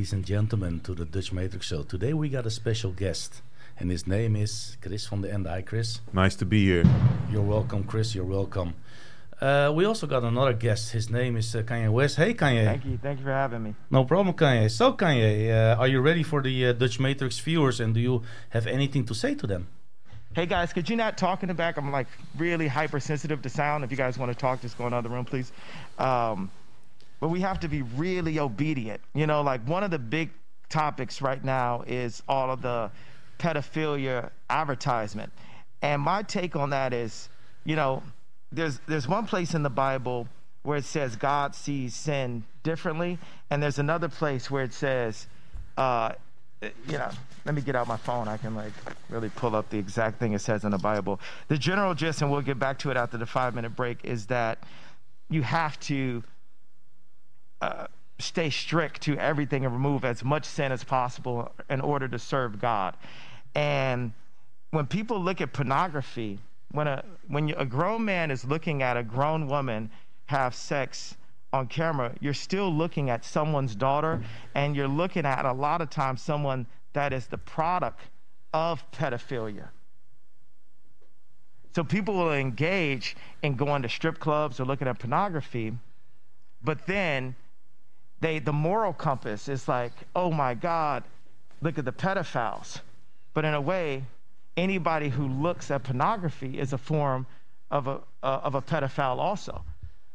Welcome, ladies and gentlemen, to the Dutch Matrix Show. Today we got a special guest, and his name is Chris van the End. Hi, Chris. Nice to be here. You're welcome, Chris. You're welcome. Uh, we also got another guest. His name is uh, Kanye West. Hey, Kanye. Thank you. Thank you for having me. No problem, Kanye. So, Kanye, uh, are you ready for the uh, Dutch Matrix viewers, and do you have anything to say to them? Hey guys, could you not talk in the back? I'm like really hypersensitive to sound. If you guys want to talk, just go in the other room, please. Um, but we have to be really obedient. You know, like one of the big topics right now is all of the pedophilia advertisement. And my take on that is, you know, there's there's one place in the Bible where it says God sees sin differently, and there's another place where it says, uh, you know, let me get out my phone. I can like really pull up the exact thing it says in the Bible. The general gist, and we'll get back to it after the five minute break, is that you have to uh, stay strict to everything and remove as much sin as possible in order to serve God. And when people look at pornography, when a when a grown man is looking at a grown woman have sex on camera, you're still looking at someone's daughter, and you're looking at a lot of times someone that is the product of pedophilia. So people will engage in going to strip clubs or looking at pornography, but then they the moral compass is like, oh my God, look at the pedophiles. But in a way, anybody who looks at pornography is a form of a uh, of a pedophile also.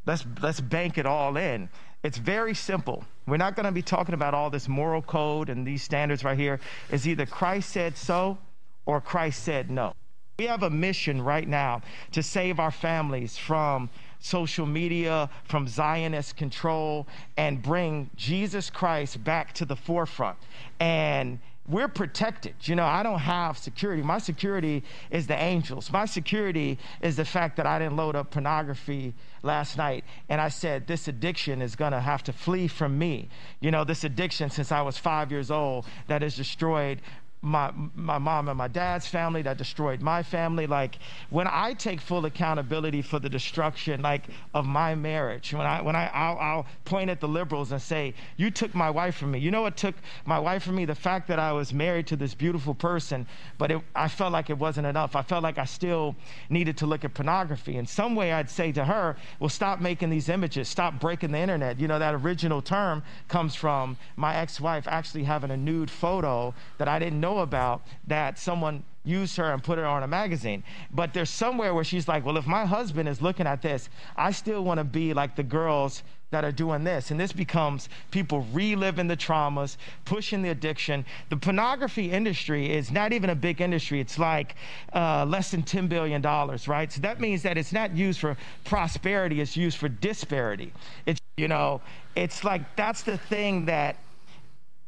Let's let's bank it all in. It's very simple. We're not going to be talking about all this moral code and these standards right here. It's either Christ said so or Christ said no. We have a mission right now to save our families from social media, from Zionist control, and bring Jesus Christ back to the forefront. And we're protected. You know, I don't have security. My security is the angels. My security is the fact that I didn't load up pornography last night. And I said, this addiction is going to have to flee from me. You know, this addiction since I was five years old that has destroyed my my mom and my dad's family that destroyed my family. Like when i take full accountability for the destruction like of my marriage when i when i I'll, I'll, point at the liberals and say you took my wife from me. You know what took my wife from me? The fact that i was married to this beautiful person but it, i felt like it wasn't enough. I felt like i still needed to look at pornography. In some way i'd say to her well stop making these images. Stop breaking the internet. You know that original term comes from my ex-wife actually having a nude photo that i didn't know know about that someone used her and put her on a magazine. But there's somewhere where she's like, well, if my husband is looking at this, I still want to be like the girls that are doing this. And this becomes people reliving the traumas, pushing the addiction. The pornography industry is not even a big industry. It's like uh, less than $10 billion, right? So that means that it's not used for prosperity, it's used for disparity. It's, you know, it's like that's the thing that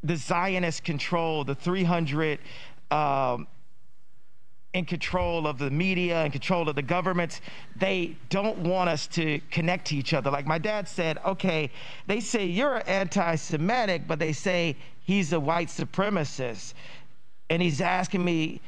the Zionist control, the 300 um, in control of the media and control of the governments, they don't want us to connect to each other. Like my dad said, okay, they say you're anti Semitic, but they say he's a white supremacist. And he's asking me,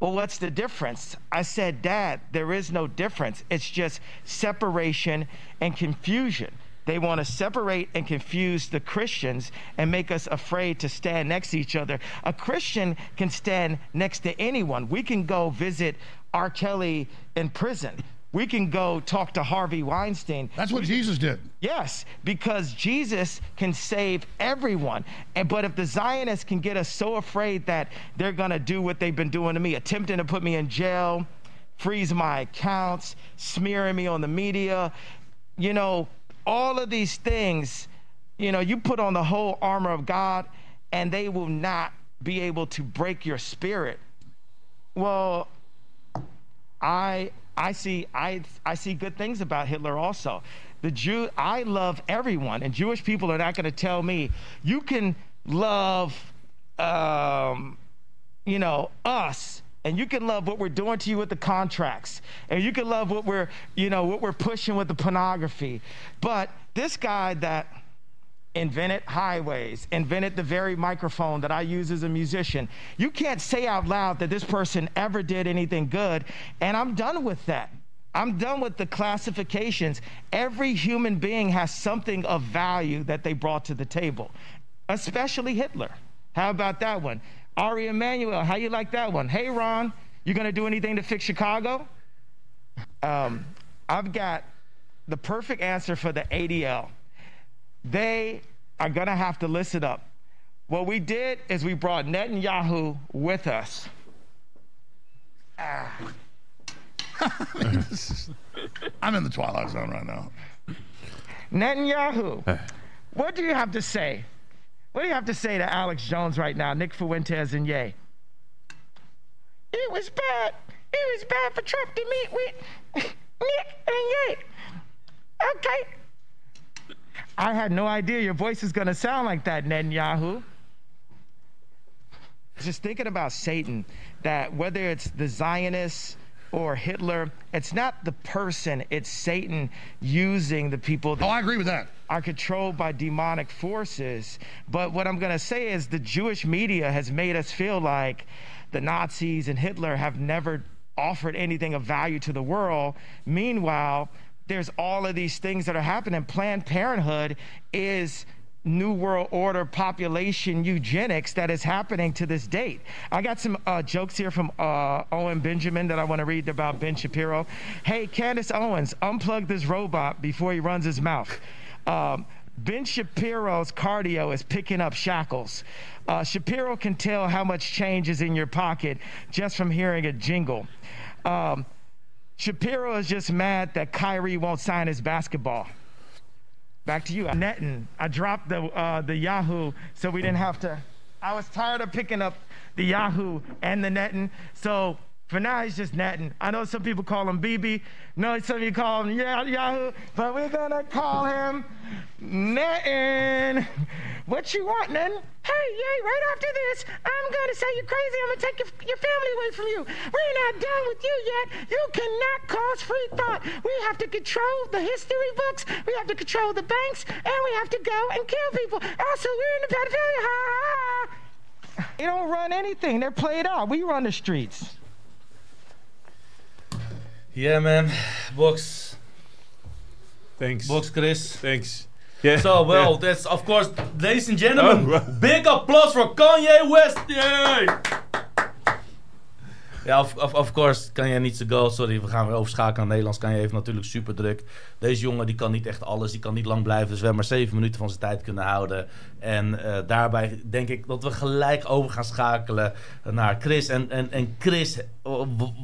well, what's the difference? I said, Dad, there is no difference. It's just separation and confusion. They want to separate and confuse the Christians and make us afraid to stand next to each other. A Christian can stand next to anyone. We can go visit R. Kelly in prison. We can go talk to Harvey Weinstein. That's what we, Jesus did. Yes, because Jesus can save everyone. And but if the Zionists can get us so afraid that they're gonna do what they've been doing to me, attempting to put me in jail, freeze my accounts, smearing me on the media, you know, all of these things, you know, you put on the whole armor of God and they will not be able to break your spirit. Well, I I see I I see good things about Hitler also. The Jew I love everyone and Jewish people are not going to tell me you can love um, you know us and you can love what we're doing to you with the contracts and you can love what we're you know what we're pushing with the pornography but this guy that invented highways invented the very microphone that i use as a musician you can't say out loud that this person ever did anything good and i'm done with that I'm done with the classifications. Every human being has something of value that they brought to the table. especially Hitler. How about that one? Ari Emanuel, how you like that one? Hey, Ron, you gonna do anything to fix Chicago? Um, I've got the perfect answer for the ADL. They are gonna have to listen up. What we did is we brought Netanyahu with us. Ah, I'm in the twilight zone right now. Netanyahu, what do you have to say? What do you have to say to Alex Jones right now, Nick Fuentes and Ye? It was bad. It was bad for Trump to meet with Nick and Ye. Okay. I had no idea your voice is going to sound like that, Netanyahu. Just thinking about Satan, that whether it's the Zionists, or Hitler. It's not the person, it's Satan using the people that Oh, I agree with that. are controlled by demonic forces. But what I'm going to say is the Jewish media has made us feel like the Nazis and Hitler have never offered anything of value to the world. Meanwhile, there's all of these things that are happening. Planned Parenthood is New World Order population eugenics that is happening to this date. I got some uh, jokes here from uh, Owen Benjamin that I want to read about Ben Shapiro. Hey, Candace Owens, unplug this robot before he runs his mouth. Um, ben Shapiro's cardio is picking up shackles. Uh, Shapiro can tell how much change is in your pocket just from hearing a jingle. Um, Shapiro is just mad that Kyrie won't sign his basketball. Back to you. Netting. I dropped the uh, the Yahoo so we didn't have to. I was tired of picking up the Yahoo and the netting. So for now, he's just netting. I know some people call him BB. No, some of you call him yeah, Yahoo, but we're gonna call him netting. What you want, netting? Hey, yay, right after this, I'm gonna say you're crazy. I'm gonna take your, your family away from you. We're not done with you yet. You cannot cause free thought. We have to control the history books. We have to control the banks, and we have to go and kill people. Also, we're in the pedophilia. Ha, ha, ha. They don't run anything. They're played out. We run the streets. Yeah man, Box. Thanks. Box Chris. Thanks. Yeah. So well, Yeah. that's of course, ladies and gentlemen, Oh, big applause for Kanye West. Yay! Ja, of, of, of course, Kanye needs to go. Sorry, we gaan weer overschakelen naar Nederlands. Kanye heeft natuurlijk super druk. Deze jongen die kan niet echt alles, die kan niet lang blijven. Dus we hebben maar zeven minuten van zijn tijd kunnen houden. En eh, daarbij denk ik dat we gelijk over gaan schakelen naar Chris. En, en, en Chris,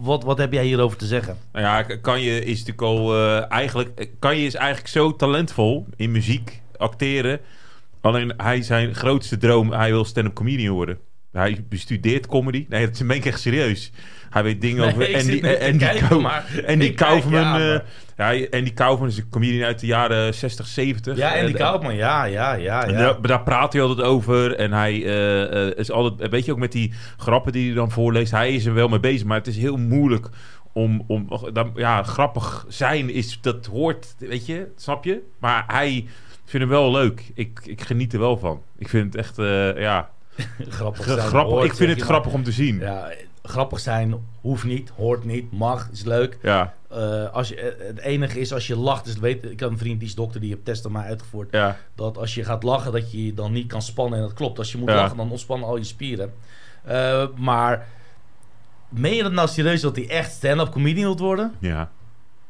wat, wat heb jij hierover te zeggen? Nou ja, Kanye is natuurlijk al eh, eigenlijk... Kanye is eigenlijk zo talentvol in muziek, acteren. Alleen hij zijn grootste droom, hij wil stand-up comedian worden. Hij bestudeert comedy. Nee, dat is een echt serieus. Hij weet dingen Nee, over Andy, Andy, Kau- Andy Kaufman. ja, maar- ja, Andy Kaufman is een comedian uit de jaren 60, 70. Ja, en die Eh, Kaufman, ja, ja, ja. En ja. daar, daar praat hij altijd over. En hij eh, eh, is altijd, weet je ook met die grappen die hij dan voorleest, hij is er wel mee bezig. Maar het is heel moeilijk om, om ja, grappig zijn is, dat hoort, weet je, snap je? Maar hij vindt hem wel leuk. Ik, ik geniet er wel van. Ik vind het echt, ja, grappig zijn. grappig. hoort, ik vind het grappig om te zien. Ja. Grappig zijn hoeft niet, hoort niet, mag, is leuk. Ja, Eh, als je, eh, het enige is als je lacht, dus weet, ik had een vriend die is dokter, die heeft test aan mij uitgevoerd. ja, Dat als je gaat lachen, dat je je dan niet kan spannen. En dat klopt, als je moet Ja. lachen, dan ontspannen al je spieren. Eh, maar meen je dat nou serieus dat hij echt stand-up comedian wilt worden? ja,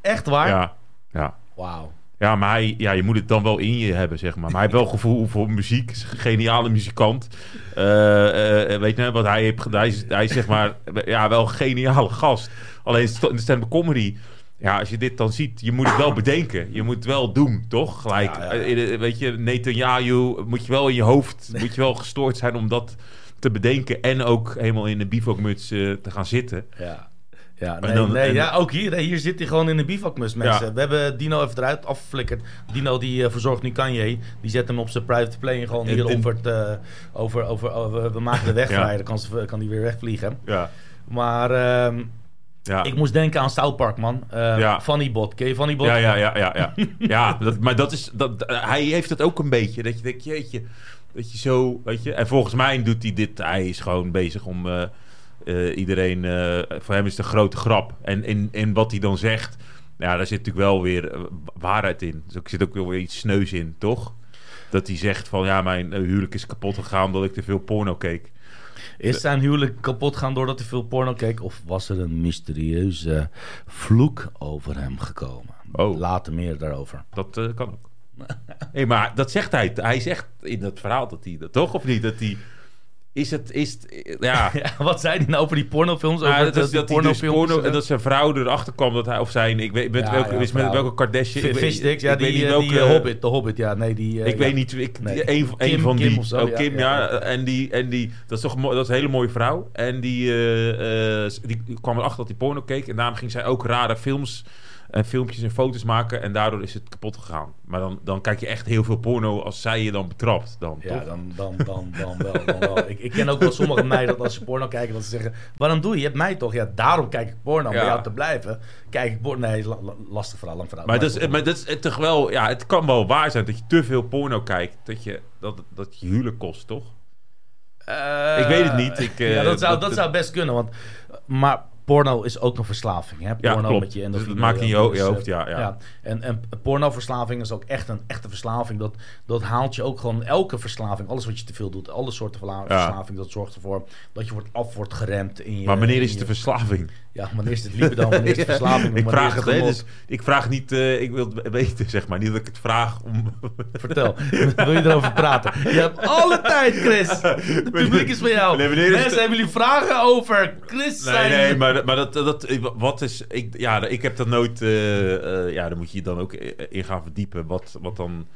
Echt waar? ja, ja. Wauw. Ja, maar hij, ja, je moet het dan wel in je hebben, zeg maar. Maar hij heeft wel gevoel voor muziek. Is een geniale muzikant. Eh, eh, weet je, wat hij heeft gedaan. Hij is, hij is zeg maar ja, wel een geniale gast. Alleen in de stand-up comedy... Ja, als je dit dan ziet, je moet het wel bedenken. Je moet het wel doen, toch? Gelijk, Ja, ja. eh, weet je, Netanyahu... Moet je wel in je hoofd, moet je wel gestoord zijn om dat te bedenken. En ook helemaal in de bivakmuts te gaan zitten. Ja. Ja, nee, dan- nee ja, ook hier. Hier zit hij gewoon in de bivakmus, mensen. Ja. We hebben Dino even eruit afgeflikkerd. Dino die eh, verzorgt nu Kanye. Die zet hem op zijn private plane gewoon hier over, het, eh, over, over, over- We maken de weg Ja. vrij. Dan kan, ze, kan die weer wegvliegen. Ja, Maar ehm, ja. ik moest denken aan South Park, man. Eh Ja. Funny Bot. Ken je Funny Bot? Ja, ja, ja, ja, ja. ja dat, maar dat is, dat, hij heeft het ook een beetje. Dat je denkt, jeetje, dat je zo, weet je. En volgens mij doet hij dit, hij is gewoon bezig om eh, eh, iedereen, eh, voor hem is het een grote grap. En, en, en wat hij dan zegt, ja, daar zit natuurlijk wel weer eh, waarheid in. Dus er zit ook wel weer iets sneus in, toch? dat hij zegt van ja, mijn huwelijk is kapot gegaan omdat ik te veel porno keek. Is zijn huwelijk kapot gaan doordat hij veel porno keek? Of was er een mysterieuze vloek over hem gekomen? Oh. Later meer daarover. Dat kan ook. Nee, maar dat zegt hij. Hij zegt in dat verhaal dat hij dat toch of niet? Dat hij. Is het. Is het ja. Ja, wat zei hij nou over die pornofilms? Nou, over dat, de- is, die dat, hij dus pornofilms, porno, eh? en dat zijn vrouw erachter kwam dat hij of zijn ik weet met Ja, welke ja, is met welke Kardashian ik Fish ja, ik weet die, niet eh, welke die eh, Hobbit, de Hobbit, ja, nee, die... eh, ik ja. weet niet ik, Nee. een, een Kim- van Kim die of zo, oh, ja, Kim ja, ja, ja. en die en die dat is toch dat is een hele mooie vrouw en die eh, eh, die kwam erachter dat hij porno keek en daarom ging zij ook rare films en filmpjes en foto's maken en daardoor is het kapot gegaan maar dan, dan kijk je echt heel veel porno als zij je dan betrapt dan Ja, toch? dan, dan, dan, dan wel. Dan wel. Ik, ik ken ook wel sommige meiden dat als ze porno kijken, dat ze zeggen: Waarom doe je? Je hebt mij toch? Ja, daarom kijk ik porno. Om Ja. bij jou te blijven. Kijk ik porno. Nee, la- la- lastig verhaal, lang verhaal. Maar dat, is, maar dat is toch wel, ja, het kan wel waar zijn dat je te veel porno kijkt, dat je dat, dat je huwelijk kost, toch? Eh, Ik weet het niet. Ik, eh, ja, dat, zou, dat- dat zou best kunnen. Want, maar porno is ook een verslaving. Hè? Porno met je Dus dat maakt in je ho- dus, je eh, hoofd, ja, ja. En, en pornoverslaving is ook echt een echte verslaving. Dat, dat haalt je ook gewoon elke verslaving. Alles wat je te veel doet. Alle soorten Ja. verslaving. Dat zorgt ervoor dat je wordt af wordt geremd. In je, Maar wanneer is het de verslaving? Ja, wanneer is het libido? Wanneer is het verslaving? ik vraag het, het dus ik vraag niet, eh, ik wil het weten, zeg maar. Niet dat ik het vraag om... Vertel, wil je erover praten? Je hebt alle tijd, Chris. Het publiek is bij jou. Nee, Mensen, hebben jullie vragen over Chris Nee, zijn... nee, maar, maar dat, dat, wat is... Ik, ja, ik heb dat nooit... eh, eh, ja, dan moet je je dan ook in gaan verdiepen. Wat, wat dan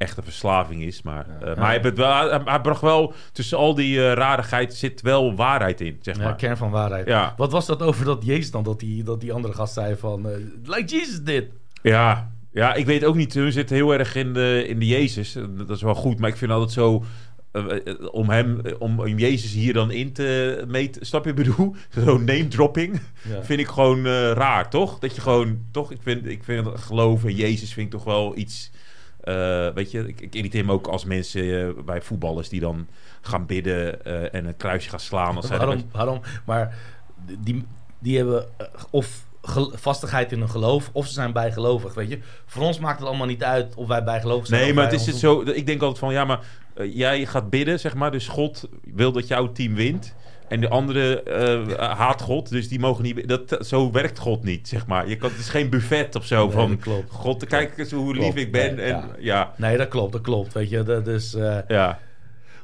echte verslaving is. Maar, eh, maar hij, heeft het wel, hij, hij bracht wel... Tussen al die eh, rarigheid zit wel waarheid in, zeg Ja, maar. kern van waarheid. Ja. Wat was dat over dat Jezus dan? Dat die, dat die andere gast zei van... eh, like Jesus did. Ja, ja, ik weet ook niet. We zitten heel erg in de, in de Jezus. Dat is wel goed, maar ik vind altijd zo... om hem, om, om Jezus hier dan in te meten, snap je bedoel? Zo'n name dropping Ja. vind ik gewoon eh, raar, toch? Dat je gewoon, toch? Ik vind, ik vind geloof in Jezus vind ik toch wel iets, eh, weet je? Ik, ik irriteer me ook als mensen eh, bij voetballers die dan gaan bidden eh, en een kruisje gaan slaan. Als Waarom, waarom? Maar die, die hebben of vastigheid in hun geloof... of ze zijn bijgelovig, weet je. Voor ons maakt het allemaal niet uit of wij bijgelovig zijn. Nee, of maar het is het zo. Ik denk altijd van ja, maar jij gaat bidden, zeg maar. Dus God wil dat jouw team wint. En de andere eh, haat God, dus die mogen niet. Dat, zo werkt God niet, zeg maar. Je kan, het is geen buffet of zo Nee, van. klopt. God, kijk eens hoe lief Klopt, ik ben. en, ja. ja. Nee, dat klopt, dat klopt. Weet je, dat is... eh ja.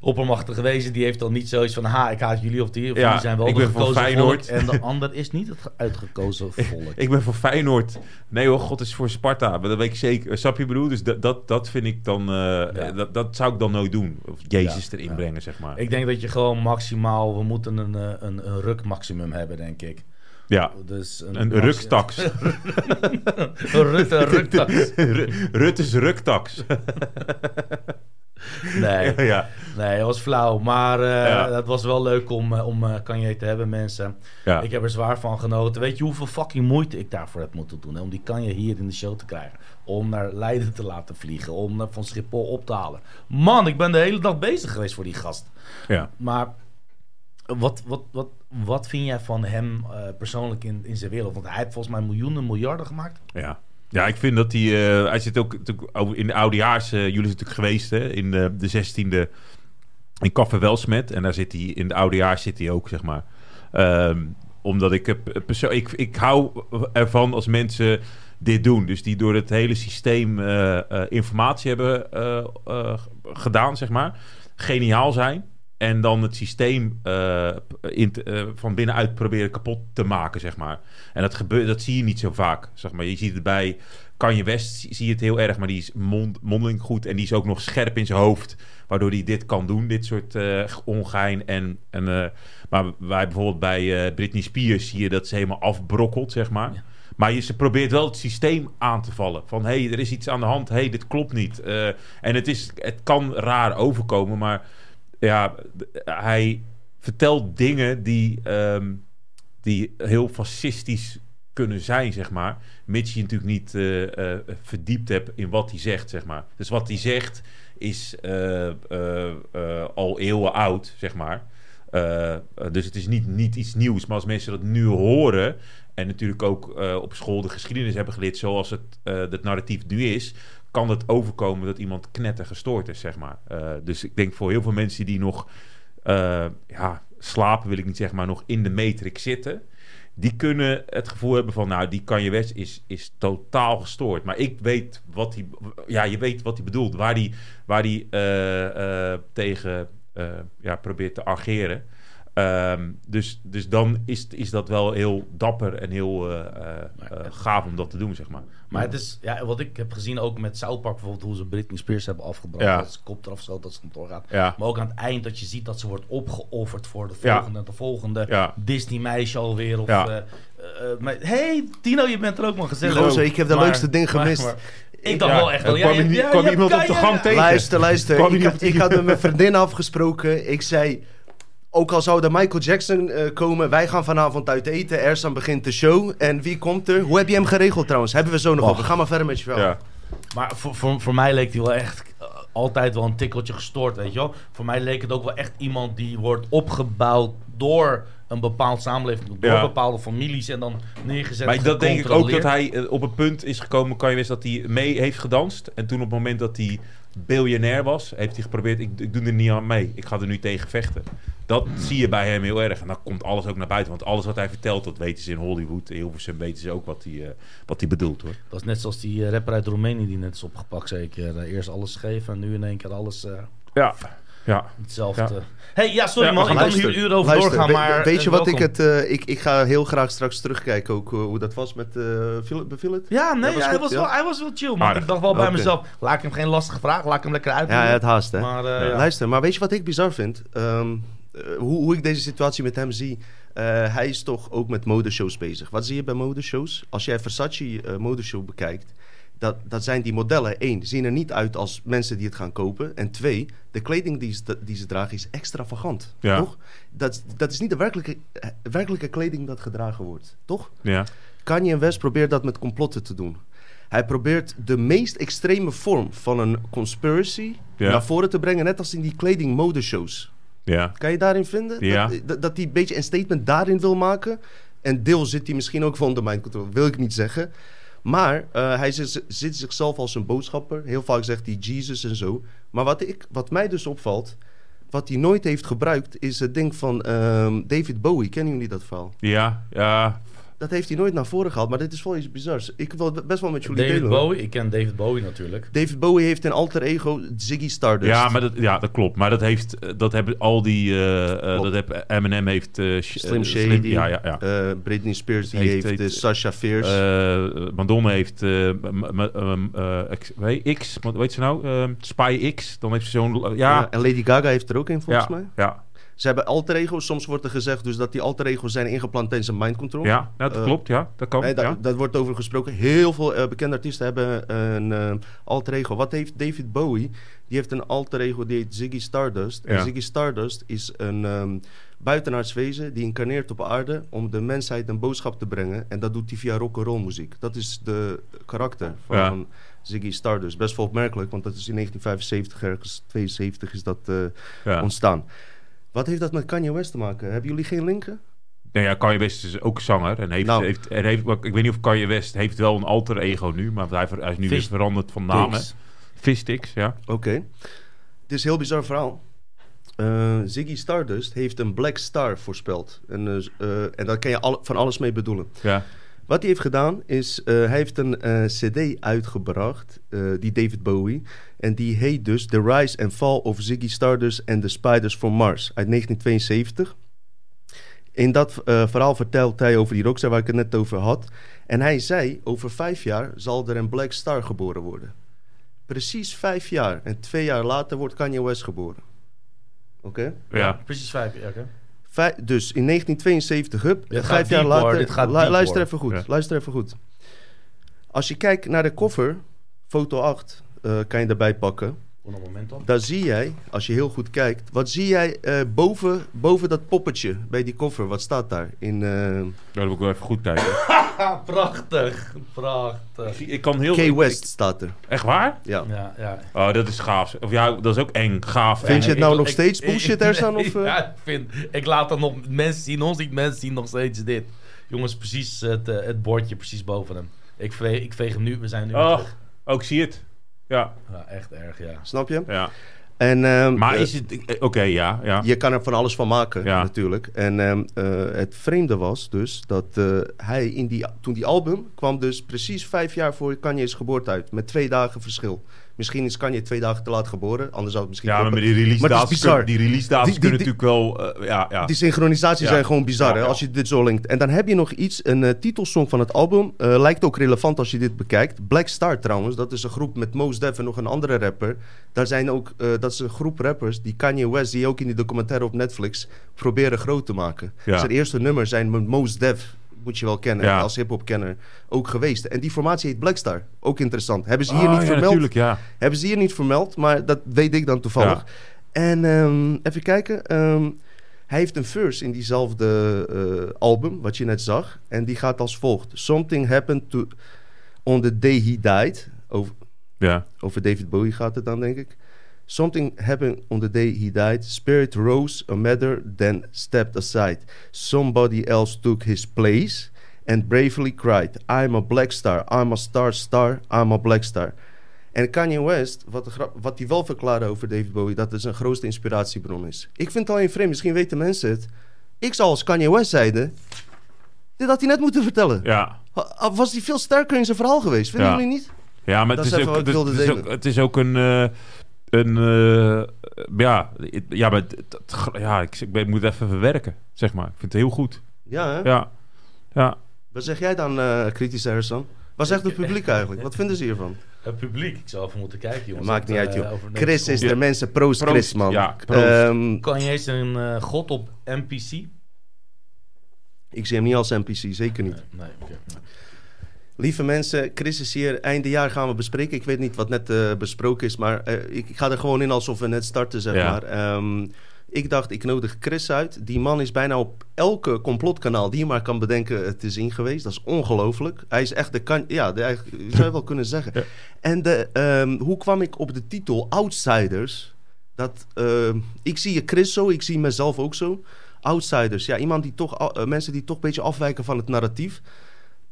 Oppermachtige wezen, die heeft dan niet zoiets van... ha, ik haat jullie of die, of Ja, die zijn wel ik ben Feyenoord. volk... en de ander is niet het ge- uitgekozen volk. Ik ben voor Feyenoord. Nee hoor, God is voor Sparta. Maar dat weet ik zeker. Snap je wat ik bedoel? Dus dat, dat, dat vind ik dan... eh, dat, dat zou ik dan nooit doen. Of Jezus Ja, erin brengen, zeg maar. Ik denk dat je gewoon maximaal... we moeten een, eh, een, een rukmaximum hebben, denk ik. ja. Dus Een ruktax. een ruk, een ruktax. Rutte's ruktax. Nee, ja. nee, dat was flauw. Maar eh, Ja. het was wel leuk om, eh, om eh, Kanye te hebben, mensen. Ja. Ik heb er zwaar van genoten. Weet je hoeveel fucking moeite ik daarvoor heb moeten doen? Hè? Om die Kanye hier in de show te krijgen. Om naar Leiden te laten vliegen. Om eh, van Schiphol op te halen. Man, ik ben de hele dag bezig geweest voor die gast. ja. Maar wat, wat, wat, wat vind jij van hem eh, persoonlijk in, in zijn wereld? Want hij heeft volgens mij miljoenen, miljarden gemaakt. Ja. Ja, ik vind dat hij... eh, hij zit ook in de oudejaars... eh, jullie zijn natuurlijk geweest hè, in de, de 16e in Café. En daar zit hij... In de oudejaars zit hij ook, zeg maar. Ehm, omdat ik... heb perso- ik, ik hou ervan als mensen dit doen. Dus die door het hele systeem eh, eh, informatie hebben eh, eh, gedaan, zeg maar. Geniaal zijn. En dan het systeem in eh, van binnenuit proberen kapot te maken, zeg maar. En dat, gebeurt, dat zie je niet zo vaak, zeg maar. Je ziet het bij Kanye West, zie je het heel erg, maar die is mond, mondeling goed. En die is ook nog scherp in zijn hoofd, waardoor hij dit kan doen, dit soort eh, ongein. En, en, maar wij bijvoorbeeld bij Britney Spears zie je dat ze helemaal afbrokkelt, zeg maar. Ja. Maar je, ze probeert wel het systeem aan te vallen. Van, hé, hey, er is iets aan de hand. Hé, hey, dit klopt niet. En het, is, het kan raar overkomen, maar ja, hij vertelt dingen die, ehm, die heel fascistisch kunnen zijn, zeg maar. Mits je natuurlijk niet eh, eh, verdiept hebt in wat hij zegt, zeg maar. Dus wat hij zegt is eh, al eeuwen oud, zeg maar. Dus het is niet, niet iets nieuws. Maar als mensen dat nu horen... en natuurlijk ook op school de geschiedenis hebben geleerd... zoals het, het narratief nu is... kan het overkomen dat iemand knetter gestoord is, zeg maar. Eh, dus ik denk voor heel veel mensen die nog eh, ja, slapen, wil ik niet zeggen, maar nog in de matrix zitten. Die kunnen het gevoel hebben van, nou, die Kanye West is, is totaal gestoord. Maar ik weet wat hij, ja, je weet wat hij bedoelt. Waar hij, waar hij eh, tegen ja, probeert te argeren. Ehm, dus, dus dan is, is dat wel heel dapper en heel eh, eh, eh, gaaf om dat te doen, zeg maar. Maar het is, ja, wat ik heb gezien ook met South Park bijvoorbeeld, hoe ze Britney Spears hebben afgebracht. Ja. Dat ze kop eraf schoot, dat ze kantoor gaat. Ja. Maar ook aan het eind dat je ziet dat ze wordt opgeofferd voor de Ja. volgende, de volgende Ja. Disney meisje alweer. Of, Ja. eh, eh, maar, hey, Tino, je bent er ook man gezellig. Gozer, ik heb de Maar- leukste ding maar- gemist. maar- ik dacht Ja, wel echt wel, ja, kwam je- iemand- ja, kwam je iemand hebt op de gang tegen. Luister, luister. Ik, had- ik had met mijn vriendin afgesproken. Ik zei, ook al zou de Michael Jackson eh, komen, wij gaan vanavond uit eten. Ersan begint de show. En wie komt er? Hoe heb je hem geregeld trouwens? Hebben we zo nog over. Ga maar verder met je verhaal. Ja. Maar voor, voor, voor mij leek hij wel echt eh, altijd wel een tikkeltje gestoord, weet je wel. Voor mij leek het ook wel echt iemand die wordt opgebouwd door een bepaald samenleving, door Ja. bepaalde families en dan neergezet. Maar dat denk ik ook dat hij eh, op een punt is gekomen, kan je wist dat hij mee heeft gedanst. En toen op het moment dat hij biljonair was, heeft hij geprobeerd, ik, ik doe er niet aan mee. Ik ga er nu tegen vechten. Dat zie je bij hem heel erg. En dan komt alles ook naar buiten. Want alles wat hij vertelt, dat weten ze in Hollywood. In Hilversum weten ze ook wat hij, eh, wat hij bedoelt hoor. Dat is net zoals die eh, rapper uit Roemenië die net is opgepakt zeker. Eh, eerst alles geven en nu in één keer alles eh, Ja. Ja. hetzelfde. Ja. hey, ja, sorry man, ik kan hier uren over luister, doorgaan, maar... weet je eh, wat ik het... eh, ik, ik ga heel graag straks terugkijken ook eh, hoe dat was met... eh Philip, beviel het? Ja, nee, Ja, was hij, goed, was ja. wel, hij was wel chill, man. Aardig. Ik dacht wel bij mezelf, laat ik hem geen lastige vraag, laat ik hem lekker uit. Ja, het haast hè. Maar, eh, ja. Luister, maar weet je wat ik bizar vind? Ehm, eh, hoe, hoe ik deze situatie met hem zie. Eh, hij is toch ook met modeshows bezig. Wat zie je bij modeshows? Als jij Versace eh modeshow bekijkt, dat, dat zijn die modellen. één, zien er niet uit als mensen die het gaan kopen. En twee, de kleding die ze, die ze dragen is extravagant. Ja. Toch? Dat, dat is niet de werkelijke, eh, werkelijke kleding dat gedragen wordt. Toch? Ja. Kanye West probeert dat met complotten te doen. Hij probeert de meest extreme vorm van een conspiracy Ja. naar voren te brengen, net als in die kleding modeshows. Ja. Kan je daarin vinden? Ja. Dat, dat, dat hij een beetje een statement daarin wil maken. En deel zit hij misschien ook van de mind control, wil ik niet zeggen. Maar eh, hij zit, zit zichzelf als een boodschapper. Heel vaak zegt hij Jesus en zo. Maar wat, ik, wat mij dus opvalt, wat hij nooit heeft gebruikt, is het ding van ehm, David Bowie. Kennen jullie dat verhaal? Ja. Ja. Dat heeft hij nooit naar voren gehaald, maar dit is wel iets bizars. Ik wil best wel met jullie David delen. Bowie, ik ken David Bowie natuurlijk. David Bowie heeft een alter ego, Ziggy Stardust. Ja, maar dat, ja, dat klopt. Maar dat heeft, eh, dat hebben al die, Klopt. dat heb Eminem heeft, eh, sh- Slim Shady, ja, ja, ja. eh, Britney Spears die Heeft- heeft, heeft- Sasha Fierce. Eh, Madonna heeft eh, m- m- um, eh, X, weet X, wat weet ze nou? Ehm, Spy X. Dan heeft ze zo'n, ja, en Lady Gaga heeft er ook een volgens mij. ja, Ze hebben alter ego's. Soms wordt er gezegd dus dat die alter ego's zijn ingeplant tijdens een mind control. ja, nou, dat Eh, klopt, ja, dat kan, daar, ja. daar wordt over gesproken. Heel veel eh, bekende artiesten hebben een eh, alter ego. Wat heeft David Bowie? Die heeft een alter ego, die heet Ziggy Stardust. En. Ziggy Stardust is een ehm buitenaards wezen die incarneert op aarde om de mensheid een boodschap te brengen. En dat doet hij via rock'n'roll muziek. Dat is de karakter van Ja. Ziggy Stardust. Best wel opmerkelijk, want dat is in 1975, ergens 72 is dat ja. ontstaan. Wat heeft dat met Kanye West te maken? Hebben jullie geen linken? Nou ja, Kanye West is ook zanger. En heeft, Nou. heeft, en heeft, ik weet niet of Kanye West heeft wel een alter ego nu. Maar hij, hij is nu weer Fist- veranderd van naam. Fistix, ja. Oké. Het is een heel bizar verhaal. Eh, Ziggy Stardust heeft een Black Star voorspeld. En, eh, eh, en daar kan je al, van alles mee bedoelen. ja. Wat hij heeft gedaan is, eh, hij heeft een eh, cd uitgebracht, eh, die David Bowie. En die heet dus The Rise and Fall of Ziggy Stardust and the Spiders from Mars uit 1972. In dat eh, verhaal vertelt hij over die rockstar waar ik het net over had. En hij zei, over vijf jaar zal er een Black Star geboren worden. Precies vijf jaar. En twee jaar later wordt Kanye West geboren. Oké? Ja. Precies vijf jaar, oké. Vij- dus in 1972, hup, Dit vijf jaar hoor. later. Dit gaat lu- luister hoor. even goed. Ja. Luister even goed. Als je kijkt naar de koffer, foto 8, eh, kan je erbij pakken. Een moment dan. Daar zie jij, als je heel goed kijkt, wat zie jij eh, boven, boven dat poppetje bij die koffer? Wat staat daar? In eh, Daar moet ik wel even goed kijken. Prachtig, prachtig. ik kan heel... K ik- West ik- staat er. echt waar? Ja. Ja, ja. Oh, dat is gaaf. Of ja, dat is ook eng. Gaaf. Vind je het nou ik- nog ik- steeds bullshit, Ersan, of, eh? Ja, ik vind... Ik laat dan nog mensen zien, ons niet mensen zien nog steeds dit. Jongens, precies het, eh, het bordje precies boven hem. Ik veeg, ik veeg hem nu, we zijn nu Oh, terug. ook zie het. Ja, Ja, echt erg, ja. Snap je? ja. En, ehm, Maar eh, is het... eh, Oké, ja, ja. Je kan er van alles van maken, Ja. natuurlijk. En ehm, eh, het vreemde was dus dat eh, hij in die, toen die album kwam dus precies vijf jaar voor Kanye's geboorte uit. Met twee dagen verschil. Misschien is Kanye twee dagen te laat geboren. Anders zou het misschien... Ja, maar die release Maar dates, kun- die release dates Die- die- kunnen die- natuurlijk wel... eh, ja, ja. Die synchronisaties Ja. zijn gewoon bizar, Ja, hè, als je dit zo linkt. En dan heb je nog iets, een eh, titelsong van het album. eh, lijkt ook relevant als je dit bekijkt. Black Star trouwens, dat is een groep met Mos Def en nog een andere rapper. Daar zijn ook, dat is een groep rappers die Kanye West, die ook in die documentaire op Netflix, proberen groot te maken. Ja. Zijn eerste nummers zijn met Mos Def, moet je wel kennen, Ja. als hip-hop kenner, ook geweest. En die formatie heet Black Star, ook interessant. Hebben ze hier Ah, niet ja, vermeld? natuurlijk, ja. Hebben ze hier niet vermeld, maar dat weet ik dan toevallig. En ehm, even kijken. ehm, hij heeft een verse in diezelfde eh, album, wat je net zag. En die gaat als volgt. Something happened to on the day he died. Over, Ja, over David Bowie gaat het dan, denk ik. Something happened on the day he died. Spirit rose a matter, then stepped aside. Somebody else took his place and bravely cried. I'm a black star, I'm a star star, I'm a black star. En Kanye West, wat, hij wel verklaarde over David Bowie, dat het zijn grootste inspiratiebron is. Ik vind het alleen vreemd, misschien weten mensen het. Ik zou als Kanye West zeiden, dit had hij net moeten vertellen. ja. Ha- Was hij veel sterker in zijn verhaal geweest, vinden Ja. jullie niet? Ja, maar is ook, is ook, het is ook een... eh, een eh, ja, ja, maar ja, ik, ik moet even verwerken, zeg maar. Ik vind het heel goed. Ja, hè? Ja, ja. Wat zeg jij dan, eh kritische Harrison? Wat zegt het publiek eigenlijk? Wat vinden ze hiervan? Het publiek, ik zou even moeten kijken, jongens. Maakt niet uit, eh, joh. Chris is de mensen proost, Proost, Chris, man. ja, proost. Ehm, Kan je eens een eh, god op NPC? ik zie hem niet als NPC, zeker niet. Nee, nee, oké. nee. Lieve mensen, Chris is hier. Einde jaar gaan we bespreken. Ik weet niet wat net eh, besproken is, maar eh, ik, ga er gewoon in alsof we net starten, zeg Ja. maar. Ehm, ik dacht, ik nodig Chris uit. Die man is bijna op elke complotkanaal die je maar kan bedenken te zien geweest. Dat is ongelooflijk. Hij is echt de kan... Ja, de, zou je wel kunnen zeggen. Ja. En de, ehm, hoe kwam ik op de titel Outsiders? Dat, ehm, ik zie je Chris zo, ik zie mezelf ook zo. Outsiders, ja, iemand die toch, eh, mensen die toch een beetje afwijken van het narratief.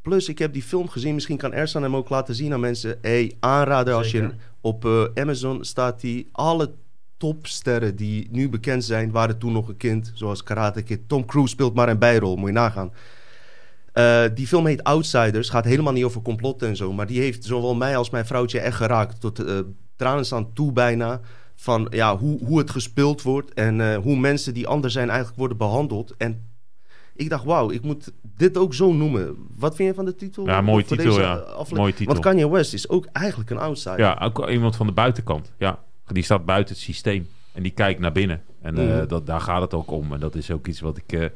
Plus, ik heb die film gezien. Misschien kan Ersan hem ook laten zien aan mensen. Hey, aanrader als je op eh, Amazon staat die. Alle topsterren die nu bekend zijn, waren toen nog een kind. Zoals Karate Kid. Tom Cruise speelt maar een bijrol. Moet je nagaan. Eh, die film heet Outsiders. Gaat helemaal niet over complotten en zo. Maar die heeft zowel mij als mijn vrouwtje echt geraakt. Tot eh tranen aan toe bijna. Van ja, hoe, hoe het gespeeld wordt. En hoe mensen die anders zijn eigenlijk worden behandeld. En ik dacht, wauw, ik moet dit ook zo noemen. Wat vind je van de titel? Ja, mooie titel, deze ja. afle- Mooie titel. Want Kanye West is ook eigenlijk een outsider. Ja, ook iemand van de buitenkant. Ja, die staat buiten het systeem. En die kijkt naar binnen. En eh, Mhm. dat, daar gaat het ook om. En dat is ook iets wat ik, eh,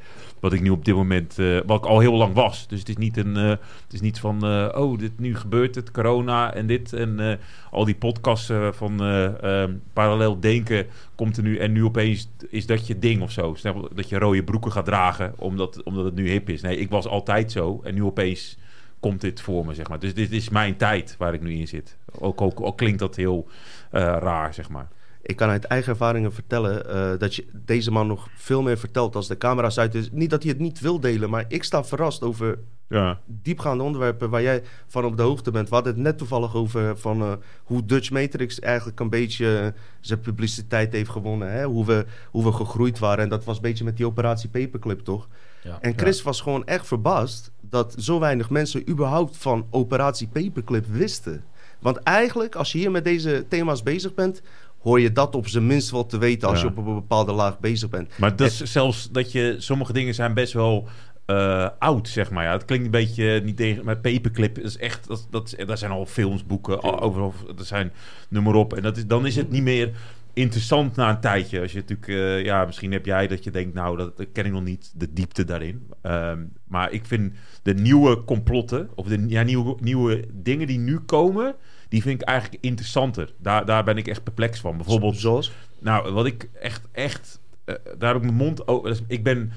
wat ik nu op dit moment... eh, wat ik al heel lang was. Dus het is niet, een, het is niet van... oh, dit, nu gebeurt het, corona en dit. En al die podcasts van eh, eh, parallel denken komt er nu... En nu opeens is dat je ding of zo. Dat je rode broeken gaat dragen omdat, omdat het nu hip is. Nee, ik was altijd zo. En nu opeens komt dit voor me, zeg maar. Dus dit is mijn tijd waar ik nu in zit. Ook, ook, ook klinkt dat heel raar, zeg maar. Ik kan uit eigen ervaringen vertellen eh, dat je deze man nog veel meer vertelt als de camera's uit is. Niet dat hij het niet wil delen, maar ik sta verrast over Ja, diepgaande onderwerpen waar jij van op de hoogte bent. We hadden het net toevallig over van, eh, hoe Dutch Matrix eigenlijk een beetje eh, zijn publiciteit heeft gewonnen. Hè? Hoe, we, hoe we gegroeid waren. En dat was een beetje met die operatie Paperclip, toch? Ja. En Chris was gewoon echt verbaasd dat zo weinig mensen überhaupt van operatie Paperclip wisten. Want eigenlijk, als je hier met deze thema's bezig bent, hoor je dat op zijn minst wel te weten als Ja. je op een bepaalde laag bezig bent. maar dat is zelfs dat je... Sommige dingen zijn best wel eh, oud, zeg maar. Ja, het klinkt een beetje niet tegen... Maar Paperclip is echt... Dat, dat, daar zijn al films, boeken, al, overal... Er zijn noem maar op. En dat is, dan is het niet meer interessant na een tijdje. Als je natuurlijk... eh, ja, misschien heb jij dat je denkt... Nou, dat, dat ken ik nog niet. De diepte daarin. Ehm, maar ik vind de nieuwe complotten... Of de ja, nieuwe, nieuwe dingen die nu komen... Die vind ik eigenlijk interessanter. Daar, daar ben ik echt perplex van. Bijvoorbeeld... Zoals? Nou, wat ik echt, echt, eh, daar heb ik mijn mond over. dus ik, ben,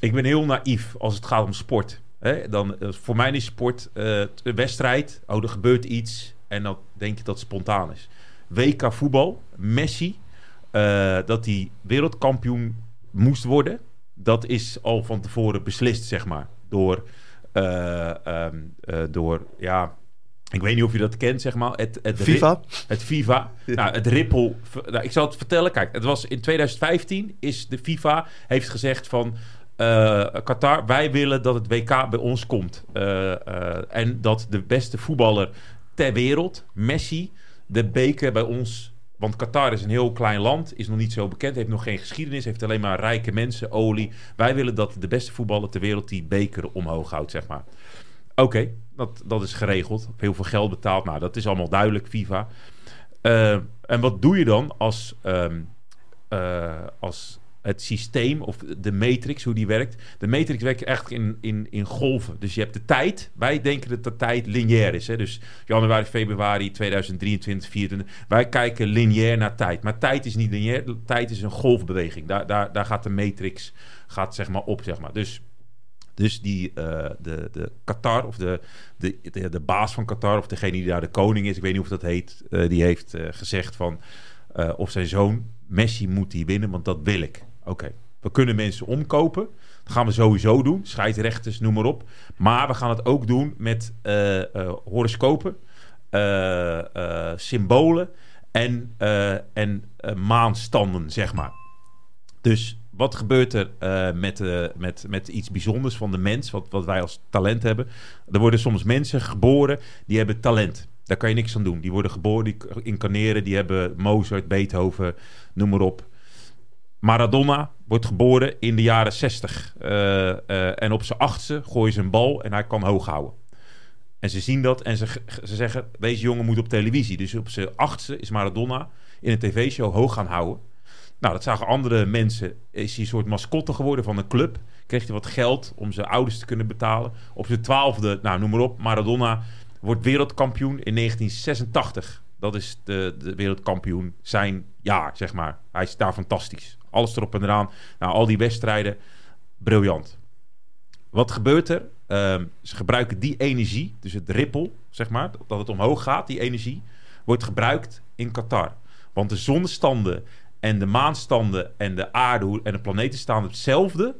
ik ben heel naïef als het gaat om sport. Hè? Dan, eh, voor mij is sport eh, een wedstrijd. Oh, er gebeurt iets. En dan denk je dat het spontaan is. WK voetbal, Messi, dat hij wereldkampioen moest worden. Dat is al van tevoren beslist, zeg maar. Door, eh, ehm, eh, door ja, Ik weet niet of je dat kent, zeg maar. Het, het FIFA? Het FIFA. Nou, het Ripple. Nou, ik zal het vertellen. Kijk, het was in 2015 is de FIFA heeft gezegd van eh, Qatar, wij willen dat het WK bij ons komt. Eh, eh, en dat de beste voetballer ter wereld, Messi, de beker bij ons. Want Qatar is een heel klein land, is nog niet zo bekend, heeft nog geen geschiedenis, heeft alleen maar rijke mensen, olie. Wij willen dat de beste voetballer ter wereld die beker omhoog houdt, zeg maar. Oké, dat, dat is geregeld. Heel veel geld betaald. Nou, dat is allemaal duidelijk, FIFA. Eh, en wat doe je dan als, ehm, eh, als het systeem of de matrix, hoe die werkt? De matrix werkt echt in, in, in golven. Dus je hebt de tijd. Wij denken dat de tijd lineair is. Hè? Dus januari, februari 2023, 2024. Wij kijken lineair naar tijd. Maar tijd is niet lineair. Tijd is een golfbeweging. Daar, daar, daar gaat de matrix gaat, zeg maar, op. Zeg maar. Dus dus die, eh, de, de Qatar, of de, de, de, de baas van Qatar, of degene die daar de koning is, ik weet niet of dat heet, eh, die heeft eh, gezegd van, of zijn zoon, Messi moet die winnen, want dat wil ik. Oké, we kunnen mensen omkopen. Dat gaan we sowieso doen, scheidsrechters, noem maar op. Maar we gaan het ook doen met horoscopen, symbolen en, en maanstanden, zeg maar. Dus wat gebeurt er eh, met, eh, met, met iets bijzonders van de mens, wat, wat wij als talent hebben? Er worden soms mensen geboren die hebben talent. Daar kan je niks aan doen. Die worden geboren, die incarneren, die hebben Mozart, Beethoven, noem maar op. Maradona wordt geboren in de jaren 60. Eh, en op zijn achtste gooien ze een bal en hij kan hoog houden. En ze zien dat en ze, ze zeggen, deze jongen moet op televisie. Dus op zijn achtste is Maradona in een tv-show hoog gaan houden. Nou, dat zagen andere mensen. Is hij een soort mascotte geworden van een club. Kreeg hij wat geld om zijn ouders te kunnen betalen. Op zijn twaalfde, nou noem maar op, Maradona wordt wereldkampioen in 1986. Dat is de, de wereldkampioen zijn jaar, zeg maar. Hij is daar fantastisch. Alles erop en eraan. Nou, al die wedstrijden, briljant. Wat gebeurt er? Ehm, ze gebruiken die energie, dus het ripple, zeg maar, dat het omhoog gaat, die energie, wordt gebruikt in Qatar. Want de zonnestanden en de maanstanden en de aarde en de planeten staan hetzelfde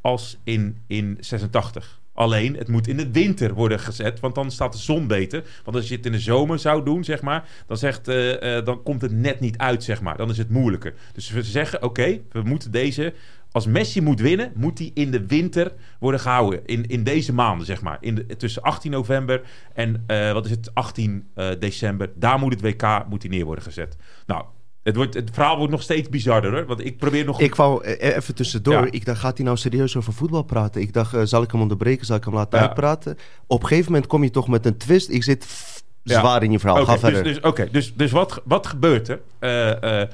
als in, in 86. Alleen, het moet in de winter worden gezet, want dan staat de zon beter. Want als je het in de zomer zou doen, zeg maar, dan, zegt, eh, eh, dan komt het net niet uit, zeg maar. Dan is het moeilijker. Dus we zeggen, oké, we moeten deze... Als Messi moet winnen, moet hij in de winter worden gehouden. In, in deze maanden, zeg maar. In de, tussen 18 november en, eh, wat is het, 18 eh, december. Daar moet het WK moet hij neer worden gezet. Nou, het, wordt, het verhaal wordt nog steeds bizarder, hoor. Want ik probeer nog... Ik wou eh, even tussendoor. Ja. Ik dacht, gaat hij nou serieus over voetbal praten? Ik dacht, eh, zal ik hem onderbreken? Zal ik hem laten Ja. uitpraten? Op een gegeven moment kom je toch met een twist. Ik zit Ja. zwaar in je verhaal. Ga verder. Dus, dus, oké, dus, dus wat, wat gebeurt er? Eh, eh,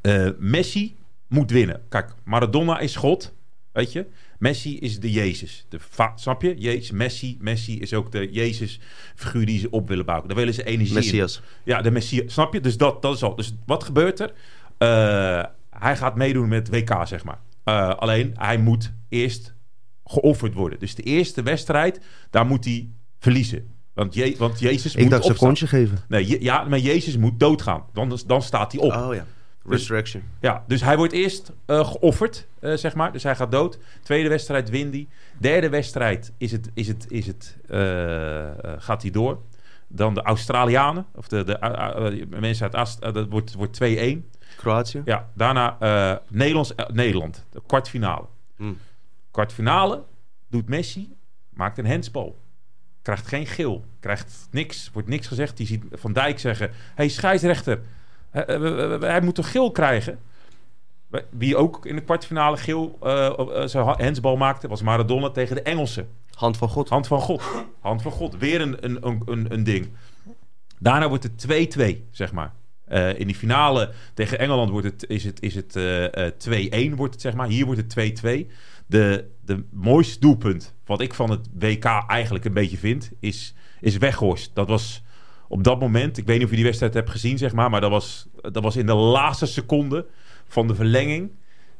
eh, Messi moet winnen. Kijk, Maradona is God, weet je. Messi is de Jezus. De snap je? Jezus, Messi. Messi is ook de Jezus-figuur die ze op willen bouwen. Daar willen ze energie in. Messias. Ja, de Messias. Snap je? Dus dat, dat is al. Dus wat gebeurt er? Eh, hij gaat meedoen met WK, zeg maar. Eh, alleen, hij moet eerst geofferd worden. Dus de eerste wedstrijd, daar moet hij verliezen. Want, je, want Jezus Ik moet dacht, ze kontje geven. Nee, je- ja, maar Jezus moet doodgaan. Dan, dan staat hij op. Oh ja. Resurrection. Ja, dus hij wordt eerst eh, geofferd, eh, zeg maar. Dus hij gaat dood. Tweede wedstrijd wint hij. Derde wedstrijd is het, is het, is het, eh, gaat hij door. Dan de Australianen, of de, de mensen uit Ast, dat wordt, wordt 2-1. Kroatië. Ja, daarna Nederlands, Nederland, de kwartfinale. Hmm. Kwartfinale doet Messi, maakt een handsbal. Krijgt geen geel, krijgt niks, wordt niks gezegd. Die ziet Van Dijk zeggen, hey, scheidsrechter, hij moet toch geel krijgen? Wie ook in de kwartfinale geel eh, eh, zijn ha- handsbal maakte, was Maradona tegen de Engelsen. Hand van God. Hand van God. Hand van God. Weer een, een, een, een, ding. Daarna wordt het 2-2, zeg maar. Eh, in die finale tegen Engeland wordt het, is het, is het eh, eh, 2-1, wordt het, zeg maar. Hier wordt het 2-2. De, de mooiste doelpunt, wat ik van het WK eigenlijk een beetje vind, is, is Weghorst. Dat was op dat moment, ik weet niet of je die wedstrijd hebt gezien, zeg maar, maar dat was, dat was in de laatste seconde van de verlenging.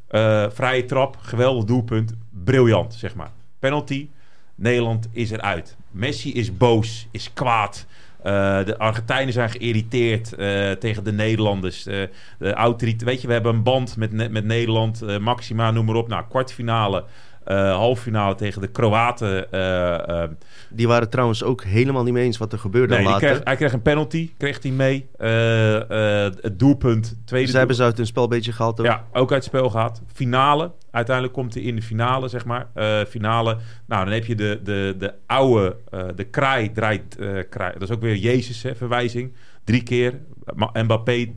Eh, vrije trap, geweldig doelpunt, briljant, zeg maar. Penalty, Nederland is eruit. Messi is boos, is kwaad. Eh, de Argentijnen zijn geïrriteerd eh, tegen de Nederlanders. De autoriteit, weet je, we hebben een band met, met Nederland. Maxima, noem maar op. Nou, kwartfinale. Eh, halve finale tegen de Kroaten. eh, eh, Die waren trouwens ook helemaal niet mee eens wat er gebeurde nee, kreeg, hij kreeg een penalty, kreeg hij mee. Het doelpunt, tweede Ze hebben ze uit hun spel een beetje gehaald. Ja, ook uit het spel gaat. Finale. Uiteindelijk komt hij in de finale, zeg maar. Finale. Nou, dan heb je de, de, de oude... de kraai draait... kraai. Dat is ook weer Jezus, hè, verwijzing. Drie keer. Mbappé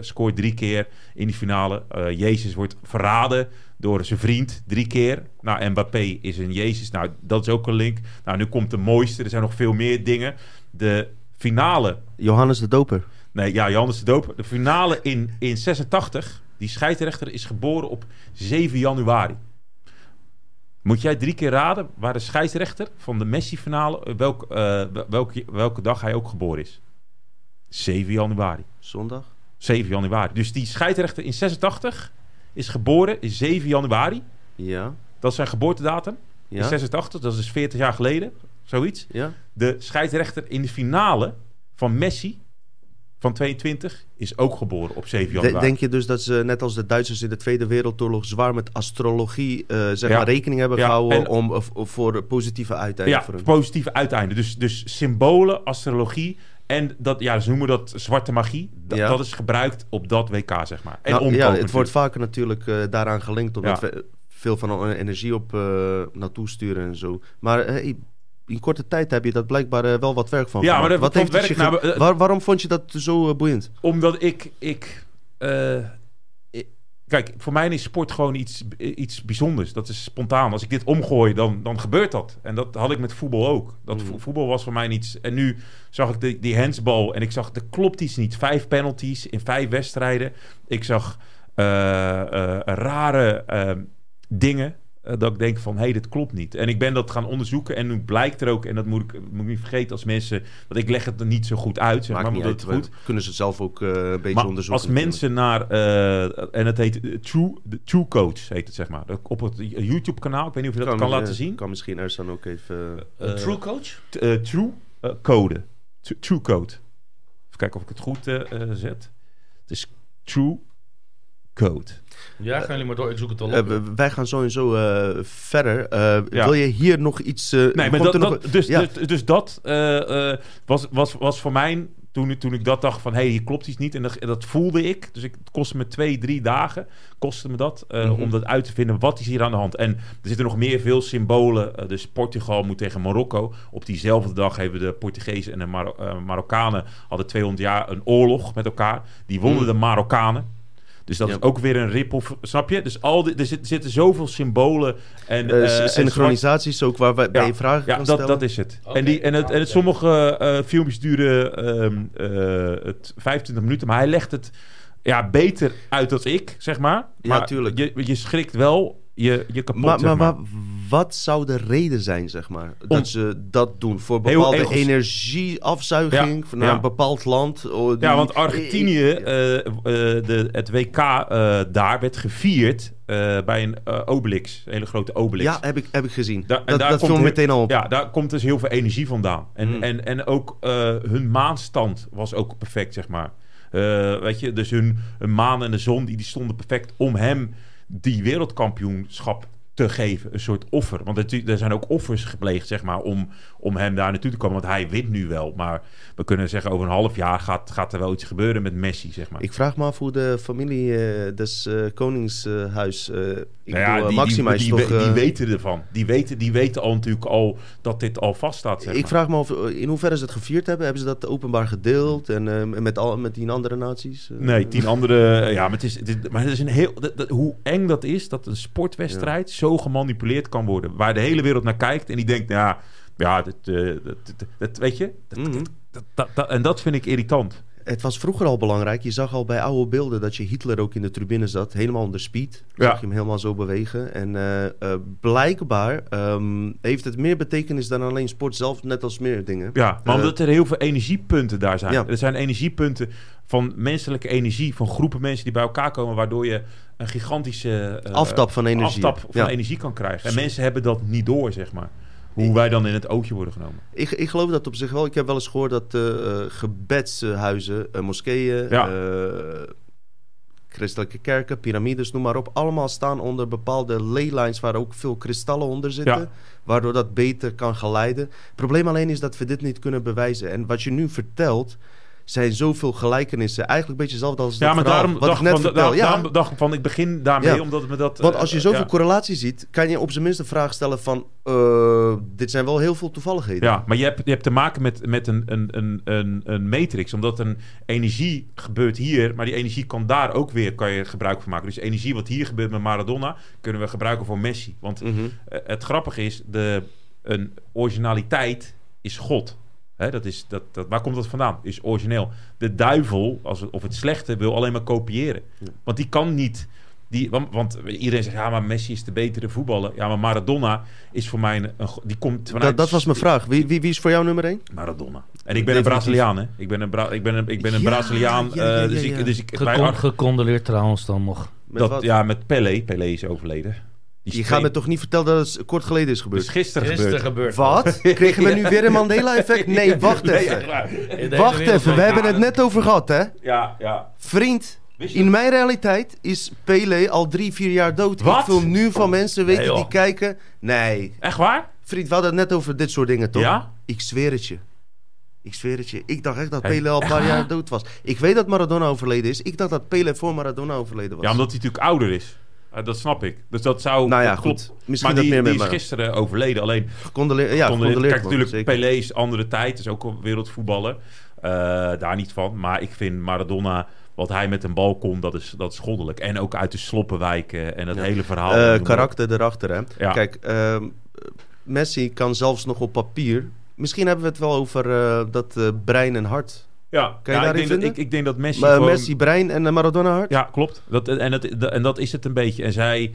scoort drie keer in die finale. Jezus wordt verraden door zijn vriend drie keer. Nou, Mbappé is een Jezus. Nou, dat is ook een link. Nou, nu komt de mooiste. Er zijn nog veel meer dingen. De finale Johannes de Doper. Nee, ja, Johannes de Doop. De finale in, in 86. Die scheidsrechter is geboren op 7 januari. Moet jij drie keer raden waar de scheidsrechter van de Messi-finale... eh, Welk, eh, welke, welke dag hij ook geboren is? 7 januari. Zondag. 7 januari. Dus die scheidsrechter in 86 is geboren in 7 januari. Ja. Dat is zijn geboortedatum. In Ja. 86, dat is dus 40 jaar geleden. Zoiets. Ja. De scheidsrechter in de finale van Messi van 22 is ook geboren op 7 De- januari. denk je dus dat ze, net als de Duitsers in de Tweede Wereldoorlog, zwaar met astrologie eh, zeg Ja. maar rekening hebben Ja, gehouden en- om, voor positieve uiteinden ja, voor positieve uiteinden. Dus, dus symbolen, astrologie en dat, ja, ze noemen dat zwarte magie. Dat, Ja. dat is gebruikt op dat WK, zeg maar. En Nou, omkoop ja, het natuurlijk. wordt vaker natuurlijk eh, daaraan gelinkt, omdat Ja. we veel van onze energie op eh, naartoe sturen en zo. Maar eh, in korte tijd heb je dat blijkbaar wel wat werk van Ja, maar dat- wat heeft werk Waar- waarom vond je dat zo boeiend? Omdat ik... ik, ik- Kijk, voor mij is sport gewoon iets, iets bijzonders. Dat is spontaan. Als ik dit omgooi, dan, dan gebeurt dat. En dat had ik met voetbal ook. Dat Mm. vo- voetbal was voor mij niets. En nu zag ik de, die handsbal en ik zag, er klopt iets niet. Vijf penalties in vijf wedstrijden. Ik zag eh, eh, rare eh, dingen. Eh, dat ik denk van, hé, hey, dit klopt niet. En ik ben dat gaan onderzoeken. En nu blijkt er ook, en dat moet ik, moet ik niet vergeten als mensen... Want ik leg het er niet zo goed uit, zeg Maakt maar. niet uit, het goed. kunnen ze zelf ook eh, een beetje Maar onderzoeken. als mensen naar, eh, en het heet True, de True Coach, heet het zeg maar. Op het YouTube-kanaal, ik weet niet of je dat kan, laten zien. Kan misschien Ersan ook even... Eh, true coach? True Code. T- true Code. Even kijken of ik het goed zet. Het is True Code. Ja, gaan jullie maar door. Ik zoek het al Eh, op. we- wij gaan sowieso eh, verder. Eh, Ja. Wil je hier nog iets... eh, Nee, maar dat, nog- dat, dus, ja. dus, dus dat eh, eh, was, was, was voor mij, toen, toen ik dat dacht van... hé, hey, hier klopt iets niet. En dat, dat voelde ik. Dus ik, het kostte me twee, drie dagen kostte me dat, eh, Mhm. om dat uit te vinden. Wat is hier aan de hand? En er zitten nog meer veel symbolen. Eh, dus Portugal moet tegen Marokko. Op diezelfde dag hebben de Portugezen en de eh, Marokkanen... hadden 200 jaar een oorlog met elkaar. Die wonnen Mhm. de Marokkanen. Dus dat Ja. is ook weer een rip-off, snap je? Dus al die, er zit- zitten zoveel symbolen en... Eh, eh, en synchronisaties ook waar wij Ja, je vragen ja, kan dat, stellen. dat is het. En, die, en, het, en het, sommige eh, filmpjes duren ehm, eh, het 25 minuten, maar hij legt het ja, beter uit dan ik, zeg maar. Ja, maar tuurlijk. Je, je schrikt wel je, je kapot, Maar, zeg maar, maar. Wa- wat zou de reden zijn, zeg maar, Om- dat ze dat doen? Voor Heel bepaalde egos- energieafzuiging Ja, naar ja. een bepaald land? Die- Ja, want Argentinië, eh, eh, de, het WK eh, daar werd gevierd eh, bij een eh, Obelix, een hele grote Obelix. Ja, heb ik, heb ik gezien. Dat daar dat komt heel- meteen al op. Ja, daar komt dus heel veel energie vandaan. En, Mm. en, en ook eh, hun maanstand was ook perfect, zeg maar. Eh, weet je, dus hun, hun maan en de zon, die, die stonden perfect om hem die wereldkampioenschap te geven. Een soort offer. Want het, er zijn ook offers gepleegd, zeg maar, om, om hem daar naartoe te komen. Want hij wint nu wel. Maar we kunnen zeggen, over een half jaar gaat, gaat er wel iets gebeuren met Messi, zeg maar. Ik vraag me af hoe de familie eh, des eh, Koningshuis... ik Nou ja, bedoel, eh, die, Maxima die, is die, toch... we- die weten ervan. Die weten, die weten al natuurlijk al dat dit al vaststaat. Zeg ik maar. vraag me af in hoeverre ze het gevierd hebben. Hebben ze dat openbaar gedeeld en met, al, met die andere naties? Nee, tien andere. Ja, maar het is, het is, maar het is een heel. dat- dat- hoe eng dat is dat een sportwedstrijd zo gemanipuleerd kan worden. Waar de hele wereld naar kijkt en die denkt, nou ja, dat, eh, dat, weet je. Dat, Mhm. dat, dat, dat- dat- en dat vind ik irritant. Het was vroeger al belangrijk. Je zag al bij oude beelden dat je Hitler ook in de tribune zat. Helemaal onder speed. Ja. Zag je hem helemaal zo bewegen. En eh, eh, blijkbaar ehm, heeft het meer betekenis dan alleen sport zelf. Net als meer dingen. Ja, maar omdat er heel veel energiepunten daar zijn. Ja. Er zijn energiepunten van menselijke energie, van groepen mensen die bij elkaar komen, waardoor je een gigantische eh, Aftap van energie. aftap van Ja. energie kan krijgen. En mensen hebben dat niet door, zeg maar. Hoe wij dan in het oogje worden genomen. Ik, ik geloof dat op zich wel. Ik heb wel eens gehoord dat eh, gebedshuizen, eh, moskeeën, Ja. christelijke kerken, piramides, noem maar op. Allemaal staan onder bepaalde leylines waar ook veel kristallen onder zitten. Ja. Waardoor dat beter kan geleiden. Het probleem alleen is dat we dit niet kunnen bewijzen. En wat je nu vertelt, zijn zoveel gelijkenissen. Eigenlijk een beetje hetzelfde als Ja, dat maar verhaal daarom wat dacht ik net van, vertel. Ja, daarom dacht ik van, ik begin daarmee, Ja. omdat me dat... want eh, als je zoveel ja. correlatie ziet, kan je op zijn minst de vraag stellen van... eh, dit zijn wel heel veel toevalligheden. Ja, maar je hebt, je hebt te maken met, met een, een, een, een, een matrix. Omdat een energie gebeurt hier, maar die energie kan daar ook weer kan je gebruik van maken. Dus energie wat hier gebeurt met Maradona, kunnen we gebruiken voor Messi. Want Mhm. eh, het grappige is, de, een originaliteit is God. Hè, dat is, dat, dat, waar komt dat vandaan? Is origineel. De duivel, als het, of het slechte, wil alleen maar kopiëren. Want die kan niet... Die, want, want iedereen zegt, ja, maar Messi is de betere voetballer. Ja, maar Maradona is voor mij... Een, die komt vanuit... Dat, dat was mijn vraag. Wie, wie, wie is voor jou nummer één? Maradona. En ik ben een. Braziliaan, hè? Ik ben een, Bra ik ben een, ik ben een Ja, Braziliaan. ja, ja, eh, ja, dus ik... Dus ik Gecon- Ar- gecondoleerd trouwens dan nog. Met dat, wat? ja, met Pelé. Pelé is overleden. Die Je gaat me toch niet vertellen dat het kort geleden is Dus gebeurd? gisteren, Gisteren gebeurd. gebeurd. Wat? Kregen we nu weer een Mandela-effect? Nee, wacht even. Wacht even, we hebben het net over gehad, hè? Ja, ja. Vriend, in mijn realiteit is Pele al drie, vier jaar dood. Wat? Ik wil nu van mensen weten Nee, die kijken... Nee, Echt waar? vriend, we hadden het net over dit soort dingen, toch? Ja? Ik zweer het je. Ik zweer het je. Ik dacht echt dat Pele al een paar jaar dood was. Ik weet dat Maradona overleden is. Ik dacht dat Pele voor Maradona overleden was. Ja, omdat hij natuurlijk ouder is. Eh, dat snap ik. Dus dat zou... Nou ja, dat klopt. goed. Misschien maar die, meer is gisteren overleden. Alleen, Gecondoleerd, ja, gecondoleerd. Kijk, natuurlijk, zeker. Pelé is andere tijd. Is ook wereldvoetballer. Eh, daar niet van. Maar ik vind Maradona... Wat hij met een bal kon, dat is, dat is goddelijk. En ook uit de sloppenwijken en het Ja. hele verhaal. Op. karakter erachter, hè. Ja. Kijk, ehm, Messi kan zelfs nog op papier... Misschien hebben we het wel over dat brein en hart. Ja, Kan je ja, ik, denk dat, ik, ik denk dat Messi Maar gewoon... Messi brein en eh, Maradona hart? Ja, klopt. Dat, en, dat, en dat is het een beetje. En zij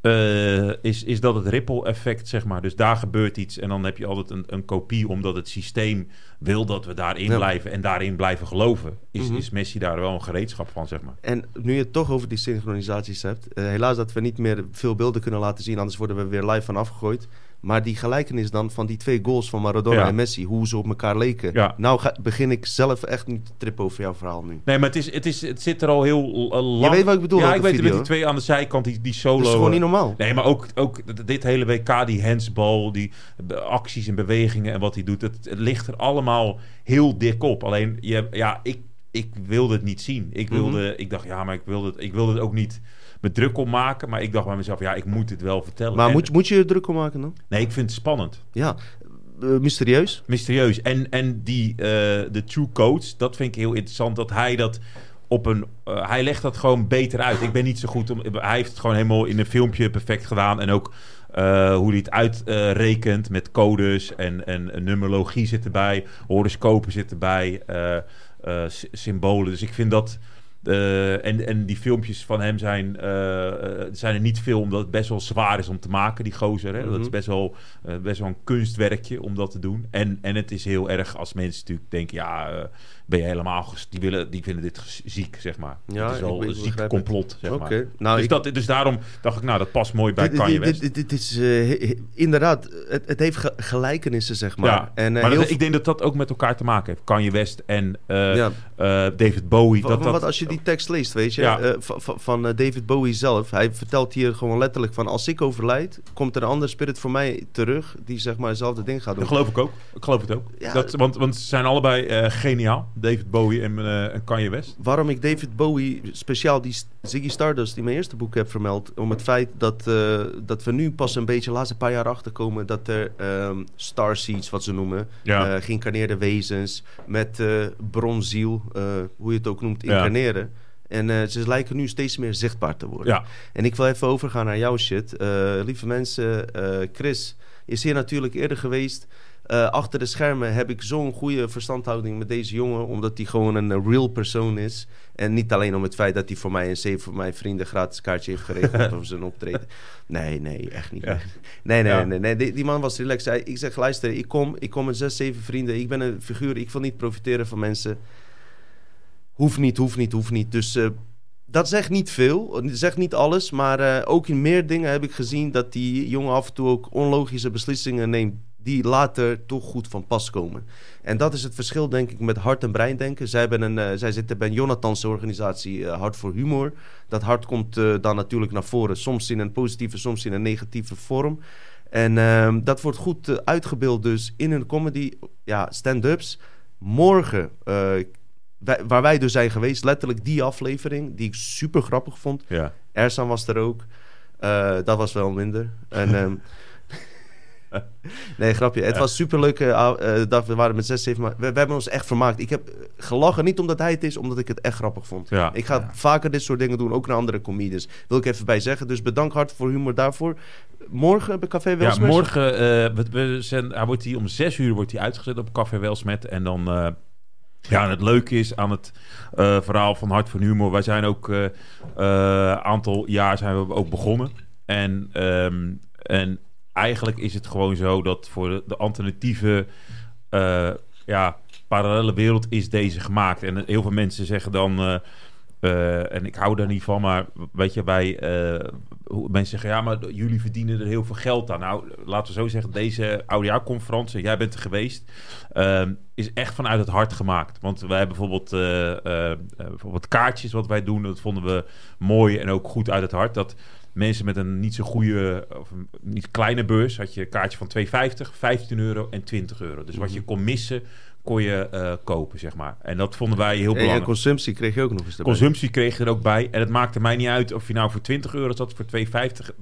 eh, is, is dat het ripple effect, zeg maar. Dus daar gebeurt iets en dan heb je altijd een, een kopie... omdat het systeem wil dat we daarin Ja. blijven en daarin blijven geloven. Is, Mhm. is Messi daar wel een gereedschap van, zeg maar. En nu je het toch over die synchronisaties hebt... eh, helaas dat we niet meer veel beelden kunnen laten zien... anders worden we weer live van afgegooid. Maar die gelijkenis dan van die twee goals van Maradona Ja. en Messi... hoe ze op elkaar leken. Ja. Nou ga, begin ik zelf echt niet te trippen over jouw verhaal nu. Nee, maar het, is, het, is, het zit er al heel eh, lang... Je weet wat ik bedoel, Ja, ik weet het, video. met die twee aan de zijkant, die, die solo... Dat is gewoon eh, niet normaal. Nee, maar ook, ook dit hele WK, die handsbal, die be- acties en bewegingen en wat hij doet, het, het ligt er allemaal heel dik op. Alleen, je, ja, ik, ik wilde het niet zien. Ik, wilde, Mhm. ik dacht, ja, maar ik wilde, het, ik wilde het ook niet met druk op maken. Maar ik dacht bij mezelf, ja, ik moet het wel vertellen. Maar En- moet, je- moet je er druk om maken dan? Nee, ik vind het spannend. Ja. Eh, mysterieus? Mysterieus. En, en die, eh, de true coach, dat vind ik heel interessant. Dat hij dat op een... eh, hij legt dat gewoon beter uit. Ik ben niet zo goed om... Hij heeft het gewoon helemaal in een filmpje perfect gedaan. En ook hoe hij het uitrekent met codes en, en, en numerologie zit erbij. Horoscopen zit erbij. sy- symbolen. Dus ik vind dat... eh, en, en die filmpjes van hem zijn, eh, eh, zijn er niet veel, omdat het best wel zwaar is om te maken, die gozer. Hè? Dat is Mhm. best wel, best wel een kunstwerkje om dat te doen. En, en het is heel erg als mensen natuurlijk denken, ja, ben je helemaal... Die, willen, die vinden dit ziek, zeg maar. Ja, het is be- een ziek complot, zeg maar. Nou, dus, ik- dat, dus daarom dacht ik, nou, dat past mooi bij Kanye West. dit, dit, dit is eh, inderdaad, het, het heeft ge- gelijkenissen, zeg maar. ja, En, eh, maar dat- ik denk dat dat ook met elkaar te maken heeft. Kanye West en eh, ja. David Bowie. Dat, wa- dat, wat als je die tekst leest, weet je, Ja. van David Bowie zelf. Hij vertelt hier gewoon letterlijk van als ik overlijd, komt er een ander spirit voor mij terug die zeg maar hetzelfde ding gaat doen. Dat geloof ik ook. Ik geloof het ook. Ja. Dat, want, want ze zijn allebei geniaal. David Bowie en, en Kanye West. Waarom ik David Bowie, speciaal die Ziggy Stardust, die mijn eerste boek heb vermeld, om het feit dat, eh, dat we nu pas een beetje de laatste paar jaar achterkomen dat er ehm starseeds, wat ze noemen, Ja. eh, geïncarneerde wezens met bronziel, hoe je het ook noemt, Ja. incarneren. En eh, ze lijken nu steeds meer zichtbaar te worden. Ja. En ik wil even overgaan naar jouw shit. Lieve mensen, Chris is hier natuurlijk eerder geweest. Eh, achter de schermen heb ik zo'n goede verstandhouding met deze jongen, omdat hij gewoon een eh, real persoon is. En niet alleen om het feit dat hij voor mij en zeven voor mijn vrienden gratis kaartje heeft geregeld voor zijn optreden. Nee, nee, echt niet. Ja. Nee, nee, Ja. nee. nee. Die, die man was relaxed. Ik zeg, luister, ik kom, ik kom met zes, zeven vrienden. Ik ben een figuur, ik wil niet profiteren van mensen. Hoeft niet, hoeft niet, hoeft niet. Dus eh, dat zegt niet veel, zegt niet alles. Maar ook in meer dingen heb ik gezien dat die jongen af en toe ook onlogische beslissingen neemt die later toch goed van pas komen. En dat is het verschil, denk ik, met hart en brein denken. Zij, hebben een, eh, zij zitten bij Jonathan's organisatie eh, Hart voor Humor. Dat hart komt eh, dan natuurlijk naar voren, soms in een positieve, soms in een negatieve vorm. En ehm, dat wordt goed uitgebeeld dus in een comedy, ja, stand-ups. Morgen, wij- waar wij dus zijn geweest, letterlijk die aflevering, die ik super grappig vond. Ja. Ersan was er ook. Dat was wel minder. En, ehm, nee, grapje. Het was super leuk. dag. we waren met zes, zeven. Maar we, we hebben ons echt vermaakt. Ik heb eh, gelachen, niet omdat hij het is, omdat ik het echt grappig vond. Ja. Ik ga vaker dit soort dingen doen, ook naar andere comedians. Wil ik even bij zeggen. Dus bedankt hard voor humor daarvoor. Morgen bij Café Ja, Welsmers. morgen uh, we, we zijn, hij wordt hij om zes uur wordt hij uitgezet op Café Welsmet. En dan, uh, ja, en het leuke is aan het uh, verhaal van Hart van Humor. Wij zijn ook een aantal jaar zijn we ook begonnen. En, um, en eigenlijk is het gewoon zo dat voor de, alternatieve ja, parallele wereld is deze gemaakt. En heel veel mensen zeggen dan... Uh, en ik hou daar niet van, maar weet je, bij uh, mensen zeggen ja, maar jullie verdienen er heel veel geld aan. Nou, laten we zo zeggen, deze oudejaarsconferentie, jij bent er geweest, uh, is echt vanuit het hart gemaakt. Want wij hebben bijvoorbeeld, uh, bijvoorbeeld kaartjes wat wij doen, dat vonden we mooi en ook goed uit het hart. Dat mensen met een niet zo goede, of een niet kleine beurs, had je een kaartje van 2,50, 15 euro en 20 euro. Dus wat je kon missen, kon je uh, kopen, zeg maar. En dat vonden wij heel belangrijk. En consumptie kreeg je ook nog eens erbij. Consumptie kreeg je er ook bij. En het maakte mij niet uit of je nou voor 20 euro zat, voor 2,50.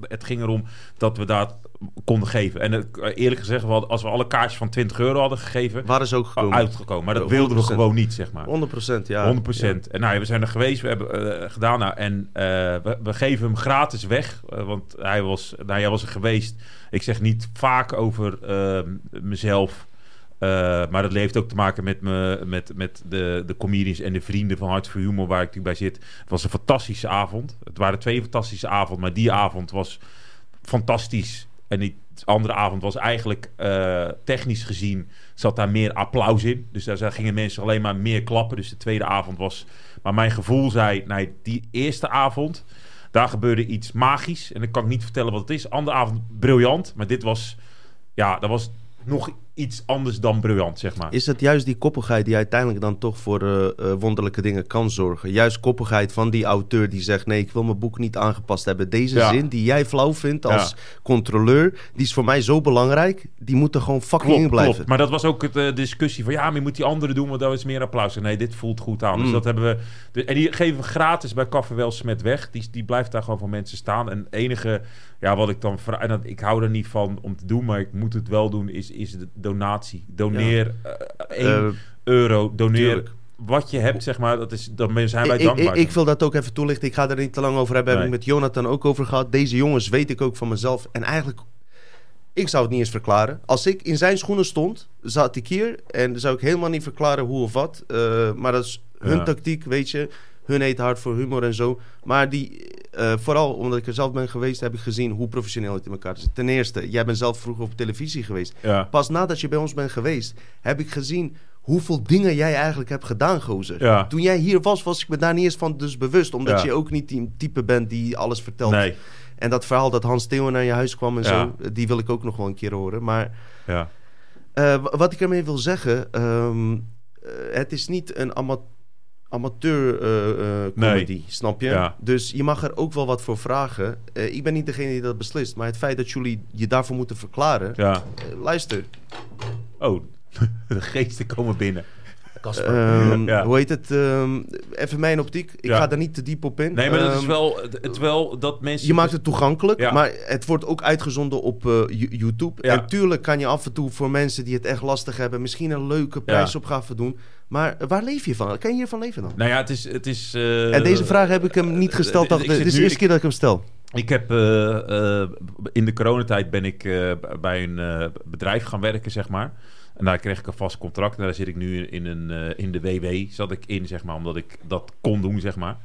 Het ging erom dat we dat konden geven. En uh, eerlijk gezegd, als we alle kaartjes van 20 euro hadden gegeven... Waren ze ook gekomen. Uitgekomen. Maar dat wilden we gewoon niet, zeg maar. 100% ja. 100%. Ja. En nou, we zijn er geweest, we hebben uh, gedaan. Nou, en we, we, geven hem gratis weg. want hij was, nou, jij was er geweest. Ik zeg niet vaak over mezelf... Uh, maar dat heeft ook te maken met, me, met, met de, de comedians en de vrienden van Hart voor Humor waar ik natuurlijk bij zit. Het was een fantastische avond. Het waren twee fantastische avonden, maar die avond was fantastisch. En die andere avond was eigenlijk uh, technisch gezien zat daar meer applaus in. Dus daar gingen mensen alleen maar meer klappen. Dus de tweede avond was... Maar mijn gevoel zei, nee, die eerste avond... Daar gebeurde iets magisch. En dan kan ik niet vertellen wat het is. Andere avond briljant. Maar dit was... Ja, dat was nog iets anders dan briljant, zeg maar. Is het juist die koppigheid die uiteindelijk dan toch voor uh, uh, wonderlijke dingen kan zorgen? Juist koppigheid van die auteur die zegt... nee, ik wil mijn boek niet aangepast hebben. Deze ja. zin die jij flauw vindt als ja. controleur... die is voor mij zo belangrijk. Die moet er gewoon fucking klopt, in blijven. Klopt. Maar dat was ook de uh, discussie van... ja, maar je moet die andere doen, want daar is meer applaus. Nee, dit voelt goed aan. Mm. Dus dat hebben we... De, en die geven we gratis bij Café Welsmet weg. Die, die blijft daar gewoon voor mensen staan. En enige... Ja, wat ik dan... En dat, ik hou er niet van om te doen, maar ik moet het wel doen... is, is de donatie. Doneer ja. uh, 1 euro. Doneer... Tuurlijk wat je hebt, zeg maar, dat is, dan zijn wij dankbaar. Ik, ik, wil dat ook even toelichten. Ik ga er niet te lang over hebben. Nee. Heb ik met Jonathan ook over gehad. Deze jongens weet ik ook van mezelf. En eigenlijk, ik zou het niet eens verklaren. Als ik in zijn schoenen stond, zat ik hier. En zou ik helemaal niet verklaren hoe of wat. Uh, maar dat is hun ja. tactiek, weet je. Hun eet hard voor humor en zo. Maar die, uh, vooral omdat ik er zelf ben geweest, heb ik gezien hoe professioneel het in elkaar zit. Ten eerste, jij bent zelf vroeger op televisie geweest. Ja. Pas nadat je bij ons bent geweest, heb ik gezien hoeveel dingen jij eigenlijk hebt gedaan, gozer. Ja. Toen jij hier was, was ik me daar niet eens van dus bewust. Omdat Ja. je ook niet die type bent die alles vertelt. Nee. En dat verhaal dat Hans Theeuwen naar je huis kwam en zo, die wil ik ook nog wel een keer horen. Maar Ja. eh, wat ik ermee wil zeggen, ehm, eh, het is niet een ama amateur eh, eh, comedy, snap je? Ja. Dus je mag er ook wel wat voor vragen. Eh, ik ben niet degene die dat beslist, maar het feit dat jullie je daarvoor moeten verklaren. Ja. luister, Oh, de geesten komen binnen. Ehm, Ja. hoe heet het? ehm, even mijn optiek. Ik Ja. ga daar niet te diep op in. Nee, maar dat is Ehm, wel, het, wel dat mensen... Je maakt het toegankelijk, Ja. maar het wordt ook uitgezonden op eh, Yo- YouTube. Ja. En tuurlijk kan je af en toe voor mensen die het echt lastig hebben... misschien een leuke prijsopgave doen. Maar waar leef je van? Kan je hiervan leven dan? Nou ja, het is... Het is eh, en deze vraag heb ik hem niet gesteld. eh, dat- Dit zit is de eerste keer dat ik hem stel. Ik heb eh, eh, in de coronatijd ben ik eh, bij een eh, bedrijf gaan werken, zeg maar. En daar kreeg ik een vast contract. En daar zit ik nu in, een, eh, in de WW, zat ik in, zeg maar, omdat ik dat kon doen, zeg maar.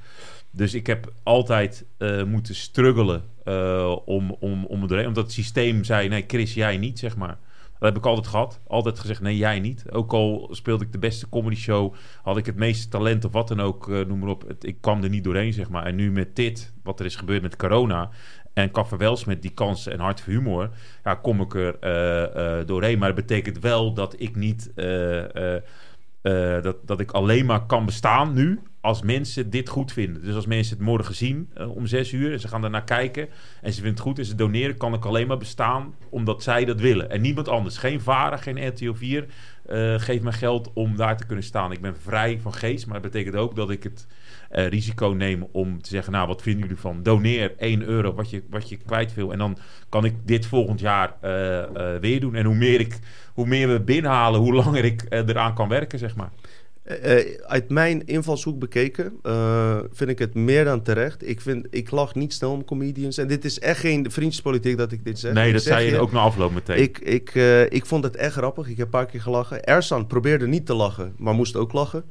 Dus ik heb altijd eh, moeten struggelen eh, om, om, om het doorheen. Omdat het systeem zei, nee Chris, jij niet, zeg maar. Dat heb ik altijd gehad. Altijd gezegd, nee, jij niet. Ook al speelde ik de beste comedy show, had ik het meeste talent of wat dan ook, noem maar op. Ik kwam er niet doorheen, zeg maar. En nu met dit, wat er is gebeurd met corona... en Kaffer met die kansen en voor humor... ja, kom ik er eh, eh, doorheen. Maar dat betekent wel dat ik niet... eh, dat, dat ik alleen maar kan bestaan nu als mensen dit goed vinden. Dus als mensen het morgen zien om zes uur en ze gaan daarnaar kijken en ze vinden het goed en ze doneren, kan ik alleen maar bestaan omdat zij dat willen. En niemand anders. Geen VARA, geen RTL 4 eh geeft me geld om daar te kunnen staan. Ik ben vrij van geest, maar dat betekent ook dat ik het eh, risico neem om te zeggen, nou wat vinden jullie van? Doneer 1 euro wat je, wat je kwijt wil en dan kan ik dit volgend jaar eh, eh, weer doen. En hoe meer, ik, hoe meer we binnenhalen, hoe langer ik eraan kan werken, zeg maar. Uit mijn invalshoek bekeken vind ik het meer dan terecht. Ik, vind, ik lach niet snel om comedians. En dit is echt geen vriendjespolitiek dat ik dit zeg. Nee, Ik dat zeg zei je ook na afloop meteen. Ik, ik, ik vond het echt grappig. Ik heb een paar keer gelachen. Ersan probeerde niet te lachen, maar moest ook lachen.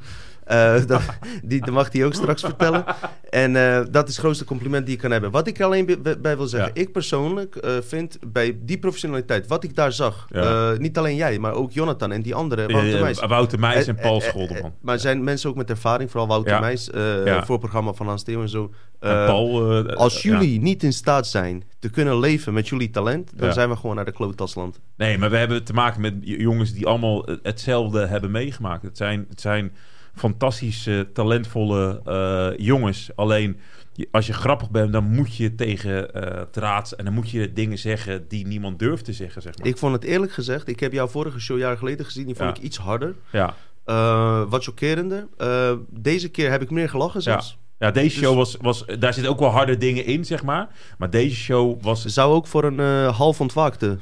Eh, dat, die, dat mag hij ook straks vertellen. En eh, dat is het grootste compliment die je kan hebben. Wat ik er alleen bij, wil zeggen. Ja. Ik persoonlijk eh, vind bij die professionaliteit, wat ik daar zag. Ja. niet alleen jij, maar ook Jonathan en die andere. Eh, Wouter Meijs. Wouter Meijs en Paul Scholderman. Maar zijn mensen ook met ervaring, vooral Wouter Ja. Meijs, eh, Ja. voor het programma van Hans Theo en zo. En Paul, als jullie niet in staat zijn te kunnen leven met jullie talent, dan zijn we gewoon naar de kloottasland. Nee, maar we hebben te maken met jongens die allemaal hetzelfde hebben meegemaakt. Het zijn, het zijn fantastische, talentvolle eh, jongens. Alleen als je grappig bent, dan moet je tegen raad en dan moet je dingen zeggen die niemand durft te zeggen, zeg maar. Ik vond het eerlijk gezegd, ik heb jouw vorige show jaren geleden gezien, die vond Ja. ik iets harder. Ja. Eh, wat chockerender. Deze keer heb ik meer gelachen zelfs. ja, deze Dus- show was, was... Daar zitten ook wel harde dingen in, zeg maar. Maar deze show was Zou ook voor een half ontwaakte.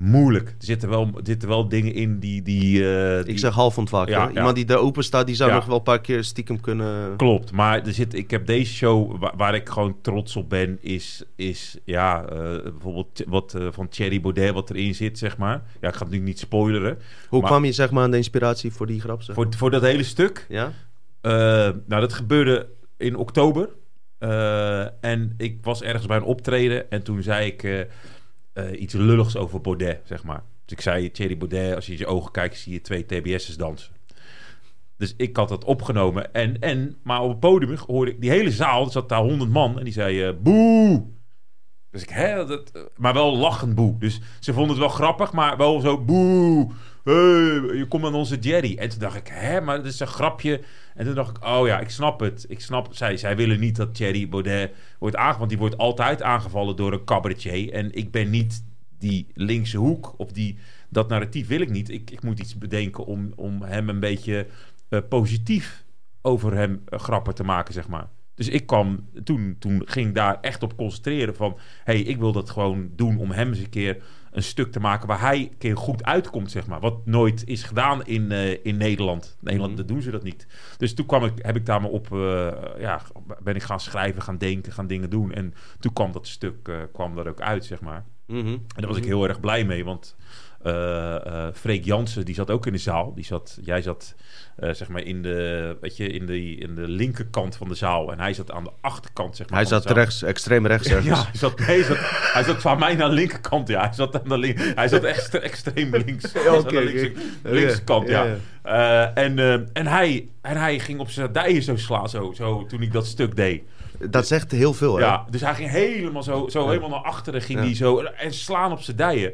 Moeilijk. Er zitten wel, er zitten wel dingen in die... die, eh, Ik zeg half ontwaakte. Ja, ja. Iemand die daar open staat, die zou Ja. nog wel een paar keer stiekem kunnen... Klopt, maar er zit, ik heb deze show waar, waar ik gewoon trots op ben, is, is ja, eh, bijvoorbeeld wat eh, van Thierry Baudet wat erin zit, zeg maar. Ja, ik ga het nu niet spoileren. Hoe Maar- kwam je zeg maar aan de inspiratie voor die grap? Zeg? Voor, voor dat hele stuk, Ja? nou dat gebeurde in oktober. En ik was ergens bij een optreden en toen zei ik eh, iets lulligs over Baudet, zeg maar. Dus ik zei, Thierry Baudet, als je in je ogen kijkt, zie je twee TBS'ers dansen. Dus ik had dat opgenomen. En, en, maar op het podium hoorde ik die hele zaal, er zat daar honderd man, en die zei eh, boe. Dus ik, hè, dat, eh, maar wel lachend boe. Dus ze vonden het wel grappig, maar wel zo boe. Hey, je komt aan onze Jerry. En toen dacht ik, hè, maar dat is een grapje. En toen dacht ik, oh ja, ik snap het. Ik snap, zij, zij willen niet dat Thierry Baudet wordt aangevallen. Want die wordt altijd aangevallen door een cabaretier. En ik ben niet die linkse hoek of die, dat narratief wil ik niet. Ik, ik moet iets bedenken om, om hem een beetje eh, positief over hem eh, grappen te maken, zeg maar. Dus ik kwam, toen, toen ging daar echt op concentreren van... hey, ik wil dat gewoon doen om hem eens een keer een stuk te maken... waar hij een keer goed uitkomt, zeg maar. Wat nooit is gedaan in, eh, in Nederland. Nederland, Mhm. dat doen ze dat niet. Dus toen kwam ik, heb ik daar maar op... eh, ja, ben ik gaan schrijven, gaan denken, gaan dingen doen. En toen kwam dat stuk eh, kwam er ook uit, zeg maar. Mhm. En daar was ik heel erg blij mee, want Freek Jansen, die zat ook in de zaal. Die zat, jij zat eh, zeg maar in de, weet je, in, de, in de linkerkant van de zaal. En hij zat aan de achterkant, zeg maar. Hij zat rechts, extreem rechts ergens. Ja, hij zat, hij zat, hij zat van mij naar de linkerkant, ja. Hij zat aan de link, hij zat echt extreem links. Hij zat aan de oké, linkse, oké. linkse kant, ja. Ja, Eh, en, eh, en, hij, en hij ging op zijn dijen zo slaan, zo, zo, toen ik dat stuk deed. Dat zegt heel veel, hè? Ja, dus hij ging helemaal zo, zo helemaal naar achteren ging Ja. hij zo en slaan op zijn dijen.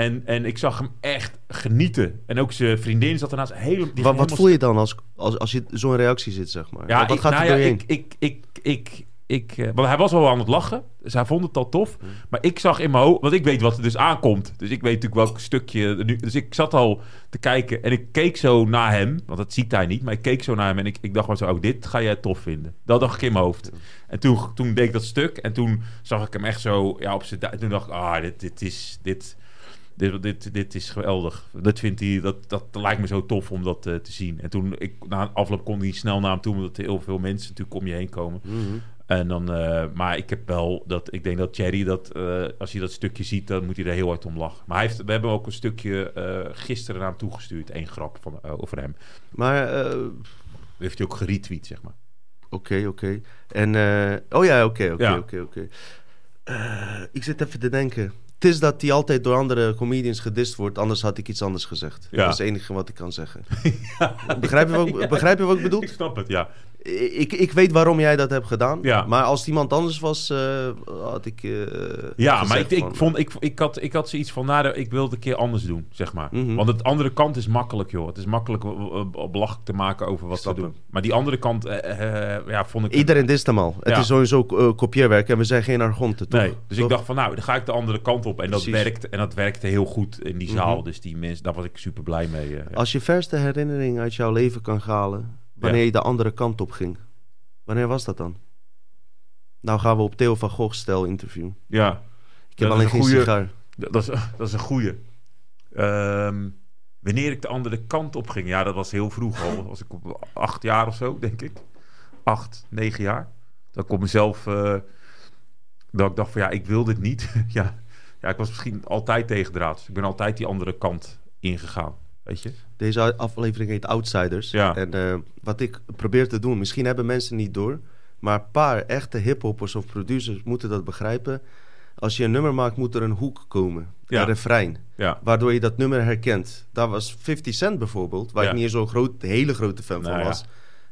En, en ik zag hem echt genieten. En ook zijn vriendin zat ernaast. Heel, Wat, wat helemaal voel je dan als, als, als je zo'n reactie ziet, zeg maar? ja, wat wat ik, gaat nou er ja, doorheen? ik, ik, ik, ik, ik, eh, want hij was wel aan het lachen. Dus hij vond het al tof. Maar ik zag in mijn hoofd... Want ik weet wat er dus aankomt. Dus ik weet natuurlijk welk stukje... Nu, dus ik zat al te kijken. En ik keek zo naar hem. Want dat ziet hij niet. Maar ik keek zo naar hem. En ik, ik dacht maar zo... Oh, dit ga jij tof vinden. Dat dacht ik in mijn hoofd. En toen, toen deed ik dat stuk. En toen zag ik hem echt zo... Ja, op zijn... Toen dacht ik... Ah, dit, dit is... Dit, dit, dit, dit is geweldig. Dat vindt hij, dat, dat lijkt me zo tof om dat eh, te zien. En toen, ik, na een afloop kon hij snel naar hem toe, omdat er heel veel mensen natuurlijk om je heen komen. Mhm. En dan, eh, maar ik heb wel dat, ik denk dat Thierry dat, eh, als hij dat stukje ziet, dan moet hij er heel hard om lachen. Maar hij heeft, we hebben ook een stukje gisteren naar hem toegestuurd, één grap van, over hem. Maar, heeft hij ook geretweet, zeg maar. oké, oké. En, oh ja, oké, oké, oké, oké. Ik zit even te denken. Het is dat hij altijd door andere comedians gedist wordt, anders had ik iets anders gezegd. Ja. Dat is het enige wat ik kan zeggen. begrijp, je wat, begrijp je wat ik bedoel? Ik snap het, ja. Ik, ik weet waarom jij dat hebt gedaan. Ja. Maar als het iemand anders was, eh, had ik. eh, Ja, maar ik, ik, vond, ik, ik, had, ik had zoiets van, nou, ik wilde een keer anders doen, zeg maar. Mhm. Want het andere kant is makkelijk, joh. Het is makkelijk eh, belachelijk te maken over wat ze doen. Maar die andere kant, eh, ja, vond ik... Iedereen dist hem al. Het is sowieso kopieerwerk en we zijn geen argonten, toch? Nee, dus Toch? ik dacht van, nou, dan ga ik de andere kant op. En dat, Precies. werkt, en dat werkte heel goed in die zaal. Mhm. Dus die mensen, daar was ik super blij mee. Als je verste herinnering uit jouw leven kan halen, wanneer je de andere kant op ging, wanneer was dat dan? Nou gaan we op Theo van Gogh stijl interview. ja, Ik heb Dat is alleen geen goeie- sigaar. dat is, dat is een goeie. Ehm, wanneer ik de andere kant op ging, ja, dat was heel vroeg al. Was ik op acht jaar of zo, denk ik. Acht, negen jaar. Dat ik op mezelf, eh, dat ik dacht van ja, ik wil dit niet. ja. ja, ik was misschien altijd tegendraads. Ik ben altijd die andere kant ingegaan, weet je. Deze aflevering heet Outsiders. Ja. En eh, wat ik probeer te doen, misschien hebben mensen niet door, maar een paar echte hiphoppers of producers moeten dat begrijpen. Als je een nummer maakt, moet er een hoek komen. Ja. Een refrein. Ja, Waardoor je dat nummer herkent. Daar was 50 Cent bijvoorbeeld, waar ik niet zo'n groot, hele grote fan Nou van ja. was.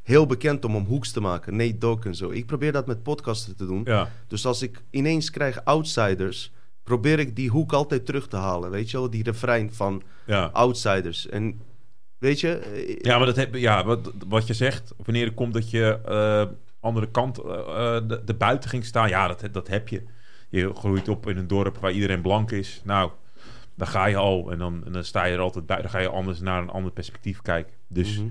Heel bekend om om hoeks te maken. Nate Dogg en zo. Ik probeer dat met podcasten te doen. ja. Dus als ik ineens krijg outsiders, probeer ik die hoek altijd terug te halen. Weet je wel, die refrein van ja. outsiders. En weet je, eh, Ja, maar dat heb, ja, wat, wat je zegt, wanneer het komt dat je eh andere kant eh, de, de buiten ging staan, ja, dat, dat heb je. Je groeit op in een dorp waar iedereen blank is. Nou, dan ga je al en dan, en dan sta je er altijd bij. Dan ga je anders naar een ander perspectief kijken. Dus Mhm.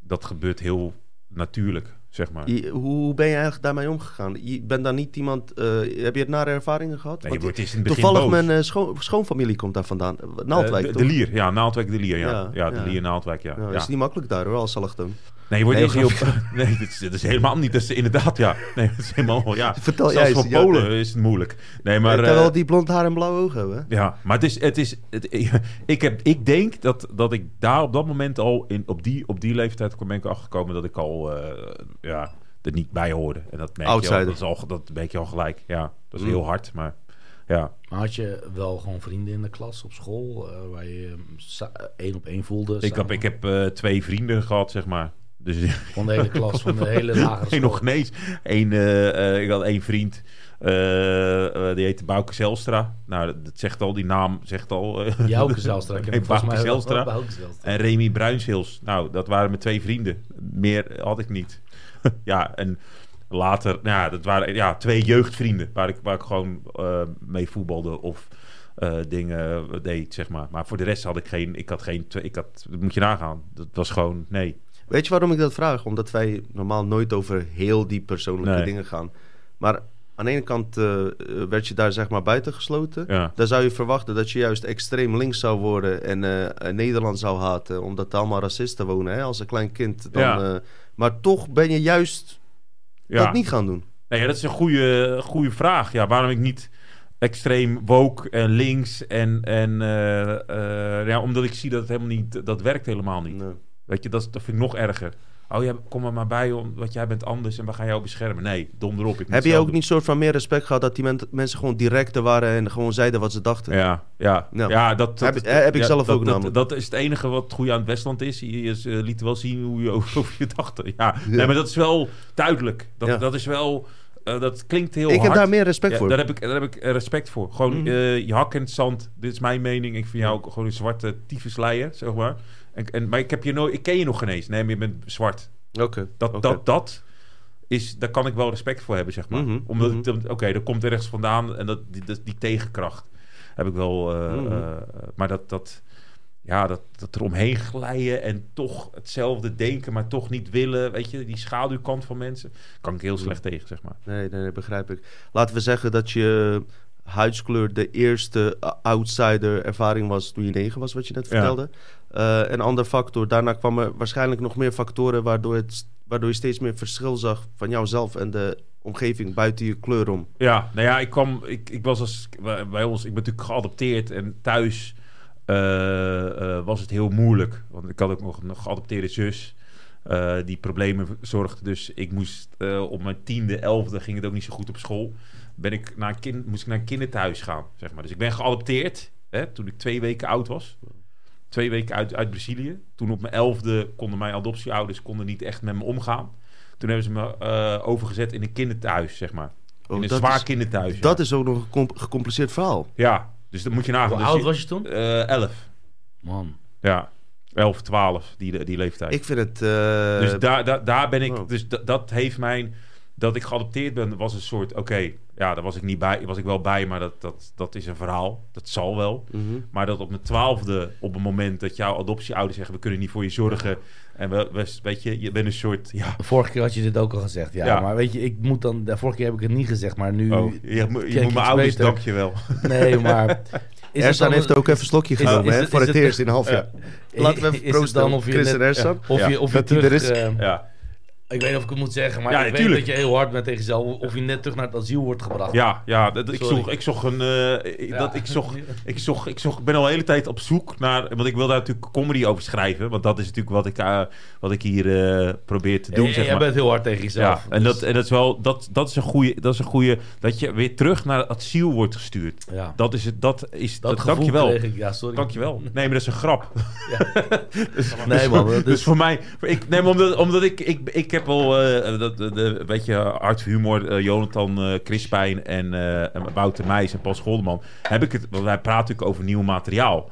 dat gebeurt heel natuurlijk, zeg maar. Je- hoe ben je eigenlijk daarmee omgegaan? Je bent dan niet iemand. eh, heb je het nare ervaringen gehad? Nee, je wordt in het begin toevallig boos. mijn eh, schoon, schoonfamilie komt daar vandaan. Naaldwijk, Eh, de, de Lier, ja, Naaldwijk de Lier, ja. Ja, Ja, de. Lier Naaldwijk, ja. Nou, ja. is niet makkelijk daar hoor, als allochtoon. Nee, je wordt Nee, heel... grap. Nee, dit is, dit is helemaal niet. Dat is inderdaad, ja. Nee, dat is helemaal... Ja. Vertel Zelfs voor ja, Polen nee. is het moeilijk. Nee, maar... Terwijl eh, die blond haar en blauwe ogen hebben. Ja, maar het is... Het is het, ik, heb, ik denk dat, dat ik daar op dat moment al... In, op, die, op die leeftijd ben ik achtergekomen dat ik al... eh, ja, er niet bij hoorde. En dat merk je al, Outsider. dat, is al, dat merk je al gelijk. Ja, dat is Mm. heel hard, maar... Ja, Maar had je wel gewoon vrienden in de klas op school eh, waar je één op één voelde? ik heb, ik heb eh, twee vrienden gehad, zeg maar. Dus Van de hele klas, van de hele lagere Nee, school. nog ineens. Eén, eh, eh, ik had één vriend. eh, die heette Bouke Zelstra. Nou, dat, dat zegt al, die naam zegt al. Jouke Zelstra. Ik Nee, Bouke wel- Zelstra. En Remy Bruinshils. Nou, dat waren mijn twee vrienden. Meer had ik niet. ja, en later, nou ja, dat waren ja, twee jeugdvrienden. Waar ik, waar ik gewoon mee voetbalde of dingen deed, zeg maar. Maar voor de rest had ik geen, ik had geen, ik had, dat moet je nagaan. Dat was gewoon, nee. Weet je waarom ik dat vraag? Omdat wij normaal nooit over heel die persoonlijke Nee. dingen gaan. Maar aan de ene kant eh, eh, werd je daar zeg maar buitengesloten. Ja. Dan zou je verwachten dat je juist extreem links zou worden en eh, Nederland zou haten. Omdat er allemaal racisten wonen hè, als een klein kind. Dan, Ja. maar toch ben je juist ja. dat niet gaan doen. Nee, dat is een goede, goede vraag. Ja, waarom ik niet extreem woke en links en, en ja, omdat ik zie dat het helemaal niet, dat werkt helemaal niet. Nee. Weet je, dat, dat vind ik nog erger. Oh ja, kom er maar bij, want jij bent anders en we gaan jou beschermen. Nee, dom erop. Ik Heb je ook niet soort van meer respect gehad dat die men- mensen gewoon directer waren en gewoon zeiden wat ze dachten? Ja, ja, Ja. ja. dat, dat, Heb- heb ik ja, zelf dat, ook dat, namelijk. Dat is het enige wat goed aan het Westland is. Je, je eh, liet wel zien hoe je over, je dacht. Ja. Nee, maar dat is wel duidelijk. Dat, dat is wel... eh, dat klinkt heel ik hard. heb daar meer respect voor. Daar heb ik, daar heb ik eh, respect voor. Gewoon Mhm. eh, je hak in het zand. Dit is mijn mening. Ik vind jou ook gewoon een zwarte tyfusleier, zeg maar. En, en, maar ik, heb je nooit, ik ken je nog geen eens. Nee, maar je bent zwart. Oké. Dat, dat, dat is, daar kan ik wel respect voor hebben, zeg maar. Mhm, Omdat mhm. oké, dat komt ergens vandaan. En dat, die, dat- die tegenkracht heb ik wel. eh, Mhm. eh, maar dat, dat, ja, dat, dat eromheen glijden en toch hetzelfde denken, maar toch niet willen. Weet je, die schaduwkant van mensen. Kan ik heel slecht tegen, zeg maar. Nee, nee, nee, begrijp ik. Laten we zeggen dat je huidskleur de eerste uh, outsider ervaring was toen je negen was, wat je net Ja. Eh, een ander factor. Daarna kwamen waarschijnlijk nog meer factoren waardoor, het, waardoor je steeds meer verschil zag van jouzelf en de omgeving buiten je kleur om. Ja, nou ja, ik kwam, ik, ik was als bij ons, ik ben natuurlijk geadopteerd en thuis eh, eh, was het heel moeilijk, want ik had ook nog een geadopteerde zus die problemen zorgde. Dus ik moest op mijn tiende, elfde ging het ook niet zo goed op school. Ben ik naar een kind, moest ik naar een kinderthuis gaan, zeg maar. Dus ik ben geadopteerd hè, toen ik twee weken oud was. Twee weken uit, uit Brazilië. Toen op mijn elfde konden mijn adoptieouders konden niet echt met me omgaan. Toen hebben ze me eh, overgezet in een kinderthuis, zeg maar. Oh, in een zwaar is- kinderthuis. Dat ja. is ook nog een com- gecompliceerd verhaal. Ja, dus dat moet je nagaan. Hoe Dus oud je- was je toen? eh, elf. Man. Ja, 11, 12, die, die leeftijd. Ik vind het... eh, dus daar, daar, daar ben ik. Dus da- dat heeft mijn. Dat ik geadopteerd ben, was een soort. Oké, ja, daar was ik niet bij. Was ik wel bij, maar dat, dat, dat is een verhaal. Dat zal wel. mhm. Maar dat op mijn twaalfde, op een moment dat jouw adoptieouders zeggen: we kunnen niet voor je zorgen. En we, we- weet je, je bent een soort. Ja, vorige keer had je dit ook al gezegd. Ja, Ja. maar weet je, ik moet dan... De vorige keer heb ik het niet gezegd, maar nu... oh, je, moet- je mijn ouders, beter. dankjewel. Nee, maar... Is het Ersan dan- heeft ook even een slokje is- genomen, is hè, het- voor is het het- eerst in een half jaar. Laten we even Is het proosten dan of je Chris net- en Ersan. Of je, of je dat terug... er is. eh, Ja, ik weet niet of ik het moet zeggen, maar Ja, ik weet dat je heel hard bent tegen jezelf. Of je net terug naar het asiel wordt gebracht. ja, ja dat, ik, Sorry. zocht, ik zocht een. eh, Ja. dat, ik, zocht, ik, zocht, ik zocht, ik ben al de hele tijd op zoek naar. Want ik wil daar natuurlijk comedy over schrijven. Want dat is natuurlijk wat ik, eh, wat ik hier eh, probeer te doen. Ja, zeg jij maar. bent heel hard tegen jezelf. Ja, en, Dus- dat, en dat is wel, dat, dat is een goede, dat is een goede, dat je weer terug naar het asiel wordt gestuurd. ja. Dat is het, dat is, dat dat, gevoel dankjewel. ik, ja, sorry. Dankjewel. Nee, maar dat is een grap. Nee man, dat Dus voor mij, ik, nee, maar omdat, omdat ik, ik, ik heb wel eh, dat, de, de, een beetje hard humor, eh, Jonathan eh Crispijn en, eh, Wouter Meijs en Paul Scholderman, heb ik het, want wij praten natuurlijk over nieuw materiaal.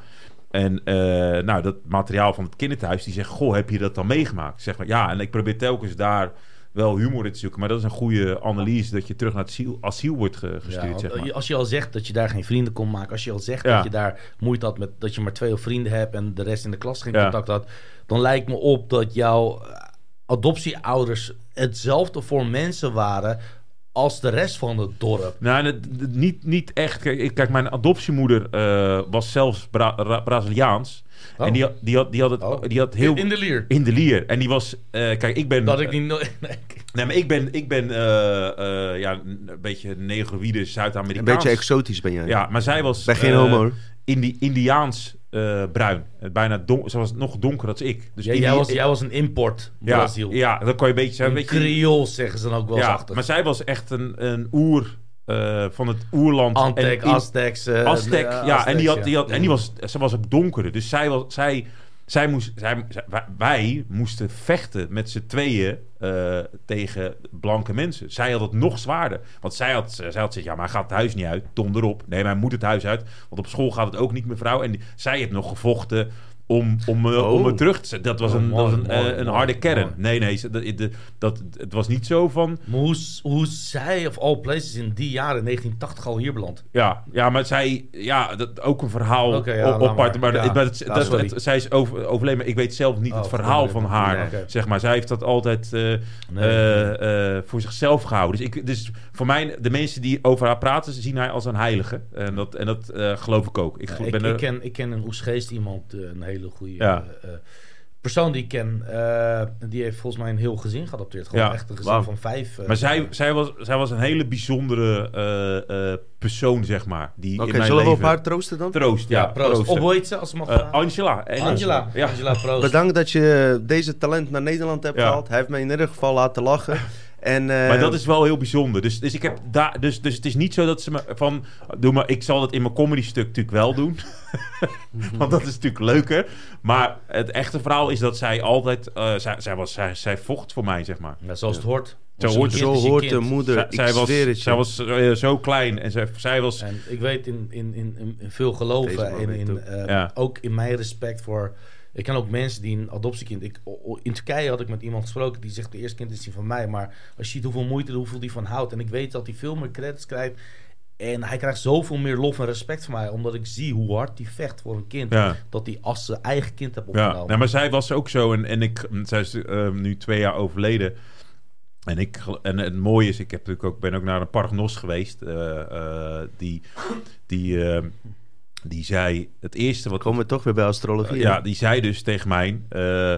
En eh, nou, dat materiaal van het kinderthuis, die zegt, goh, heb je dat dan meegemaakt? Zeg maar, ja, en ik probeer telkens daar wel humor in te zoeken, maar dat is een goede analyse dat je terug naar het asiel, asiel wordt ge- gestuurd, zeg maar. Als je al zegt dat je daar geen vrienden kon maken, als je al zegt Ja. dat je daar moeite had met dat je maar twee vrienden hebt en de rest in de klas geen Ja. contact had, dan lijkt me op dat jouw eh, adoptieouders hetzelfde voor mensen waren als de rest van het dorp. Nou, het- niet, niet echt. Kijk, ik- kijk mijn adoptiemoeder eh, was zelfs Bra- Ra- Braziliaans. Oh. En die had, die had, die had, het, Oh. die had heel... in de lier. in de lier. En die was... eh, kijk, ik ben... Dat ik niet... Nee. Nee, maar ik ben, ik ben eh, eh, ja, een beetje negroïde Een Zuid-Amerikaans. beetje exotisch ben jij. Ja, maar zij was... Ben geen homo. hoor. Indi Indiaans eh, bruin. Bijna don ze was nog donkerder dan ik. Dus Ja, jij, was, jij was een import ja, Brazil. ja, dat kon je een beetje zijn. een Weet je, Creools zeggen ze dan ook wel ja, maar zij was echt een, een oer eh, van het oerland. Antec, Aztecs. Aztec, de- ja, en die had, die had, en die was, ze was ook donkerder. Dus zij was, zij, zij moest, zij, wij- moesten vechten met z'n tweeën eh, tegen blanke mensen. Zij had het nog zwaarder, want zij had, zij had gezegd, ja, maar gaat het huis niet uit, donder op. Nee, maar moet het huis uit, want op school gaat het ook niet, mevrouw. En zij heeft nog gevochten om, om, eh, Oh. om het terug te zetten. Dat was Oh, een, dat was mooi, een, mooi, eh, een harde kern. mooi. Nee, nee, dat, dat, dat, het was niet zo van, Maar hoe, hoe zij of all places in die jaren, in 1980, al hier beland? Ja, ja, maar zij, ja, dat, ook een verhaal ja, op, apart. Maar. Ja. maar het- dat- het- zij is over, overleden, maar ik weet zelf niet Oh, het verhaal van haar. Zeg maar, zij heeft dat altijd eh, Nee. voor zichzelf gehouden. Dus, ik, dus voor mij, de mensen die over haar praten, zien haar als een heilige. En dat, en dat geloof ik ook. Ik, Ja, gel- ik, ben ik, er, ken, ik ken een Oesgeest iemand, een hele goede Ja. eh, eh, persoon die ik ken. eh, die heeft volgens mij een heel gezin geadopteerd. Gewoon Ja. echt een gezin van vijf. eh, maar zij, zij, was, zij was een hele bijzondere eh, eh, persoon, zeg maar. Die Oké, in mijn zullen we op haar troosten dan? Troost, ja. ja, proost. Op hoe heet ze, als mag? Angela. Engels. Angela. Ja. Angela, proost. Bedankt dat je deze talent naar Nederland hebt Ja. gehaald. Hij heeft mij in ieder geval laten lachen. En, eh, Maar dat is wel heel bijzonder. Dus, dus, ik heb daar, dus, dus het is niet zo dat ze me van... Doe maar, ik zal dat in mijn comedy stuk natuurlijk wel doen. Want dat is natuurlijk leuker. Maar het echte verhaal is dat zij altijd... eh, zij, zij, was, zij, zij vocht voor mij, zeg maar. Ja, zoals het hoort. Zo hoort Zo hoort de moeder. zij, was, het zij was eh, zo klein en zij, zij was... En ik weet in, in, in, in- veel geloven en in, eh, Ja. ook in mijn respect voor... Ik ken ook mensen die een adoptiekind... Ik, in Turkije had ik met iemand gesproken die zegt... de eerste kind is die van mij. Maar als je ziet hoeveel moeite, hoeveel die van houdt... en ik weet dat hij veel meer credits krijgt... en hij krijgt zoveel meer lof en respect van mij... omdat ik zie hoe hard hij vecht voor een kind... Ja. dat hij als zijn eigen kind heeft Ja, opgenomen. nou, maar zij was ook zo. En, en ik, zij is eh, nu twee jaar overleden. En, ik, en het mooie is, ik heb natuurlijk ook, ben ook naar een paragnos geweest. eh, eh, die, die, eh, die zei het eerste wat... Komen we toch weer bij astrologie. ja, die zei dus tegen mij... eh,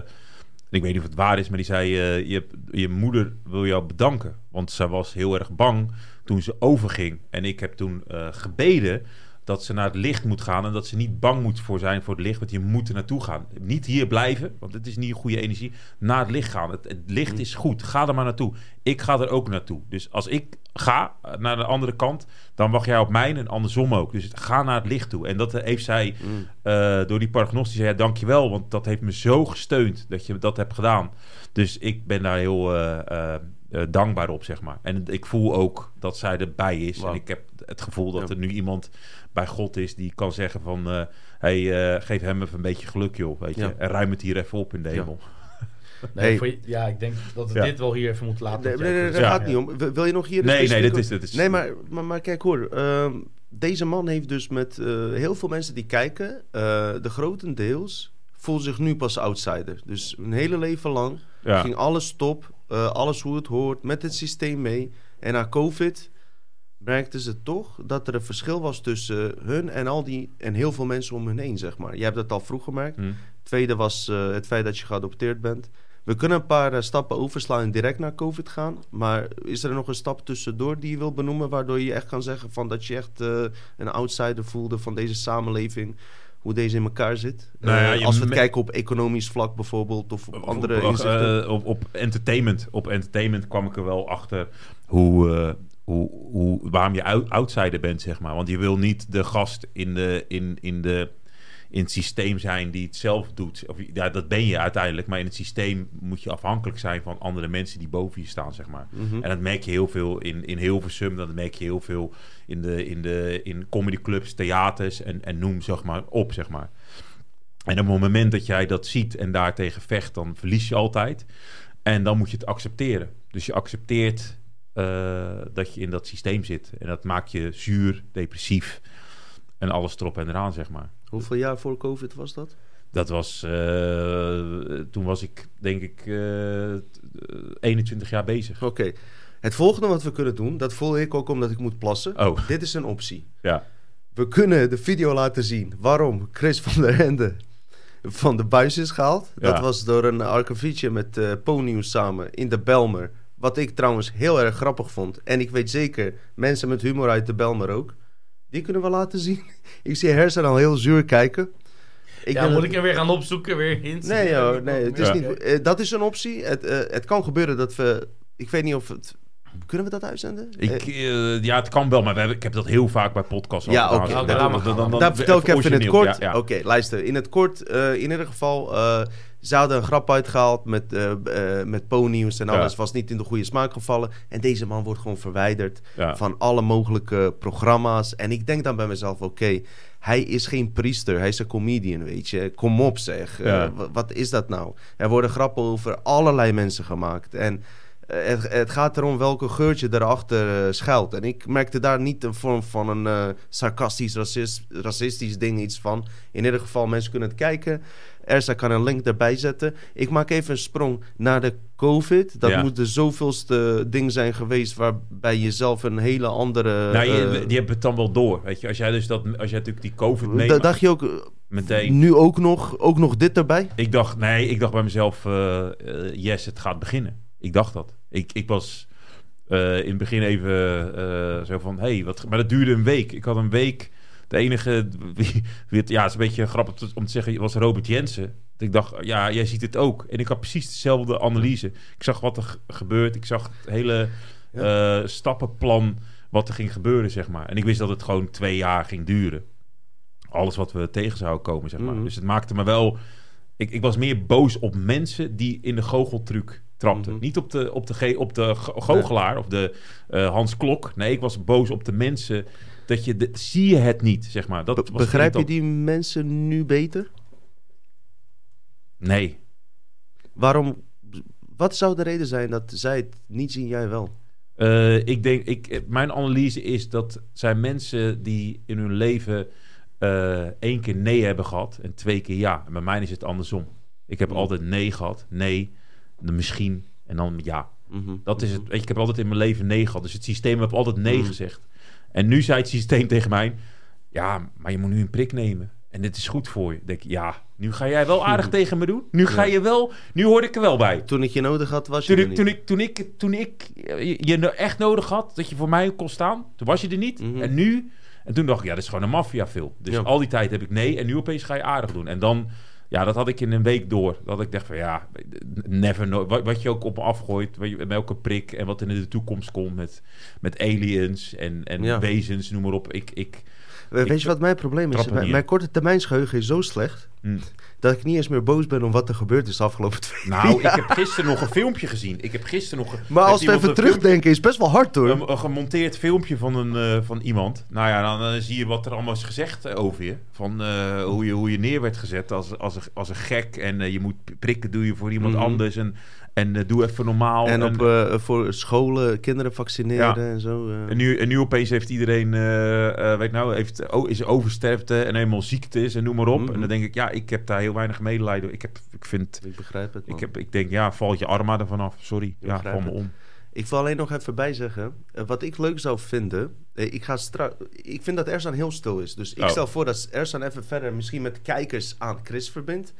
ik weet niet of het waar is, maar die zei... eh, je, je moeder wil jou bedanken. Want zij was heel erg bang toen ze overging. En ik heb toen eh, gebeden dat ze naar het licht moet gaan en dat ze niet bang moet voor zijn voor het licht, want je moet er naartoe gaan. Niet hier blijven, want het is niet een goede energie. Naar het licht gaan. Het, het licht is goed. Ga er maar naartoe. Ik ga er ook naartoe. Dus als ik ga naar de andere kant, dan wacht jij op mij en andersom ook. Dus ga naar het licht toe. En dat heeft zij Mm. eh, door die paragnost, die zei, ja, dankjewel, want dat heeft me zo gesteund dat je dat hebt gedaan. Dus ik ben daar heel eh, eh, dankbaar op, zeg maar. En ik voel ook dat zij erbij is. En ik heb het gevoel dat Ja. er nu iemand bij God is die kan zeggen van... eh hey, eh, geef hem even een beetje geluk, joh, weet je. Ja. En ruim het hier even op in de Ja. hemel. Nee, Hey. voor je- ja, ik denk dat we Ja. dit wel hier even moeten laten. Nee, nee, nee, zegt. daar Ja. gaat niet om. Wil- Wil je nog hier Nee, nee, dit is... Dit is Nee, maar, maar, maar kijk hoor. ehm, deze man heeft dus met eh, heel veel mensen die kijken, eh, de grotendeels voelt zich nu pas outsider. Dus een hele leven lang Ja. ging alles top, eh, alles hoe het hoort, met het systeem mee. En na COVID merkten ze toch dat er een verschil was tussen hun en al die en heel veel mensen om hun heen, zeg maar. Jij hebt dat al vroeg gemerkt. Hm. Tweede was eh, het feit dat je geadopteerd bent. We kunnen een paar eh, stappen overslaan en direct naar COVID gaan. Maar is er nog een stap tussendoor die je wil benoemen... waardoor je echt kan zeggen van dat je echt eh, een outsider voelde van deze samenleving... hoe deze in elkaar zit? Nou ja, je als we kijken op economisch vlak bijvoorbeeld... of op andere op, inzichten. op, op entertainment. Op entertainment kwam ik er wel achter hoe, hoe, hoe, waarom je out- outsider bent, zeg maar. Want je wil niet de gast in, de, in, in, de, in het systeem zijn die het zelf doet. Of, ja, dat ben je uiteindelijk. Maar in het systeem moet je afhankelijk zijn van andere mensen die boven je staan, zeg maar. Mhm. En dat merk je heel veel in, in Hilversum. Dat merk je heel veel in, de, in, de, in comedyclubs, theaters en, en noem zeg maar op, zeg maar. En op het moment dat jij dat ziet en daartegen vecht, dan verlies je altijd. En dan moet je het accepteren. Dus je accepteert dat je in dat systeem zit. En dat maakt je zuur, depressief en alles erop en eraan, zeg maar. Hoeveel jaar voor COVID was dat? Dat was, eh, toen was ik denk ik eh, 21 jaar bezig. Oké. Het volgende wat we kunnen doen, dat voel ik ook omdat ik moet plassen. Oh, Dit is een optie. ja. We kunnen de video laten zien waarom Chris van der Ende van de buis is gehaald. Ja. Dat was door een archivietje met uh, samen in de Belmer. Wat ik trouwens heel erg grappig vond. En ik weet zeker, mensen met humor uit de Belmer ook. Die kunnen we laten zien. ik zie Hersen al heel zuur kijken. Ik ja, moet ik er weer gaan opzoeken, weer hints? Nee, joh, nee het is Ja. niet, eh, dat is een optie. Het, eh, het kan gebeuren dat we... Ik weet niet of het... Kunnen we dat uitzenden? Ik, Eh, ja, het kan wel, maar we hebben, ik heb dat heel vaak bij podcasts. al Ja, oké. Dan- Oké, dan- dan- vertel ik even in het kort. ja, ja. Oké, luister. In het kort, eh, in ieder geval, eh ze hadden een grap uitgehaald met, eh met ponies en Ja. alles. Was niet in de goede smaak gevallen. En deze man wordt gewoon verwijderd Ja. van alle mogelijke programma's. En ik denk dan bij mezelf, oké, hij is geen priester. Hij is een comedian, weet je. Kom op zeg. Eh, Ja. wat is dat nou? Er worden grappen over allerlei mensen gemaakt. En het, het gaat erom welke geurtje erachter eh, schuilt. En ik merkte daar niet een vorm van een eh, sarcastisch, racist, racistisch ding iets van. In ieder geval, mensen kunnen het kijken. Ersa kan een link erbij zetten. Ik maak even een sprong naar de COVID. Dat Ja. moet de zoveelste ding zijn geweest... waarbij je zelf een hele andere... Nou, je, eh, die hebben het dan wel door. Weet je, als jij dus dat, als jij natuurlijk die COVID meemaakt, dacht je ook eh, meteen. nu ook nog, ook nog dit erbij? Ik dacht, nee, ik dacht bij mezelf, eh, eh, yes, het gaat beginnen. Ik dacht dat. Ik, ik was eh, in het begin even eh, zo van, hey, wat, maar dat duurde een week. Ik had een week, de enige, wie, wie het, ja, het is een beetje grappig om te zeggen, was Robert Jensen. Ik dacht, ja, jij ziet het ook. En ik had precies dezelfde analyse. Ik zag wat er ge- gebeurt. Ik zag het hele eh, stappenplan wat er ging gebeuren, zeg maar. En ik wist dat het gewoon twee jaar ging duren. Alles wat we tegen zouden komen, zeg maar. Mhm. Dus het maakte me wel... Ik, ik was meer boos op mensen die in de goocheltruc Mhm. Niet op de, op de, ge- op de go- goochelaar of de eh, Hans Klok. Nee, ik was boos op de mensen... Dat je... De, zie je het niet, zeg maar. Dat Be- was begrijp je die mensen nu beter? Nee. Waarom... Wat zou de reden zijn dat zij het niet zien, jij wel? Eh, ik denk, ik, mijn analyse is dat zijn mensen die in hun leven eh, één keer nee hebben gehad en twee keer ja. En bij mij is het andersom. Ik heb Mm. altijd nee gehad, nee, misschien en dan ja. Mhm. Dat is het. Weet je, ik heb altijd in mijn leven nee gehad. Dus het systeem heeft altijd nee Mm. gezegd. En nu zei het systeem tegen mij: Ja, maar je moet nu een prik nemen. En dit is goed voor je. Denk ik, ja, nu ga jij wel aardig tegen me doen. Nu ga je wel. Nu hoor ik er wel bij. Toen ik je nodig had, was je Toen er ik, niet. toen, ik, toen, ik, toen ik eh, je- echt nodig had, dat je voor mij kon staan, toen was je er niet. Mhm. En nu, En toen dacht ik, ja, dit is gewoon een maffiafilm. Dus Ja. al die tijd heb ik nee. En nu opeens ga je aardig doen. En dan, ja, dat had ik in een week door. Dat ik dacht van, ja, never know. Wat, wat je ook op me afgooit, wat je- met welke prik en wat er in de toekomst komt met, met aliens en, en Ja. wezens, noem maar op. Ik, ik, We- Weet je wat mijn probleem is? Mijn, mijn korte termijnsgeheugen is zo slecht... Hm. Dat ik niet eens meer boos ben om wat er gebeurd is de afgelopen twee nou, ik heb gisteren nog een filmpje gezien. Ik heb gisteren nog... Maar als we even filmpje- terugdenken, is best wel hard hoor. Een, een gemonteerd filmpje van, een, eh, van iemand. Nou ja, dan zie je wat er allemaal is gezegd eh, over je. Van eh, hoe, je, hoe je neer werd gezet als, als, een, als een gek. En je moet prikken doe je voor iemand Mhm. anders. En, en eh, doe even normaal. en op, eh, voor scholen kinderen vaccineren Ja. en zo. eh. en, nu, en nu opeens heeft iedereen, eh, eh, weet nou, heeft, oh, is oversterfte en helemaal ziektes en noem maar op. Mhm. En dan denk ik, ja, ik heb daar heel weinig medelijden. Ik, heb, ik vind, Ik begrijp het. man. ik, heb, ik denk, ja, valt je arma ervan af. Sorry, ja, begrijp val me om. Ik wil alleen nog even bijzeggen. eh, wat ik leuk zou vinden. eh, ik, ga ik vind dat Ersan heel stil is. Dus ik Oh. stel voor dat Ersan even verder misschien met kijkers aan Chris verbindt.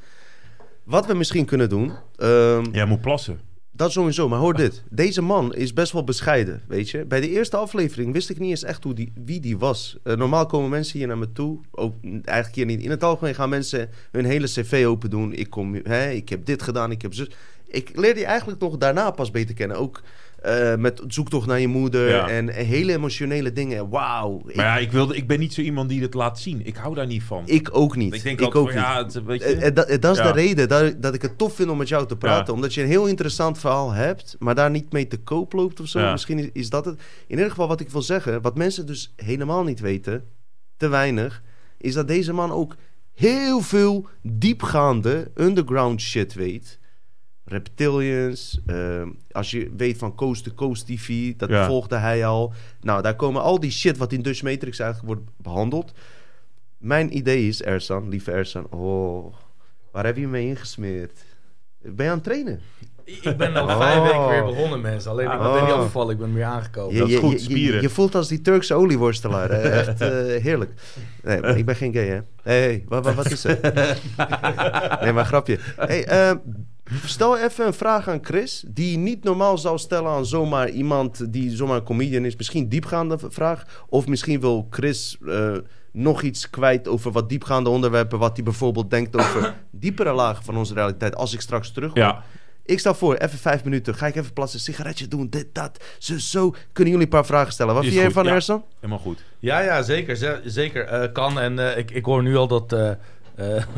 Wat we misschien kunnen doen. ehm, Jij moet plassen. Dat sowieso, maar hoor dit. Deze man is best wel bescheiden, weet je. Bij de eerste aflevering wist ik niet eens echt hoe die, wie die was. Eh, normaal komen mensen hier naar me toe. Ook eigenlijk hier niet. In het algemeen gaan mensen hun hele cv open doen. Ik, kom, hè, ik heb dit gedaan, ik heb zus. Ik leerde je eigenlijk nog daarna pas beter kennen. Ook eh, met zoektocht naar je moeder Ja. en hele emotionele dingen. Wauw. Ik, Maar ja, ik, wilde, ik ben niet zo iemand die het laat zien. Ik hou daar niet van. ik ook niet. Ik denk ik ook van, niet. ja, het, weet je... Eh, eh, dat, dat is Ja. de reden dat, dat ik het tof vind om met jou te praten. Omdat je een heel interessant verhaal hebt, maar daar niet mee te koop loopt of zo. Misschien is, is dat het. In ieder geval wat ik wil zeggen, wat mensen dus helemaal niet weten, te weinig, is dat deze man ook heel veel diepgaande underground shit weet. Reptilians, ehm, als je weet van Coast to Coast TV, dat Ja. volgde hij al. Nou, daar komen al die shit wat in Dutch Matrix eigenlijk wordt behandeld. Mijn idee is, Ersan, lieve Ersan, oh, waar heb je me ingesmeerd? Ben je aan het trainen? Ik ben al Oh. vijf weken weer begonnen, mensen. Alleen ik ben niet Oh. afgevallen, ik ben meer aangekomen. Dat is goed, je, spieren. Je, je voelt als die Turkse olieworstelaar. hè? Echt eh, heerlijk. Nee, maar ik ben geen gay, hè? Hé, hey, wat, wat, wat is het? nee, maar grapje. Hey, eh, stel even een vraag aan Chris... die je niet normaal zou stellen aan zomaar iemand... die zomaar een comedian is. Misschien diepgaande vraag. Of misschien wil Chris eh, nog iets kwijt... over wat diepgaande onderwerpen... wat hij bijvoorbeeld denkt over diepere lagen van onze realiteit... als ik straks terug Ja, ik stel voor, even vijf minuten. Ga ik even plassen, sigaretje doen, dit, dat. Zo, zo. Kunnen jullie een paar vragen stellen? Wat vind jij van ja. Ersan? helemaal goed. Ja, ja, zeker. ze- zeker. Eh, kan. En eh, ik, ik hoor nu al dat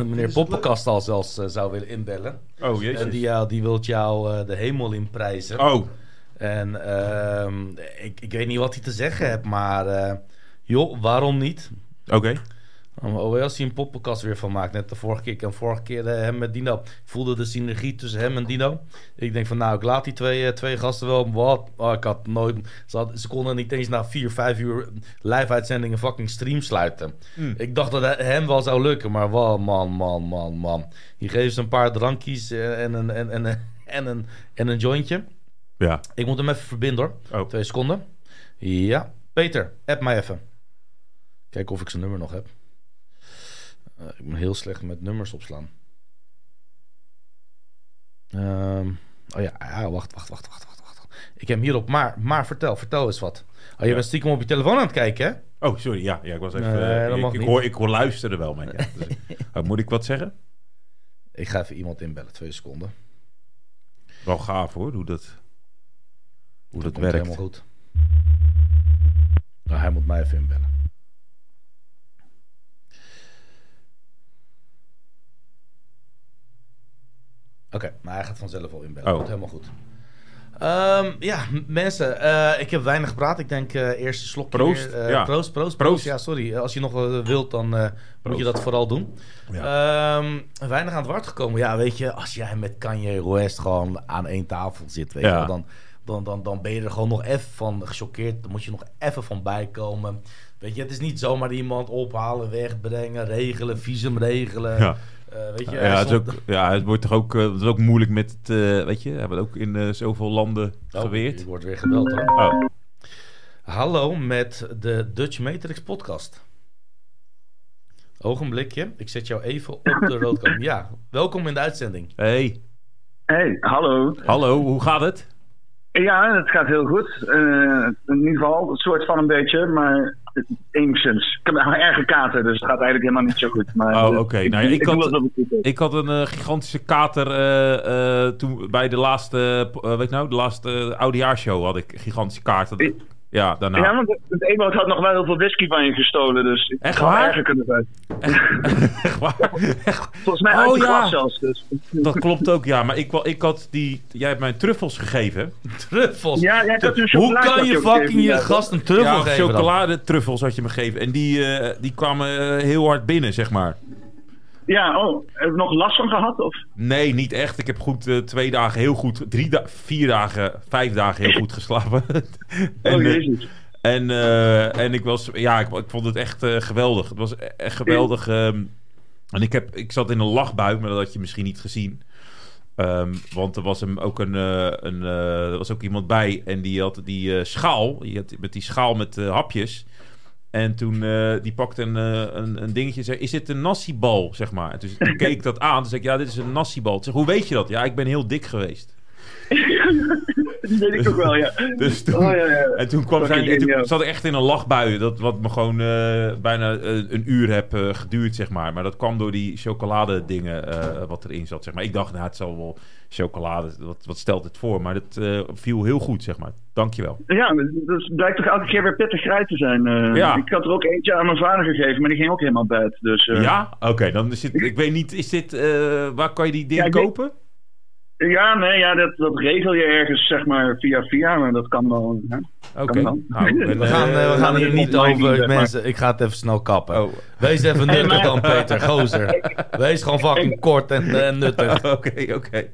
meneer Poppenkast al zelfs eh, zou willen inbellen. Oh, jezus. En die, jou- die wilt jou eh, de hemel in prijzen. Oh, En ehm, ik, ik weet niet wat hij te zeggen heeft, maar eh, joh, waarom niet? oké. Als hij een poppenkast weer van maakt. Net de vorige keer. En vorige keer eh, hem met Dino. Ik voelde de synergie tussen hem en Dino. Ik denk van nou, ik laat die twee, eh, twee gasten wel. Wat? Oh, ik had nooit. Ze, had- ze konden niet eens na vier, vijf uur live uitzendingen fucking stream sluiten. Hmm. Ik dacht dat het hem wel zou lukken. Maar wat, man, man, man, man. Hier geven ze een paar drankjes eh, en een, en, en, en, en, een, en een jointje. Ja. Ik moet hem even verbinden hoor. Oh. Twee seconden. Ja. Peter, app mij even. Kijken of ik zijn nummer nog heb. Eh, ik ben heel slecht met nummers opslaan. Ehm, oh ja, ja, wacht, wacht, wacht, wacht, wacht, wacht. Ik heb hem hierop, maar, maar vertel, vertel eens wat. Oh, je Ja. bent stiekem op je telefoon aan het kijken, hè? Oh, sorry. Ja, ja ik was even... Nee, eh, dat ik, hoor, ik hoor luisteren wel, maar ja. Dus, oh, moet ik wat zeggen? Ik ga even iemand inbellen, twee seconden. Wel gaaf hoor, hoe dat, hoe dat komt werkt. helemaal goed. Nou, hij moet mij even inbellen. Oké, maar hij gaat vanzelf al inbellen. Oh. Komt helemaal goed. Ehm, ja, mensen, eh, ik heb weinig gepraat. Ik denk eh eerste slokje. Proost, eh, ja. proost, proost, proost. Ja, sorry. Als je nog wilt, dan moet je dat vooral doen. Ehm, weinig aan het woord gekomen. Ja, weet je, als jij met Kanye West gewoon aan één tafel zit, weet Ja. wel, dan, dan, dan, dan ben je er gewoon nog even van gechoqueerd. Dan moet je nog even van bijkomen. Weet je, het is niet zomaar iemand ophalen, wegbrengen, regelen, visum regelen. Ja. Eh, weet je, Ja, het, is ook, ja, het wordt toch ook, eh, het is ook moeilijk met het, eh, weet je, hebben we ook in eh, zoveel landen Oh, geweerd. die wordt weer gebeld hoor. Oh, Hallo met de Dutch Matrix podcast. Ogenblikje, ik zet jou even op de roodkant. Ja, welkom in de uitzending. hey, Hey, hallo. hallo, hoe gaat het? Ja, het gaat heel goed. Eh, in ieder geval, een soort van een beetje. Maar enigszins. Ik heb een erge kater, dus het gaat eigenlijk helemaal niet zo goed. Maar, Oh, eh, oké. Nou ja, ik had-. Ik had een eh, gigantische kater eh, toen bij de laatste, weet nou, de laatste oudejaarshow had ik gigantische kaart. Ja, daarna. Ja, want het Ewout had nog wel heel veel whisky van je gestolen, dus het Echt had waar? erger kunnen zijn. Echt waar? Echt- Volgens mij Oh, uit de ja. zelfs. Dus. Dat klopt ook, ja. Maar ik, ik had die, jij hebt mij truffels gegeven. Truffels. Ja, jij had een Hoe kan je fucking gegeven, je gast een truffel ja, geven chocoladetruffels had je me gegeven. En die, eh, die kwamen eh, heel hard binnen, zeg maar. Ja, oh, heb je nog last van gehad? Of? Nee, niet echt. Ik heb goed eh, twee dagen heel goed, drie da vier dagen, vijf dagen heel goed geslapen. en, Oh, eh, jezus. En, eh, en ik was, ja, ik, ik vond het echt geweldig. Het was e- echt geweldig. ehm, en ik, heb, ik zat in een lachbui, maar dat had je misschien niet gezien. Ehm, want er was hem ook een, een er was ook iemand bij en die had die schaal, die had, met die schaal met hapjes. En toen eh, die pakte een, eh, een, een dingetje en zei: Is dit een nasi-bal? Zeg maar. En toen, keek ik dat aan. Toen zei ik: Ja, dit is een zeg: Hoe weet je dat? Ja, ik ben heel dik geweest. Die weet ik ook wel, ja. Dus toen, Oh, ja, ja. En toen, kwam Dat zijn, en toen zat ik echt in een lachbui. Dat, wat me gewoon eh, bijna eh, een uur heb eh, geduurd, zeg maar. Maar dat kwam door die chocolade dingen eh, wat erin zat, zeg maar. Ik dacht, nou, het zal wel chocolade. Wat, wat stelt het voor? Maar dat viel heel goed, zeg maar. Dankjewel. Ja, dus blijkt toch elke keer weer pittig grij te zijn. Ja. Ik had er ook eentje aan mijn vader gegeven, maar die ging ook helemaal bad. Dus, ja? Oké, dan is het... Ik weet niet, is dit... waar kan je die dingen kopen? Ja, nee, ja, dat, dat regel je ergens, zeg maar, via via, maar dat kan wel. hè. Oké. Nou, en, We gaan, eh, eh, we gaan hier niet over, maar. mensen. Ik ga het even snel kappen. Oh, Wees even nuttig maar- dan, Peter. Gozer. Wees gewoon fucking kort en eh, nuttig. oké, oké.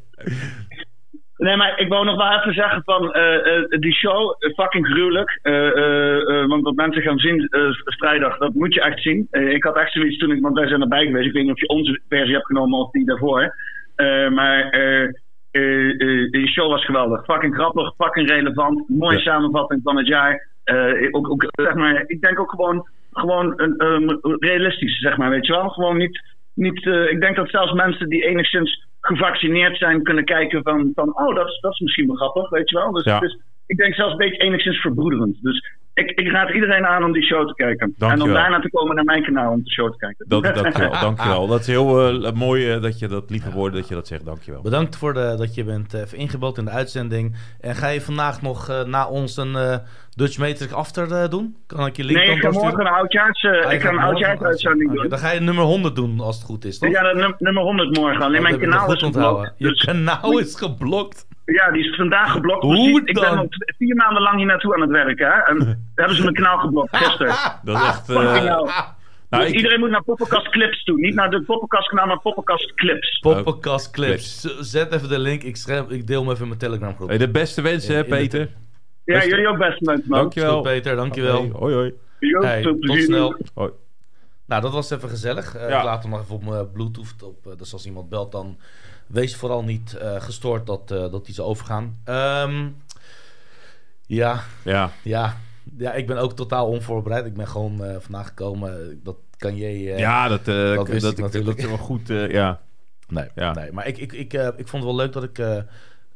Nee, maar ik wou nog wel even zeggen van eh, eh, die show, eh, fucking gruwelijk. Eh, eh, eh, want wat mensen gaan zien eh, vrijdag, dat moet je echt zien. Eh, ik had echt zoiets toen ik, want wij zijn erbij geweest. Ik weet niet of je onze versie hebt genomen of die daarvoor. Eh, maar eh, eh, die show was geweldig. Fucking grappig, fucking relevant. Mooie Ja. samenvatting van het jaar. Eh, ook, ook, zeg maar, ik denk ook gewoon, gewoon een, realistisch, zeg maar, weet je wel. Gewoon niet, niet ik denk dat zelfs mensen die enigszins gevaccineerd zijn kunnen kijken van, van oh, dat is, dat is misschien wel grappig, weet je wel. Dus, Ja. dus ik denk zelfs een beetje enigszins verbroederend. Dus ik, ik raad iedereen aan om die show te kijken. En dan daarna te komen naar mijn kanaal om de show te kijken. Dat, dankjewel, dankjewel. Dat is heel eh, mooi eh, dat je dat, lieve woorden, dat je dat zegt. Dankjewel. Bedankt voor de, dat je bent eh, even ingebeld in de uitzending. En ga je vandaag nog eh, na ons een eh, Dutch Matrix After doen? Kan ik je link nee, dan ik ga morgen een oudjaars, eh, Ah, ik ga een oudjaarsuitzending Oké, doen. Dan ga je nummer 100 doen als het goed is, toch? Ja, dat nummer 100 morgen. Alleen mijn kanaal goed is onthouden. geblokt. Je Dus, kanaal is geblokt. Ja, die is vandaag geblokt. Hoe Dus die- ik dan? ben al vier maanden lang hier naartoe aan het werken. Hè? En daar hebben ze mijn kanaal geblokt gisteren. Dat is echt... eh, nou, Dus ik- Iedereen moet naar Poppenkast Clips toe. Niet naar de Poppenkast kanaal, maar Poppenkast Clips. Poppenkast clips. Zet even de link. Ik, schrijf, ik deel hem even in mijn Telegram groep. Hey, de beste wensen, hè, de- Peter. Ja, Beste- jullie ook best mensen, man. Dankjewel. Goed, Peter, dankjewel. Hoi, hoi. Jo, Hey, veel tot plezier. snel. Hoi. Nou, dat was even gezellig. Eh, Ja. Ik laat hem nog even op mijn Bluetooth. Op, eh, dus als iemand belt, dan wees vooral niet eh, gestoord dat, eh, dat die zo overgaan. Ehm, ja, Ja, ja, ja, ik ben ook totaal onvoorbereid. Ik ben gewoon eh, vandaag gekomen. Dat kan je. eh, ja dat, dat dat, wist dat, ik natuurlijk. dat wel goed. ja. Nee, Ja. nee maar ik, ik, ik, ik vond het wel leuk dat ik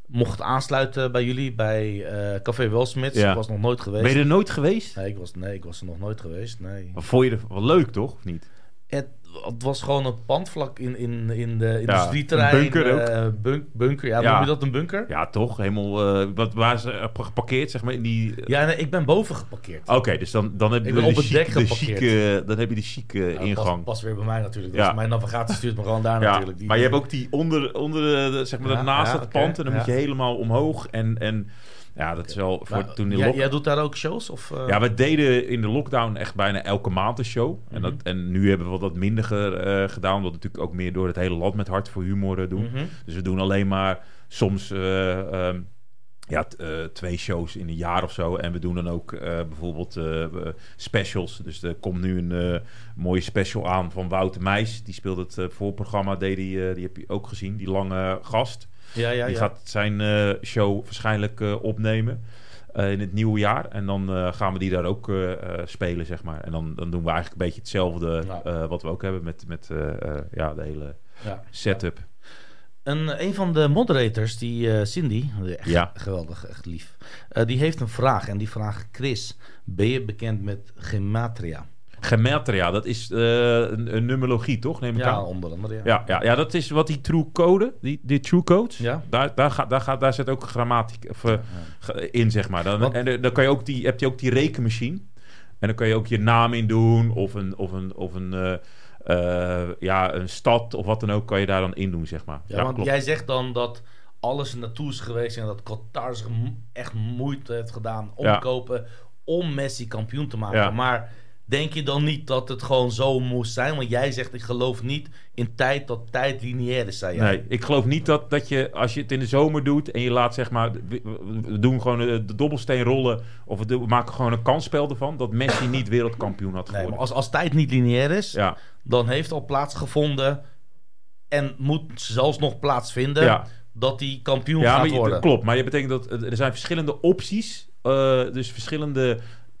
mocht aansluiten bij jullie bij Café Welsmits. Ja. Ik was nog nooit geweest. Ben je er nooit geweest? Nee, ik was, nee, ik was er nog nooit geweest. Nee. Wat Vond je er wel leuk, toch? Of niet? Het, het was gewoon een pandvlak in, in, in de Ja, industrieterrein. een bunker ook. eh, bunk- bunker, ja, Ja. noem je dat een bunker? Ja, toch? Helemaal... eh, wat, waar ze eh, geparkeerd, zeg maar, in die... Ja, nee, ik ben boven geparkeerd. Oké, dus dan, dan heb je de op het chique- dek de geparkeerd. chique- Dan heb je de chique Nou, ingang. Pas, pas weer bij mij natuurlijk. Dus Ja. mijn navigatie stuurt me gewoon daar Ja, natuurlijk. Die- maar je hebt ook die onder, onder de, de- zeg maar, Ja, naast ja, het pand en dan moet je ja. helemaal omhoog. En, en ja, dat is wel voor toen die jij, doet daar ook shows? Of, eh? Ja, we deden in de lockdown echt bijna elke maand een show. en, dat, Mhm. en nu hebben we wat minder eh, gedaan. Omdat we natuurlijk ook meer door het hele land met Hart voor Humor eh, doen. Mhm. Dus we doen alleen maar soms eh, ehm, ja, twee shows in een jaar of zo. En we doen dan ook bijvoorbeeld specials. Dus er komt nu een mooie special aan van Wouter Meijs. Die speelt het voorprogramma, deed die, die heb je ook gezien. Die lange gast. Ja, ja, die ja. gaat zijn eh, show waarschijnlijk eh, opnemen. eh, in het nieuwe jaar. En dan gaan we die daar ook spelen, zeg maar. En dan, dan doen we eigenlijk een beetje hetzelfde Ja. wat we ook hebben met, met ja, de hele ja. setup. Een, een van de moderators, die Cindy, echt Ja. geweldig, echt lief, die heeft een vraag. En die vraagt, Chris, ben je bekend met gematria? Gematria, dat is eh, een, een numerologie, toch? Neem ik Ja, aan. onder andere. Ja. Ja, ja, ja, dat is wat die true code, die, die true codes, Ja. daar, daar, gaat, daar, gaat, daar zit ook grammatiek of, eh, in, zeg maar. Dan, Want- en eh, dan kan je ook die, heb je ook die rekenmachine. En dan kan je ook je naam in doen, of een, of een, of een, ja, een stad of wat dan ook, kan je daar dan in doen, zeg maar. Ja, want klopt. jij zegt dan dat alles naartoe is geweest en dat Qatar zich echt moeite heeft gedaan omkopen om Messi kampioen te maken. Ja. Maar denk je dan niet dat het gewoon zo moest zijn? Want jij zegt, ik geloof niet in tijd dat tijd lineair is, zei jij. Nee, ik geloof niet dat, dat je, als je het in de zomer doet en je laat zeg maar, we, doen gewoon de, de dobbelsteen rollen of we, maken gewoon een kansspel ervan, dat Messi niet wereldkampioen had Nee, geworden. maar als, als tijd niet lineair is, Ja, dan heeft al plaatsgevonden en moet zelfs nog plaatsvinden ja. dat hij kampioen ja gaat maar worden. klopt. Maar je betekent dat er zijn verschillende opties, eh, dus verschillende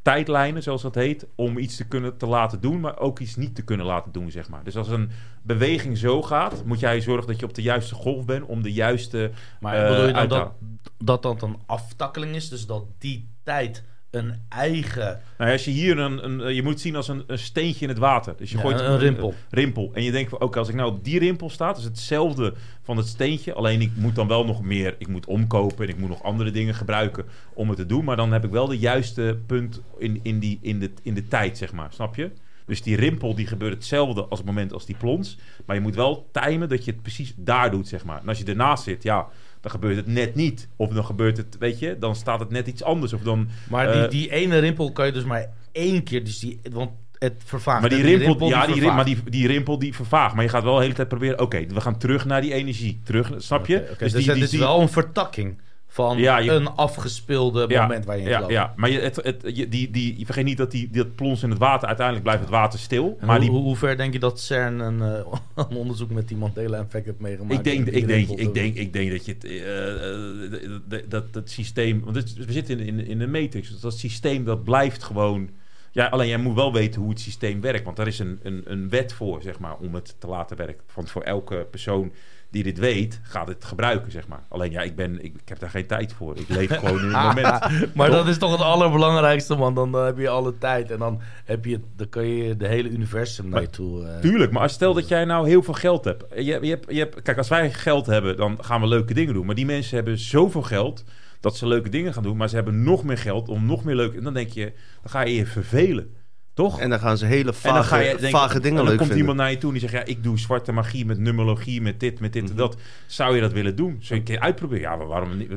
tijdlijnen, zoals dat heet, om iets te kunnen te laten doen, maar ook iets niet te kunnen laten doen, zeg maar. Dus als een beweging zo gaat, moet jij zorgen dat je op de juiste golf bent om de juiste. Maar eh, bedoel je dan uit te dat, dat dat een aftakkeling is? Dus dat die tijd een eigen... Nou, als je hier een, een eh, je moet zien als een, een steentje in het water. Dus je Ja, gooit een- een rimpel. rimpel. En je denkt van, oké, als ik nou op die rimpel sta, is het hetzelfde van het steentje. Alleen ik moet dan wel nog meer, ik moet omkopen en ik moet nog andere dingen gebruiken om het te doen. Maar dan heb ik wel de juiste punt in, in, die, in, de, in de tijd, zeg maar. Snap je? Dus die rimpel die gebeurt hetzelfde als het moment als die plons. Maar je moet wel timen dat je het precies daar doet, zeg maar. En als je ernaast zit, ja, dan gebeurt het net niet. Of dan gebeurt het, weet je, dan staat het net iets anders. Of dan Maar die, Eh, die ene rimpel kan je dus maar één keer... Dus die, want het vervaagt. Maar die rimpel, ja, die, rim- vervaagt. maar die, die rimpel die vervaagt. Maar je gaat wel de hele tijd proberen. Oké, we gaan terug naar die energie. Terug, snap je? Oké, dus, het is wel een vertakking van Ja, je- een afgespeelde ja, moment waar je in ja, gelooft. ja, maar je, het, het, je, die, die, je vergeet niet dat die, dat plons in het water, uiteindelijk blijft het water stil. En Maar hoe, die, hoe, hoe ver denk je dat CERN een, eh, een onderzoek met die Mandela-effect heeft meegemaakt? ik, denk, ik, denk, ik, denk, ik denk dat je het, eh, eh, dat- dat systeem, want het- we zitten in, in, in de matrix, dus dat systeem dat blijft gewoon. Ja, alleen jij moet wel weten hoe het systeem werkt, want daar is een, een, een wet voor, zeg maar, om het te laten werken. Want voor elke persoon die dit weet, gaat het gebruiken, zeg maar. Alleen ja, ik, ben, ik, ik heb daar geen tijd voor. Ik leef gewoon in het moment. maar dat is toch het allerbelangrijkste, man. Dan eh, heb je alle tijd en dan, heb je, dan kan je de hele universum naar je toe... eh, Tuurlijk, maar als stel dat jij nou heel veel geld hebt. Je, je, hebt, je hebt. Kijk, als wij geld hebben, dan gaan we leuke dingen doen. Maar die mensen hebben zoveel geld dat ze leuke dingen gaan doen. Maar ze hebben nog meer geld om nog meer leuke... En dan denk je, dan ga je je vervelen. Toch? En dan gaan ze hele En dan ga vage, vage dingen en dan leuk komt vinden. iemand naar je toe en die zegt: ja, ik doe zwarte magie met numerologie, met dit, met dit Mhm. en dat. Zou je dat willen doen? Zou je een keer uitproberen? Ja, maar waarom niet?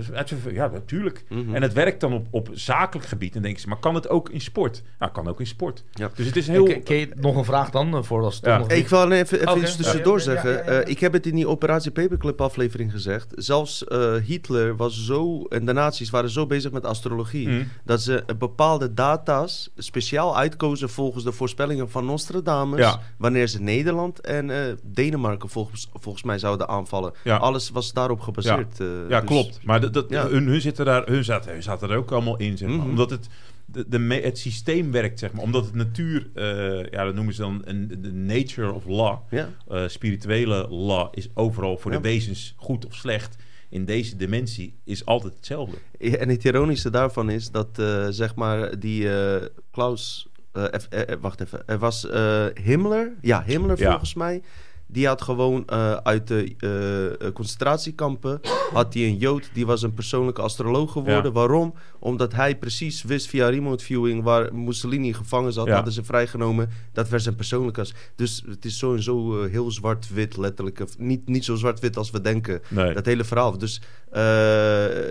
Ja, natuurlijk. Mhm. En het werkt dan op, op zakelijk gebied. En denken ze, maar kan het ook in sport? Nou, kan ook in sport. Ja. Dus het is heel. Ken je nog een vraag dan? eh, Voor als Ja. toch nog Ik wil even, even Oké. iets tussendoor Ja, ja, ja, zeggen. ja, ja. Eh, ik heb het in die Operatie Paperclip aflevering gezegd. Zelfs eh, Hitler was zo, en de nazi's waren zo bezig met astrologie... Mhm. dat ze bepaalde data's speciaal uitkozen volgens de voorspellingen van Nostradamus... Ja. wanneer ze Nederland en eh, Denemarken volgens, volgens mij zouden aanvallen. Ja. Alles was daarop gebaseerd. eh, Ja, dus- klopt. Maar dat, dat, Ja. hun, hun, zitten daar, hun, zaten, hun zaten er ook allemaal in, zeg maar. Mhm. Omdat het, de, het systeem werkt, zeg maar. Omdat het natuur, eh, ja, dat noemen ze dan een, de nature of law. Ja. spirituele law is overal voor Ja. de wezens goed of slecht. In deze dimensie is altijd hetzelfde. En het ironische daarvan is dat, zeg maar, die eh, Klaus... eh, eh, eh, wacht even. Er was eh, Himmler. Ja, Himmler Ja. volgens mij. Die had gewoon uit de concentratiekampen... had hij een Jood, die was een persoonlijke astroloog geworden. Ja. Waarom? Omdat hij precies wist via remote viewing... waar Mussolini gevangen zat, Ja. hadden ze vrijgenomen. Dat werd zijn persoonlijke... Dus het is zo en zo eh, heel zwart-wit letterlijk. Niet, niet zo zwart-wit als we denken. Nee. Dat hele verhaal. Dus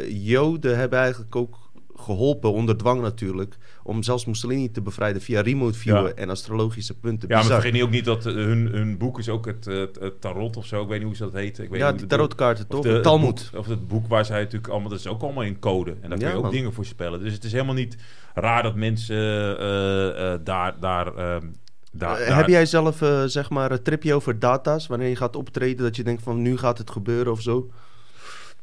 Joden hebben eigenlijk ook geholpen, onder dwang natuurlijk, om zelfs Mussolini te bevrijden via remote viewen Ja. en astrologische punten. Ja, maar Bizar. vergeet niet ook niet dat eh, hun, hun boek is ook het, het, het tarot of zo. Ik weet niet hoe ze dat heet. Ik weet ja, niet die tarotkaarten toch? de, het Talmud. boek- of het boek waar zij natuurlijk allemaal... Dat is ook allemaal in code. En daar kun Ja, je ook man. dingen voorspellen. Dus het is helemaal niet raar dat mensen eh, daar... daar, ehm, daar, Heb jij zelf zeg maar een tripje over data's, wanneer je gaat optreden, dat je denkt van nu gaat het gebeuren of zo?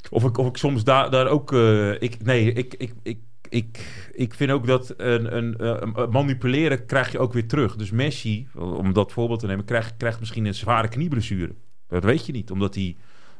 Of ik, of ik soms daar, daar ook... eh, ik, nee, ik, ik, ik, ik, ik vind ook dat een, een, een manipuleren krijg je ook weer terug. Dus Messi, om dat voorbeeld te nemen, krijgt, krijgt misschien een zware knieblessure. Dat weet je niet, omdat hij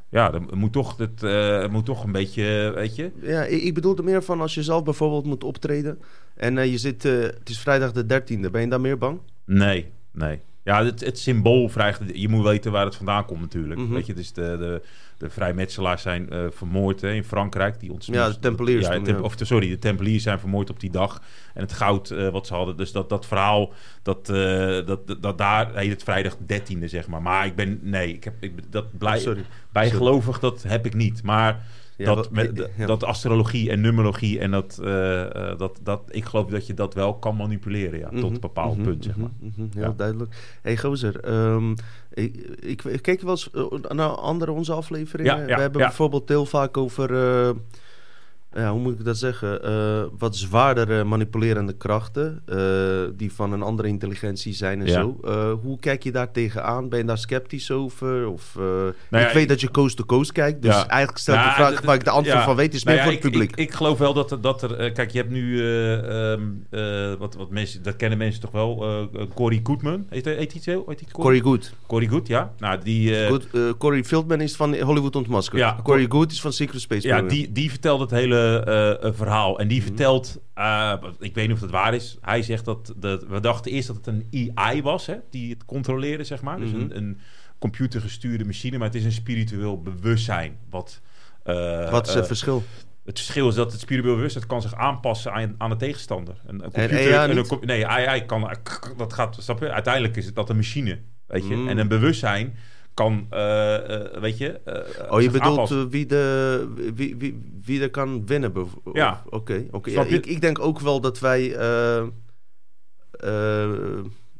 ja, dan moet toch, het, eh, moet toch een beetje, weet je... Ja, ik, ik bedoel er meer van als je zelf bijvoorbeeld moet optreden en eh, je zit, het is vrijdag de 13e, ben je daar meer bang? Nee, nee. Ja, het, het symbool vraagt... Je moet weten waar het vandaan komt natuurlijk. Mhm. Weet je, dus de, de, de vrijmetselaars zijn eh, vermoord hè, in Frankrijk. Die Ja, de Tempeliers Ja. Of, sorry, de Tempeliers zijn vermoord op die dag. En het goud eh, wat ze hadden. Dus dat, dat verhaal, dat, eh, dat, dat, dat daar heet het vrijdag 13e, zeg maar. Maar ik ben... Nee, ik heb, ik, dat blij, Sorry. bijgelovig, dat heb ik niet. Maar... Ja, dat, met, ja. dat astrologie en numerologie en dat, eh, eh, dat, dat, ik geloof dat je dat wel kan manipuleren, ja, tot Mhm, een bepaald mhm, punt, zeg maar. mhm, mhm, heel Ja. duidelijk. hey, gozer, ehm, ik, ik, ik kijk wel eens eh, naar andere onze afleveringen. We hebben bijvoorbeeld heel vaak over, ja, hoe moet ik dat zeggen, Eh, wat zwaardere manipulerende krachten, eh, die van een andere intelligentie zijn en Ja. zo. Eh, hoe kijk je daar tegenaan? Ben je daar sceptisch over? Of, eh, ja, ik weet ik- dat je coast to coast kijkt, dus Ja. eigenlijk stel ik Ja, de vraag waar ik de antwoord van weet, is Nou meer voor het publiek. Ik, ik, geloof wel dat er, dat er eh, kijk, je hebt nu, eh, ehm, eh, wat, wat mensen, dat kennen mensen toch wel, eh eh, Corey Goodman, heet, hij- heet hij zo? Heet Corey Good. Corey Good, ja. Nou, die, eh, Good, eh, Corey Feldman is van Hollywood Ontmaskerd. Ja, Corey Good is van Secret Space Ja, die, die vertelt het hele eh, eh, verhaal. En die Mhm. vertelt, eh, ik weet niet of dat waar is. Hij zegt dat, dat we dachten eerst dat het een AI was, hè, die het controleerde, zeg maar. Dus Mhm. een, een computergestuurde machine, maar het is een spiritueel bewustzijn. Wat, Wat is het verschil? het verschil is dat het spiritueel bewustzijn kan zich aanpassen aan, aan de tegenstander. Een, een En computer, AI een nee, AI kan, dat gaat, snap je? Uiteindelijk is het dat een machine, weet je. Mm. En een bewustzijn kan, eh, eh, weet je. eh, Oh, je bedoelt aanpassen. wie, de, wie, wie, wie er kan winnen? Ja. Oké, oké. Ja, ik, ik denk ook wel dat wij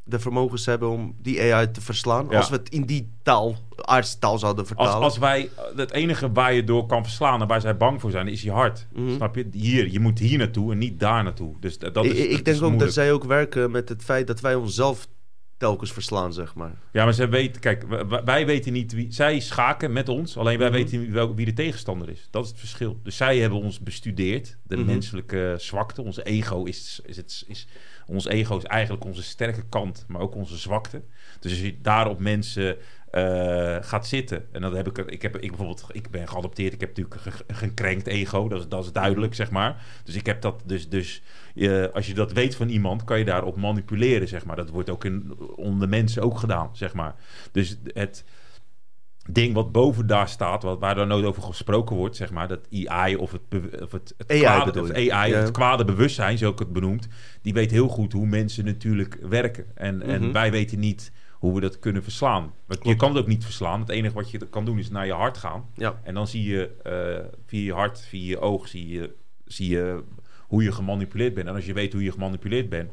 de vermogens hebben om die AI te verslaan. Ja. Als we het in die taal, aardse taal zouden Als, vertalen. als wij, het enige waar je door kan verslaan en waar zij bang voor zijn, is je hart. Mhm. Snap je? Hier, je moet hier naartoe en niet daar naartoe. Dus dat is, ik dat denk is ook dat zij ook werken met het feit dat wij onszelf telkens verslaan, zeg maar. Ja, maar zij weten, kijk, wij, weten niet wie. Zij schaken met ons, alleen wij Mhm. weten niet wel, wie de tegenstander is. Dat is het verschil. Dus zij hebben ons bestudeerd, de Mhm. menselijke zwakte. Ons ego is, is, het, is. Ons ego is eigenlijk onze sterke kant, maar ook onze zwakte. Dus als je daarop mensen eh, gaat zitten. En dan heb ik, ik heb ik bijvoorbeeld, ik ben geadopteerd. Ik heb natuurlijk een ge- een gekrenkt ego. Dat is, dat is duidelijk, zeg maar. Dus ik heb dat, dus, dus je, als je dat weet van iemand, kan je daarop manipuleren, zeg maar. Dat wordt ook in, onder mensen ook gedaan, zeg maar. Dus het ding wat boven daar staat, wat, waar daar nooit over gesproken wordt, zeg maar, dat AI of het, of het, het AI kwade, of? AI, Ja. het kwade bewustzijn, zo ik het benoemd, die weet heel goed hoe mensen natuurlijk werken. En, Mhm. en wij weten niet hoe we dat kunnen verslaan. Want je kan het ook niet verslaan. Het enige wat je kan doen is naar je hart gaan. Ja. En dan zie je eh, via je hart, via je oog, zie je, zie je hoe je gemanipuleerd bent. En als je weet hoe je gemanipuleerd bent,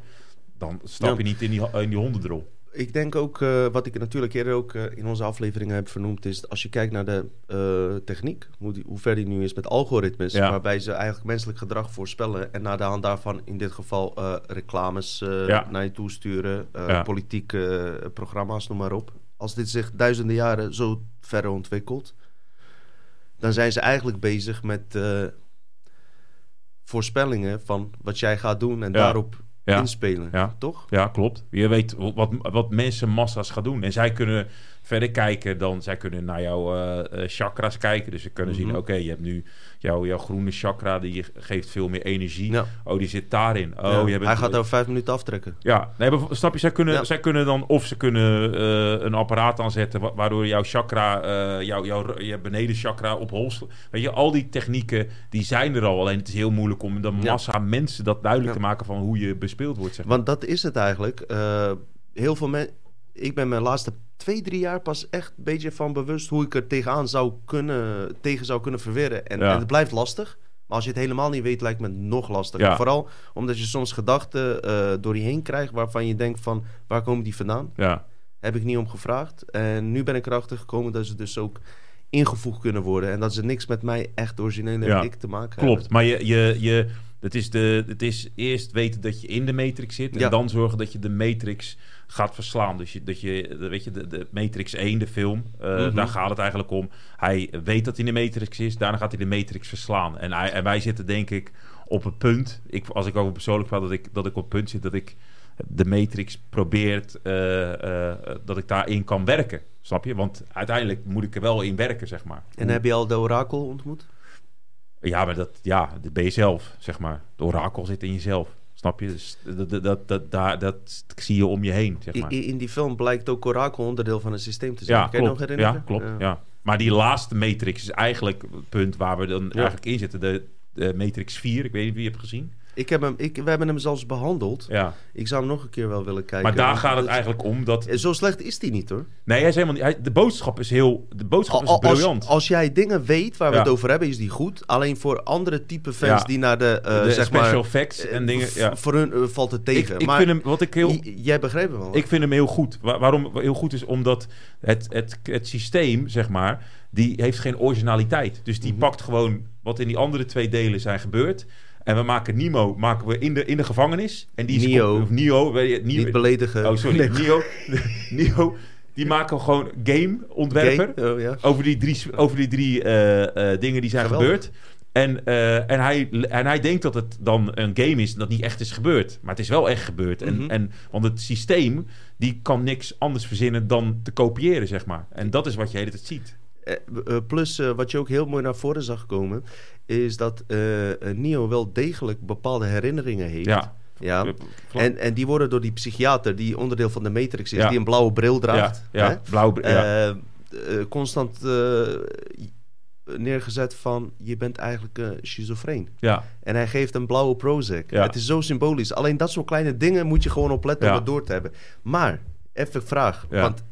dan stap Ja. je niet in die, in die hondendrol. Ik denk ook, eh, wat ik natuurlijk eerder ook eh, in onze afleveringen heb vernoemd, is als je kijkt naar de eh, techniek, hoe, die, hoe ver die nu is met algoritmes, Ja. waarbij ze eigenlijk menselijk gedrag voorspellen en naar de hand daarvan in dit geval reclames Ja. naar je toe sturen, Ja. politieke programma's, noem maar op. Als dit zich duizenden jaren zo ver ontwikkelt, dan zijn ze eigenlijk bezig met voorspellingen van wat jij gaat doen en daarop Ja. inspelen, Ja. toch? Ja, klopt. Je weet wat, wat mensen massa's gaan doen. En zij kunnen verder kijken dan... Zij kunnen naar jouw eh, eh, chakras kijken. Dus ze kunnen Mhm. zien, oké, je hebt nu jouw, jouw groene chakra... die geeft veel meer energie. Ja. Oh, die zit daarin. Oh, Ja. je hebt Hij gaat over vijf minuten aftrekken. Ja, nee, maar snap je? Zij kunnen, Ja. zij kunnen dan... Of ze kunnen eh, een apparaat aanzetten... wa- waardoor jouw chakra... eh jouw, jouw, je beneden chakra op hol... sla- Weet je, al die technieken... die zijn er al. Alleen het is heel moeilijk om de massa mensen... dat duidelijk te maken van hoe je bespeeld wordt, zeg maar. Want dat is het eigenlijk. Eh, heel veel mensen. Ik ben mijn laatste twee, drie jaar pas echt een beetje van bewust hoe ik er tegenaan zou kunnen, tegen zou kunnen verweren. En, Ja. en het blijft lastig. Maar als je het helemaal niet weet, lijkt me het nog lastiger. Ja. Vooral omdat je soms gedachten eh, door je heen krijgt waarvan je denkt van waar komen die vandaan? Ja, Heb ik niet om gevraagd. En nu ben ik erachter gekomen dat ze dus ook ingevoegd kunnen worden. En dat ze niks met mij echt originele Ja, ik te maken klopt. Maar je... je, je het is, de, het is eerst weten dat je in de matrix zit... en dan zorgen dat je de matrix gaat verslaan. Dus je, dat je, de- weet je, de, de Matrix 1, de film, eh, Mhm. daar gaat het eigenlijk om. Hij weet dat hij in de Matrix is, daarna gaat hij de Matrix verslaan. En, hij, en wij zitten denk ik op een punt, ik, als ik over persoonlijk praat, dat ik, dat ik op het punt zit dat ik de Matrix probeert eh, eh, dat ik daarin kan werken. Snap je? Want uiteindelijk moet ik er wel in werken, zeg maar. En heb je al de orakel ontmoet? Ja, maar dat, ja, dat ben je zelf, zeg maar. De orakel zit in jezelf. Snap je? Dus dat, dat, dat, dat, daar- dat zie je om je heen, zeg maar. in die film blijkt ook orakel onderdeel van het systeem te zijn. Ja, kan je nog klopt. herinneren? Ja, klopt. Ja. Maar die laatste Matrix is eigenlijk het punt waar we dan eigenlijk in zitten. De, de Matrix 4, ik weet niet wie je hebt gezien. Ik heb hem, ik, we hebben hem zelfs behandeld. Ja. Ik zou hem nog een keer wel willen kijken. Maar daar gaat het eigenlijk om dat... Zo slecht is die niet hoor. Nee, hij is helemaal niet... hij- de boodschap is heel... De boodschap is Al- als, briljant. als jij dingen weet waar we Ja. het over hebben, is die goed. Alleen voor andere type fans Ja. die naar de, eh, de zeg special maar, effects eh, en dingen... v- Ja. Voor hun eh, valt het Ik, tegen. ik maar vind hem... Wat ik heel... jij begreep hem wel. Ik vind hem heel goed. Wa- waarom heel goed is? Omdat het, het, het systeem, zeg maar, die heeft geen originaliteit. Dus Mhm. die pakt gewoon wat in die andere twee delen zijn gebeurd. En we maken Nemo maken we in, de, in de gevangenis. En die is Neo. Of Neo. weet je, niet beledigen. Oh, sorry. Nee. Neo. Neo. Die maken gewoon gameontwerper. Oh, ja. Over die drie, over die drie eh, eh, dingen die zijn Geweldig. gebeurd. En, eh, en, hij, en hij denkt dat het dan een game is en dat niet echt is gebeurd. Maar het is wel echt gebeurd. Mhm. en, en, want het systeem die kan niks anders verzinnen dan te kopiëren, zeg maar. En dat is wat je de hele tijd ziet. Eh, eh, plus, eh, wat je ook heel mooi naar voren zag komen, is dat Neo wel degelijk bepaalde herinneringen heeft. Ja. Ja. En, en die worden door die psychiater, die onderdeel van de Matrix is, Ja. die een blauwe bril draagt, ja, ja, hè, blauw. Ja. constant neergezet van je bent eigenlijk eh schizofreen. ja. En hij geeft een blauwe Prozac. Ja. Het is zo symbolisch. Alleen dat soort kleine dingen moet je gewoon opletten om het door te hebben. Maar, even een vraag. Want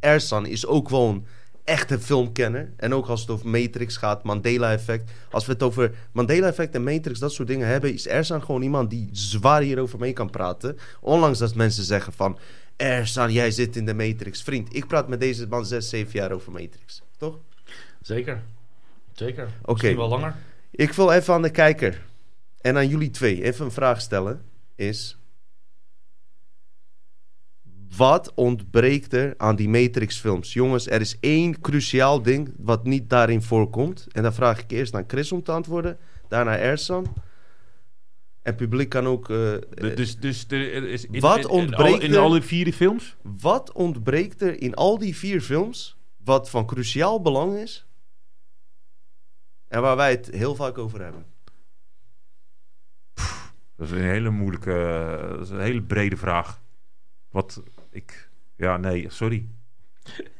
Ersan is ook gewoon echt een filmkenner. En ook als het over Matrix gaat, Mandela-effect. Als we het over Mandela-effect en Matrix, dat soort dingen hebben... is Ersan gewoon iemand die zwaar hierover mee kan praten. Ondanks dat mensen zeggen van... Ersan, jij zit in de Matrix. Vriend, ik praat met deze man zes, zeven jaar over Matrix. Toch? Zeker. Zeker. Oké. Misschien wel langer. Ik wil even aan de kijker en aan jullie twee even een vraag stellen. Is... Wat ontbreekt er aan die Matrix-films? Jongens, er is één cruciaal ding wat niet daarin voorkomt. En dan vraag ik eerst aan Chris om te antwoorden. Daarna Ersan. En publiek kan ook... eh, dus, dus er is in, Wat in- in, ontbreekt al- in alle vier films? wat ontbreekt er in al die vier films... wat van cruciaal belang is... en waar wij het heel vaak over hebben? Dat is een hele moeilijke, dat is een hele brede vraag. Wat ik, ja, nee, sorry.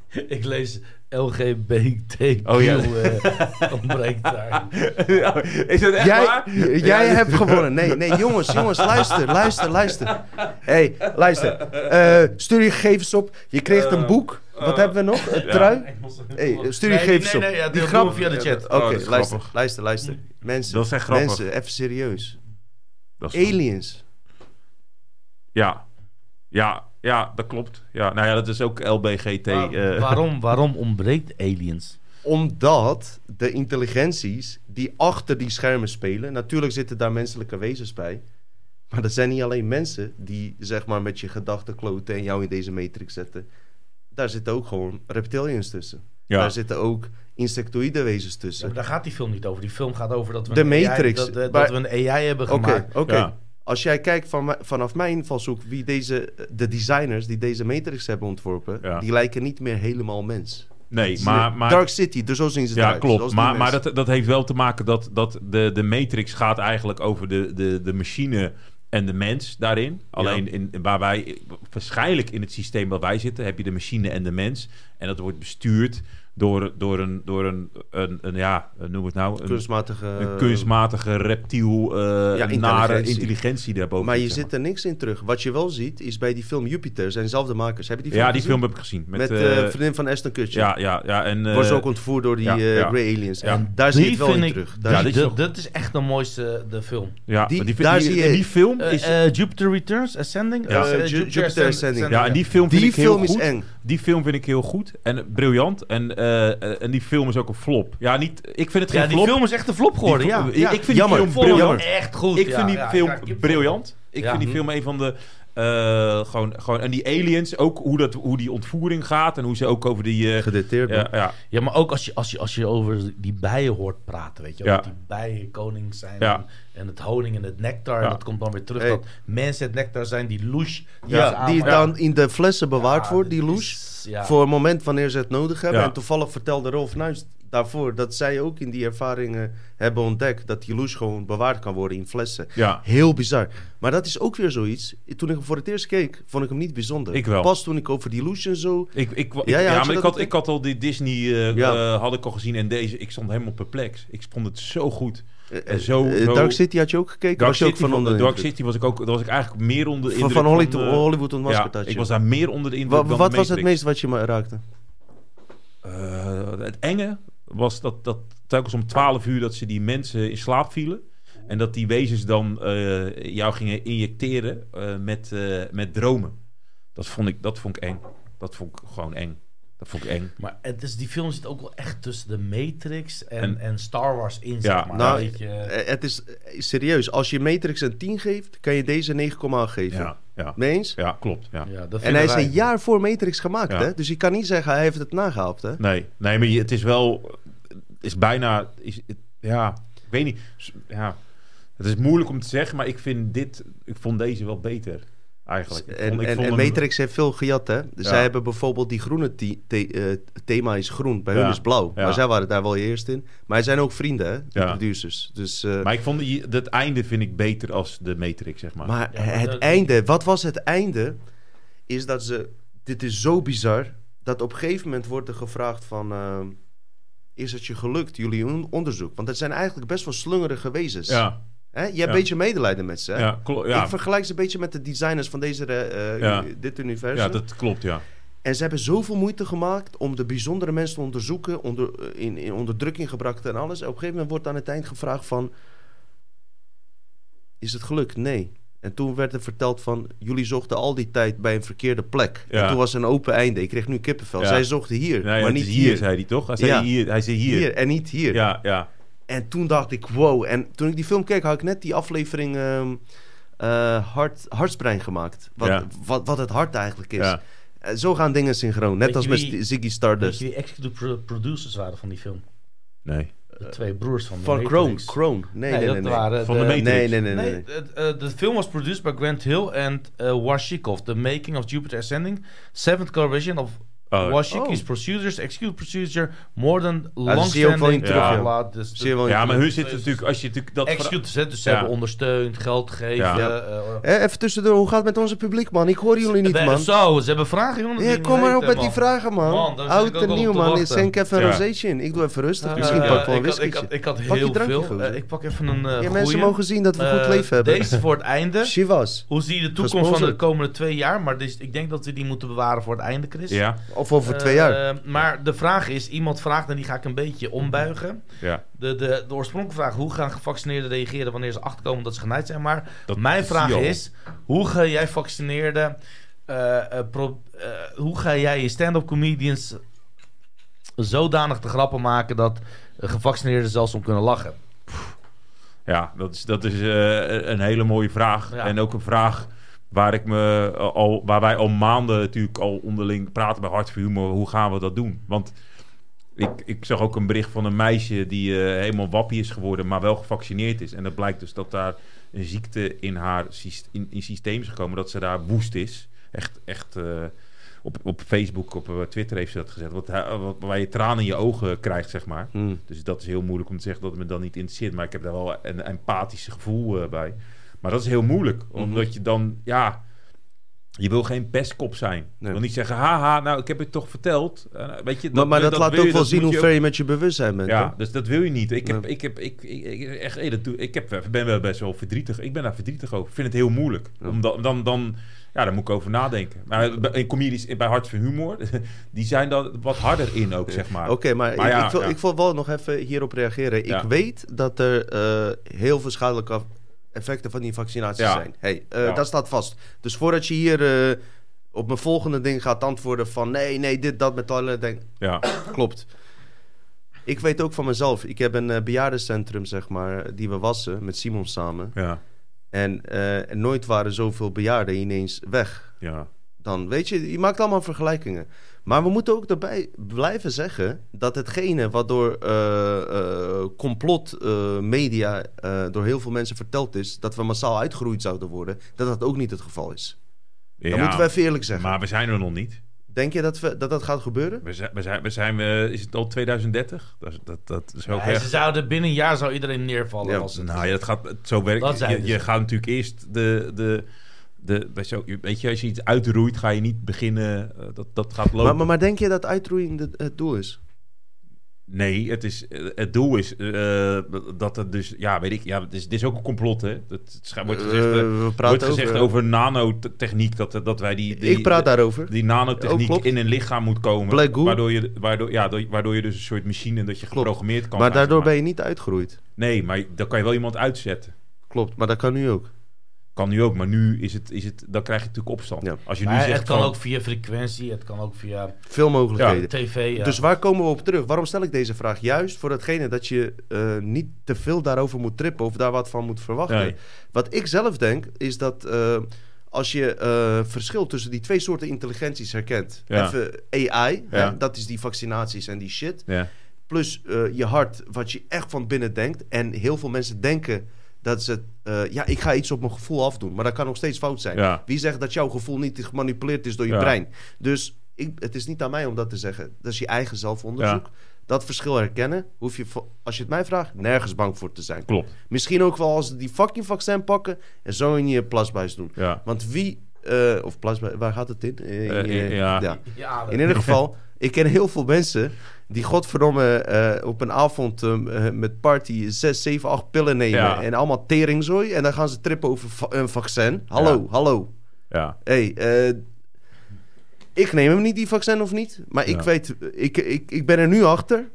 Ik lees LGBTQ Oh, ja. eh, ontbreekt daar. is het echt Jij, waar? jij hebt gewonnen. Nee, nee, jongens, jongens, luister, luister, luister. hey, luister. Eh, stuur je gegevens op. Je kreeg een boek. Wat hebben we nog? Een trui? Hey, stuur je Nee, gegevens nee, op. nee, ja, Die doe grap- via de chat. Oké, Oh, dat is luister, luister, luister. Mensen, Dat mensen, even serieus. Dat is- Aliens. Ja. Ja, ja, dat klopt. Ja, nou ja, dat is ook LBGT. Waar- eh, waarom, waarom ontbreekt aliens? Omdat de intelligenties die achter die schermen spelen... Natuurlijk zitten daar menselijke wezens bij. Maar dat zijn niet alleen mensen die zeg maar met je gedachten kloten... en jou in deze matrix zetten. Daar zitten ook gewoon reptilians tussen. Ja. Daar zitten ook insectoïde wezens Ja, tussen. maar daar gaat die film niet over. Die film gaat over dat we, De een, AI, Matrix, dat, dat, maar- we een AI hebben Oké, gemaakt. oké. Ja. Als jij kijkt van, vanaf mijn invalshoek... wie deze, de designers die deze matrix hebben ontworpen... Ja. die lijken niet meer helemaal mens. nee, maar... maar Dark City, dus zo zien ze ja, eruit. klopt. Maar, maar dat, dat heeft wel te maken dat, dat de, de Matrix gaat eigenlijk over de, de, de machine en de mens daarin. Alleen in, waar wij, waarschijnlijk in het systeem waar wij zitten, heb je de machine en de mens. En dat wordt bestuurd door, door, een, door een, een, een, ja, noem het nou, een, kunstmatige... een kunstmatige reptiel, eh ja, een nare intelligentie. intelligentie daarboven. Maar je zeg zit er niks in terug. Wat je wel ziet, is bij die film Jupiter, zijn dezelfde makers. Heb je die film Ja, die gezien? film heb ik gezien. Met, Met, eh, eh, vriendin van Ashton Kutcher. ja, ja, ja. En, eh, Wordt ze ook ontvoerd door die ja, eh, ja. Grey Aliens. Ja. En daar zie je het wel in ik- terug. Daar Ja, is Dat, dat is echt de mooiste de film. ja, die- maar die, daar die, zie je- en die film is... Jupiter Returns, Ascending? Ja. Ju- Jupiter Ascending. ja, en die film vind die ik heel film is eng. Die film vind ik heel goed en briljant. En, eh, en die film is ook een flop. Ja, niet, ik vind het geen Ja, die flop. film is echt een flop geworden, Die- ja. ik- ja. Ik vind Jammer. die film briljant. echt goed. Ik ja, vind die ja, film briljant. Ik Ja. vind die film een van de Eh, gewoon, gewoon, en die aliens, ook hoe, dat, hoe die ontvoering gaat en hoe ze ook over die... Gedeteerd. ja, ja, Ja, maar ook als je, als je, als je over die bijen hoort praten, weet je Ja. dat die bijen koning zijn Ja. en, en het honing en het nectar, Ja. dat komt dan weer terug, Hey. dat mensen het nectar zijn, die louche. die Ja, die dan in de flessen bewaard Ja, wordt, die louche. is-. Voor een moment wanneer ze het nodig hebben. Ja. En toevallig vertelde Rolf Nuis daarvoor dat zij ook in die ervaringen hebben ontdekt dat die louche gewoon bewaard kan worden in flessen. ja. Heel bizar. Maar dat is ook weer zoiets. Toen ik hem voor het eerst keek, vond ik hem niet bijzonder. Ik wel. Pas toen ik over die louche en zo... Ik, ik, ik- Ja, ja, ja, maar ik had, ik had al die Disney Ja. eh, had ik al gezien en deze, ik stond helemaal perplex. Ik vond het zo goed. Eh, En zo- eh, zo- Dark City had je ook gekeken? Dark was je ook City, van onder de Dark? City was ik ook, was ik eigenlijk meer onder de indruk van Hollywood, eh, Hollywood Unmasked ja, had je. ik was daar meer onder de indruk Wa- dan wat was het meest wat je me raakte? Het enge was dat, dat telkens om 12 uur dat ze die mensen in slaap vielen. En dat die wezens dan jou gingen injecteren met, met dromen. Dat vond, ik, dat vond ik eng. Dat vond ik gewoon eng. Dat vond ik eng. Maar het is, die film zit ook wel echt tussen de Matrix en, en, En- Star Wars in, Ja, zeg maar. nou, weet je, Eh, Het is eh, serieus. Als je Matrix een 10 geeft, kan je deze 9,8 geven. Ja, ja. Mee eens? ja klopt. Ja. ja, dat En hij is een jaar voor Matrix gemaakt, Ja. hè? Dus je kan niet zeggen hij heeft het nagehaald, hè? Nee, nee, maar je- het is wel... Het is bijna... Is, het- ja, ik weet niet. Ja, het is moeilijk om te zeggen, maar ik vind dit... Ik vond deze wel beter, eigenlijk. Ik En, vond- en, en hem- Matrix heeft veel gejat, hè? Dus Ja. zij hebben bijvoorbeeld die groene the- the- eh, thema is groen. Bij Ja. hun is blauw. Ja. Maar zij waren daar wel eerst in. Maar zij zijn ook vrienden, hè? Ja. producers. Dus, eh, Maar ik vond die, het einde vind ik beter als de Matrix, zeg maar. maar het dat- einde, wat was het einde? Is dat ze... Dit is zo bizar. Dat op een gegeven moment wordt er gevraagd van... eh, is het je gelukt, jullie on- onderzoek? Want het zijn eigenlijk best wel slungerige wezens. ja, Hè? Je hebt een beetje medelijden met ze, hè? ja, ja, Ik vergelijk ze een beetje met de designers van deze, eh, Ja. dit universum. ja, dat klopt, ja. En ze hebben zoveel moeite gemaakt om de bijzondere mensen te onderzoeken, onder, eh, in, in onderdrukking gebracht en alles. Op een gegeven moment wordt aan het eind gevraagd van, is het gelukt? Nee. En toen werd er verteld van, jullie zochten al die tijd bij een verkeerde plek. Ja. En toen was een open einde. Ik kreeg nu kippenvel. Ja. Zij zochten hier, Nee, maar niet hier. zei hij toch? Hij zei Ja. hier, hij zei hier. Hier en niet hier. Ja, ja, En toen dacht ik, wow. En toen ik die film keek, had ik net die aflevering ehm eh, hart, Hartsbrein gemaakt. Wat, Ja. wat, wat het hart eigenlijk is. ja. Eh, zo gaan dingen synchroon. Net Weet als je met wie- Ziggy Weet Stardust. je wie executive pro- producers waren van die film? Nee. De twee broers van de Van Matrix. Crone. Crone. Nee, nee, nee. dat nee. waren Van de Matrix. Nee, nee, nee. Nee, nee. het, eh, de film was produced by Grant Hill en uh, Washikov. The Making of Jupiter Ascending. Seventh collaboration of Oh, Washiki's oh. producers, executive producer, more than dat zie je ook wel in long-standing... terug, ja. dus in ja, maar terug. hun zitten natuurlijk, als je natuurlijk dat... Executives, hè, dus ze Ja. hebben ondersteund, geld gegeven. Ja. eh, Eh, even tussendoor, hoe gaat het met onze publiek, man? Ik hoor jullie niet, eh, man. Zo, ze hebben vragen, jongen. Ja, kom maar op met die vragen, man. Man, zit Oud en nieuw, man. Schenk even een Ja. rozeetje in. Ik doe even rustig. Eh, Misschien eh, pak ik wel een ik, had, ik, whiskytje. had, ik had Pak heel veel. Eh, ik pak even een uh, Ja, mensen mogen zien dat we een goed leven hebben. Deze voor het einde. Hoe zie je de toekomst van de komende twee jaar? Maar dus, ik denk dat we die moeten bewaren voor het einde, Chris. Ja, Of over twee Eh, jaar. maar de vraag is, iemand vraagt en die ga ik een beetje ombuigen. ja. De, de, de oorspronkelijke vraag, hoe gaan gevaccineerden reageren wanneer ze achterkomen dat ze genaaid zijn? Maar Dat mijn vraag is, hoe ga jij vaccineerden, eh, eh, pro- hoe ga jij je stand-up comedians zodanig te grappen maken dat gevaccineerden zelfs om kunnen lachen? Ja, dat is, dat is eh, een hele mooie vraag. Ja. En ook een vraag waar, ik me al, waar wij al maanden natuurlijk al onderling praten bij Hart voor Humor. Hoe gaan we dat doen? Want ik, ik zag ook een bericht van een meisje die eh, helemaal wappie is geworden, maar wel gevaccineerd is. En dat blijkt dus dat daar een ziekte in haar in, in systeem is gekomen, dat ze daar woest is. Echt, echt eh, op, op Facebook, op eh, Twitter heeft ze dat gezet. Wat, waar je tranen in je ogen krijgt, zeg maar. Hm. Dus dat is heel moeilijk om te zeggen dat het me dan niet interesseert. Maar ik heb daar wel een empathische gevoel eh, bij. Maar dat is heel moeilijk. Mhm. Omdat je dan, ja... Je wil geen pestkop zijn. Je wil niet zeggen, haha, nou, ik heb het toch verteld. Eh, weet je, Maar, maar dat, laat ook je, wel zien hoe je ver ook- je met je bewustzijn bent. Ja, hè? dus dat wil je niet. Ik, heb, ik, heb, ik, ik, ik- echt, dat doe- ik heb, ben wel best wel verdrietig. Ik ben daar verdrietig over. Ik vind het heel moeilijk. Ja. Omdat, dan, dan, ja, daar moet ik over nadenken. Maar bij- in comedies bij Hart voor Humor, die zijn dan wat harder in ook, zeg maar. Oké, maar, Maar ik, ja, ik, wil, ja. ik wil wel nog even hierop reageren. Ik weet dat er eh, heel veel schadelijke effecten van die vaccinaties Ja. zijn. Hey, eh, Ja. Dat staat vast. Dus voordat je hier eh, op mijn volgende ding gaat antwoorden van... nee, nee, dit, dat met alle... Denk, Ja, klopt. Ik weet ook van mezelf. Ik heb een eh, bejaardencentrum, zeg maar, die we wassen met Simon samen. ja, En, en nooit waren zoveel bejaarden ineens weg. Ja. Dan weet je, je maakt allemaal vergelijkingen. Maar we moeten ook erbij blijven zeggen dat hetgene wat door eh, eh, complotmedia door heel veel mensen verteld is, dat we massaal uitgeroeid zouden worden, dat dat ook niet het geval is. Dat Ja, moeten we even eerlijk zeggen. Maar we zijn er nog niet. Denk je dat we, dat, dat gaat gebeuren? We zijn, we zijn, we zijn eh, is het al 2030? Dat, is- dat, dat is ook Ja, echt. ze zouden binnen een jaar zou iedereen neervallen. Ja, als het, Nou ja, dat gaat zo werkt. Dat Je, je gaat natuurlijk eerst de. de de, weet, je, ook, weet je, als je iets uitroeit, ga je niet beginnen. eh, dat, dat gaat lopen. Maar, maar, maar denk je dat uitroeiing de- het doel is? Nee, het, is, eh, het doel is eh, dat het dus. Ja, weet ik. Ja, het is, het is ook een complot, hè? Het, wordt gezegd, we wordt praten gezegd over, nanotechniek. Dat, dat wij die. die ik praat daarover. Die nanotechniek klopt. in een lichaam moet komen. Waardoor, je, waardoor, ja, door- waardoor je dus een soort machine dat je Klopt. geprogrammeerd kan maar daardoor ben je niet uitgeroeid. Nee, maar dan kan je wel iemand uitzetten. Klopt, maar dat kan nu ook. Kan nu ook, maar nu is het, is het dan krijg je natuurlijk opstand. Ja. Als je nu zegt het kan van- ook via frequentie, het kan ook via Veel mogelijkheden. tv. Ja. Dus waar komen we op terug? Waarom stel ik deze vraag? Juist voor datgene dat je eh, niet te veel daarover moet trippen of daar wat van moet verwachten. Nee. Wat ik zelf denk, is dat eh, als je eh verschil tussen die twee soorten intelligenties herkent. Ja. Even AI, hè, Ja. dat is die vaccinaties en die shit. Ja. Plus eh, je hart, wat je echt van binnen denkt. En heel veel mensen denken dat ze... eh, ja, ik ga iets op mijn gevoel afdoen. Maar dat kan nog steeds fout zijn. Ja. Wie zegt dat jouw gevoel niet gemanipuleerd is door je Ja. brein? Dus ik, het is niet aan mij om dat te zeggen. Dat is je eigen zelfonderzoek. Dat verschil herkennen, hoef je, als je het mij vraagt, nergens bang voor te zijn. Klopt. Misschien ook wel als ze die fucking vaccin pakken en zo in je plasbuis doen. Ja. Want wie, eh, of plasbuis, waar gaat het in? In Eh, ja. ja, In ieder geval, ik ken heel veel mensen die godverdomme eh, op een avond eh, met party 6, 7, 8 pillen nemen. Ja. En allemaal teringzooi. En dan gaan ze trippen over va- een vaccin. Hallo, Ja. hallo. Ja. hey, eh, ik neem hem niet, die vaccin of niet. Maar ik Ja. weet, ik, ik, ik ben er nu achter.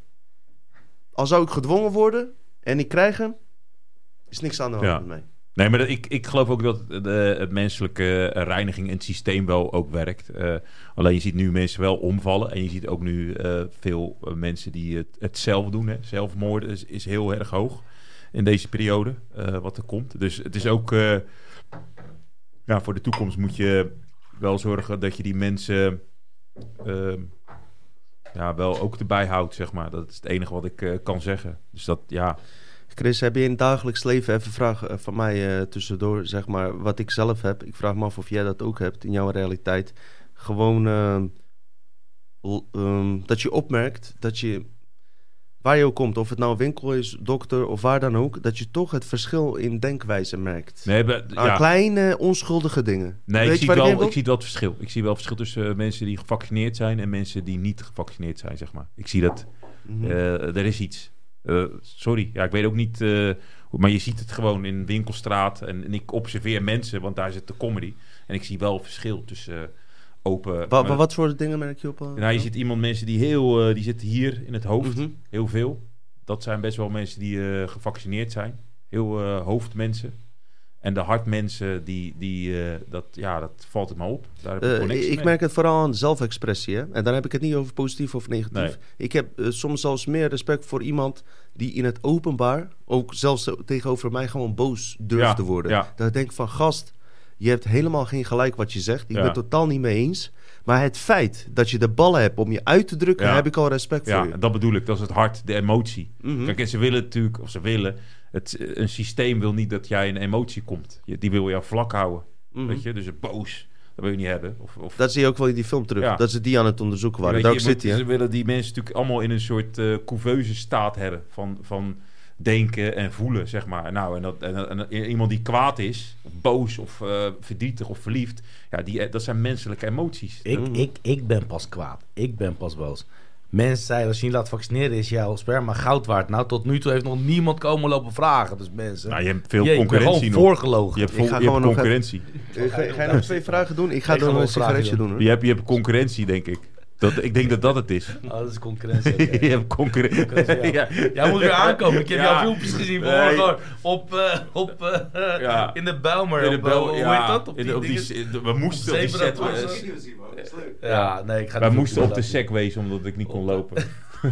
Al zou ik gedwongen worden en ik krijg hem, is niks aan de hand met mij. Nee, maar ik, ik geloof ook dat het menselijke reiniging en het systeem wel ook werkt. Eh, alleen je ziet nu mensen wel omvallen. En je ziet ook nu eh, veel eh, mensen die het, zelf doen. Hè. Zelfmoorden is, is heel erg hoog in deze periode wat er komt. Dus het is ook... ja, voor de toekomst moet je wel zorgen dat je die mensen... ehm, ja, wel ook erbij houdt, zeg maar. Dat is het enige wat ik kan zeggen. Dus dat, ja... Chris, heb je in het dagelijks leven even vragen eh, van mij eh, tussendoor, zeg maar, wat ik zelf heb. Ik vraag me af of jij dat ook hebt in jouw realiteit. Gewoon ehm, ehm, dat je opmerkt dat je, waar je ook komt, of het nou een winkel is, dokter of waar dan ook, dat je toch het verschil in denkwijze merkt. Nee, we- Aan ja. kleine, onschuldige dingen. Nee, Weet ik zie, wel, ik zie verschil. Ik zie wel het verschil tussen eh, mensen die gevaccineerd zijn en mensen die niet gevaccineerd zijn, zeg maar. Ik zie dat. Mhm. er is iets. Eh, sorry, ja, ik weet ook niet. eh, maar je ziet het gewoon in winkelstraat. En, en ik observeer mensen, want daar zit de comedy. En ik zie wel verschil tussen eh, open. Wa- maar- wat voor dingen merk je op? nou, je ziet iemand, mensen die heel. die zitten hier in het hoofd. Mhm. Heel veel. Dat zijn best wel mensen die gevaccineerd zijn. Heel hoofdmensen. En de hartmensen, die, die, eh, dat, ja, dat valt het maar op. Daar heb ik Eh, connectie ik mee. merk het vooral aan zelfexpressie. Hè? En dan heb ik het niet over positief of negatief. Nee. Ik heb eh, soms zelfs meer respect voor iemand die in het openbaar, ook zelfs tegenover mij, gewoon boos durft Ja, te worden. ja. Dat ik denk van gast, je hebt helemaal geen gelijk wat je zegt. Ik Ja. ben het totaal niet mee eens. Maar het feit dat je de ballen hebt om je uit te drukken, Ja. heb ik al respect Ja, voor je. en dat bedoel ik. Dat is het hart, de emotie. Mhm. Kijk, en ze willen natuurlijk, of ze willen, het, een systeem wil niet dat jij een emotie komt. Je- Die wil jou vlak houden, Mhm. weet je. Dus boos, dat wil je niet hebben. Of, of, Dat zie je ook wel in die film terug. Ja. Dat ze die aan het onderzoeken waren. Weet je, Dark je moet- City, hè? Ze willen die mensen natuurlijk allemaal in een soort eh couveuse staat hebben. Van, van denken en voelen, zeg maar. Nou, en, dat, en, en iemand die kwaad is, of boos of eh, verdrietig of verliefd. Ja, die, eh, dat zijn menselijke emoties. Ik, ik, ik ben pas kwaad. Ik ben pas boos. Mensen zeiden, als je niet laat vaccineren, is jouw sperma goud waard. Nou, tot nu toe heeft nog niemand komen lopen vragen. Dus mensen... Nou, je hebt veel Jee, concurrentie gewoon nog. voorgelogen. Je hebt, Ik vol- ga je hebt gewoon nog concurrentie. Eh, Ga, ga je nog twee vragen doen? Ik ga Ik dan wel een sigaretje doen. doen. hoor. Je hebt, je hebt concurrentie, denk ik. Dat, ik denk dat dat het is. Oh, dat is concurrentie. je hebt concurrentie. Concurrentie, ja. Jij moet weer aankomen. Ik heb Ja. jouw filmpjes gezien Nee. vanmorgen op, eh, op, eh, Ja. in de Bijlmer. In de op, eh, bel- hoe ja, heet dat? Op in die, de- op die, we moesten op die set. Ja, nee, ik ga Wij die moesten op de laten segways omdat ik niet kon lopen.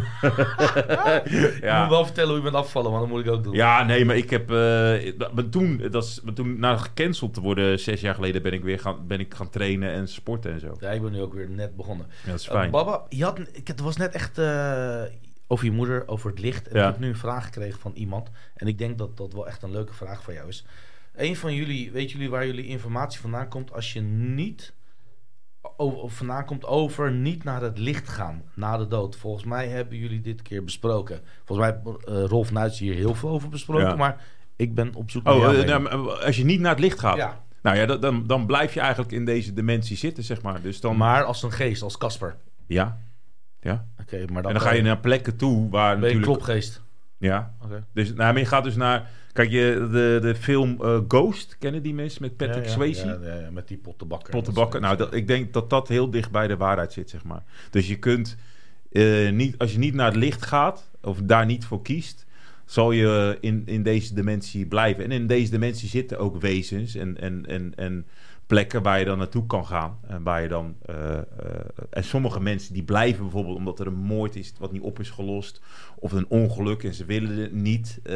Je ja. moet wel vertellen hoe je bent afgevallen, want dat moet ik ook doen. Ja, nee, maar ik heb. eh, ben toen, dat is, ben toen, na gecanceld te worden, zes jaar geleden, ben ik weer gaan, ben ik gaan trainen en sporten en zo. Ja, ik ben nu ook weer net begonnen. Ja, dat is Eh, fijn. Baba, je had, ik, het was net echt eh, over je moeder, over het licht. En Ja. ik heb nu een vraag gekregen van iemand. En ik denk dat dat wel echt een leuke vraag voor jou is. Een van jullie, weet jullie waar jullie informatie vandaan komt als je niet of vandaan komt over niet naar het licht gaan na de dood? Volgens mij hebben jullie dit keer besproken. Volgens mij heeft eh, Rolf Nuits hier heel veel over besproken, Ja. maar ik ben op zoek naar Oh, jouw eh, nou, maar als je niet naar het licht gaat. Ja, Nou ja, dan, dan blijf je eigenlijk in deze dimensie zitten, zeg maar. Dus dan. maar als een geest, als Casper. Ja. Ja. Oké, maar dan, En dan ga je naar plekken toe waar ben je een natuurlijk. klopgeest. Ja. Oké. Dus nou, maar je gaat dus naar. Kijk, je, de, de film eh, Ghost, kennen die mensen met Patrick Ja, ja, Swayze? Ja, met die pottenbakker. pottenbakken. Nou, dat, ik denk dat dat heel dicht bij de waarheid zit, zeg maar. Dus je kunt eh, niet, als je niet naar het licht gaat, of daar niet voor kiest, zal je in, in deze dimensie blijven. En in deze dimensie zitten ook wezens en, en, en, en plekken waar je dan naartoe kan gaan. En waar je dan. eh, en sommige mensen die blijven bijvoorbeeld omdat er een moord is wat niet op is gelost. Of een ongeluk en ze willen het niet. eh,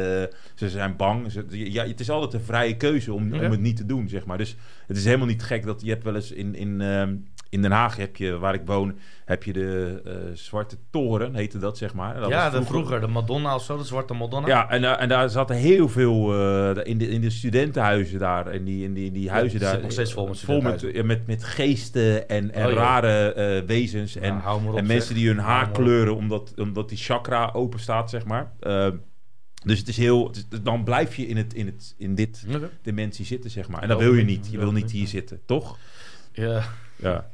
ze zijn bang. Ze, ja, het is altijd een vrije keuze om, Ja. om het niet te doen, zeg maar. Dus het is helemaal niet gek dat je hebt wel eens in, in, ehm, in Den Haag heb je, waar ik woon, heb je de eh, Zwarte Toren, heette dat, zeg maar. Dat ja, was de vroeger, de Madonna of zo, de zwarte Madonna. Ja, en, daar- en daar zaten heel veel eh, in, de, in de studentenhuizen daar. En die, in die, die huizen daar. nog steeds vol met vol met, met, met geesten en, en Oh, rare eh, wezens. Ja, en op, en mensen die hun haar kleuren omdat, omdat die chakra open staat, zeg maar. Eh, dus het is heel. dan blijf je in, het, in, het, in dit dimensie zitten, zeg maar. En dat wil je niet. Je wil niet hier zitten, toch? Ja. Ja.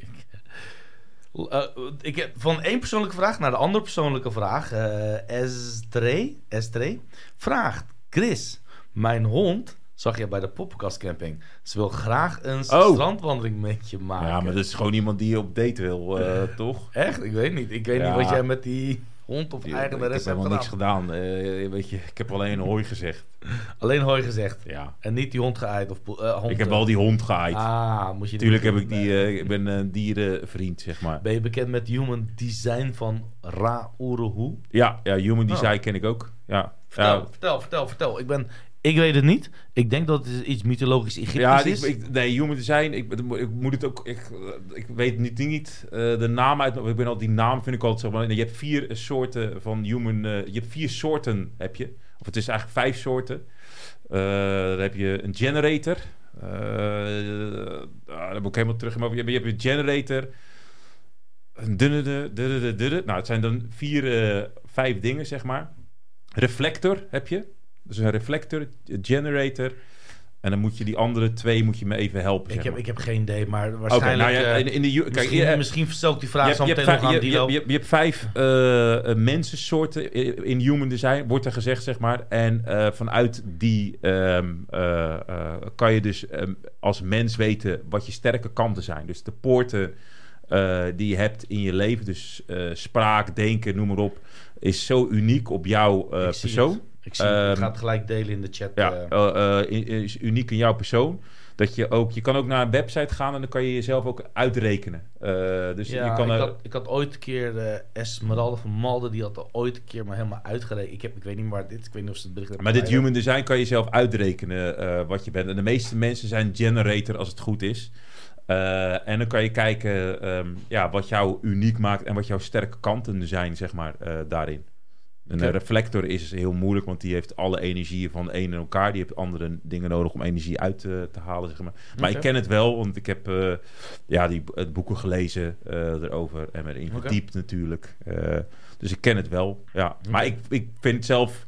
Eh, ik heb van één persoonlijke vraag naar de andere persoonlijke vraag. Eh Estre, Estre vraagt: Chris, mijn hond zag je bij de poppenkastcamping. Ze wil graag een Oh. strandwandeling met je maken. ja, maar dat is gewoon iemand die je op date wil, eh, toch? Echt? Ik weet niet. Ik weet Ja. niet wat jij met die hond of ik eigenares heb hebt helemaal niks gedaan. Eh, weet je, ik heb alleen hooi gezegd. Alleen hooi gezegd. Ja. En niet die hond geëid. Of, eh, hond, Ik heb eh, wel die hond geaaid. Ah, moet je Tuurlijk heb ik die, eh, ik ben een dierenvriend, zeg maar. Ben je bekend met Human Design van Ra Uruhu? Ja, ja Human Oh. Design ken ik ook. Ja, Vertel, ja, vertel, vertel, vertel. Ik, ben, ik weet het niet. Ik denk dat het iets mythologisch Egyptisch ja is. ik- nee, Human Design, ik, ik moet het ook, ik, eh, ik weet niet, niet eh, de naam uit, ik ben al die naam vind ik altijd zo, maar je hebt vier soorten van human, eh, je hebt vier soorten heb je, of het is eigenlijk vijf soorten. Eh, dan heb je een generator, eh, daar moet ik helemaal terug, maar je hebt, je hebt een generator, een dunne, dunne, dunne, dunne. Nou, het zijn dan vier, eh, vijf dingen, zeg maar. Reflector heb je. Dus een reflector, generator. En dan moet je die andere twee moet je me even helpen. ik, zeg heb, ik heb geen idee, maar waarschijnlijk... nou ja, eh, in, in de, ju- kijk, misschien, je- misschien verstel ik die vraag zo meteen hebt nog vijf, aan Dilo. je, je, je hebt vijf eh, mensensoorten in human design, wordt er gezegd, zeg maar. En vanuit die ehm, eh, eh, kan je dus ehm, als mens weten wat je sterke kanten zijn. Dus de poorten die je hebt in je leven, dus spraak, denken, noem maar op, is zo uniek op jouw persoon. Ik zie het. Ik Ehm, ga het gelijk delen in de chat. Ja, eh. eh, eh, is uniek in jouw persoon. Dat je ook, je kan ook naar een website gaan en dan kan je jezelf ook uitrekenen. Dus ja, je kan ik, had, ik had ooit een keer de Esmeralda van Malden, die had er ooit een keer maar helemaal uitgerekend. Ik, heb, ik weet niet waar dit, ik weet niet of ze het bericht maar dit human design kan je zelf uitrekenen wat je bent. En de meeste mensen zijn generator als het goed is. En dan kan je kijken ehm, ja, wat jou uniek maakt en wat jouw sterke kanten zijn, zeg maar, daarin. Een reflector is heel moeilijk, want die heeft alle energieën van de een in elkaar. Die heeft andere dingen nodig om energie uit te, te halen, zeg maar. Maar ik ken het wel, want ik heb eh, ja, die het boeken gelezen eh, erover en erin Oké. verdiept natuurlijk. Eh, dus ik ken het wel, ja. Maar ik, ik vind het zelf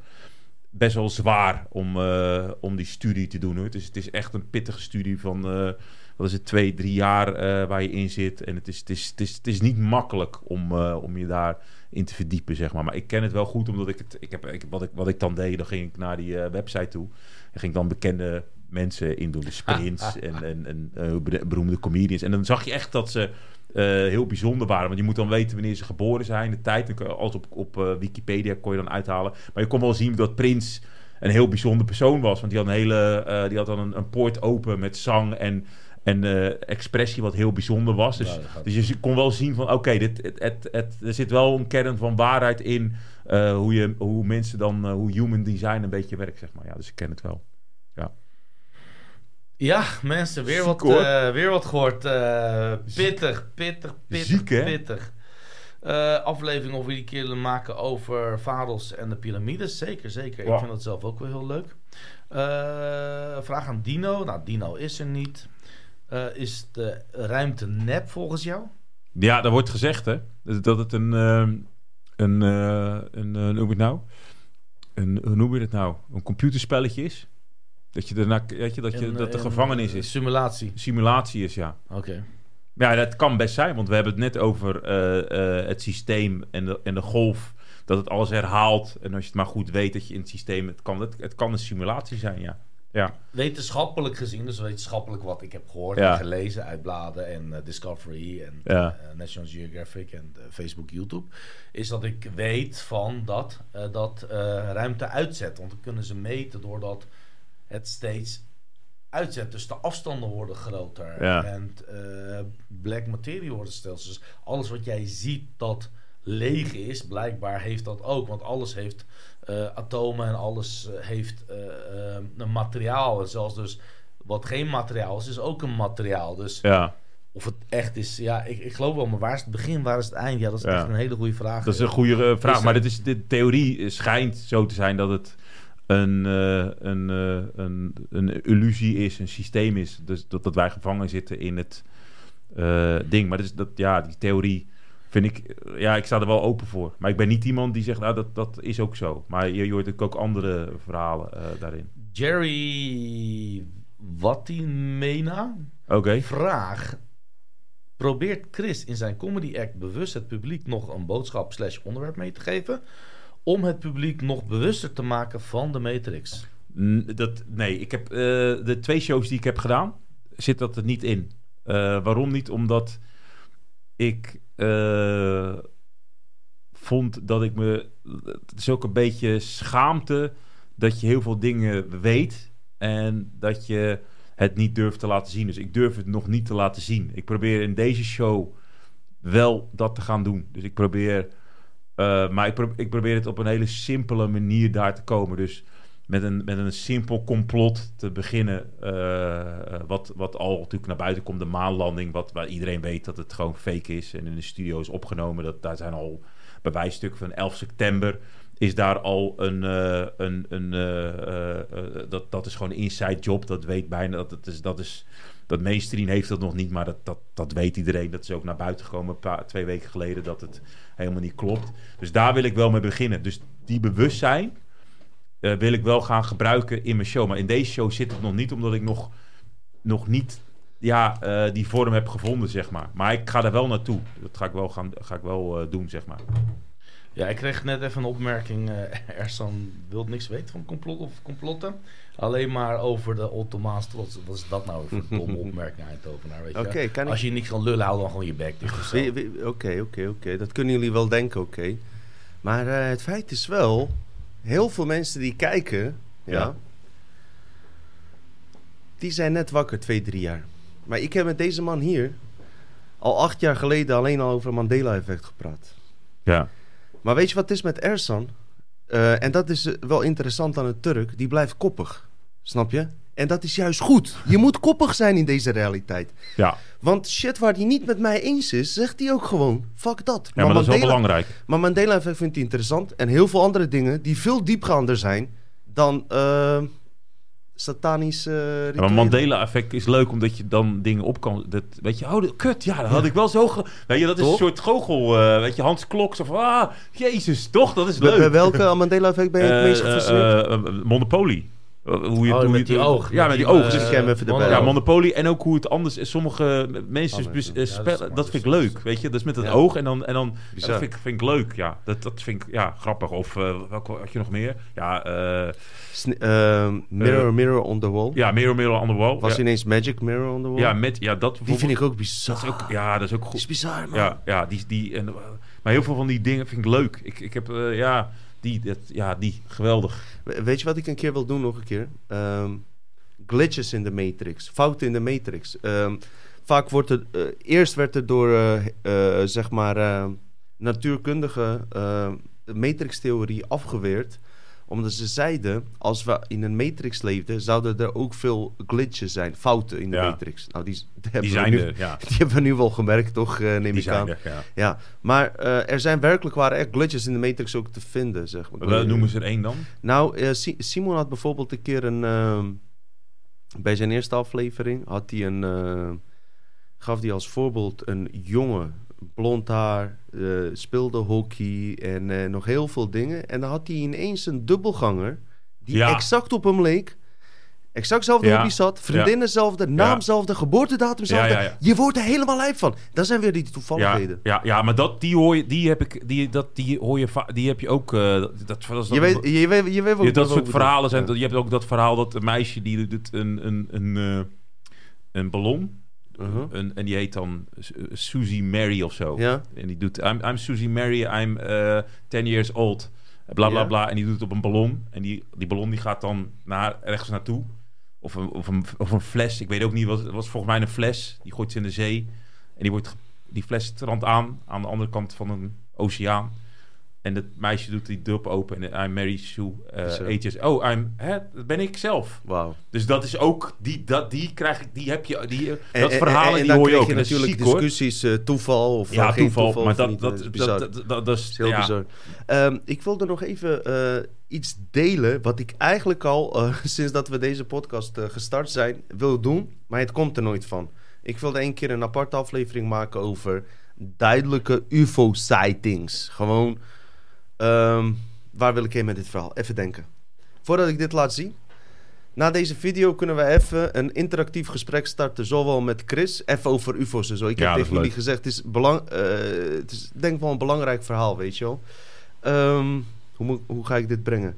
best wel zwaar om, eh, om die studie te doen. Hoor. Dus het is echt een pittige studie van, eh, wat is het, twee, drie jaar eh, waar je in zit. En het is, het is, het is, het is niet makkelijk om, eh, om je daar in te verdiepen, zeg maar. Maar ik ken het wel goed, omdat ik het... Ik heb, ik, wat, ik, wat ik dan deed, dan ging ik naar die eh, website toe. En ging dan bekende mensen in doen. Dus Prince en, en, en eh, be- beroemde comedians. En dan zag je echt dat ze eh, heel bijzonder waren. Want je moet dan weten wanneer ze geboren zijn, de tijd. Alles op, op eh, Wikipedia kon je dan uithalen. Maar je kon wel zien dat Prins een heel bijzonder persoon was. Want die had, een hele, die had dan een, een poort open met zang en en eh, expressie wat heel bijzonder was. Dus, Ja, dus je kon wel zien van, oké, dit het, het, het, er zit wel een kern van waarheid in eh, hoe, je, hoe mensen dan, eh, hoe human design een beetje werkt, zeg maar. Ja, dus ik ken het wel. Ja, mensen, weer wat, Ziek, eh, weer wat gehoord. Eh, pittig, pittig, pittig, Ziek, hè? pittig. Eh, aflevering of we die keer willen maken over Vados en de piramides. Zeker, zeker. Ja. Ik vind dat zelf ook wel heel leuk. Eh, vraag aan Dino. Nou, Dino is er niet. Eh, is de ruimte nep volgens jou? Ja, daar wordt gezegd, hè, dat dat het een, ehm, een, eh, een, eh, hoe noem je het nou? Een, hoe noem je het nou? Een computerspelletje is. Dat je daarna, weet je, dat, je, Een, dat de een, gevangenis is. Simulatie. Simulatie is, ja. Oké. Ja, dat kan best zijn, want we hebben het net over het systeem en de, en de golf. Dat het alles herhaalt. En als je het maar goed weet dat je in het systeem... Het kan, het, het kan een simulatie zijn, ja. Ja, Wetenschappelijk gezien, dus wetenschappelijk wat ik heb gehoord Ja. en gelezen uit bladen en eh, Discovery en Ja. eh, National Geographic en eh, Facebook, YouTube, is dat ik weet van dat dat ruimte uitzet. Want dan kunnen ze meten doordat het steeds uitzet. Dus de afstanden worden groter Ja. en black materie wordt stelsel. Dus alles wat jij ziet dat leeg is, blijkbaar heeft dat ook. Want alles heeft atomen en alles eh, heeft eh, eh, een materiaal. En zelfs dus wat geen materiaal is, is ook een materiaal. Dus ja. of het echt is, ja, ik, ik geloof wel, maar waar is het begin, waar is het eind? Ja, dat is Ja. echt een hele goede vraag. Dat is een goede eh, vraag. Is maar dit is, de theorie schijnt zo te zijn dat het een, eh, een, eh, een, een illusie is, een systeem is. Dus dat, dat wij gevangen zitten in het eh, ding. Maar dat is, dat, ja, die theorie vind ik... Ja, ik sta er wel open voor. Maar ik ben niet iemand die zegt, nou, dat, dat is ook zo. Maar je, je hoort ook- andere verhalen eh, daarin. Jerry Wattimena Oké. vraag. Probeert Chris in zijn comedy act bewust het publiek nog een boodschap slash onderwerp mee te geven? Om het publiek nog bewuster te maken van de Matrix. N- Dat, nee, ik heb eh, de twee shows die ik heb gedaan, zit dat er niet in. Eh, waarom niet? Omdat ik eh, vond dat ik me. Het is ook een beetje schaamte dat je heel veel dingen weet en dat je het niet durft te laten zien. Dus ik durf het nog niet te laten zien. Ik probeer in deze show wel dat te gaan doen. Dus ik probeer. eh, maar ik, ik probeer het op een hele simpele manier daar te komen. Dus met een, met een simpel complot te beginnen. eh, eh, wat, wat al natuurlijk naar buiten komt, de maanlanding. Wat, waar iedereen weet dat het gewoon fake is. En in de studio is opgenomen. Dat, daar zijn al bewijsstukken van 11 september. Is daar al een. eh, een, een dat, dat is gewoon een inside job. Dat weet bijna. Dat, dat is. Dat is dat mainstream heeft dat nog niet, maar dat, dat, dat weet iedereen. Dat is ook naar buiten gekomen twee weken geleden dat het helemaal niet klopt. Dus daar wil ik wel mee beginnen. Dus die bewustzijn, eh, wil ik wel gaan gebruiken in mijn show. Maar in deze show zit het nog niet, omdat ik nog, nog niet ja, eh, die vorm heb gevonden, zeg maar. Maar ik ga er wel naartoe. Dat ga ik wel, gaan, ga ik wel eh, doen, zeg maar. Ja, ik kreeg net even een opmerking. eh Ersan wil niks weten van complot of complotten. Alleen maar over de Ottomaanse trots. Wat is dat nou voor een domme opmerking, Eindhovenaar, weet je? Oké, kan ik- Als je niks kan lullen, hou dan gewoon je bek Oké, oké, oké. Dat kunnen jullie wel denken, oké. Maar eh, het feit is wel, heel veel mensen die kijken, ja, Ja. die zijn net wakker, twee, drie jaar. Maar ik heb met deze man hier al acht jaar geleden alleen al over het Mandela-effect gepraat. Ja. Maar weet je wat het is met Ersan? Eh, en dat is eh, wel interessant aan een Turk, die blijft koppig. Snap je? En dat is juist goed. Je moet koppig zijn in deze realiteit. Ja, Want shit waar hij niet met mij eens is, zegt hij ook gewoon. Fuck dat. ja maar dat is wel Mandela- belangrijk. maar Mandela-effect vindt hij interessant. En heel veel andere dingen die veel diepgaander zijn dan satanisch eh Ja, maar. Mandela-effect is leuk omdat je dan dingen op kan. Dat, weet je, oh, de- kut, ja, dat had ik wel zo. Ge... Weet je, dat is Toch? Een soort goochel. eh, weet je, Hans Klok. Zo van, ah, jezus, toch? Dat is leuk. Bij welke Mandela-effect ben je het Eh, meest gefascineerd? Monopoly. Hoe je, Oh, hoe met je, die oog. Ja, met die oog. eh, Dus, even erbij. ja, Oh. Monopoly en ook hoe het anders is. Sommige mensen Anders, ja. eh, Ja, spellen, dat vind ik leuk, weet je. Dat is met het Ja. oog en dan, en dan ja, dat vind ik, vind ik leuk, ja. Dat, dat vind ik, ja, grappig. Of eh, welke had je nog meer? Ja, eh, Sn- eh, mirror, Mirror on the Wall. ja Mirror Mirror on the Wall. Was ja, ineens Magic Mirror on the Wall? ja, met, ja, dat Die vind ik ook bizar. dat is ook, ja, dat is ook Dat goed. is bizar, man. Ja, ja die, die, en, maar heel veel van die dingen vind ik leuk. Ik, ik heb, ja, die, dat, ja, die, geweldig. We- Weet je wat ik een keer wil doen nog een keer? Ehm, glitches in de matrix, fouten in de matrix. Ehm, vaak wordt het, eh, eerst werd er door, eh, eh, zeg maar, natuurkundige matrix-theorie afgeweerd. Omdat ze zeiden, als we in een matrix leefden, zouden er ook veel glitches zijn, fouten in de Ja. matrix. Nou, die, die hebben Die we zijn nu, er, ja. Die hebben we nu wel gemerkt, toch, eh, neem Die ik zijn aan. er, ja. Ja, maar eh, er zijn werkelijk waar echt glitches in de Matrix ook te vinden, zeg maar. Wel, Noemen ze er één dan? Nou, eh, Si- Simon had bijvoorbeeld een keer een... ehm, bij zijn eerste aflevering had hij een... gaf hij als voorbeeld een jongen, blond haar, eh, speelde hockey en eh, nog heel veel dingen. En dan had hij ineens een dubbelganger die Ja. exact op hem leek. Exact hetzelfde Ja. hobby zat, vriendin hetzelfde, naam Ja. hetzelfde, geboortedatum Ja, hetzelfde. ja, ja. Je wordt er helemaal lijp van. Dat zijn weer die toevalligheden. ja, ja, maar dat, die hoor je, die heb ik, die, dat, die hoor je, die heb je ook. eh, dat, dat, dat, Je weet, je weet, je weet Ja, dat wat soort verhalen zijn. Je hebt ook dat verhaal dat een meisje die doet een, een, een, een ballon. Uh-huh. Een, en die heet dan Su- Susie Mary of zo. Ja. En die doet, I'm, I'm Susie Mary, I'm eh 10 years old. Bla bla Ja. bla. En die doet het op een ballon. En die, die ballon die gaat dan naar, ergens naartoe. Of een, of, een, of een fles. Ik weet ook niet. wat Het was volgens mij een fles. Die gooit ze in de zee. En die, wordt, die fles strandt aan. Aan de andere kant van een oceaan. En het meisje doet die dub open. En I'm Mary Sue. eh Zo. ages. Oh, I'm, hè, dat ben ik zelf. Wauw. Dus dat is ook, die, dat, die krijg ik, die heb je, die, En- dat en die hoor je ook. En dat natuurlijk ziek, discussies, eh, toeval of Ja, eh, toeval, toeval. maar dat, niet. dat, is dat, dat, dat, dat is, Dat heel ja. bizar. Ehm, ik wilde nog even eh, iets delen wat ik eigenlijk al eh, sinds dat we deze podcast eh, gestart zijn wil doen, maar het komt er nooit van. Ik wilde een keer een aparte aflevering maken over duidelijke UFO-sightings. Gewoon, ehm, waar wil ik heen met dit verhaal? Even denken. Voordat ik dit laat zien. Na deze video kunnen we even een interactief gesprek starten, zowel met Chris, even over UFO's en zo. Ik Ja, heb tegen jullie gezegd, het is, belang, eh, het is denk ik wel een belangrijk verhaal, weet je wel. Ehm, hoe, hoe ga ik dit brengen?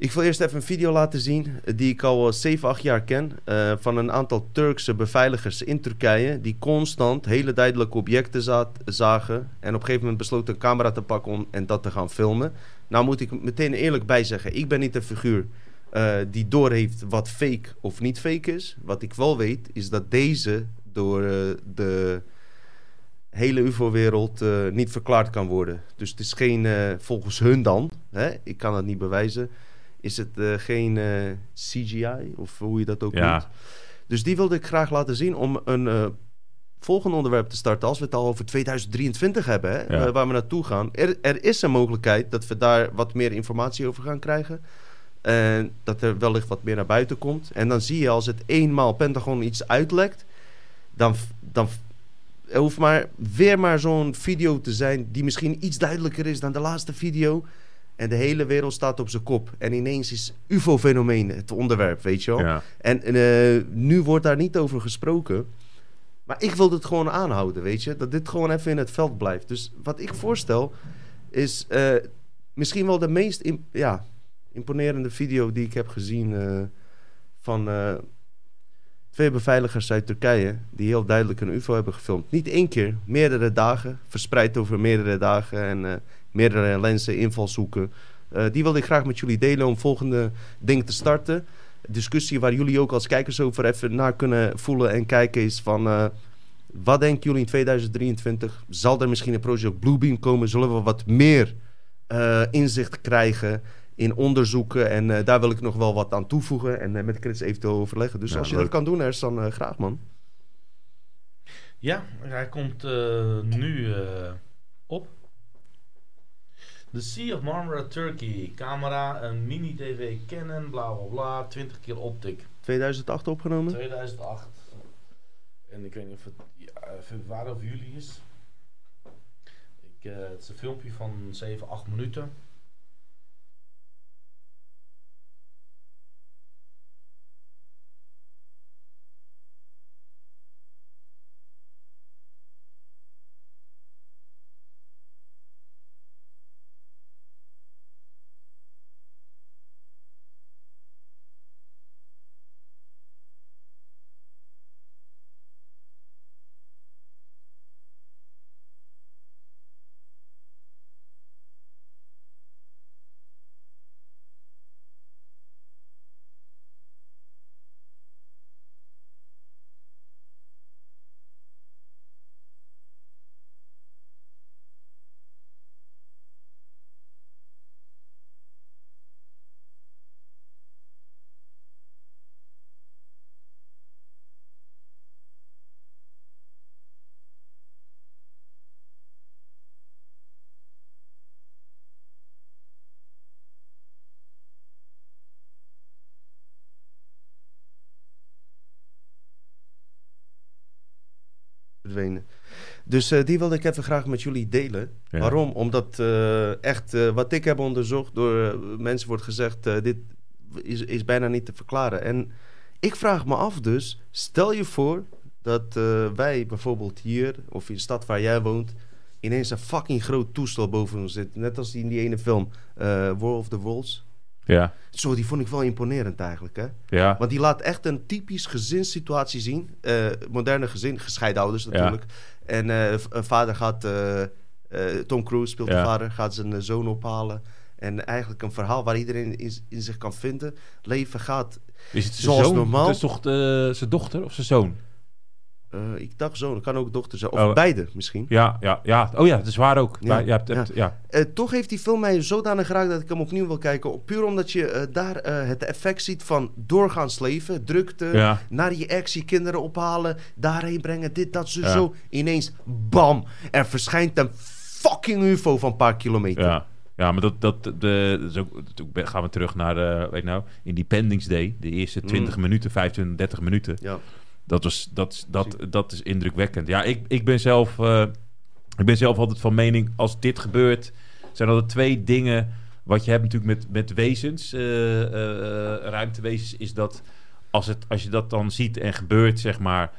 Ik wil eerst even een video laten zien eh, die ik al 7, 8 jaar ken. eh, van een aantal Turkse beveiligers in Turkije. Die constant hele duidelijke objecten za- zagen. En op een gegeven moment besloten een camera te pakken om, en dat te gaan filmen. Nou moet ik meteen eerlijk bij zeggen. Ik ben niet een figuur eh, die doorheeft wat fake of niet fake is. Wat ik wel weet is dat deze door eh, de hele UFO-wereld eh, niet verklaard kan worden. Dus het is geen, eh, volgens hun dan, hè, ik kan het niet bewijzen, is het eh, geen eh, CGI of hoe je dat ook Ja. noemt. Dus die wilde ik graag laten zien om een eh, volgend onderwerp te starten. Als we het al over 2023 hebben, hè, Ja. waar we naartoe gaan. Er, er is een mogelijkheid dat we daar wat meer informatie over gaan krijgen. En dat er wellicht wat meer naar buiten komt. En dan zie je als het eenmaal Pentagon iets uitlekt, dan, dan er hoeft maar weer maar zo'n video te zijn die misschien iets duidelijker is dan de laatste video. En de hele wereld staat op zijn kop. En ineens is UFO-fenomeen het onderwerp, weet je wel. Ja. En eh, nu wordt daar niet over gesproken. Maar ik wil het gewoon aanhouden, weet je. Dat dit gewoon even in het veld blijft. Dus wat ik voorstel is eh, misschien wel de meest ja, imponerende video die ik heb gezien eh, van twee beveiligers uit Turkije. Die heel duidelijk een UFO hebben gefilmd. Niet één keer, meerdere dagen. Verspreid over meerdere dagen en meerdere lenzen, invalshoeken. Eh, die wilde ik graag met jullie delen om volgende ding te starten discussie waar jullie ook als kijkers over even naar kunnen voelen en kijken is van... eh, wat denken jullie in 2023? Zal er misschien een project Bluebeam komen? Zullen we wat meer eh, inzicht krijgen in onderzoeken? En eh, daar wil ik nog wel wat aan toevoegen en met Chris eventueel overleggen. Dus Ja, als je leuk. dat kan doen, Ersan, eh graag man. Ja, hij komt eh, nu eh. The Sea of Marmara, Turkey. Camera, een mini-DV Canon, bla bla bla, 20 keer optic. 2008 opgenomen? 2008. En ik weet niet of het ja, februari of juli is. Ik, eh, het is een filmpje van 7, 8 minuten. Dus eh, die wilde ik even graag met jullie delen. Ja. Waarom? Omdat eh, echt eh, wat ik heb onderzocht door mensen wordt gezegd... dit is, is bijna niet te verklaren. En ik vraag me af dus, stel je voor dat wij bijvoorbeeld hier... of in de stad waar jij woont... ineens een fucking groot toestel boven ons zit. Net als in die ene film, War of the Worlds. Ja, Zo, die vond ik wel imponerend eigenlijk, hè? ja. Want die laat echt een typisch gezinssituatie zien. Eh, moderne gezin, gescheiden ouders Ja. natuurlijk. En eh, v- een vader gaat, eh, eh, Tom Cruise speelt de vader, gaat zijn eh, zoon ophalen. En eigenlijk een verhaal waar iedereen in, in zich kan vinden. Leven gaat, Is het zijn Zoals zoon? normaal. Is toch de- zijn dochter of zijn zoon? Eh, ik dacht zoon, kan ook dochter zijn. Of Oh. beide misschien. Ja, ja, ja. Oh ja, dat is waar ook. Ja, Ja, je hebt, hebt- ja. Eh, toch heeft die film mij zodanig geraakt dat ik hem opnieuw wil kijken. Puur omdat je eh, daar het effect ziet van doorgaans leven, drukte, naar je ex, je kinderen ophalen, daarheen brengen, dit, dat, zo, zo. Ineens, bam, er verschijnt een fucking UFO van een paar kilometer. Ja. Ja, maar dat, dat, de, dat ook, gaan we terug naar, weet nou, Independence Day. De eerste 20 minuten, 25, 30 minuten. Ja. Dat, was, dat, dat, dat is indrukwekkend. Ja, ik, ik, ben zelf, eh, ik ben zelf altijd van mening, als dit gebeurt, zijn er twee dingen. Wat je hebt natuurlijk met, met wezens, eh, eh, ruimtewezens, is dat als, het, als je dat dan ziet en gebeurt, zeg maar,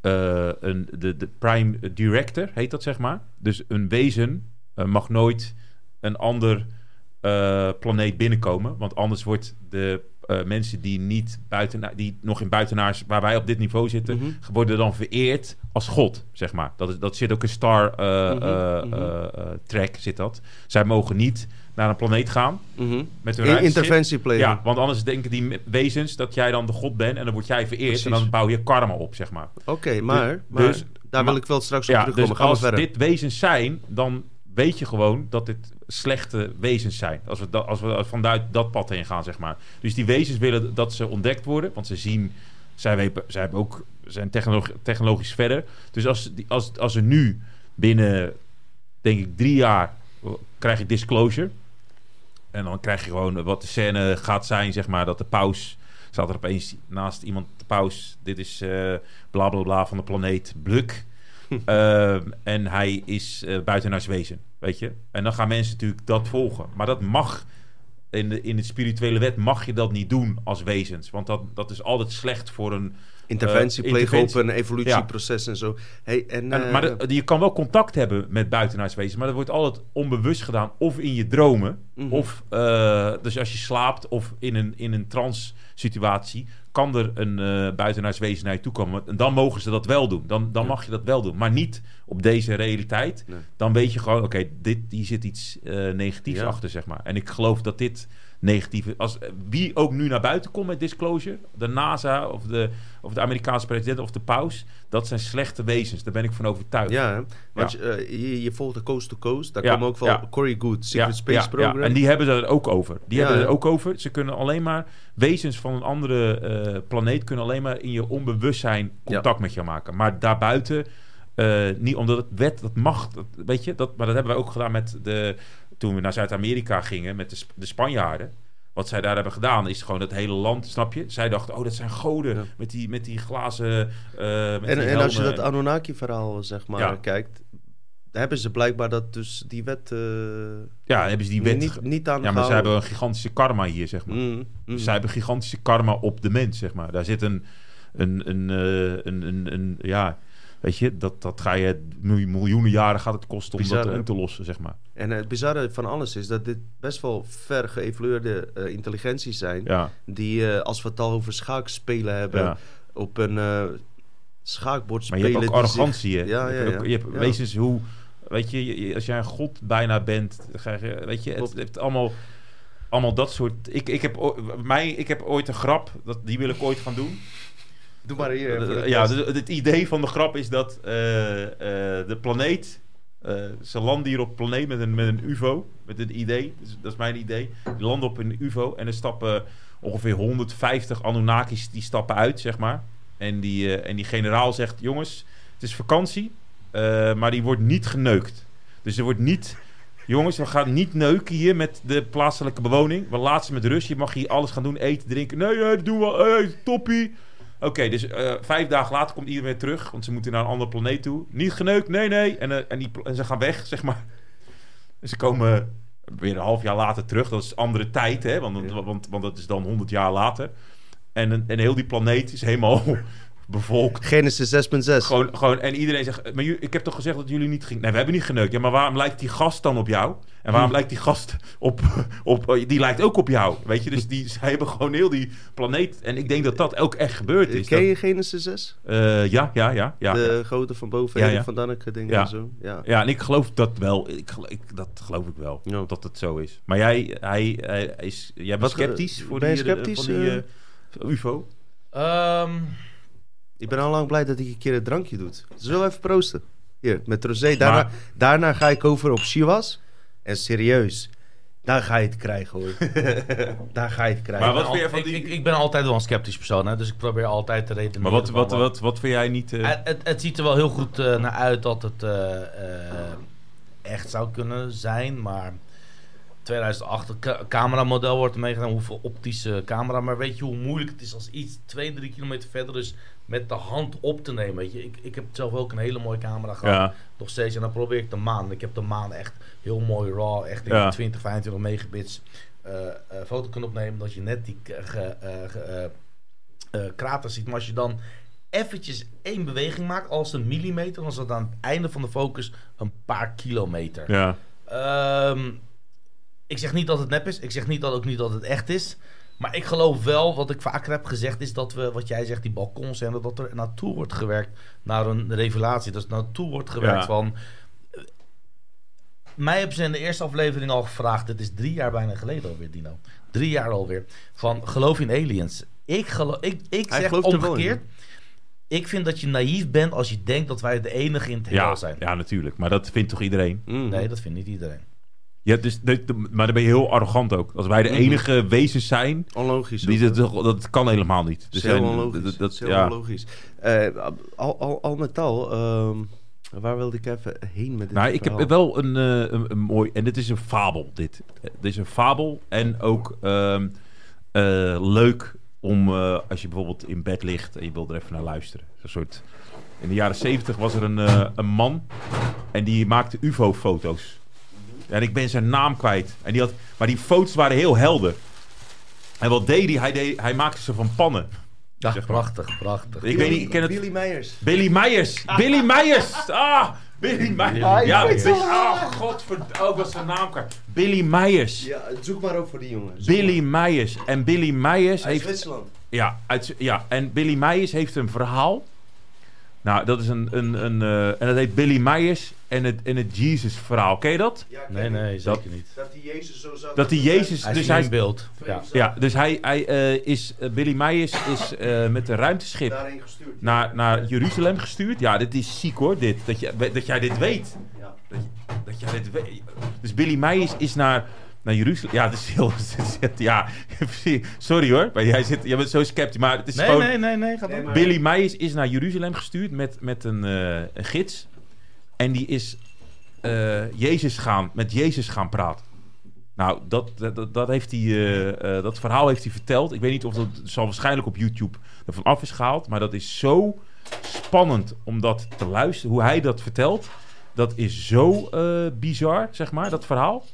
een, de, de prime director heet dat, zeg maar. Dus een wezen mag nooit een ander planeet binnenkomen, want anders wordt de eh, mensen die niet buiten, die nog in buitenaars, waar wij op dit niveau zitten, Mhm. worden dan vereerd als god, zeg maar. Dat, is, dat zit ook in Star eh, Trek zit dat. Zij mogen niet naar een planeet gaan Mhm. met hun In- ruimteschip. interventie plegen. Ja, want anders denken die wezens dat jij dan de god bent en dan word jij vereerd Precies. en dan bouw je karma op, zeg maar. Oké, maar, Dus- maar dus- daar maar- wil ik wel straks op Ja, terugkomen. dus als verder. dit wezens zijn, dan weet je gewoon dat dit slechte wezens zijn. Als we, als we vanuit dat pad heen gaan, zeg maar. Dus die wezens willen dat ze ontdekt worden, want ze zien, zij, hebben ook, zijn technolog- technologisch verder. Dus als, als, als er nu binnen, denk ik, drie jaar eh, krijg je disclosure. En dan krijg je gewoon wat de scène gaat zijn, zeg maar, dat de paus staat er opeens naast iemand, de paus, dit is eh bla bla bla van de planeet Bluk. Ehm, en hij is eh buitenaars wezen, weet je. En dan gaan mensen natuurlijk dat volgen. Maar dat mag, in de, in de spirituele wet mag je dat niet doen als wezens. Want dat, dat is altijd slecht voor een... interventie eh, een evolutieproces en zo. Hey, en, En, eh, maar de- je kan wel contact hebben met buitenaarswezens, maar dat wordt altijd onbewust gedaan. Of in je dromen, Mhm. of eh, dus als je slaapt, of in een, in een trance situatie, kan er een eh buitenaarswezen naar je toe komen. En dan mogen ze dat wel doen. Dan, dan mag je dat wel doen. Maar niet op deze realiteit. Nee. Dan weet je gewoon, oké, dit hier zit iets eh, negatiefs Ja. achter, zeg maar. En ik geloof dat dit negatieve... Als, wie ook nu naar buiten komt met disclosure, de NASA of de, of de Amerikaanse president of de paus, dat zijn slechte wezens. Daar ben ik van overtuigd. ja, want eh, je, je volgt de Coast to Coast. Daar Ja, komen ook wel ja. Corey Good, Secret Space Program. Ja, en die hebben er ook over. Die hebben er ja. ook over. Ze kunnen alleen maar, wezens van een andere eh, planeet kunnen alleen maar in je onbewustzijn contact met jou maken. Maar daarbuiten, eh, niet omdat het wet, dat mag, dat, weet je, dat, maar dat hebben wij ook gedaan met de, toen we naar Zuid-Amerika gingen met de, Sp- de Spanjaarden. Wat zij daar hebben gedaan is gewoon het hele land, snap je? Zij dachten, oh, dat zijn goden Ja. met, die, met die glazen. eh, met en, die en als je dat Anunnaki-verhaal zeg maar Ja. kijkt, hebben ze blijkbaar dat dus die wet, eh, ja, hebben ze die wet. niet, niet aan ja, maar zij hebben een gigantische karma hier, zeg maar. Mm, mm. Dus zij hebben gigantische karma op de mens, zeg maar. Daar zit een, een, een, een, een, een ja, weet je, dat, dat ga je miljoen- miljoenen jaren gaat het kosten om dat in te lossen, zeg maar. En het bizarre van alles is dat dit best wel ver geëvolueerde eh, intelligenties zijn. Ja, Die, eh, als we het al over schaakspelen hebben, ja. op een eh, schaakbord Maar spelen. je hebt ook zich- arrogantie, hè? Ja, je ook- je hebt wezens hoe, weet je, als jij een god bijna bent, ga je, weet je, het allemaal, allemaal dat soort... Ik, ik, heb, mij, ik heb ooit een grap, dat, die wil ik ooit gaan doen. Doe maar hier. Eh, ja, het idee van de grap is dat eh, eh, de planeet. ze landen hier op planeet met een, met een UFO. Met een idee. Dus dat is mijn idee. Die landen op een UFO en er stappen ongeveer 150 Anunnakis die stappen uit, zeg maar. En die, en die generaal zegt: Jongens, het is vakantie, maar die wordt niet geneukt. Dus er wordt niet. Jongens, we gaan niet neuken hier met de plaatselijke bewoning. We laten ze met rust. Je mag hier alles gaan doen, eten, drinken. Nee, nee, dat doen we. Hey, toppie. Oké, dus eh, vijf dagen later komt iedereen weer terug, want ze moeten naar een andere planeet toe. Niet geneukt, nee, nee. En, eh, en, die, en ze gaan weg, zeg maar. En ze komen weer een half jaar later terug. Dat is andere tijd, hè? Want, want, want dat is dan 100 jaar later. En, en heel die planeet is helemaal bevolkt. Genesis 6.6. Gewoon, gewoon, en iedereen zegt, maar ik heb toch gezegd dat jullie niet gingen... Nee, we hebben niet geneukt. Ja, maar waarom lijkt die gast dan op jou? En waarom lijkt die gast op, op... Die lijkt ook op jou, weet je? Dus die, zij hebben gewoon heel die planeet... En ik denk dat dat ook echt gebeurd is. Ken Dat- je Genesis 6? eh, ja, ja, ja. Ja, de grote van boven, Ja, ja. van Danneke dingen Ja. en zo. Ja. ja, en ik geloof dat wel. Ik, ik, dat geloof ik wel, Ja. dat het zo is. Maar jij, hij, hij is, jij bent Wat, eh, sceptisch voor ben je die, eh, sceptisch, van die eh? eh, UFO? Ehm, Ik ben al lang blij dat ik een keer een drankje doe. Zullen we even proosten? Hier, met rosé. Daarna, Maar- daarna ga ik over op Chivas. En serieus, daar ga je het krijgen hoor. daar ga je het krijgen. Maar wat vind jij van ik, die- ik, ik ben altijd wel een sceptisch persoon, hè, dus ik probeer altijd te redeneren. Maar wat, wat, wat, wat vind jij niet... eh, Het, het, het ziet er wel heel goed eh, naar uit dat het eh, eh, echt zou kunnen zijn, maar 2008 het ca- cameramodel wordt er meegenomen, hoeveel optische camera, maar weet je hoe moeilijk het is als iets 2, 3 kilometer verder is met de hand op te nemen, weet je. Ik, ik heb zelf ook een hele mooie camera gehad, ja, nog steeds, en dan probeer ik de maan. Ik heb de maan echt heel mooi raw, echt in Ja. 20, 25 megabits eh, eh, foto kunnen opnemen, dat je net die ge, eh, ge- eh, eh, krater ziet, maar als je dan eventjes één beweging maakt, als een millimeter, dan is dat aan het einde van de focus een paar kilometer. ja. Ehm, ik zeg niet dat het nep is, ik zeg niet dat ook niet dat het echt is. Maar ik geloof wel, wat ik vaker heb gezegd, is dat we, wat jij zegt, die balkons en dat er naartoe wordt gewerkt naar een revelatie. Dat er naartoe wordt gewerkt Ja. van. eh, Mij hebben ze in de eerste aflevering al gevraagd, dit is drie jaar bijna geleden alweer, Dino. Drie jaar alweer. Van geloof in aliens? Ik, geloof, ik, ik Hij zeg er omgekeerd. Ik vind dat je naïef bent als je denkt dat wij de enige in het heelal Ja, zijn. ja, natuurlijk. Maar dat vindt toch iedereen? Mm. Nee, dat vindt niet iedereen. Ja, dus, de- de- maar dan ben je heel arrogant ook. Als wij de Mhm. enige wezens zijn... Onlogisch. Die, dat, dat kan helemaal niet. Dat is heel onlogisch. dat- dat- Dat is heel ja. onlogisch. Al, al, al met al, ehm, waar wilde ik even heen met dit Nou, ik verhaal? heb wel een, eh, een, een mooi... En dit is een fabel, dit. Dit is een fabel en ook ehm, eh, leuk om... eh, als je bijvoorbeeld in bed ligt en je wilt er even naar luisteren. Een soort... In de jaren zeventig was er een, een man en die maakte ufo-foto's. En ik ben zijn naam kwijt. En die had, maar die foto's waren heel helder. En wat deed hij? Hij, deed, hij maakte ze van pannen. Ja, Zeg maar. prachtig, prachtig. Ik weet niet, ik ken het... Billy Meijers. Billy Meijers. Billy Meijers. Ah, Billy Meijers. Ik ja, weet Billy, ah, godverdomme. Oh, ik was zijn naam kwijt. Billy Meijers. Ja, zoek maar ook voor die jongen. Zoek Billy Meijers. En Billy Meijers. Uit heeft... Zwitserland. Ja, uit, ja, en Billy Meijers heeft een verhaal. Nou, dat is een... een, een eh, en dat heet Billy Meijers en het, en het Jesus-verhaal. Ken je dat? Ja, Nee, nee, Dat- zeker niet. Dat die Jezus zo zag. Dat die Jezus... Hij dus is hij, in beeld. Ja. ja, dus hij, hij eh, is... eh, Billy Meijers is eh, met een ruimteschip daarheen gestuurd. naar, naar Jeruzalem gestuurd. Ja, dit is ziek hoor, dit. Dat, je, dat jij dit weet. Ja. Dat, je- dat jij dit weet. Dus Billy Meijers is naar, naar Jeruzalem. Ja, dat is heel... ja, sorry hoor. Maar jij, zit, jij bent zo sceptisch, maar het is Nee, gewoon... nee, nee, nee, maar- Billy Meijers is naar Jeruzalem gestuurd met, met een, eh, een gids. En die is eh, Jezus gaan, met Jezus gaan praten. Nou, dat, dat, dat, heeft hij, eh, dat verhaal heeft hij verteld. Ik weet niet of dat het zal waarschijnlijk op YouTube ervan af is gehaald. Maar dat is zo spannend om dat te luisteren. Hoe hij dat vertelt. Dat is zo eh, bizar, zeg maar, dat verhaal.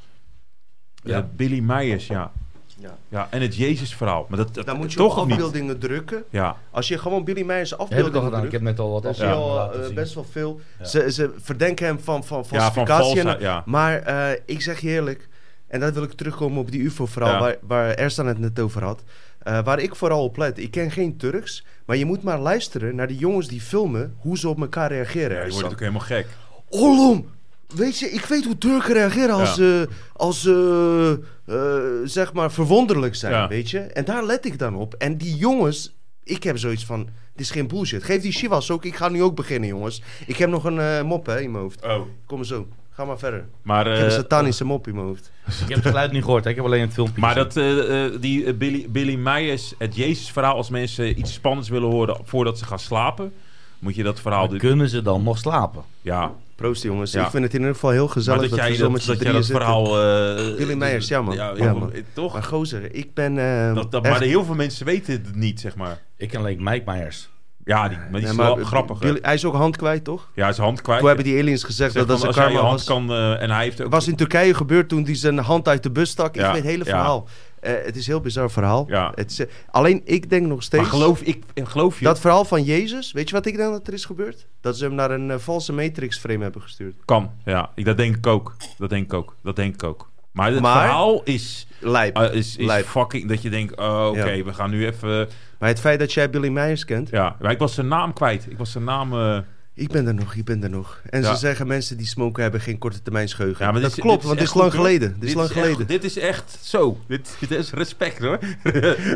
Ja. Billy Meijers, ja. Ja. ja. En het Jezus-verhaal. Maar dat, dat, Dan moet je toch op of niet? afbeeldingen drukken. Ja, Als je gewoon Billy Meijers heb ik al afbeeldingen gedaan. Ik drukt, heb net al wat afbeeldingen al laten eh, best wel veel. Ja. Ze, ze verdenken hem van, van ja van falsificatie. en- ja. Maar eh, ik zeg je eerlijk, en dat wil ik terugkomen op die UFO-verhaal Ja. waar, waar Ersan het net over had. Eh, waar ik vooral op let, ik ken geen Turks, maar je moet maar luisteren naar die jongens die filmen hoe ze op elkaar reageren. Ja, je wordt ook helemaal gek. Ollom! Weet je, ik weet hoe Turken reageren als Ja. ze, als ze eh, zeg maar, verwonderlijk zijn, Ja. weet je. En daar let ik dan op. En die jongens, ik heb zoiets van, dit is geen bullshit. Geef die Shivas ook, ik ga nu ook beginnen, jongens. Ik heb nog een eh, mop hè, in mijn hoofd. Oh. Kom maar zo, ga maar verder. Maar, ik heb een eh, satanische mop in mijn hoofd. Ik heb het geluid niet gehoord, hè. ik heb alleen het filmpje maar dat, eh, eh, die Billy, Billy Meijers, het Jezus-verhaal, als mensen iets spannends willen horen voordat ze gaan slapen, moet je dat verhaal... Kunnen ze dan nog slapen? Ja, Proost jongens. Ja. Ik vind het in ieder geval heel maar gezellig dat dat, jij we zo dat, dat, jij drieën dat zitten. verhaal... eh, Meyers, ja, man. Ja, Ja, man. Toch? Maar gozer, ik ben eh, dat, dat, echt- maar heel veel mensen weten het niet, zeg maar. Ik ken alleen Mike Myers. Ja, die, maar die Nee, is maar wel grappig. hij is ook hand kwijt, toch? Ja, zijn hand kwijt. Toen hebben die aliens gezegd Zeg dat dat zijn als jij je karma hand was. kan... eh, en hij heeft ook... Was in Turkije gebeurd toen hij zijn hand uit de bus stak. Ik Ja, weet het hele verhaal. Eh, het is een heel bizar verhaal. Ja. Het is, eh, alleen ik denk nog steeds... maar geloof, ik, geloof je... Dat verhaal van Jezus, weet je wat ik denk dat er is gebeurd? Dat ze hem naar een eh, valse Matrix-frame hebben gestuurd. Kan, ja. Ik, dat denk ik ook. Dat denk ik ook. Dat denk ik ook. Maar het Maar- verhaal is, Lijp. eh, is, is Lijp. fucking... Dat je denkt, oh, oké, Ja. we gaan nu even... Maar het feit dat jij Billy Myers kent, Ja, maar ik was zijn naam kwijt. Ik was zijn naam... eh, ik ben er nog, ik ben er nog. En Ja. ze zeggen mensen die smoken hebben geen korte termijn geheugen. Ja, maar dat dit is- klopt, dit want is dit is echt lang goed, geleden. Dit is lang echt- geleden. dit is echt zo. Dit, dit is respect hoor.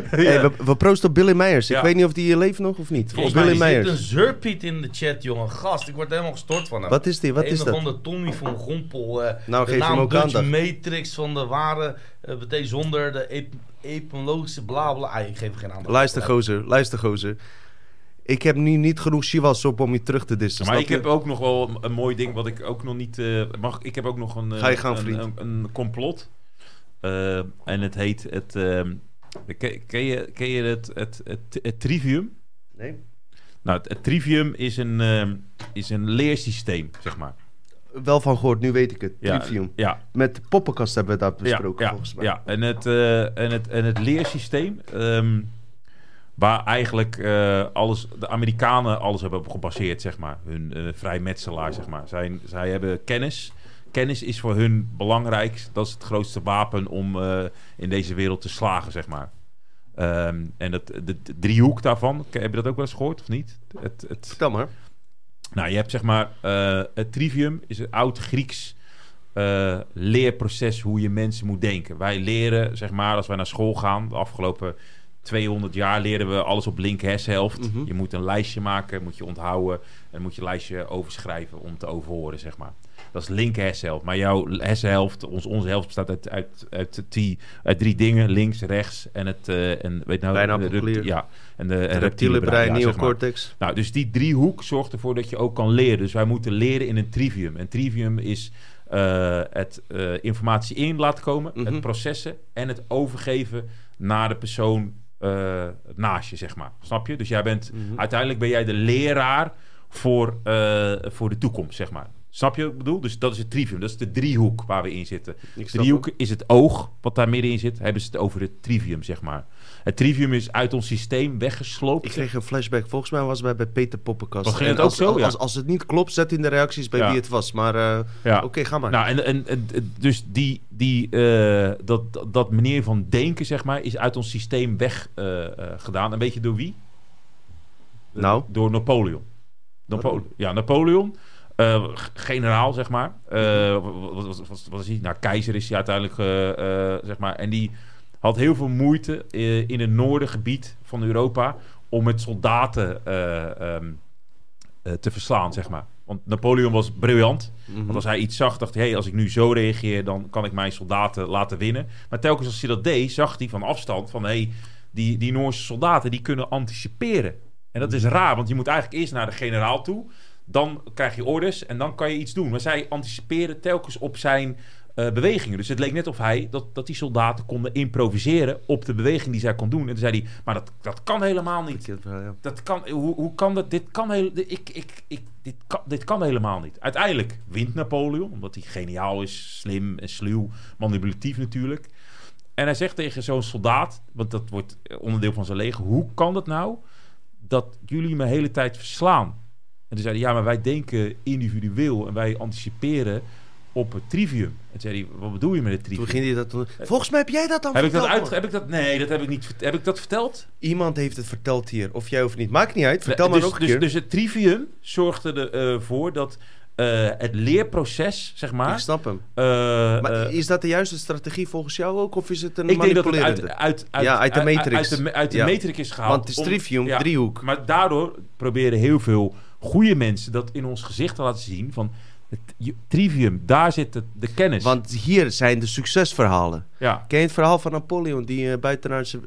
Hey, we, we proosten op Billy Myers. Ja. Ik weet niet of die hier leeft nog of niet. Volgens Op mij Billy zit een zurpiet in de chat, jongen. Gast, ik word helemaal gestort van hem. Wat is die? Wat een is of dat? andere Tommy van Gompel. eh Nou, de geef hem naam ook Dutch. Matrix van de ware betekent zonder de ep epologische bla bla. Ah, ik geef hem geen aandacht. Luister gozer, luister gozer. Ik heb nu niet genoeg Shivas op om je terug te dissen. maar ik je? heb ook nog wel een, mooi ding wat ik ook nog niet eh, mag. Ik heb ook nog een, eh, Ga je een, vriend. een, een complot. Eh, en het heet het. ehm, ken, ken je, ken je het, het, het, het trivium? Nee? Nou, het, het trivium is een, ehm, is een leersysteem, zeg maar. Wel van gehoord, nu weet ik het. Ja, Trivium. Ja, Met poppenkast hebben we dat besproken ja, volgens mij. Ja, en het, eh, en het, en het leersysteem, ehm, waar eigenlijk eh, alles, de Amerikanen alles hebben op gebaseerd, zeg maar. Hun eh vrijmetselaar, zeg maar. Zij, zij hebben kennis. Kennis is voor hun belangrijk. Dat is het grootste wapen om eh, in deze wereld te slagen, zeg maar. Ehm, en het, de, de driehoek daarvan, heb je dat ook wel eens gehoord of niet? Het, het, Vertel maar. nou, je hebt zeg maar het trivium is een oud Grieks leerproces hoe je mensen moet denken. Wij leren, zeg maar, als wij naar school gaan, de afgelopen 200 jaar leren we alles op linker hersenhelft. Mhm. Je moet een lijstje maken, moet je onthouden en moet je lijstje overschrijven om te overhoren, zeg maar. Dat is linker hersenhelft. Maar jouw hersenhelft, ons, onze helft bestaat uit, uit, uit, die, uit drie dingen. Links, rechts en het... eh en, weet nou, Bijna de Ja, en de, Het reptiele reptiele brein, ja, zeg maar. neocortex. Nou, dus die driehoek zorgt ervoor dat je ook kan leren. Dus wij moeten leren in een trivium. En trivium is eh, het eh, informatie in laten komen, Mhm. het processen en het overgeven naar de persoon eh, naast je, zeg maar. Snap je? Dus jij bent, Mhm. uiteindelijk ben jij de leraar voor, eh, voor de toekomst, zeg maar. Snap je wat ik bedoel? Dus dat is het trivium. Dat is de driehoek waar we in zitten. Driehoek is het oog wat daar middenin zit. Hebben ze het over het trivium, zeg maar. Het trivium is uit ons systeem weggesloopt. Ik kreeg een flashback. Volgens mij was het bij, Peter Poppenkast. Oh, ging En het ook als, zo? Ja. als, als het niet klopt, zet in de reacties bij Ja. wie het was. Maar eh, Ja. oké, ga maar. Nou, en, en, en en dus die, die, eh, dat, dat manier van denken, zeg maar, is uit ons systeem weg eh, gedaan. Een beetje door wie? Nou? Door Napoleon. Napoleon. Ja, Napoleon. generaal, zeg maar. Wat, is hij? Nou, keizer is hij uiteindelijk, zeg maar. En die had heel veel moeite eh, in het noordengebied van Europa om met soldaten eh, ehm, eh, te verslaan, zeg maar. Want Napoleon was briljant. Mhm. Want als hij iets zag, dacht hij... Hey, als ik nu zo reageer, dan kan ik mijn soldaten laten winnen. Maar telkens als hij dat deed, zag hij van afstand... van hey, die, die Noorse soldaten die kunnen anticiperen. En dat is raar, want je moet eigenlijk eerst naar de generaal toe... dan krijg je orders en dan kan je iets doen. Maar zij anticiperen telkens op zijn eh, bewegingen. Dus het leek net of hij... Dat, dat die soldaten konden improviseren op de beweging die zij kon doen. En toen zei hij... maar dat, dat kan helemaal niet. Ja. Dat kan, hoe, hoe kan dat? Dit kan, heel, ik, ik, ik, dit, kan, dit kan helemaal niet. Uiteindelijk wint Napoleon, omdat hij geniaal is, slim en sluw, manipulatief natuurlijk. En hij zegt tegen zo'n soldaat, want dat wordt onderdeel van zijn leger: hoe kan het nou dat jullie me de hele tijd verslaan? En toen zei hij: ja, maar wij denken individueel en wij anticiperen op het trivium. En toen zei hij: wat bedoel je met het Toen trivium? ging hij dat. Volgens mij heb jij dat dan Heb ik dat verteld, uit? Heb ik dat? Nee, dat heb ik niet. Heb ik dat verteld? Iemand heeft het verteld hier. Of jij of niet. Maakt niet uit. Vertel maar dus, nog een dus. Dus het trivium zorgde ervoor dat eh, het leerproces, zeg maar... ik snap hem. eh, Maar eh, is dat de juiste strategie volgens jou ook? Of is het een ik denk dat het uit, uit, uit, Ja, uit de matrix. Uit, de, uit de Ja. matrix is gehaald. Want het is om- trivium, ja, driehoek. Maar daardoor proberen heel veel goede mensen dat in ons gezicht te laten zien van... Het je- trivium, daar zit het, de kennis. Want hier zijn de succesverhalen. ja, Ken je het verhaal van Napoleon die uh, buitenaardse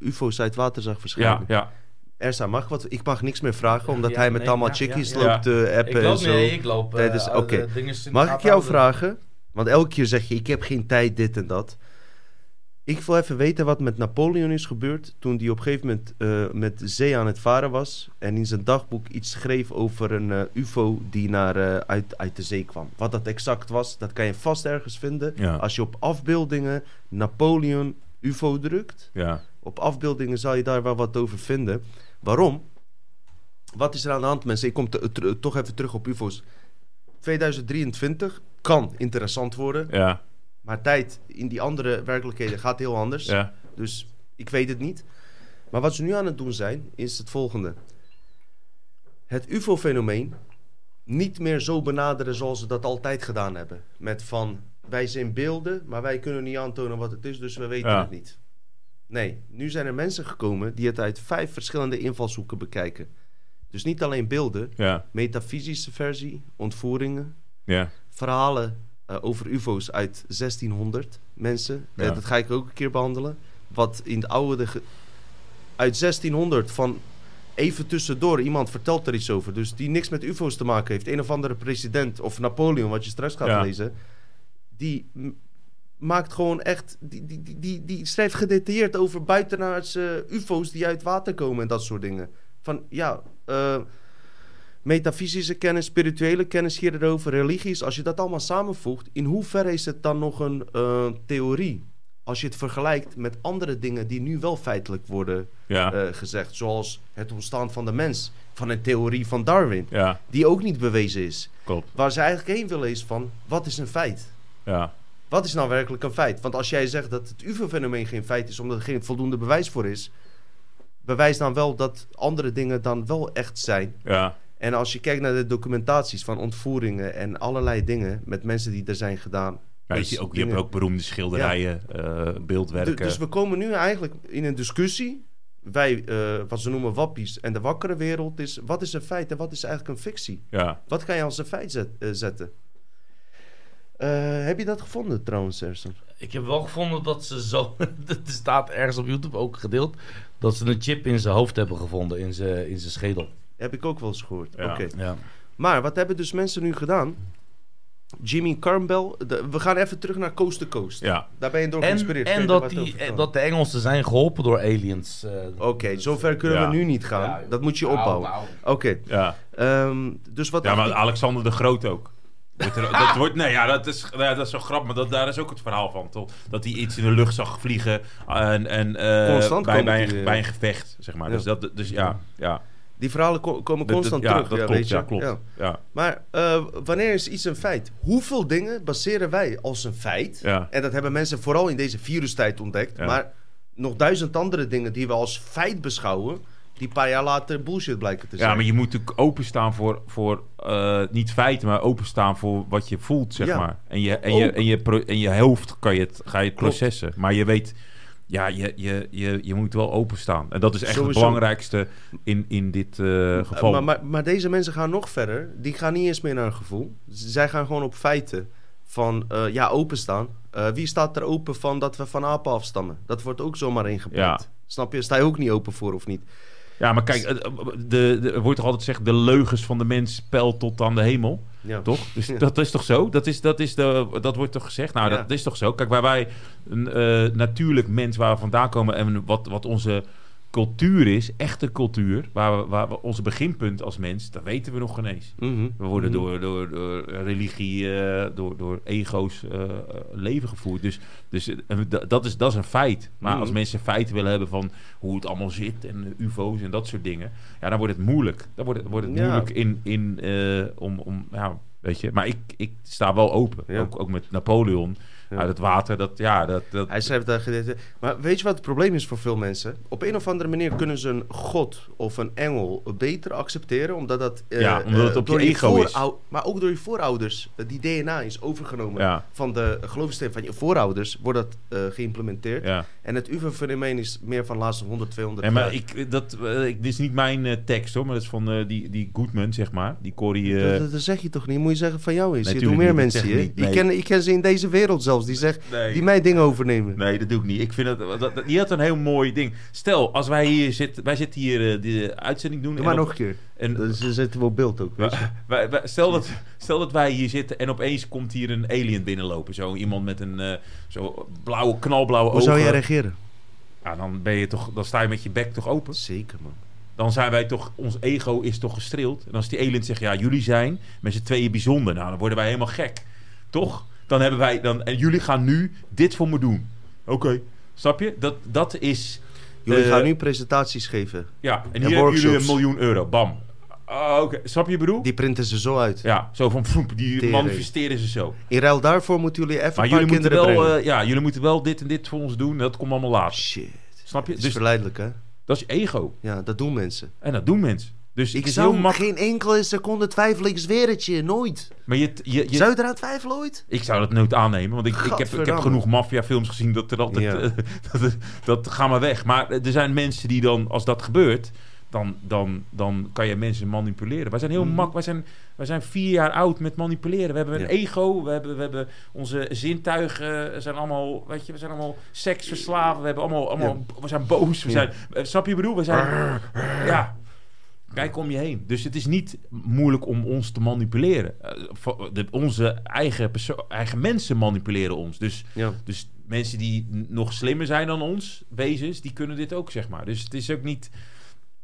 uh, ufo's uit water zag ja, verschijnen? ja. Ersa, mag ik wat? Ik mag niks meer vragen, omdat Ja, hij met nee, allemaal ja, chickies ja, ja. loopt te appen Ik loop, en zo. nee, ik loop. Eh, de de Mag ik jou vragen? Want elke keer zeg je, ik heb geen tijd, dit en dat. Ik wil even weten wat met Napoleon is gebeurd toen hij op een gegeven moment eh, met zee aan het varen was. En in zijn dagboek iets schreef over een eh, ufo die naar, eh, uit, uit de zee kwam. Wat dat exact was, dat kan je vast ergens vinden. Ja. Als je op afbeeldingen Napoleon ufo drukt. Ja. Op afbeeldingen zal je daar wel wat over vinden. Waarom? Wat is er aan de hand, mensen? Ik kom toch even terug op UFO's. 2023 kan interessant worden. Ja. Maar tijd in die andere werkelijkheden gaat heel anders. Ja. Dus ik weet het niet. Maar wat ze nu aan het doen zijn, is het volgende. Het UFO-fenomeen niet meer zo benaderen zoals ze dat altijd gedaan hebben. Met van, wij zijn beelden, maar wij kunnen niet aantonen wat het is, dus we weten Ja. het niet. Nee, nu zijn er mensen gekomen die het uit vijf verschillende invalshoeken bekijken. Dus niet alleen beelden, Ja. metafysische versie, ontvoeringen, Ja. verhalen eh, over UFO's uit 1600 mensen. Eh, dat ga ik ook een keer behandelen. Wat in de oude. uit 1600 van. Even tussendoor, iemand vertelt er iets over. Dus die niks met UFO's te maken heeft. Een of andere president of Napoleon, wat je straks gaat Ja. lezen. Die maakt gewoon echt. Die, die, die, die, die schrijft gedetailleerd over buitenaardse UFO's die uit water komen en dat soort dingen. Van ja. eh, metafysische kennis, spirituele kennis hierover, religies, als je dat allemaal samenvoegt, in hoeverre is het dan nog een eh, theorie? Als je het vergelijkt met andere dingen die nu wel feitelijk worden Ja. eh, gezegd, zoals het ontstaan van de mens, van een theorie van Darwin, Ja. die ook niet bewezen is. Klopt. Waar ze eigenlijk heen willen is van, wat is een feit? Ja. Wat is nou werkelijk een feit? Want als jij zegt dat het UFO-fenomeen geen feit is, omdat er geen voldoende bewijs voor is, bewijst dan wel dat andere dingen dan wel echt zijn. Ja. En als je kijkt naar de documentaties van ontvoeringen en allerlei dingen met mensen die er zijn gedaan. Ja, je, Dus ziet ook, je hebt ook beroemde schilderijen, eh, beeldwerken. Dus we komen nu eigenlijk in een discussie. Wij, eh, wat ze noemen wappies en de wakkere wereld is... wat is een feit en wat is eigenlijk een fictie? ja. Wat kan je als een feit zet- eh, zetten? Eh, heb je dat gevonden trouwens, Erson? Ik heb wel gevonden dat ze zo. Er staat ergens op YouTube ook gedeeld. Dat ze een chip in zijn hoofd hebben gevonden, in zijn, in zijn schedel. Heb ik ook wel eens gehoord. Ja. Oké. Ja. Maar wat hebben dus mensen nu gedaan? Jimmy Carmbell... de- we gaan even terug naar Coast to Coast. Ja. Daar ben je door En, geïnspireerd. En daar dat, die, dat de Engelsen zijn geholpen door aliens. eh, Oké, zover kunnen Ja. we nu niet gaan. Dat moet je Nou, opbouwen. nou. Oké, Ja. ehm, dus wat... ja, maar ik- Alexander de Groot ook. Er- dat wordt, nee, ja, dat is, ja, dat is zo grappig, maar dat, daar is ook het verhaal van, toch? Dat hij iets in de lucht zag vliegen en, en eh, Constant bij, bij, een, eh, bij een gevecht, zeg maar. Ja. Dus, dat, dus ja, ja. Die verhalen ko- komen constant dat- ja, terug. dat ja, klopt, weet je? ja, klopt. Ja. Maar eh, wanneer is iets een feit? Hoeveel dingen baseren wij als een feit? Ja. En dat hebben mensen vooral in deze virustijd ontdekt. Ja. Maar nog duizend andere dingen die we als feit beschouwen... die een paar jaar later bullshit blijken te zijn. Ja, maar je moet natuurlijk openstaan voor, voor eh, niet feiten, maar openstaan voor wat je voelt, zeg Ja. maar. En je, en je, en je, en je hoofd kan je het, ga je het processen. Maar je weet, ja, je, je, je, je moet wel openstaan. En dat is echt Sowieso. het belangrijkste in, in dit Eh, geval. Maar, maar, maar deze mensen gaan nog verder. Die gaan niet eens meer naar een gevoel. Zij gaan gewoon op feiten. Van, eh, ja, openstaan. Wie staat er open van dat we van apen afstammen? Dat wordt ook zomaar ingepland. Ja. Snap je? Sta je ook niet open voor of niet? Ja, maar kijk, eh, de, de, er wordt toch altijd gezegd... de leugens van de mens pijlt tot aan de hemel. Ja. Toch? Dus Ja. dat is toch zo? Dat, is, dat, is de, dat wordt toch gezegd? Nou, Ja. dat is toch zo? Kijk, waar wij een eh, natuurlijk mens waar we vandaan komen... en wat, wat onze cultuur is, echte cultuur... waar, we, waar we onze beginpunt als mens, dat weten we nog geen eens. Mhm. We worden Mhm. door, door, door religie, eh, door, door ego's eh, leven gevoerd. Dus, dus eh, dat, is, dat is een feit. Maar Mhm. als mensen feiten willen hebben van hoe het allemaal zit en ufo's en dat soort dingen, ja, dan wordt het moeilijk. Dan wordt het, wordt het Ja. moeilijk in, in om, om, ja, weet je. Maar ik, ik sta wel open. Ja. Ook, ook met Napoleon Ja. uit het water. Dat, ja, dat, dat, Hij schrijft daar gedeten. Maar weet je wat het probleem is voor veel mensen? Op een of andere manier kunnen ze een god of een engel beter accepteren, omdat dat. eh, Ja, omdat het eh, op je ego is. Maar ook door je voorouders. eh, die DNA is overgenomen Ja. van de geloofsteen van je voorouders, wordt dat geïmplementeerd. ja. En het UFO-fenomeen is meer van de laatste 100, 200 En maar jaar. ik, dat, ik, dit is niet mijn tekst hoor, maar dat is van die, die Goodman, zeg maar. Die Corrie... dat, dat- dat zeg je toch niet? Moet je zeggen van jou is. Je Nee, doet tuurlijk meer mensen hier. Ik, ken, ik ken ze in deze wereld zelfs zelfs. Die zegt, Nee. die mij dingen overnemen. Nee, dat doe ik niet. Ik vind dat, dat, dat- die had een heel mooi ding. Stel, als wij hier zitten, wij zitten hier eh, de uitzending doen. Doe en maar op- nog een keer. En, Dan zetten we op beeld ook. weet je. wij- wij- stel, dat, stel dat wij hier zitten en opeens komt hier een alien binnenlopen. Zo iemand met een eh, zo blauwe, knalblauwe Hoe ogen. zou jij reageren? Ja, dan, ben je toch, dan sta je met je bek toch open. Zeker, man. Dan zijn wij toch, ons ego is toch gestreeld. En als die aliens zeggen, ja, jullie zijn met z'n tweeën bijzonder. Nou, dan worden wij helemaal gek. Toch? Dan hebben wij, dan, en jullie gaan nu dit voor me doen. Oké. Snap je? Dat, dat is, Jullie Eh, gaan nu presentaties geven. ja. En En hier hebben jullie een workshops. miljoen euro. Bam. Ah, Oké. Snap je bedoel? Die printen ze zo uit. Ja, zo van, die manifesteren ze zo. In ruil daarvoor moeten jullie even Maar jullie moeten, wel, eh, ja, jullie moeten wel dit en dit voor ons doen. Dat komt allemaal later. Shit. Snap je? Het is Dus verleidelijk, hè? dat is ego. Ja, dat doen mensen. En dat doen mensen. Dus Ik het is zou heel makkelijk. geen enkele seconde twijfelen. Ik zweer het je, nooit. Maar je, je, je, Zou je eraan twijfelen ooit? Ik zou dat nooit aannemen, want ik, ik, heb, ik heb genoeg maffiafilms gezien dat er altijd... Ja. eh, dat, dat ga maar weg. Maar er zijn mensen die dan, als dat gebeurt, dan, dan, dan kan je mensen manipuleren. Wij zijn heel Mhm. mak, wij zijn, wij zijn vier jaar oud met manipuleren. We hebben een Ja. ego, we hebben, we hebben onze zintuigen zijn allemaal, weet je, we zijn allemaal seksverslaven. We hebben allemaal, allemaal we zijn boos. We Ja. zijn, eh, snap je wat ik bedoel? We zijn, ja. Kijk om je heen. Dus het is niet moeilijk om ons te manipuleren. Eh, de, onze eigen, eigen mensen manipuleren ons. Dus, Ja. dus mensen die nog slimmer zijn dan ons, wezens, die kunnen dit ook, zeg maar. Dus het is ook niet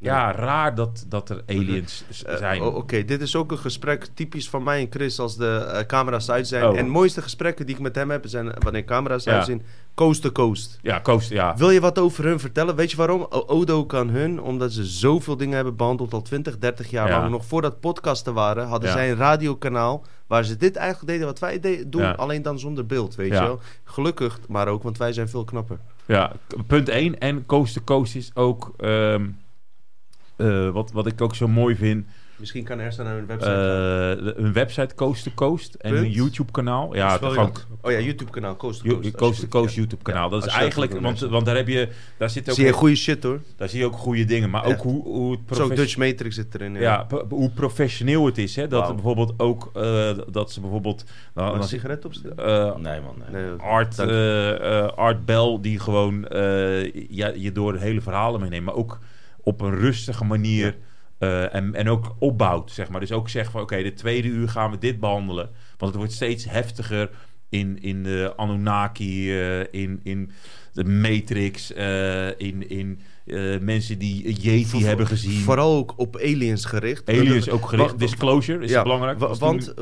ja, raar dat, dat er aliens Eh, zijn. Oké, dit is ook een gesprek typisch van mij en Chris als de eh, camera's uit zijn. Oh. En de mooiste gesprekken die ik met hem heb zijn wanneer camera's Ja. uit zijn. Coast to coast. Ja, Koos, ja. Wil je wat over hun vertellen? Weet je waarom? Odo kan hun, omdat ze zoveel dingen hebben behandeld al 20, 30 jaar Ja. lang. Nog voordat podcasten waren, hadden Ja. zij een radiokanaal waar ze dit eigenlijk deden wat wij de- doen, alleen dan zonder beeld, weet je wel. Gelukkig, maar ook, want wij zijn veel knapper. Ja, punt 1. En Coast to Coast is ook... ehm, eh, wat, wat ik ook zo mooi vind... Misschien kan er staan naar hun website. eh, de- een website Coast to Coast. En Punt? een YouTube kanaal. Ja, je gewoon dat? Oh ja, YouTube kanaal, Coast to You- Coast. Coast to Coast ja. YouTube kanaal. Ja, dat is dat eigenlijk, want, want daar heb je, daar zit ook, Zie je goede shit hoor. daar zie je ook goede dingen, maar ook hoe, hoe het Zo, Dutch Matrix zit erin. ja, hoe professioneel het is, hè? Dat bijvoorbeeld ook, eh, dat ze bijvoorbeeld, nou, een sigaret opsteken? Nee, eh, man. Nee. Nee, Art, eh, eh, Art Bell die gewoon eh, ja, je door de hele verhalen meeneemt, maar ook op een rustige manier eh, en, en ook opbouwt, zeg maar. Dus ook zegt van, oké, de tweede uur gaan we dit behandelen, want het wordt steeds heftiger in, in de Anunnaki, eh, in, in de Matrix, eh, in, in mensen die Yeti hebben gezien. Vooral ook op aliens gericht. Aliens ook gericht. Disclosure is ja, belangrijk. want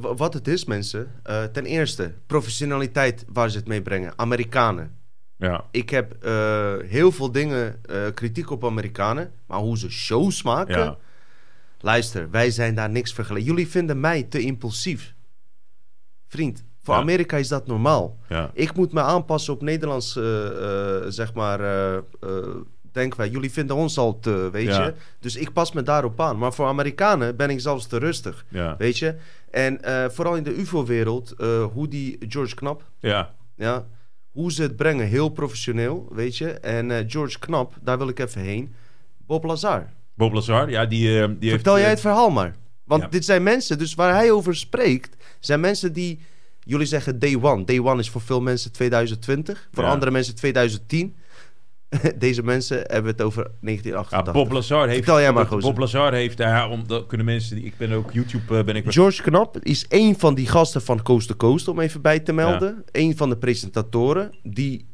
wat het is, mensen. ten eerste, professionaliteit waar ze het mee brengen. Amerikanen. Ja, Ik heb eh, heel veel dingen eh, kritiek op Amerikanen. Maar hoe ze shows maken. ja, Luister, wij zijn daar niks vergeleken. Jullie vinden mij te impulsief. Vriend, voor Ja. Amerika is dat normaal. ja, Ik moet me aanpassen op Nederlands, eh, zeg maar, denken wij. Jullie vinden ons al te, weet je. Dus ik pas me daarop aan. Maar voor Amerikanen ben ik zelfs te rustig, weet je. En vooral in de UFO-wereld, hoe die George Knap, ja, ja, hoe ze het brengen, heel professioneel, weet je. En eh, George Knap, daar wil ik even heen. Bob Lazar. Bob Lazar, ja, die, eh, die Vertel heeft, jij eh, het verhaal maar. Want Ja. dit zijn mensen, dus waar hij over spreekt, zijn mensen die... Jullie zeggen day one. Day one is voor veel mensen 2020. Voor Ja. andere mensen 2010. Deze mensen hebben het over Ja, 1988. Bob Lazar heeft. Vertel jij maar. Bob Lazar heeft. Ja, om, dat kunnen mensen. die- Ik ben ook YouTube. eh, ben ik. George Knap is een van die gasten van Coast to Coast, om even bij te melden. Een van de presentatoren die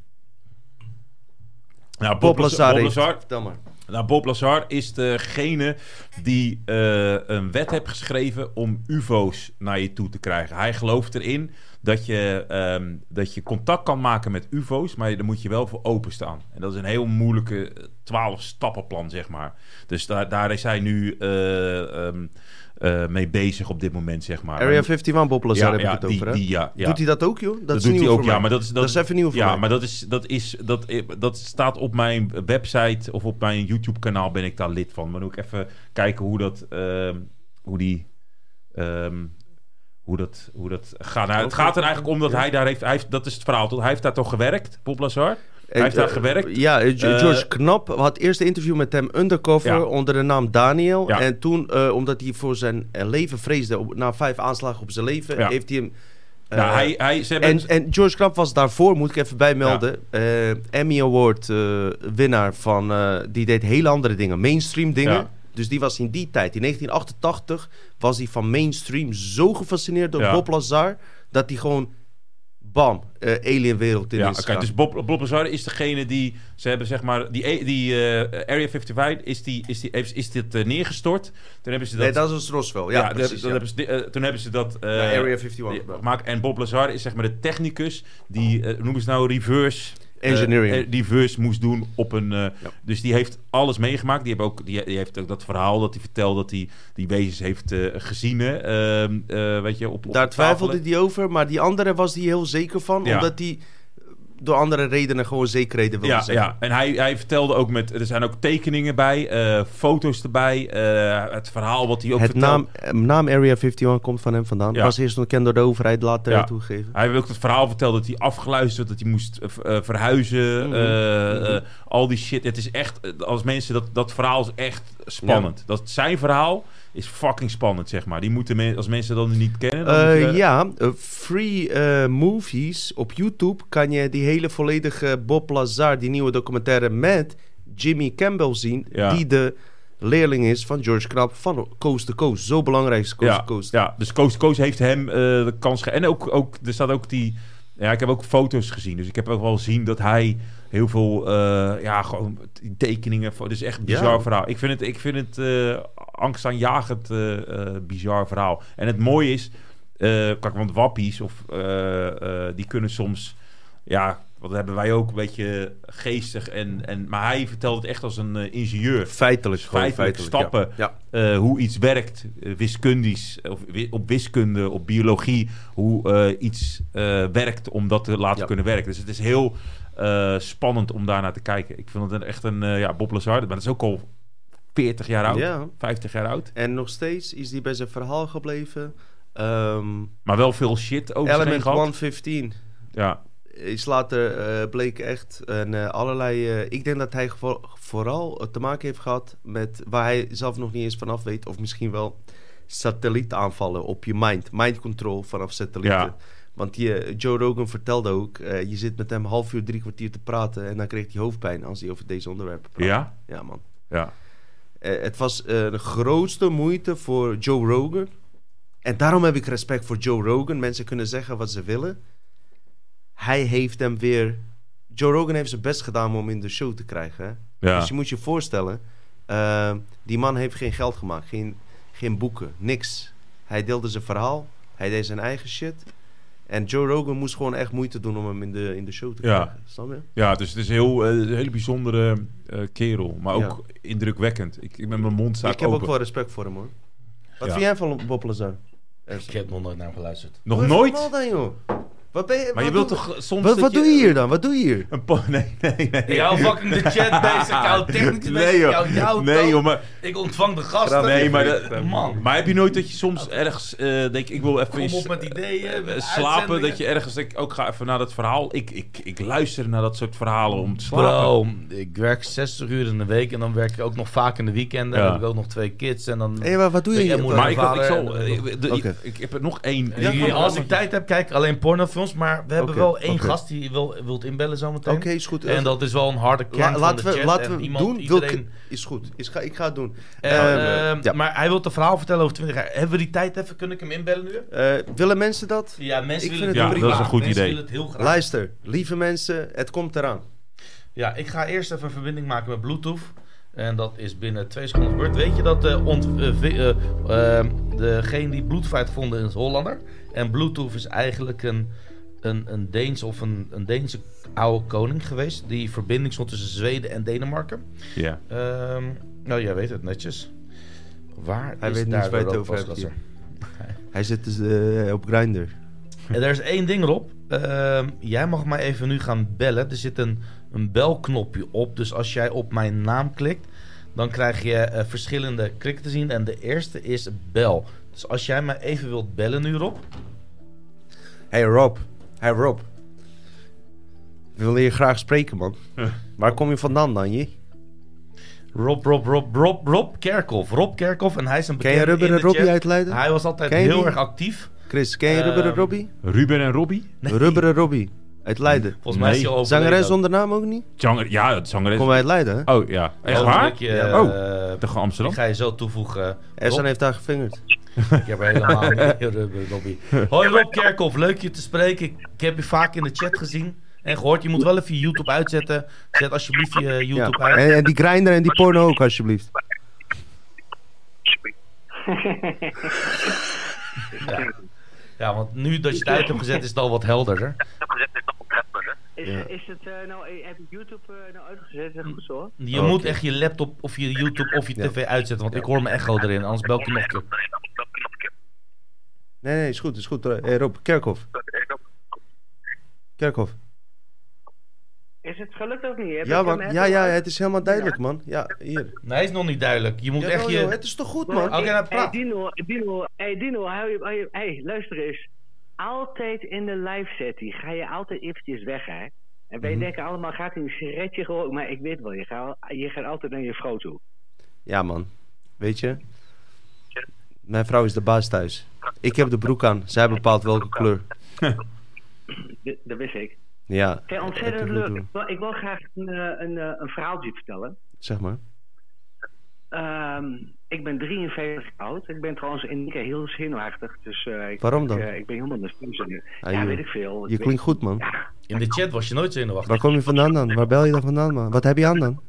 Nou, Bob, Lazar Bob heeft. Lazar, Vertel maar. nou, Bob Lazar is degene die eh, een wet heeft geschreven om UFO's naar je toe te krijgen. Hij gelooft erin dat je, ehm, dat je contact kan maken met UFO's, maar daar moet je wel voor openstaan. En dat is een heel moeilijke 12-stappenplan, zeg maar. Dus daar, daar is hij nu eh, ehm, eh, mee bezig op dit moment, zeg maar. Area 51, Bob Lazar ja, heb ik ja, het die, over, die, ja, ja. Doet hij dat ook, joh? Dat, Dat, is doet nieuw hij ook, ja. Maar dat is, Dat is even nieuw voor ja, mij. maar dat, is, dat, is, dat, dat staat op mijn website of op mijn YouTube-kanaal ben ik daar lid van. Maar dan moet ik even kijken hoe dat, ehm, hoe die, hoe dat, hoe dat gaat. Nou, het gaat er eigenlijk om dat hij daar heeft, hij heeft, dat is het verhaal? Hij heeft daar toch gewerkt, Bob Lazar? Hij heeft daar eh, gewerkt. Ja, eh, Eh, George Knap had eerst een interview met hem undercover Ja. onder de naam Daniel. Ja. En toen, eh, omdat hij voor zijn leven vreesde, op, na vijf aanslagen op zijn leven, Ja. heeft hij hem Nou, hij, hij, ze hebben... en, en George Knapp was daarvoor, moet ik even bijmelden, eh, Emmy Award eh, winnaar van, eh, die deed hele andere dingen, mainstream dingen. Dus die was in die tijd, in 1988, was hij van mainstream zo gefascineerd door Ja. Bob Lazar, dat hij gewoon, bam, eh alien wereld in ja, is dus Bob, Bob Lazar is degene die... Ze hebben zeg maar... Die, die eh, Area 55 is, die, is, die, is, is dit eh, neergestort. Toen hebben ze dat... nee, dat was Roswell, ja, ja, precies. ja. Hebben ze, eh, toen hebben ze dat... eh, Area 51 die- gebruikt. gemaakt. En Bob Lazar is zeg maar de technicus die, eh, noemen ze nou, reverse... eh, Engineering. eh, reverse moest doen op een... eh, Dus die heeft alles meegemaakt. Die, hebben ook, die, die heeft ook dat verhaal dat hij vertelt dat hij die wezens heeft gezien. Ehm, eh, weet je, op, op Daar twijfelde hij over, maar die andere was hij heel zeker van, Ja. omdat hij door andere redenen gewoon zekerheden wilde Ja, zeggen. ja, en hij, hij vertelde ook met... Er zijn ook tekeningen bij, eh, foto's erbij. eh, het verhaal wat hij ook Het vertelt. naam, eh, naam Area 51 komt van hem vandaan. Ja. Was eerst ontkend door de overheid, later Ja. toegegeven. Hij heeft ook het verhaal verteld dat hij afgeluisterd, dat hij moest verhuizen, Mhm. al die shit. Het is echt, als mensen, dat, dat verhaal is echt spannend. Dat zijn verhaal is fucking spannend, zeg maar. Die moeten men, als mensen dat niet kennen, dan Eh, je- ja, eh, free eh, movies op YouTube kan je die hele volledige Bob Lazar, die nieuwe documentaire met Jimmy Campbell zien, Ja. die de leerling is van George Knapp van Coast to Coast. Zo belangrijk is Coast ja, to Coast. ja, dus Coast to Coast heeft hem de kans ge- En ook, ook, er staat ook die... Ja, ik heb ook foto's gezien. Dus ik heb ook wel gezien dat hij heel veel... eh, ja, gewoon tekeningen... Het is echt een bizar Ja. verhaal. Ik vind het, ik vind het eh angstaanjagend eh, bizar verhaal. En het mooie is... kijk, want wappies of, die kunnen soms... Ja, wat hebben wij ook een beetje geestig. En, en, maar hij vertelt het echt als een eh, ingenieur Feitelijk, gewoon feitelijk feitelijk, stappen Ja. Ja. eh, hoe iets werkt, eh, wiskundisch, of op wiskunde, op biologie, hoe iets werkt om dat te laten Ja. kunnen werken. Dus het is heel spannend om daarnaar te kijken. Ik vind het echt een, ja, Bob Lazar, maar dat is ook al 40 jaar oud, Ja. 50 jaar oud. En nog steeds is hij bij zijn verhaal gebleven. Ehm, Maar wel veel shit over Element gehad. 115 Ja, is later eh, bleek echt een, eh, allerlei... eh, ik denk dat hij vooral te maken heeft gehad met... waar hij zelf nog niet eens vanaf weet... of misschien wel satellietaanvallen op je mind. Mind control vanaf satellieten. Ja. Want die, eh, Joe Rogan vertelde ook... je zit met hem half uur, drie kwartier te praten... en dan kreeg hij hoofdpijn als hij over deze onderwerpen praat. ja, Ja, man. ja. Het was de grootste moeite voor Joe Rogan. En daarom heb ik respect voor Joe Rogan. Mensen kunnen zeggen wat ze willen. Hij heeft hem weer... Joe Rogan heeft zijn best gedaan om hem in de show te krijgen. Ja. Dus je moet je voorstellen... eh, die man heeft geen geld gemaakt. Geen, geen boeken. Niks. Hij deelde zijn verhaal. Hij deed zijn eigen shit. En Joe Rogan moest gewoon echt moeite doen om hem in de, in de show te Ja. krijgen. Snap je? Ja, dus het is heel, eh, een hele bijzondere eh, kerel. Maar ook Ja. indrukwekkend. Ik, ik met mijn mond staat ik heb open. ook wel respect voor hem hoor. Wat Ja. vind jij van Bob Lazar? Ik heb nog nooit naar hem geluisterd. Nog Wat is nooit? dan, joh? Wat ben je, Maar je wilt doe- toch soms... Wat, doe je hier dan? Wat doe je hier? Een po- nee, nee, nee. Hou fucking de chat bezig, technisch bezig, Nee, ik joh. hou jou Nee, joh, maar... Ik ontvang de gasten. Nee, maar, de- Man, maar heb je nooit dat je soms ergens eh denk ik wil even kom eens, op met eh, ideeën, eh, met slapen dat je ergens denk ik ook ga even naar dat verhaal. Ik, ik, ik luister naar dat soort verhalen om te slapen. Bro, ik werk 60 uur in de week en dan werk ik ook nog vaak in de weekenden. Ja. Dan heb ik ook nog twee kids en dan... Hey, maar wat doe je Ik heb hier? maar ik, zal, eh, ik, heb er nog één. Als ik tijd heb, kijk alleen pornofilms. Maar we hebben wel één gast die wil, wilt inbellen zometeen. Oké, is goed. En dat is wel een harde kern La- van laten de we, laten en we iemand, doen. Iedereen, is goed. Is, ga, ik ga het doen. En, Eh, ehm, ja. Maar hij wil het verhaal vertellen over 20 jaar. Hebben we die tijd even? Kun ik hem inbellen nu? Eh, willen mensen dat? Ja, mensen Ik willen vind het dat is een goed Mensen idee. willen het heel graag. Luister, lieve mensen, het komt eraan. Ja, ik ga eerst even een verbinding maken met Bluetooth. En dat is binnen twee seconden gebeurd. Weet je dat de ont, eh, vi- eh, eh, degene die Bluetooth heeft gevonden is Hollander. En Bluetooth is eigenlijk een, een, een Deens of een, een Deense oude koning geweest. Die verbinding stond tussen Zweden en Denemarken. Ja. Ehm, nou, jij weet het netjes. Waar Hij is weet niet daar het over? Hij zit dus eh, op Grindr. En er is één ding Rob. Ehm, jij mag mij even nu gaan bellen. Er zit een, een belknopje op. Dus als jij op mijn naam klikt, dan krijg je eh, verschillende klikken te zien. En de eerste is bel. Dus als jij mij even wilt bellen nu, Rob. Hey Rob. Hey Rob. We willen je graag spreken, man. Waar kom je vandaan dan, je? Rob, Rob, Rob, Rob, Rob Kerkhoff. Rob Kerkhoff. En hij is een Ken je bekende Rubber en Robbie uit Leiden? Hij was altijd heel die? erg actief. Chris, ken je Rubberen Ehm, Robbie? Ruben en Robbie? Rubberen Robbie. Uit Leiden. Volgens mij is hij al Zangeres zonder naam ook niet? Zanger, ja, het zangeres. Komen wij uit Leiden, hè? Oh ja, echt Oh, waar? Ja. eh, Oh. Tegen Amsterdam? Ik ga je zo toevoegen. Ersan heeft daar gefingerd. Ik heb er helemaal niet Rubber Robbie. Hoi Rob Kerkhoff, leuk je te spreken. Ik, heb je vaak in de chat gezien en gehoord. Je moet wel even je YouTube uitzetten. Zet alsjeblieft je Ja. YouTube uit. En, en die grinder en die porno ook, alsjeblieft. Ja. ja, want nu dat je het uit hebt gezet is het al wat helderder. Is, Ja. is het eh, nou, eh, heb ik YouTube eh, nou uitgezet? Dat goed zo? Je Oké. moet echt je laptop of je YouTube of je Ja. tv uitzetten, want ik hoor mijn echo erin. Anders bel ik je nog een keer. Nee, nee, is goed, is goed. Hey, Rob, Kerkhoff. Kerkhoff. Is het gelukt of niet? Heb Ja, hem man. Ja, ja, het is helemaal duidelijk, man. Ja, hier. Nee, hij is nog niet duidelijk. Je moet echt joh, je... het is toch goed, man? Oké, nou Hey praat. Dino, Dino, hey Dino, hou je, hou je- hey, luister eens. Altijd in de live setting ga je altijd eventjes weg, hè? En wij Mhm. denken allemaal, gaat hij een sigaretje gewoon, maar ik weet wel, je gaat, je gaat altijd naar je vrouw toe. Ja, man. Weet je? Mijn vrouw is de baas thuis. Ik heb de broek aan. Zij bepaalt welke kleur. Dat wist ik. Ja. Heb ontzettend leuk. moeten Ik wil, ik wil graag een, eh, een, eh, een verhaaltje vertellen. Zeg maar. Ehm, ik ben 43 jaar oud. Ik ben trouwens in één keer heel zenuwachtig. Dus, eh, ik, Waarom dan? Ik, eh, ik ben helemaal nerveus. Ah, ja, joh. weet ik veel. Ik Je weet- klinkt goed, man. Ja, In de chat was je nooit zenuwachtig. Waar kom je vandaan dan? Waar bel je dan vandaan, man? Wat heb je aan dan?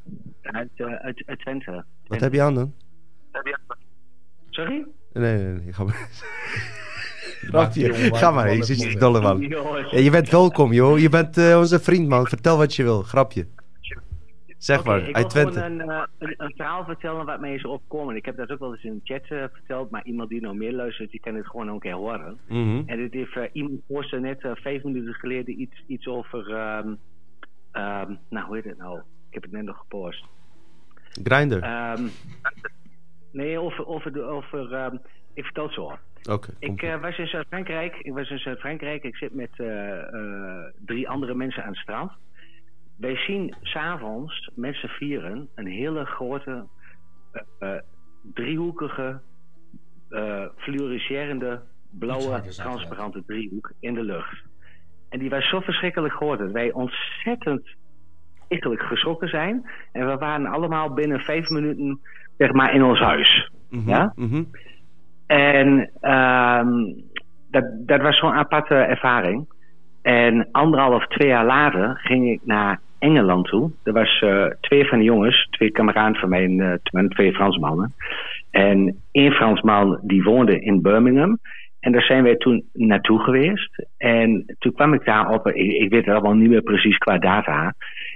uit, eh, uit, uit Twente. Wat heb je aan dan? Sorry? Nee, nee, nee. Ga maar. Ga maar. Je ziet je dolle man. Ja, je bent welkom, joh. Je bent eh, onze vriend, man. Vertel wat je wil. Grapje. Zeg maar. ik wil Uit Twente. gewoon een, eh, een, een verhaal vertellen wat mij is opkomen. Ik heb dat ook wel eens in de chat eh, verteld, maar iemand die nou meer luistert, die kan het gewoon ook een keer horen. Mhm. En dit heeft eh, iemand postte net eh, vijf minuten geleden iets, iets over, ehm, ehm, nou hoe heet het nou? Ik heb het net nog gepost. Grinder. Ehm, nee, over, over, over ik vertel het zo. Oké. Ik kom. eh, was in Zuid-Frankrijk. Ik was in Zuid-Frankrijk. Ik zit met drie andere mensen aan het strand. Wij zien s'avonds met z'n vieren een hele grote, eh, eh, driehoekige, eh fluoriserende, blauwe, transparante driehoek in de lucht. En die was zo verschrikkelijk groot dat wij ontzettend eigenlijk geschrokken zijn. En we waren allemaal binnen vijf minuten zeg maar in ons huis. Mhm, ja? mhm. En ehm, dat, dat was zo'n aparte ervaring. En anderhalf, twee jaar later ging ik naar Engeland toe. Er was eh, twee van de jongens, twee kameraden van mij, en, eh, twee- Fransmannen. En één Fransman die woonde in Birmingham. En daar zijn wij toen naartoe geweest. En toen kwam ik daar op, ik, ik weet het allemaal niet meer precies qua data.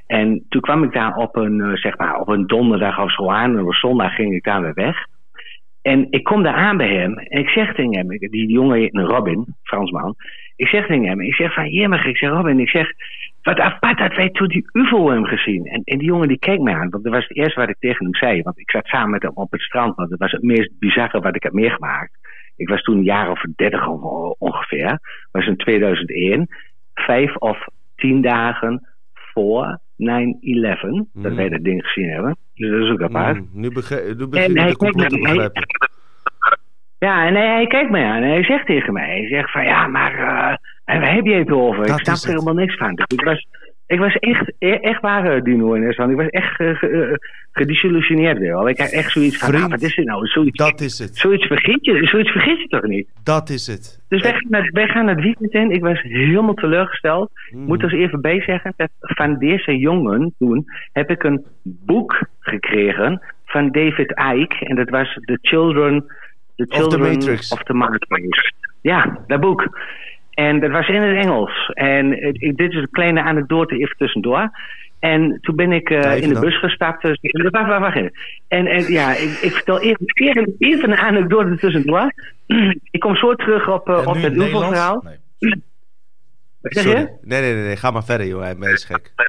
En toen kwam ik daar op een, eh, zeg maar, op een donderdag of zo aan. En zondag ging ik daar weer weg. En ik kom daar aan bij hem en ik zeg tegen hem, die jongen heet Robin, Fransman. Ik zeg tegen hem, ik zeg van jemig, ik zeg Robin, ik zeg, wat apart dat wij toen die UFO hebben gezien. En, en die jongen die keek mij aan, want dat was het eerste wat ik tegen hem zei. Want ik zat samen met hem op het strand, want dat was het meest bizarre wat ik heb meegemaakt. Ik was toen een jaar of dertig on- ongeveer. Dat was in 2001. Vijf of tien dagen voor 9-11, dat Mhm. wij dat ding gezien hebben. Dus dat is ook apart. Mm, nu begrijp nu En begin ik de complot te begrijpen. Ja, en hij, hij kijkt mij aan en hij zegt tegen mij, hij zegt van ja, maar en waar heb je het over? Dat ik snap er helemaal niks van. Dus ik was, ik was echt, e- echt waar, eh, Dino in Estland. Ik was echt weer. al. Ik had echt zoiets van, Vriend, ah, wat is dit nou? Zoiets, Dat is het. zoiets, vergeet je, zoiets vergeet je toch niet? Dat is het. Dus wij gaan, naar, wij gaan het weekend in. Ik was helemaal teleurgesteld. Ik moet er eens even bij zeggen dat van deze jongen toen heb ik een boek gekregen van David Icke. En dat was The Children, the the Children Matrix. of the Matrix. Ja, dat boek. En dat was in het Engels. En het- ik- dit is een kleine anekdote even tussendoor. En toen ben ik eh, Ja, in de dan. bus gestapt. Dus, wacht, wacht, wacht. En, en ja, ik, ik vertel even, even, even een anekdote tussendoor. ik kom zo terug op, eh, En op nu het UFO-verhaal. Nee. Wat zeg Sorry. je? Nee, nee, nee, nee. Ga maar verder, joh. Hij is gek. Ja,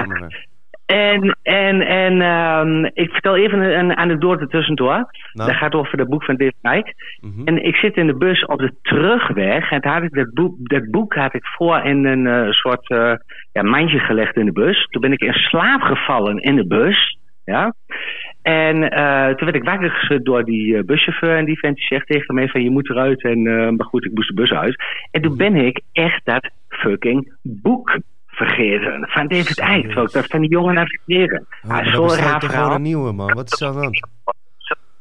Ga maar verder. En, en, en ehm, ik vertel even een, een anekdote tussendoor. Nou? Dat gaat over het boek van David Icke. Mhm. En ik zit in de bus op de terugweg. En had ik dat, boek, dat boek had ik voor in een eh, soort eh, ja, mandje gelegd in de bus. Toen ben ik in slaap gevallen in de bus. Ja. En eh, toen werd ik wakker geschud door die buschauffeur. En die vent die zegt tegen mij van je moet eruit. En, maar goed, ik moest de bus uit. En toen ben ik echt dat fucking boek vergeten. Van David Icke. Ik dat van die jongen naar. Oh, Ah, maar dan bestel je raar toch gewoon een nieuwe, man. Wat is de hand?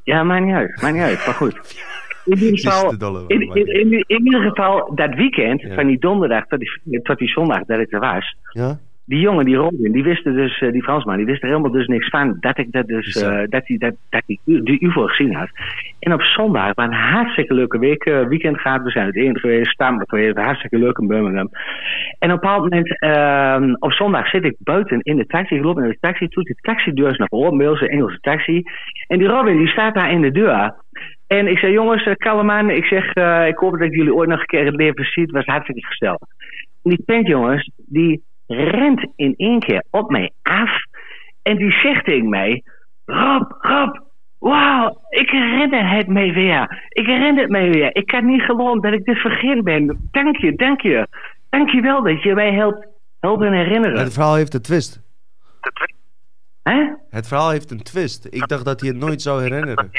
Ja, maakt niet uit. Maakt niet uit. Maar goed. In ieder geval, in, in, in, in ieder geval dat weekend, Ja. van die donderdag tot die, tot die zondag dat ik er was. Ja? Die jongen, die Robin, die wist er dus, eh, die Fransman, die wist er helemaal dus niks van. Dat ik dat dus, eh, dat hij dat, dat die, U- die UFO gezien had. En op zondag, een hartstikke leuke week, eh, weekend gehad. We zijn het één geweest, stammen geweest, hartstikke leuk in Birmingham. En op een bepaald moment, ehm, op zondag zit ik buiten in de taxi. Ik loop naar de taxi toe, de taxideur is naar bij onze Engelse taxi. En die Robin, die staat daar in de deur. En ik zei, jongens, kalm aan. Ik zeg, ik hoop dat ik jullie ooit nog een keer in het leven zie. Het was hartstikke gezellig. En die tent, jongens, die rent in één keer op mij af. En die zegt tegen mij: Rob, Rob, wauw, ik herinner het mij weer. Ik herinner het mij weer. Ik kan niet geloven dat ik dit vergeten ben. Dank je, dank je. Dank je wel dat je mij helpt, helpen herinneren. Het verhaal heeft een twist. Hè? Het verhaal heeft een twist. Ik dacht dat hij het nooit zou herinneren.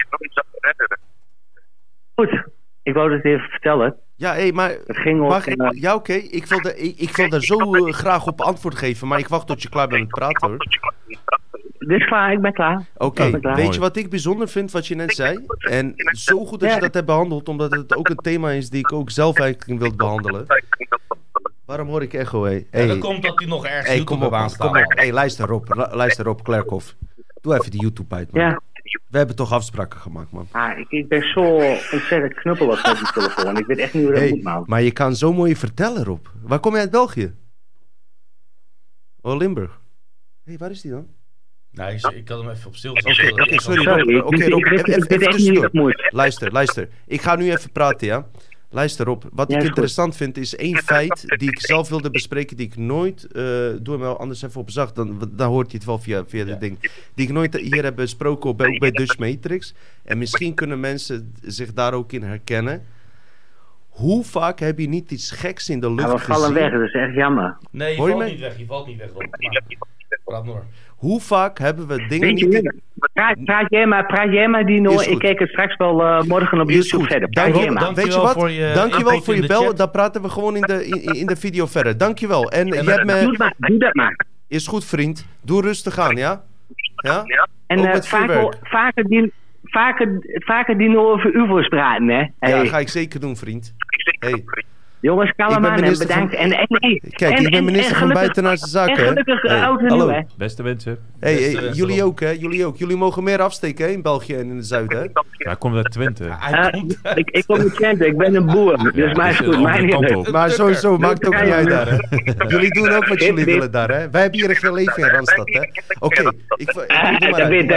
Goed, ik wou het even vertellen. Ja, hé, maar... Het ging om, Mag eh, ja, oké. Ik, wil daar- ik, ik wil daar zo eh, graag op antwoord geven, maar ik wacht tot je klaar bent met praten, hoor. Dit is klaar, ik ben klaar. Oké, weet je wat ik bijzonder vind, wat je net zei? En zo goed dat je dat hebt behandeld, omdat het ook een thema is die ik ook zelf eigenlijk wil behandelen. Waarom hoor ik echo, hé? Hey, dat komt dat hij nog ergens hey, YouTube kom op, op kom op. Hey, luister lu- luister Rob Klerkhoff. Doe even die YouTube uit, man. Ja. We hebben toch afspraken gemaakt, man. Ah, ik, ik ben zo ontzettend knuppelig met die telefoon. Ik weet echt niet hoe dat Hey, moet, man. maar je kan zo mooi vertellen, Rob. Waar kom je uit België? Oh, Limburg. Hé, hey, waar is die dan? Nee, ik, ik had hem even op stil Oké, oké, sorry Oké, ik, Rob, ik, even, ik even, even tussendoor. moet. Luister, luister. Ik ga nu even praten, ja? Luister Rob, wat Ja, ik goed. interessant vind is één feit die ik zelf wilde bespreken, die ik nooit, eh doe hem wel anders even op zag, dan, dan hoort hij het wel via, via dit ding, die ik nooit hier heb besproken, op, ook bij Dutch Matrix. En misschien kunnen mensen zich daar ook in herkennen. Hoe vaak heb je niet iets geks in de lucht Ja, we vallen gezien? weg, dat is echt jammer. Nee, je Hoor je valt mij? niet weg. Je valt niet weg. Rob. Maar, praat. Hoe vaak hebben we dingen niet... in- praat, praat jij maar, praat jij maar Dino. Ik kijk het straks wel eh, morgen op YouTube verder. Praat Dank jij je, maar. dank- weet je Dankjewel wat? voor je Dankjewel voor je de bel. Dan praten we gewoon in de, in, in de video verder. Dankjewel. En je hebt Doe, me... maar, doe dat maar. Is goed, vriend. Doe rustig aan, ja? Ja? En eh, vaker, vaker, die, vaker, vaker Dino over UFO's praten, hè? Ja, ga ik zeker doen, vriend. Hey. Jongens, kalm aan en bedankt. van- En, en, nee, Kijk, en, ik ben en- minister en van Buitenlandse Zaken, En hè? gelukkig Hey, oud en hallo. nieuw, hè? Beste wensen. Hey, Beste hey, jullie ook, hè? Jullie ook. Jullie mogen meer afsteken, hè? In België en in het zuiden, hè? Hij komt uit Twente. Eh, ik, ik kom uit Twente, ik ben een boer. Dus maar is dus goed, de mij andere niet. Maar sowieso, maakt ook Ja, niet ja, uit ja. daar, hè? Jullie doen ook wat jullie willen daar, hè? Wij hebben hier een leven in Randstad, hè? Oké, dat weet,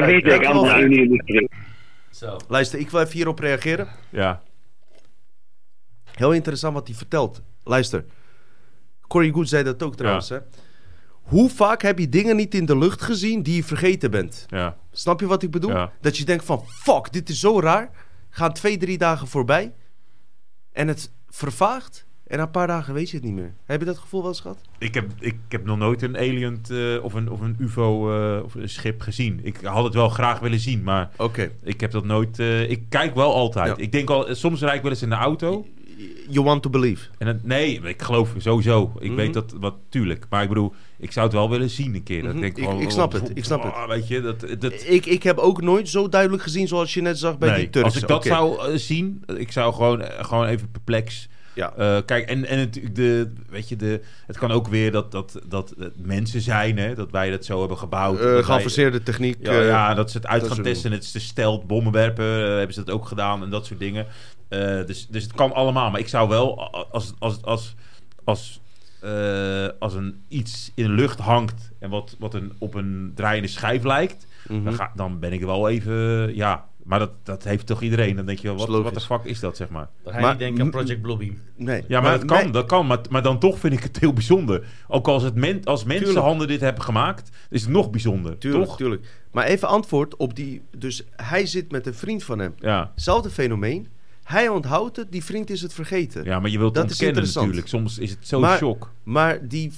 ik. Luister, ik wil even hierop reageren. Ja. Heel interessant wat hij vertelt. Luister. Corey Good zei dat ook trouwens, hè? Hoe vaak heb je dingen niet in de lucht gezien die je vergeten bent? Ja. Snap je wat ik bedoel? Ja. Dat je denkt van, fuck, dit is zo raar. Gaan twee, drie dagen voorbij. En het vervaagt. En na een paar dagen weet je het niet meer. Heb je dat gevoel wel eens gehad? Ik heb, ik heb nog nooit een alien eh, of, een, of een UFO eh, of een schip gezien. Ik had het wel graag willen zien, maar Oké. ik heb dat nooit. eh, ik kijk wel altijd. Ja. Ik denk al, soms rijd ik wel eens in de auto. You want to believe. En het- nee, ik geloof sowieso. Ik Mhm. weet dat wat tuurlijk. Maar ik bedoel, ik zou het wel willen zien een keer. Dat Mhm. ik, denk Ik- snap oh, het, ik snap het. ah, Weet je, dat, dat, Ik, ik heb ook nooit zo duidelijk gezien zoals je net zag bij nee, die Turks. als ik dat zou eh, zien, ik zou gewoon, eh, gewoon even perplex. Ja. Eh, kijk, en, en het, de, weet je, de, het kan ook weer dat, dat, dat mensen zijn, hè, dat wij dat zo hebben gebouwd. Uh, wij- geavanceerde techniek. ja, eh, ja, dat ze het uit gaan testen. Het is de stelt, bommen werpen, eh, hebben ze dat ook gedaan en dat soort dingen. Dus, dus het kan allemaal. Maar ik zou wel, als, als, als, als, eh, als een iets in de lucht hangt en wat, wat een, op een draaiende schijf lijkt, mhm. dan, ga, dan ben ik wel even, ja. Maar dat, dat heeft toch iedereen? Dan denk je wel, wat, de fuck is dat, zeg maar? Dan ga je Maar- niet denken aan Project Bluebeam. Nee. Ja, maar, dat kan, nee, dat kan. Maar, maar dan toch vind ik het heel bijzonder. Ook als, het men, als mensenhanden dit hebben gemaakt, is het nog bijzonder. Tuurlijk, toch? tuurlijk. Maar even antwoord op die... Dus hij zit met een vriend van hem. Ja. Zelfde fenomeen. Hij onthoudt het, die vriend is het vergeten. ja, maar je wilt Dat is ontkennen interessant. natuurlijk. Soms is het zo Maar- shock. Maar die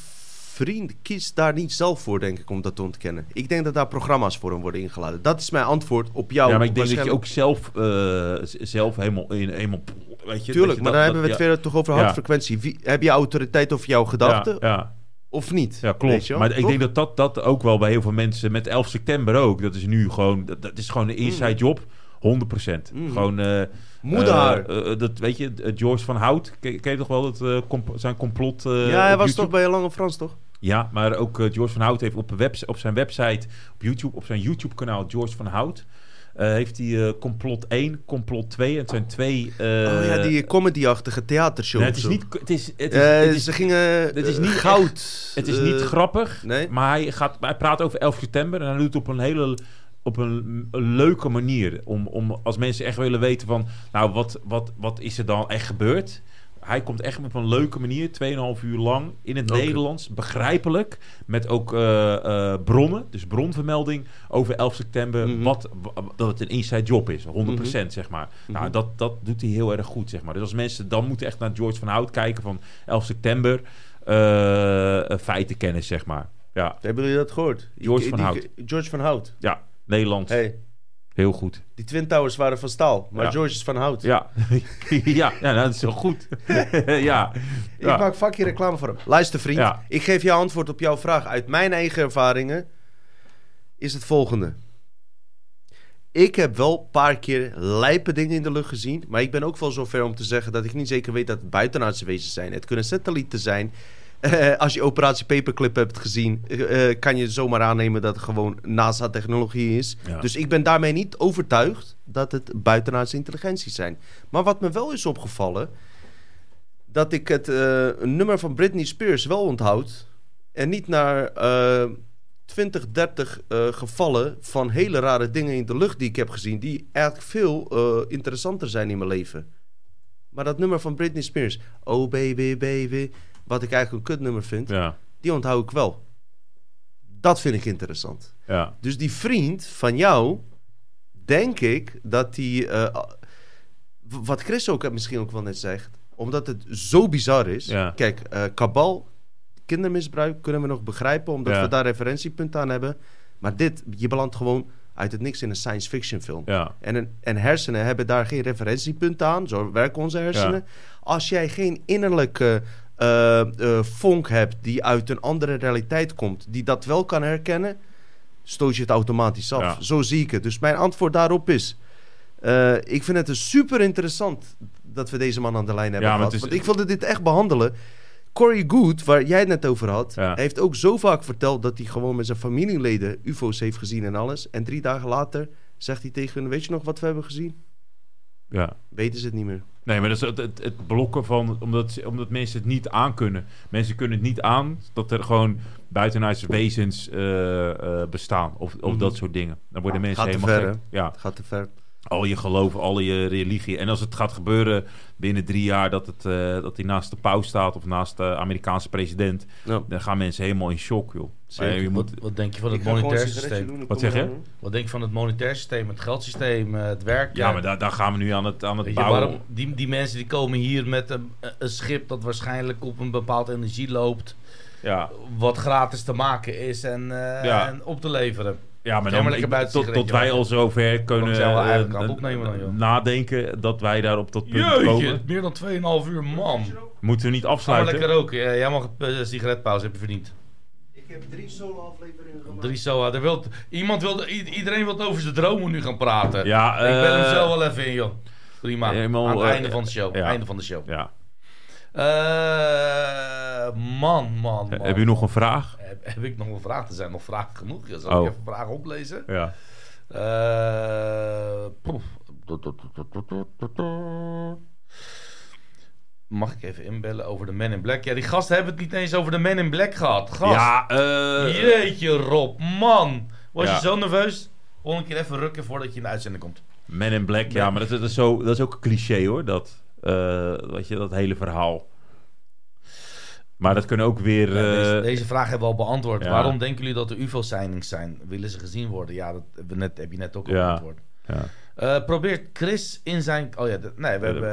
vriend kiest daar niet zelf voor, denk ik, om dat te ontkennen. Ik denk dat daar programma's voor hem worden ingeladen. Dat is mijn antwoord op jou. ja, maar ik denk dat je ook zelf, eh, zelf helemaal, in, helemaal weet je, Tuurlijk, je maar dat- dan hebben we het verder toch over hartfrequentie. Wie, heb je autoriteit over jouw gedachten Ja, ja, of niet? ja, klopt. wel? Maar ik denk dat, dat dat ook wel bij heel veel mensen met 11 september ook. Dat is nu gewoon, dat, dat is gewoon een inside job. 100%. Mm. Gewoon, eh Moeder eh, dat weet je, George van Hout. Ken, ken je toch wel dat, comp- zijn complot? ja, hij was YouTube? toch bij Lange Frans, toch? Ja, maar ook eh, George van Hout heeft op, webs- op zijn website, op YouTube, op zijn YouTube-kanaal George van Hout, eh, heeft hij eh, complot 1, complot 2. En het zijn twee. oh ja, die comedy-achtige theatershow. nee, het is niet. Het is, het is, het is, ze gingen het is niet goud. het is niet grappig, nee? maar hij, gaat, hij praat over 11 september en hij doet het op een hele op een, een leuke manier. Om, om als mensen echt willen weten van, nou, wat, wat, wat is er dan echt gebeurd? Hij komt echt op een leuke manier, 2,5 uur lang, in het. Nederlands, begrijpelijk. Met ook eh, eh, bronnen, dus bronvermelding over 11 september. Mhm. wat, wa- dat het een inside job is, 100% zeg maar. Nou, Mhm. dat, dat doet hij heel erg goed, zeg maar. Dus als mensen dan moeten echt naar George van Hout kijken van 11 september, eh, feitenkennis, zeg maar. Ja, Hebben jullie dat gehoord? George Die- van die- Hout. George van Hout. ja, Nederlands. Hey, Heel goed. die Twin Towers waren van staal, maar Ja. George is van Hout. Ja, ja, ja dat is heel goed. ja. Ik ja. maak vakje reclame voor hem. Luister vriend, Ja. ik geef jou antwoord op jouw vraag. Uit mijn eigen ervaringen is het volgende. Ik heb wel een paar keer lijpe dingen in de lucht gezien. Maar ik ben ook wel zover om te zeggen dat ik niet zeker weet dat het buitenaardse wezens zijn. Het kunnen satellieten zijn. Eh, als je Operatie Paperclip hebt gezien, eh, eh, kan je zomaar aannemen dat het gewoon NASA-technologie is. Ja. Dus ik ben daarmee niet overtuigd dat het buitenaardse intelligenties zijn. Maar wat me wel is opgevallen, dat ik het nummer van Britney Spears wel onthoud. En niet naar eh 20, 30 eh, gevallen van hele rare dingen in de lucht die ik heb gezien. Die eigenlijk veel interessanter zijn in mijn leven. Maar dat nummer van Britney Spears, Oh baby baby, wat ik eigenlijk een kutnummer vind, Ja, die onthoud ik wel. Dat vind ik interessant. ja. Dus die vriend van jou, denk ik dat die. eh, wat Chris ook misschien ook wel net zegt, omdat het zo bizar is. Ja. Kijk, eh kabal, kindermisbruik kunnen we nog begrijpen, omdat Ja. we daar referentiepunten aan hebben. Maar dit, je belandt gewoon uit het niks in een science fiction film. ja. En, een- en hersenen hebben daar geen referentiepunten aan. Zo werken onze hersenen. Als jij geen innerlijke eh, eh, vonk hebt die uit een andere realiteit komt, die dat wel kan herkennen, stoot je het automatisch af. Ja. Zo zie ik het. Dus mijn antwoord daarop is: eh, ik vind het een super interessant dat we deze man aan de lijn hebben Ja, gehad. is- Want ik wilde dit echt behandelen. Corey Good, waar jij het net over had, Ja. heeft ook zo vaak verteld dat hij gewoon met zijn familieleden UFO's heeft gezien en alles. En drie dagen later zegt hij tegen hun: Weet je nog wat we hebben gezien? Ja. Weten ze het niet meer. Nee, maar dat is het, het, het blokken van... Omdat, omdat mensen het niet aankunnen. Mensen kunnen het niet aan dat er gewoon buitenaardse wezens eh, eh, bestaan. Of, of Mhm. dat soort dingen. Dan worden mensen Gaat te helemaal ver, gek. Ja, Het gaat te ver. Al je geloof, al je religie. En als het gaat gebeuren binnen drie jaar dat, het, eh, dat hij naast de paus staat... of naast de Amerikaanse president... Ja. dan gaan mensen helemaal in shock, joh. Zeker. Maar je moet, Wat, wat denk je van het monetair systeem? doen, Wat zeg je? Wat denk je van het monetair systeem, het geldsysteem, eh, het werk? ja, maar daar, daar gaan we nu aan het, aan het je, bouwen. waarom, die, die mensen die komen hier met een, een schip dat waarschijnlijk op een bepaald energie loopt, Ja, wat gratis te maken is en, eh, Ja. en op te leveren. Ja, maar dan ik- buiten tot, wij al zover kunnen zijn we eh, eigenlijk aan het opnemen dan, joh. nadenken dat wij daar op dat punt Jeetje, komen. meer dan 2,5 uur, man. Moeten we niet Ga maar afsluiten? lekker roken. Ja, jij mag een eh, sigaretpauze, heb je verdiend. Ik heb drie solo-afleveringen gemaakt. Drie. Er wil, iemand wil, iedereen wil over zijn dromen nu gaan praten. Ja, Ik ben hem eh, zo wel even in, joh. Prima. helemaal, Aan het einde van de show. ja. Einde van de show. Ja. Eh, man, man, man. Heb je nog een vraag? Heb, heb ik nog een vraag? Er zijn nog vragen genoeg. Ja, Zal Oh. ik even vragen oplezen? Ja. Eh. Mag ik even inbellen over de Men in Black? Ja, die gasten hebben het niet eens over de Men in Black gehad. Gast. Ja, eh, Jeetje, Rob. Man. Was Ja. je zo nerveus? Volgende keer even rukken voordat je in de uitzending komt. Men in Black, ja, maar dat, dat is, zo, dat is ook een cliché hoor, dat, weet je, dat hele verhaal. Maar dat kunnen ook weer... Ja, deze, eh, deze vraag hebben we al beantwoord. ja. Waarom denken jullie dat er UFO-signings zijn? Willen ze gezien worden? Ja, dat we net, heb je net ook al Ja. beantwoord. Eh, probeert Chris in zijn... Oh ja, nee, we hebben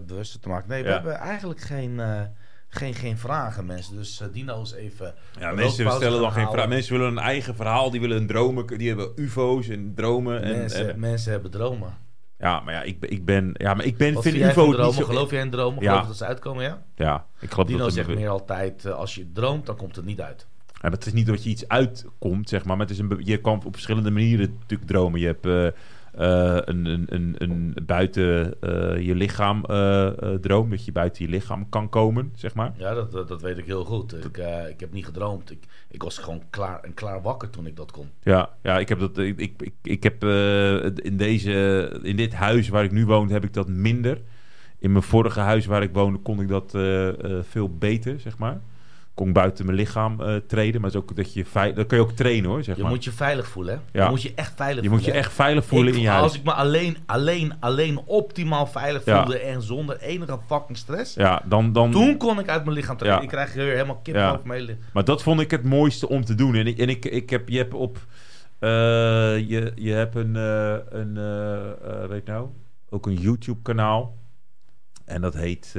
uh, bewuster te maken. Nee, we hebben eigenlijk geen, eh, geen, geen vragen, mensen. Dus eh, Dino is even... Ja, mensen stellen dan geen vraag. Mensen willen een eigen verhaal, die willen een dromen, die hebben ufo's en dromen. En, Mensen, en- mensen hebben dromen. Ja, maar ja, ik, ben- ik ben, ja, maar ik ben, Wat vind jij dromen? zo... Geloof jij in dromen? Ja. Geloof dat ze uitkomen, ja? Ja, ik geloof Dino dat zegt het- meer altijd, eh, als je droomt, dan komt het niet uit. Ja, dat is niet dat je iets uitkomt, zeg maar. maar het is een, je kan op verschillende manieren natuurlijk dromen. Je hebt eh, een, een, een, een buiten eh, je lichaam eh, eh, droom. Dat je buiten je lichaam kan komen, zeg maar. Ja, dat, dat, dat weet ik heel goed. Ik, eh, ik heb niet gedroomd. Ik, ik was gewoon klaar en klaar wakker toen ik dat kon. Ja, ja ik heb dat. Ik, ik, ik, ik heb eh, in, deze, in dit huis waar ik nu woon, heb ik dat minder. In mijn vorige huis waar ik woonde, kon ik dat eh, eh, veel beter, zeg maar. Kon buiten mijn lichaam eh, treden. Maar het is ook dat je veilig. Dat kun je ook trainen hoor, zeg Je maar. moet je veilig voelen, hè? Ja. Je moet je echt veilig je moet je voelen. echt veilig voelen Ik- in je huis. Als ik me alleen, alleen, alleen optimaal veilig Ja. voelde en zonder enige fucking stress... Ja, dan, dan, Toen kon ik uit mijn lichaam treden. Ja. Ik krijg weer helemaal kip over mijn hele... Maar dat vond ik het mooiste om te doen. En ik, en ik, ik heb, je hebt op. eh, je, je hebt een. eh, een weet nou? Ook een YouTube-kanaal. En dat heet.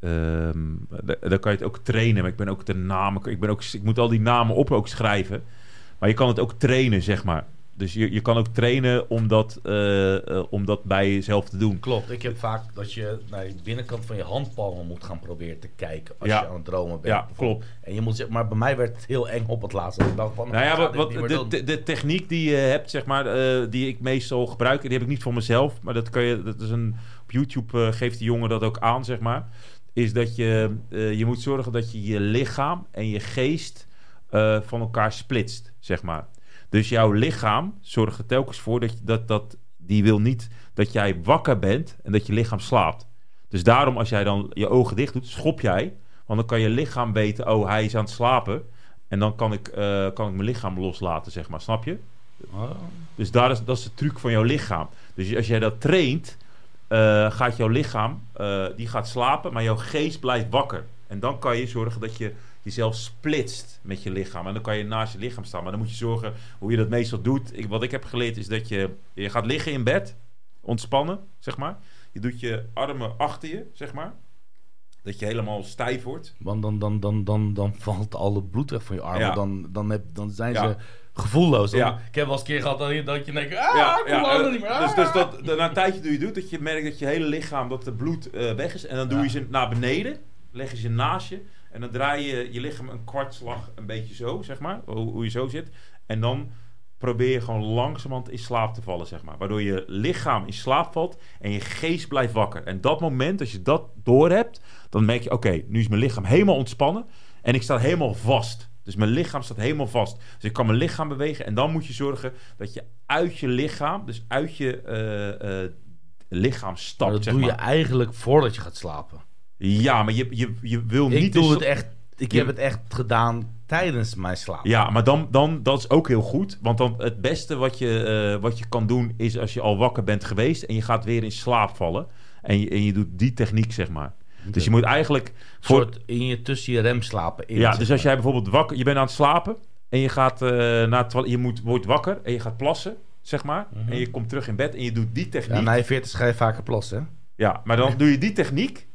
Eh, ehm, da- daar kan je het ook trainen. Maar ik ben ook de namen. Ik, ben ook, ik moet al die namen op ook schrijven. Maar je kan het ook trainen, zeg maar. Dus je, je kan ook trainen om dat, eh, eh, om dat bij jezelf te doen. Klopt, ik heb vaak dat je naar de binnenkant van je handpalmen moet gaan proberen te kijken als Ja. je aan het dromen bent. Ja, klopt. En je moet maar bij mij werd het heel eng op het laatste. Ik dacht van, Nou ja, wat, de, de, de techniek die je hebt, zeg maar, eh, die ik meestal gebruik, die heb ik niet voor mezelf, maar dat kan je, dat is een, op YouTube geeft die jongen dat ook aan, zeg maar, is dat je, eh, je moet zorgen dat je je lichaam en je geest eh, van elkaar splitst, zeg maar. Dus jouw lichaam zorgt er telkens voor dat, dat, dat die wil niet dat jij wakker bent en dat je lichaam slaapt. Dus daarom, als jij dan je ogen dicht doet, schop jij. Want dan kan je lichaam weten, oh, hij is aan het slapen. En dan kan ik, eh, kan ik mijn lichaam loslaten, zeg maar. Snap je? Oh. Dus daar is, dat is de truc van jouw lichaam. Dus als jij dat traint, eh, gaat jouw lichaam, eh, die gaat slapen, maar jouw geest blijft wakker. En dan kan je zorgen dat je jezelf splitst met je lichaam. En dan kan je naast je lichaam staan. Maar dan moet je zorgen hoe je dat meestal doet. Ik, wat ik heb geleerd is dat je, je gaat liggen in bed, ontspannen, zeg maar. Je doet je armen achter je, zeg maar. Dat je helemaal stijf wordt. Want dan, dan, dan, dan, dan valt al het bloed weg van je armen. Ja. Dan, dan, heb, dan zijn Ja. ze gevoelloos. Ja. Ik heb wel eens een keer gehad dat je, dat je denkt... Ah, ik kom eh, niet meer. Dus, ah. dus dat, dat- na een tijdje doe je doet, dat je merkt dat je hele lichaam, dat de bloed eh, weg is. En dan doe Ja. je ze naar beneden, leg je ze naast je. En dan draai je je lichaam een kwartslag een beetje zo, zeg maar. Hoe, hoe je zo zit. En dan probeer je gewoon langzamerhand in slaap te vallen, zeg maar. Waardoor je lichaam in slaap valt en je geest blijft wakker. En dat moment, als je dat door hebt, dan merk je... Oké, nu is mijn lichaam helemaal ontspannen en ik sta helemaal vast. Dus mijn lichaam staat helemaal vast. Dus ik kan mijn lichaam bewegen. En dan moet je zorgen dat je uit je lichaam, dus uit je eh, eh, lichaam Maar stapt, dat zeg doe maar. je eigenlijk voordat je gaat slapen. Ja, maar je, je, je wil Ik niet... doe in het echt... Ik Je- heb het echt gedaan tijdens mijn slaap. Ja, maar dan, dan, dat is ook heel goed. Want dan het beste wat je, eh, wat je kan doen is als je al wakker bent geweest en je gaat weer in slaap vallen. En je, en je doet die techniek, zeg maar. Dus je moet eigenlijk... Voor, soort in je, tussen je remslapen in. ja, dus als jij bijvoorbeeld wakker... Je bent aan het slapen en je gaat eh, naar het Je moet, wordt wakker en je gaat plassen, zeg maar. Mhm. En je komt terug in bed en je doet die techniek. Ja, na je 40 ga je vaker plassen. Ja, maar dan doe je die techniek.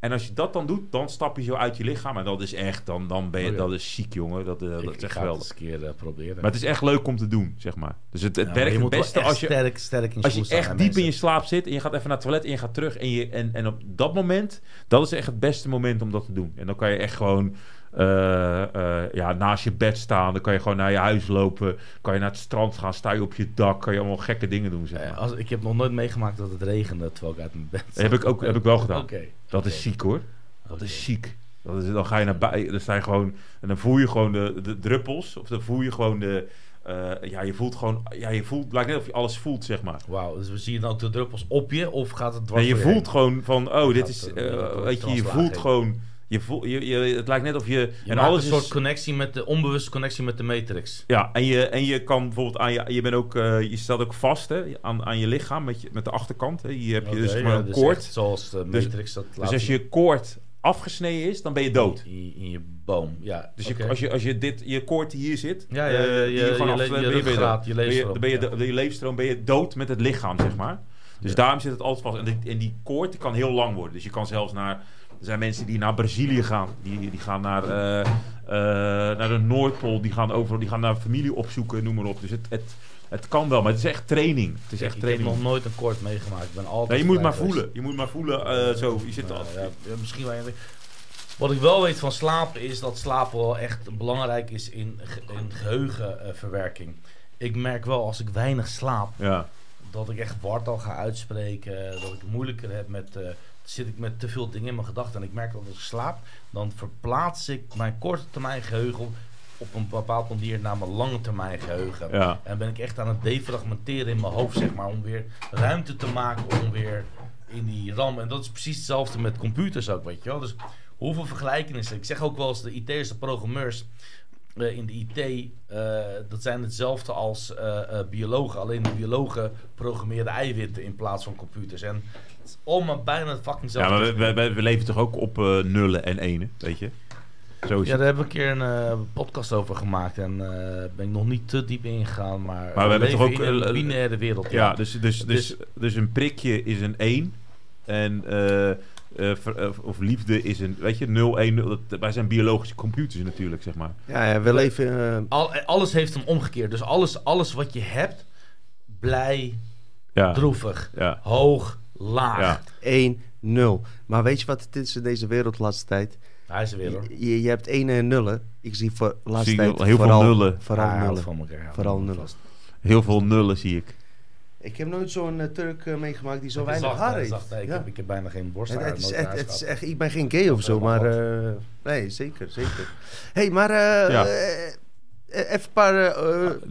En als je dat dan doet, dan stap je zo uit je lichaam. En dat is echt, dan, dan ben je, Oh ja. dat is ziek, jongen. Dat, eh, dat ik, is ik echt geweldig. eens een keer eh, proberen. Maar het is echt leuk om te doen, zeg maar. Dus het, het Ja, werkt het wel beste als je, sterk, sterk in je als je echt diep in je slaap zit. En je gaat even naar het toilet en je gaat terug. En, je, en, en op dat moment, dat is echt het beste moment om dat te doen. En dan kan je echt gewoon eh, ja, naast je bed staan. Dan kan je gewoon naar je huis lopen. Kan je naar het strand gaan. Sta je op je dak. Kan je allemaal gekke dingen doen, zeg maar. als, ik heb nog nooit meegemaakt dat het regende terwijl ik uit mijn bed heb ik ook heb ik wel gedaan. Oké. Dat is ziek hoor. Dat is ziek. Dat is, dan ga je naar buiten, dan sta je gewoon en dan voel je gewoon de, de druppels of dan voel je gewoon de, eh, ja je voelt gewoon, ja je voelt, het lijkt net of je alles voelt zeg maar. Wauw, dus we zien dan ook de druppels op je of gaat het dwars En je voelt heen? gewoon van, oh dit is, eh, door- weet je, je voelt heen. gewoon, je voelt, je, je, het lijkt net of je, Je en alles een soort is, connectie met de onbewuste connectie met de matrix. ja en je, en je kan bijvoorbeeld aan je, je bent ook, eh, je staat ook vast hè, aan, aan je lichaam met, je, met de achterkant, hè. hier heb je dus Oké, maar ja, een dus koord. zoals de Dus- matrix dat Dus laat als zien. je koord afgesneden is, dan ben je dood. in, in je boom, ja. Dus je, als, je, als je dit, je koord hier zit, Ja, ja, ja, eh, je- je gewoon le- af- je ben je ben leefstroom, Dan ben je, ja. je leefstroom ben je dood met het lichaam, zeg maar. Dus Ja. daarom zit het altijd vast. En die, en die koord kan heel lang worden. Dus je kan zelfs naar Er zijn mensen die naar Brazilië gaan. Die, die gaan naar, eh, eh, naar de Noordpool. Die gaan, overal, die gaan naar familie opzoeken, noem maar op. Dus het, het, het kan wel, maar het is echt training. Het is echt ik heb training. nog nooit een kort meegemaakt. Ik ben altijd Nee, je moet maar voelen. Je moet maar voelen. eh, zo, je zit al. ja, ja, misschien wel. Wat ik wel weet van slapen is dat slapen wel echt belangrijk is in, ge- in geheugenverwerking. ik merk wel als ik weinig slaap, Ja. dat ik echt wartaal ga uitspreken. Dat ik moeilijker heb met. Zit ik met te veel dingen in mijn gedachten. En ik merk dat als ik slaap, dan verplaats ik mijn korte termijn geheugen op, een bepaald manier naar mijn lange termijn geheugen. Ja. En ben ik echt aan het defragmenteren in mijn hoofd, zeg maar, om weer ruimte te maken om weer in die RAM. En dat is precies hetzelfde met computers ook, weet je wel. Dus hoeveel vergelijkenissen. Ik zeg ook wel eens, de IT'ers, de programmeurs eh, in de IT, eh, dat zijn hetzelfde als eh, biologen. Alleen de biologen programmeren eiwitten in plaats van computers. En allemaal bijna het fucking Ja, hetzelfde. maar we, we, we leven toch ook op eh, nullen en enen, weet je? Zo is Ja, daar hebben we een keer een eh, podcast over gemaakt en eh ben ik nog niet te diep ingegaan, maar, we hebben leven toch ook, in een eh, binaire wereld. Ja, dus, dus, dus, dus een prikje is een 1. En eh, eh, ver- eh, of liefde is een, weet je, 0, 1, 0. Dat- Wij zijn biologische computers natuurlijk, zeg maar. Ja, ja, we leven... eh, Al, alles heeft een omgekeerd. Dus alles, alles wat je hebt, blij, Ja. droevig, Ja. hoog, laag. Ja. 1, 0. Maar weet je wat het is in deze wereld de laatste tijd? Hij is er weer hoor. Je, je hebt 1 en nullen. Ik zie voor de laatste Zie tijd heel veel nullen. Vooral nullen. van elkaar. ja. Vooral nullen. Heel veel nullen zie ik. Ik heb nooit zo'n eh, Turk eh, meegemaakt die zo weinig zacht, haar heeft. zacht, ik, Ja. heb, ik heb bijna geen borst. Het, het is echt, haar het is gehad. echt, ik ben geen gay of zo, maar... eh, nee, zeker, zeker. hey, maar... Ja. even een paar...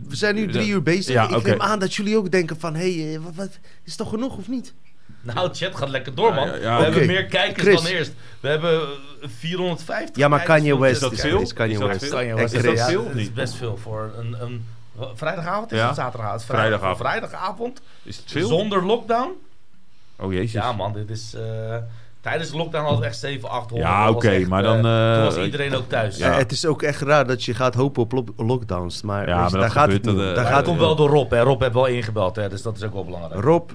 we zijn nu drie uur bezig. Ja, ik neem aan dat jullie ook denken van... Hé, hey, wat, wat, is toch genoeg of niet? Nou, chat gaat lekker door, man. Ja, ja, ja. We hebben meer kijkers Chris. dan eerst. We hebben eh, 450 Ja, maar Kanye West dit is kanaal. veel? Is Kanye Is dat West. Is dat veel? Het is best veel voor een... een vrijdagavond is Ja. het zaterdagavond? Vrijdag, Vrijdagavond. Vrijdagavond. Is het veel? Zonder lockdown? Oh jezus. Ja man, dit is... eh, tijdens de lockdown hadden we echt 700, 800. Ja, Dat oké, maar eh, dan, eh, toen was iedereen ook thuis. Ja. Eh, het is ook echt raar dat je gaat hopen op lo- lockdowns. Maar, Ja, daar dat gaat het niet. dat, eh, Daar Maar gaat dat het komt wel door Rob. Hè. Rob heeft wel ingebeld, hè, dus dat is ook wel belangrijk. Rob,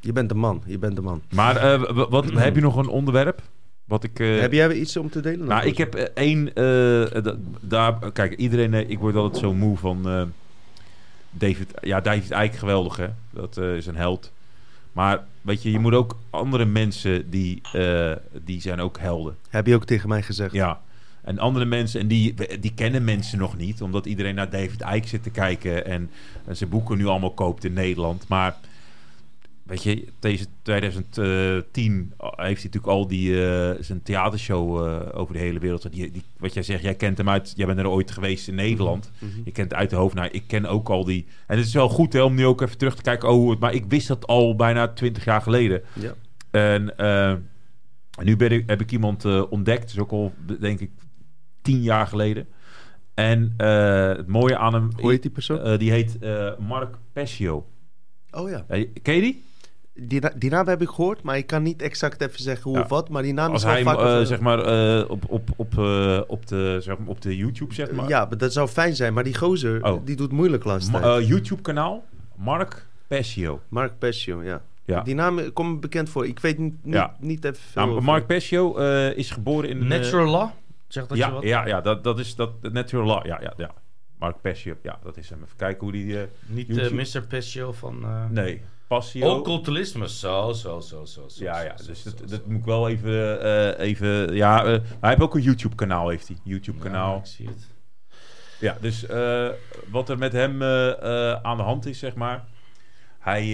je bent de man. Je bent de man. Maar eh, wat, heb je nog een onderwerp? Wat ik... eh, heb jij iets om te delen? Nou, ik heb eh, één. da- daar, kijk, iedereen. ik word altijd zo moe van. David. Ja, David Eijk, geweldig hè. Dat is een held. Maar weet je, je moet ook andere mensen die. die zijn ook helden. Heb je ook tegen mij gezegd. Ja. En andere mensen, en die, die kennen mensen nog niet, omdat iedereen naar David Icke zit te kijken en, en zijn boeken nu allemaal koopt in Nederland. Maar weet je, deze 2010 heeft hij natuurlijk al die, eh, zijn theatershow eh, over de hele wereld. Die, die, wat jij zegt, jij kent hem uit, jij bent er ooit geweest in Nederland. Mhm. Je kent het uit de hoofd. Nou, ik ken ook al die. En het is wel goed hè, om nu ook even terug te kijken. Oh, maar ik wist dat al bijna 20 jaar geleden. Ja. En eh, nu ben ik, heb ik iemand ontdekt, dus ook al denk ik tien jaar geleden. En het mooie aan hem, Hoe heet die persoon? die heet Mark Pescio. oh ja. Ken je die? Die, na- die naam heb ik gehoord, maar ik kan niet exact even zeggen hoe Ja. of wat. Maar die naam Als is wel hij vaak... eh, zeg maar eh, op, op, op, eh, op, de, zeg maar, op de YouTube zeg maar. Ja, maar dat zou fijn zijn. Maar die gozer, Oh. die doet moeilijk laatst Ma- tijd. eh, YouTube kanaal Mark Pescio. Mark Pescio, ja. Ja. Die naam komt bekend voor. Ik weet niet, niet, Ja. niet even veel Nou, Mark Pescio is geboren in... Natural Law? Zegt dat je ja, wat? ja, ja, dat, dat is dat Natural Law. Ja, ja, ja. Mark Pescio, ja, dat is hem. Even kijken hoe die... Niet YouTube. Mr. Pescio van... nee, Passio. Occultisme. Zo, zo, zo, zo. zo Ja, ja, dus zo, dat, zo, dat zo. moet ik wel even... eh, even ja, eh, hij heeft ook een YouTube-kanaal, heeft hij. Ja, YouTube-kanaal. ik zie het. Ja, dus eh, wat er met hem aan de hand is, zeg maar. Hij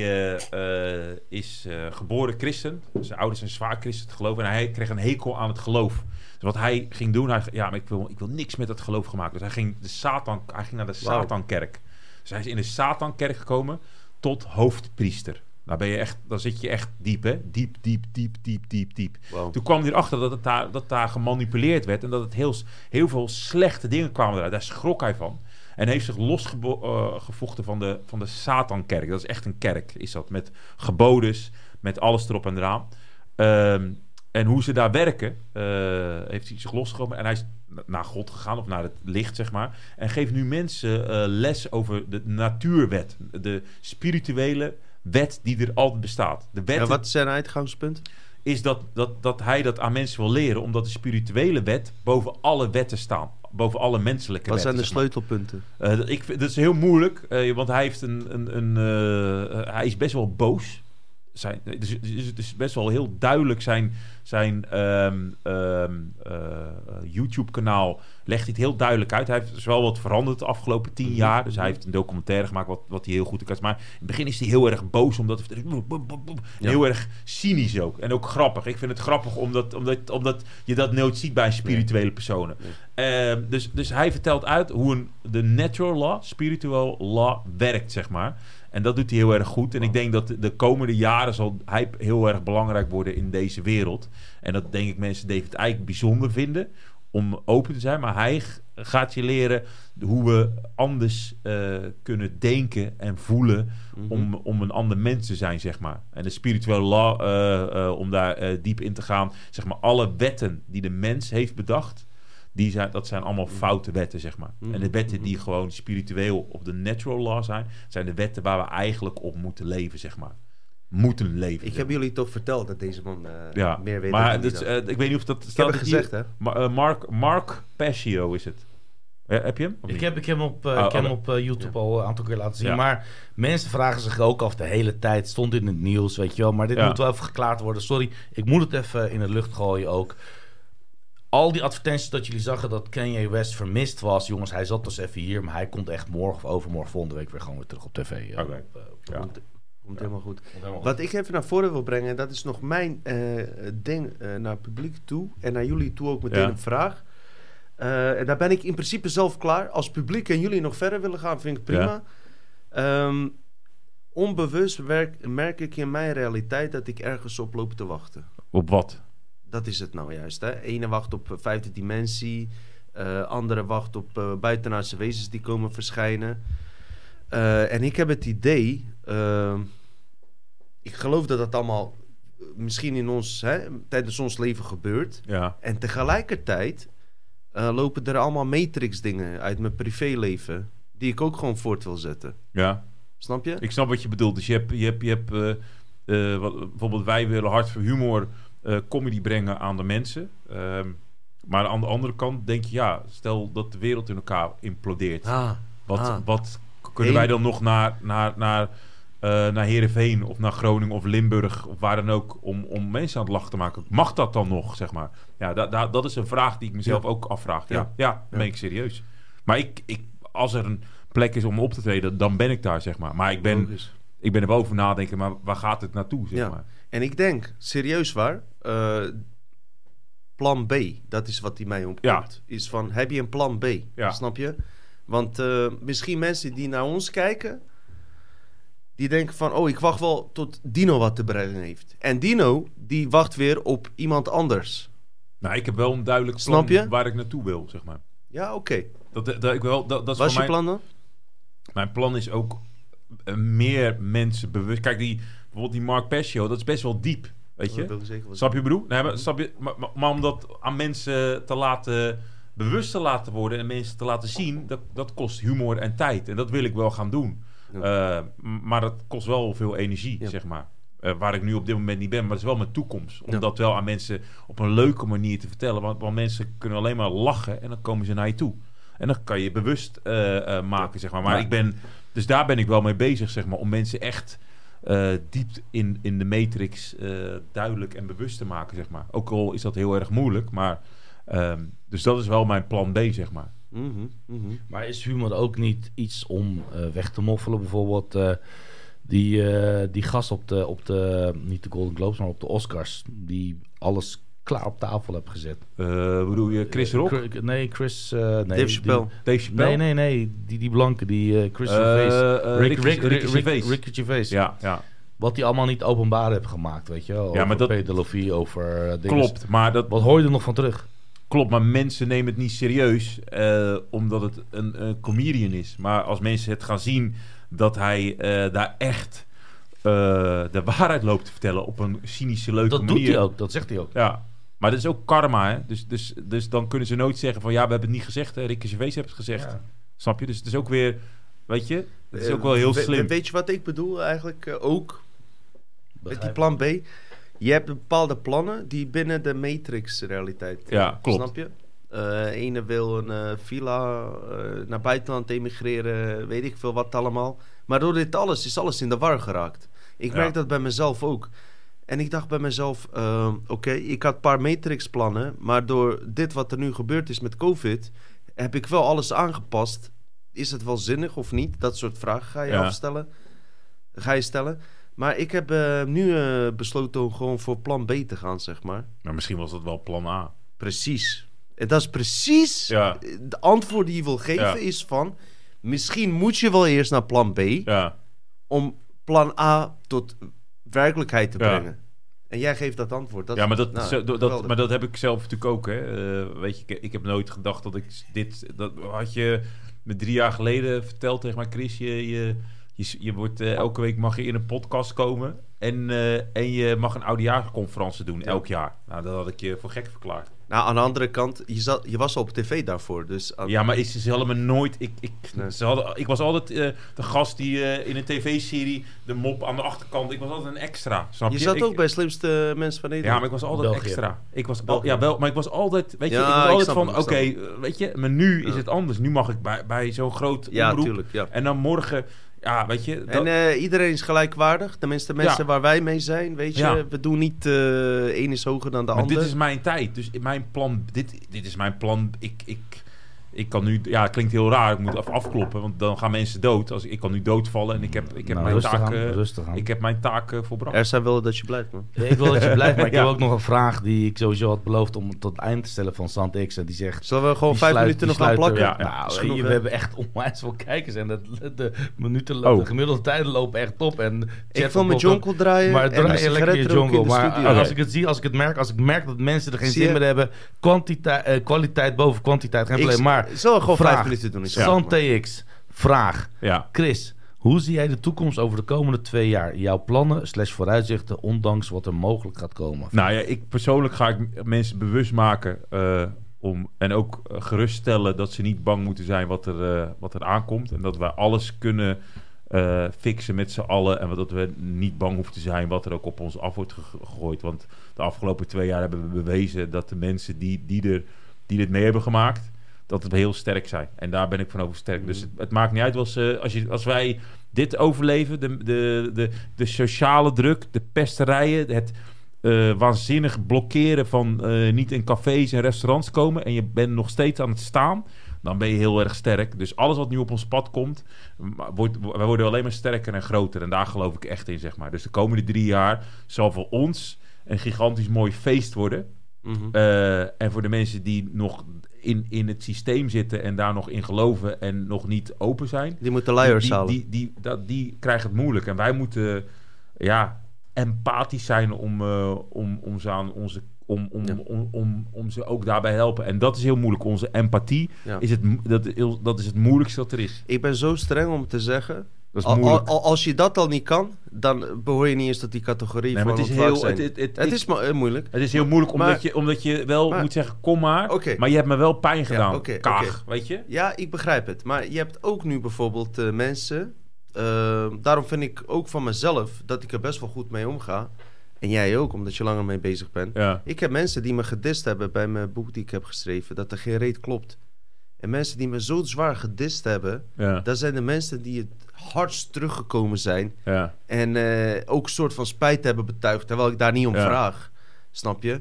is geboren christen. Zijn ouders zijn zwaar christen geloof. En hij kreeg een hekel aan het geloof. Dus wat hij ging doen, hij, ja, maar ik wil, ik wil niks met dat geloof maken. Dus hij ging, de Satan, hij ging naar de Wauw. Satankerk. Dus hij is in de Satankerk gekomen tot hoofdpriester. Nou ben je echt, dan zit je echt diep, hè? Diep, diep, diep, diep, diep, diep. Toen kwam hij erachter dat het daar, dat daar gemanipuleerd werd en dat het heel, heel veel slechte dingen kwamen eruit. Daar schrok hij van. En heeft zich losgevochten van de, van de Satankerk. Dat is echt een kerk, is dat. Met gebodes, met alles erop en eraan. Ehm, en hoe ze daar werken, eh, heeft hij zich losgekomen. En hij is naar God gegaan, of naar het licht, zeg maar. En geeft nu mensen eh, les over de natuurwet. De spirituele wet die er altijd bestaat. De wet En wat is zijn uitgangspunt? is dat, dat, dat hij dat aan mensen wil leren, omdat de spirituele wet boven alle wetten staat. Boven alle menselijke Wat zijn de sleutelpunten? Eh, ik, vind- dat is heel moeilijk, eh, want hij, heeft een, een, een, hij is best wel boos. Zijn, het is best wel heel duidelijk zijn, zijn ehm, ehm, eh, YouTube-kanaal legt het heel duidelijk uit. Hij heeft dus wel wat veranderd de afgelopen tien jaar. Dus hij heeft een documentaire gemaakt wat, wat hij heel goed kan. Maar in het begin is hij heel erg boos omdat heel erg cynisch ook en ook grappig. Ik vind het grappig omdat, omdat, omdat je dat nooit ziet bij een spirituele personen. Ehm, dus, dus hij vertelt uit hoe een, de natural law, spiritual law werkt, zeg maar. En dat doet hij heel erg goed. En ik denk dat de, de komende jaren zal hij heel erg belangrijk worden in deze wereld. En dat denk ik mensen David Icke bijzonder vinden om open te zijn. Maar hij gaat je leren hoe we anders eh, kunnen denken en voelen om, om een ander mens te zijn, zeg maar. En de spirituele law, eh, eh, om daar diep in te gaan, zeg maar, alle wetten die de mens heeft bedacht, die zijn, dat zijn allemaal foute wetten, zeg maar. En de wetten die gewoon spiritueel op de natural law zijn, zijn de wetten waar we eigenlijk op moeten leven, zeg maar. Moeten leven. Ik heb jullie toch verteld dat deze man eh, ja, meer weet maar dan dus, eh, ik weet niet of dat... Staat hier? gezegd, hè? Ma- eh, Mark, Mark Passio is het. Heb je hem? Ik heb, ik heb hem op, Oh, ik heb hem oh. op eh, YouTube al een aantal keer laten zien. Ja. Maar mensen vragen zich ook af de hele tijd. Stond in het nieuws, weet je wel. Maar dit Ja. moet wel even geklaard worden. Sorry, ik moet het even in de lucht gooien ook. Al die advertenties dat jullie zagen dat Kanye West vermist was. Jongens, hij zat dus even hier. Maar hij komt echt morgen of overmorgen volgende week weer gewoon weer terug op tv. eh, Oké. eh, Ja. Komt, komt helemaal goed. komt helemaal Wat ik even naar voren wil brengen, en dat is nog mijn eh, ding eh, naar het publiek toe en naar jullie toe ook meteen Ja. een vraag. Eh, en daar ben ik in principe zelf klaar. Als publiek en jullie nog verder willen gaan, vind ik prima. Ehm, onbewust werk, merk ik in mijn realiteit dat ik ergens op loop te wachten. Op wat? Dat is het nou juist. Hè? Ene wacht op eh, vijfde dimensie. eh, andere wacht op eh, buitenaardse wezens die komen verschijnen. En ik heb het idee... ehm, ik geloof dat dat allemaal misschien in ons, hè, tijdens ons leven gebeurt. Ja. En tegelijkertijd lopen er allemaal matrix dingen uit mijn privéleven... die ik ook gewoon voort wil zetten. Ja. Snap je? Ik snap wat je bedoelt. Dus je hebt, je hebt, je hebt bijvoorbeeld wij willen hard voor humor eh, comedy brengen aan de mensen. Ehm, maar aan de andere kant denk je, ja, stel dat de wereld in elkaar implodeert. Ah, Wat, ah. wat kunnen wij dan nog naar, naar, naar, eh naar Heerenveen of naar Groningen of Limburg of waar dan ook om, om mensen aan het lachen te maken? Mag dat dan nog, zeg maar? Ja, da, da- dat is een vraag die ik mezelf Ja. ook afvraag. Ja, Ja. ja, dat Ja. ben ik serieus. Maar ik, ik, als er een plek is om op te treden, dan ben ik daar, zeg maar. Maar ik ben, logisch. ik ben er wel over nadenken, maar waar gaat het naartoe, zeg maar? En ik denk, serieus waar, eh, plan B, dat is wat die mij opkomt. Is van, heb je een plan B? Ja. Snap je? Want eh, misschien mensen die naar ons kijken, die denken van, oh, ik wacht wel tot Dino wat te brengen heeft. En Dino, die wacht weer op iemand anders. Nou, ik heb wel een duidelijk plan Snap je? waar ik naartoe wil, zeg maar. Ja, oké. Dat, dat, ik wel, dat, dat is Wat is voor je mij... plan dan? Mijn plan is ook eh, meer mensen bewust. Kijk, die, bijvoorbeeld die Mark Passio, dat is best wel diep. Weet je? Dat zeker Snap je, bedoel? Nee, maar, snap je? Maar, maar, maar om dat aan mensen te laten bewust te laten worden en mensen te laten zien, dat, dat kost humor en tijd. En dat wil ik wel gaan doen. Eh, maar dat kost wel veel energie, Ja. zeg maar. Eh, waar ik nu op dit moment niet ben, maar dat is wel mijn toekomst. Om Ja. dat wel aan mensen op een leuke manier te vertellen. Want, want mensen kunnen alleen maar lachen en dan komen ze naar je toe. En dan kan je bewust eh, maken, zeg maar. Maar ik ben, dus daar ben ik wel mee bezig, zeg maar. Om mensen echt eh, diep in, in de matrix eh, duidelijk en bewust te maken, zeg maar. Ook al is dat heel erg moeilijk, maar... ehm, dus dat is wel mijn plan B, zeg maar. Mhm, mhm. Maar is humor ook niet iets om eh, weg te moffelen? Bijvoorbeeld eh, die, eh, die gast op de, op de, niet de Golden Globes, maar op de Oscars, die alles klaar op tafel heeft gezet. Eh, bedoel je Chris Rock? Chris- nee, Chris... eh, nee, Dave die- Chappelle. Dave Chappelle? Nee, nee, nee. Die, die blanke, die eh, Chris Eh, Gervais. eh, Rick, Rick, Rick, Gervais. Ja, ja. Wat die allemaal niet openbaar heeft gemaakt, weet je wel. Ja, maar dat- over eh, dingen. Klopt, maar dat, Wat hoor je er nog van terug? Klopt, maar mensen nemen het niet serieus eh, omdat het een, een comedian is. Maar als mensen het gaan zien dat hij eh, daar echt eh, de waarheid loopt te vertellen op een cynische, leuke Dat manier. doet hij ook, dat zegt hij ook. Ja, maar dat is ook karma, hè. Dus, dus, dus dan kunnen ze nooit zeggen van... ja, we hebben het niet gezegd, hè. Ricky Gervais heeft het gezegd. Ja. Snap je? Dus het is ook weer... Weet je? Het is Eh, ook wel heel we- slim. Weet je wat ik bedoel eigenlijk eh, ook? Met die plan B. je hebt bepaalde plannen die binnen de Matrix-realiteit. Ja, klopt. Snap je? Eh ene wil een eh, villa eh, naar buitenland emigreren, weet ik veel wat allemaal. Maar door dit alles is alles in de war geraakt. Ik Ja. merk dat bij mezelf ook. En ik dacht bij mezelf, eh, oké, ik had een paar Matrix-plannen, maar door dit wat er nu gebeurd is met COVID, heb ik wel alles aangepast. Is het wel zinnig of niet? Dat soort vragen ga je Ja. afstellen. Ga je stellen. Maar ik heb eh, nu eh, besloten om gewoon voor plan B te gaan, zeg maar. Maar misschien was dat wel plan A. Precies. En dat is precies Ja. de antwoord die je wil geven Ja. is van... Misschien moet je wel eerst naar plan B Ja, om plan A tot werkelijkheid te Ja. brengen. En jij geeft dat antwoord. Dat, ja maar, dat, nou, zo- dat, maar dat heb ik zelf natuurlijk ook. Hè. Eh, weet je, ik, ik heb nooit gedacht dat ik dit... Dat had je me drie jaar geleden verteld tegen mij, Chris. Je, je, je, je wordt, eh, elke week mag je in een podcast komen. En, eh, en je mag een oudejaarsconferentie doen elk jaar. Nou, dat had ik je voor gek verklaard. Nou, aan de andere kant, je, zat, je was al op tv daarvoor. Dus aan- Ja, maar is, ze hadden me nooit... Ik, ik, Nee. ze hadden, ik was altijd eh, de gast die eh, in een tv-serie... de mop aan de achterkant... Ik was altijd een extra, snap je? je zat Ik- ook bij Slimste Mensen van Ja, Nederland. maar ik was altijd België. extra. Ik was al, ja, wel, maar ik was altijd, weet je, Ja, ik was altijd van, oké, eh, weet je, maar nu is Ja. het anders. Nu mag ik bij, bij zo'n groot Ja, omroep. tuurlijk. Ja. En dan morgen, ja, weet je, dat, En eh, iedereen is gelijkwaardig. Tenminste, de mensen Ja. waar wij mee zijn, weet je. Ja. We doen niet eh één is hoger dan de maar ander. dit is mijn tijd. Dus mijn plan, dit, dit is mijn plan. Ik, ik, ik kan nu, ja, het klinkt heel raar. Ik moet af, afkloppen, want dan gaan mensen dood. Als, ik kan nu doodvallen en ik heb, ik heb Nou, mijn rustig taak, aan, eh, rustig aan. ik heb mijn taak volbracht. Er zijn wel dat je blijft, man. Ja, Ik wil dat je blijft, maar ik Ja. heb ook nog een vraag die ik sowieso had beloofd om tot het eind te stellen van Sant X. En die zegt... Zullen we gewoon vijf sluit- minuten nog gaan sluiten- plakken? Ja, ja. Nou, genoeg, we hebben echt onwijs veel kijkers en de, de minuten Oh. lopen, de gemiddelde tijden lopen echt top. En Ik wil Blog- Jonkel draaien. Maar draai je lekker je als ik het zie, als ik het merk, als ik merk dat mensen er geen zin meer hebben, kwantiteit, eh, kwaliteit boven kwantiteit, geen probleem. Maar zal gewoon vraag. vijf minuten doen. Sant. TX, vraag. Ja. Chris, hoe zie jij de toekomst over de komende twee jaar? Jouw plannen slash vooruitzichten, ondanks wat er mogelijk gaat komen. Nou ja, ik persoonlijk ga ik mensen bewust maken eh, om, en ook eh, geruststellen dat ze niet bang moeten zijn wat er, eh, wat er aankomt. En dat wij alles kunnen eh, fixen met z'n allen. En dat we niet bang hoeven te zijn wat er ook op ons af wordt ge- gegooid. Want de afgelopen twee jaar hebben we bewezen dat de mensen die, die, er, die dit mee hebben gemaakt, dat we heel sterk zijn. En daar ben ik van oversterkt. Dus het, het maakt niet uit als, als, je, als wij dit overleven, de, de, de, de sociale druk, de pesterijen, het eh, waanzinnig blokkeren van eh, niet in cafés en restaurants komen en je bent nog steeds aan het staan, dan ben je heel erg sterk. Dus alles wat nu op ons pad komt, wordt, wij worden alleen maar sterker en groter. En daar geloof ik echt in, zeg maar. Dus de komende drie jaar zal voor ons een gigantisch mooi feest worden. Mhm. Eh, en voor de mensen die nog in, in het systeem zitten en daar nog in geloven en nog niet open zijn, Die moeten luiers halen. die, die, dat, die krijgen het moeilijk. En wij moeten ja, empathisch zijn om, eh, om, om ze aan onze. Om, om, Ja. om, om, om ze ook daarbij helpen. En dat is heel moeilijk. Onze empathie Ja. is, het, dat, is- dat is het moeilijkste dat er is. Ik ben zo streng om te zeggen... Dat is al- al- moeilijk. al- als je dat al niet kan, dan behoor je niet eens tot die categorie Nee, van het is heel, het, het, Het is eh, moeilijk. het is heel moeilijk omdat, Maar- je, omdat je wel maar- moet zeggen: kom maar. Maar je hebt me wel pijn gedaan. Kaag, oké. weet je? Ja, ik begrijp het. Maar je hebt ook nu bijvoorbeeld eh, mensen... eh, daarom vind ik ook van mezelf dat ik er best wel goed mee omga. En jij ook, omdat je langer mee bezig bent. Ja. Ik heb mensen die me gedist hebben bij mijn boek die ik heb geschreven... dat er geen reet klopt. En mensen die me zo zwaar gedist hebben... Ja. dat zijn de mensen die het hardst teruggekomen zijn... Ja. En eh, ook een soort van spijt hebben betuigd, terwijl ik daar niet om Ja. vraag. Snap je?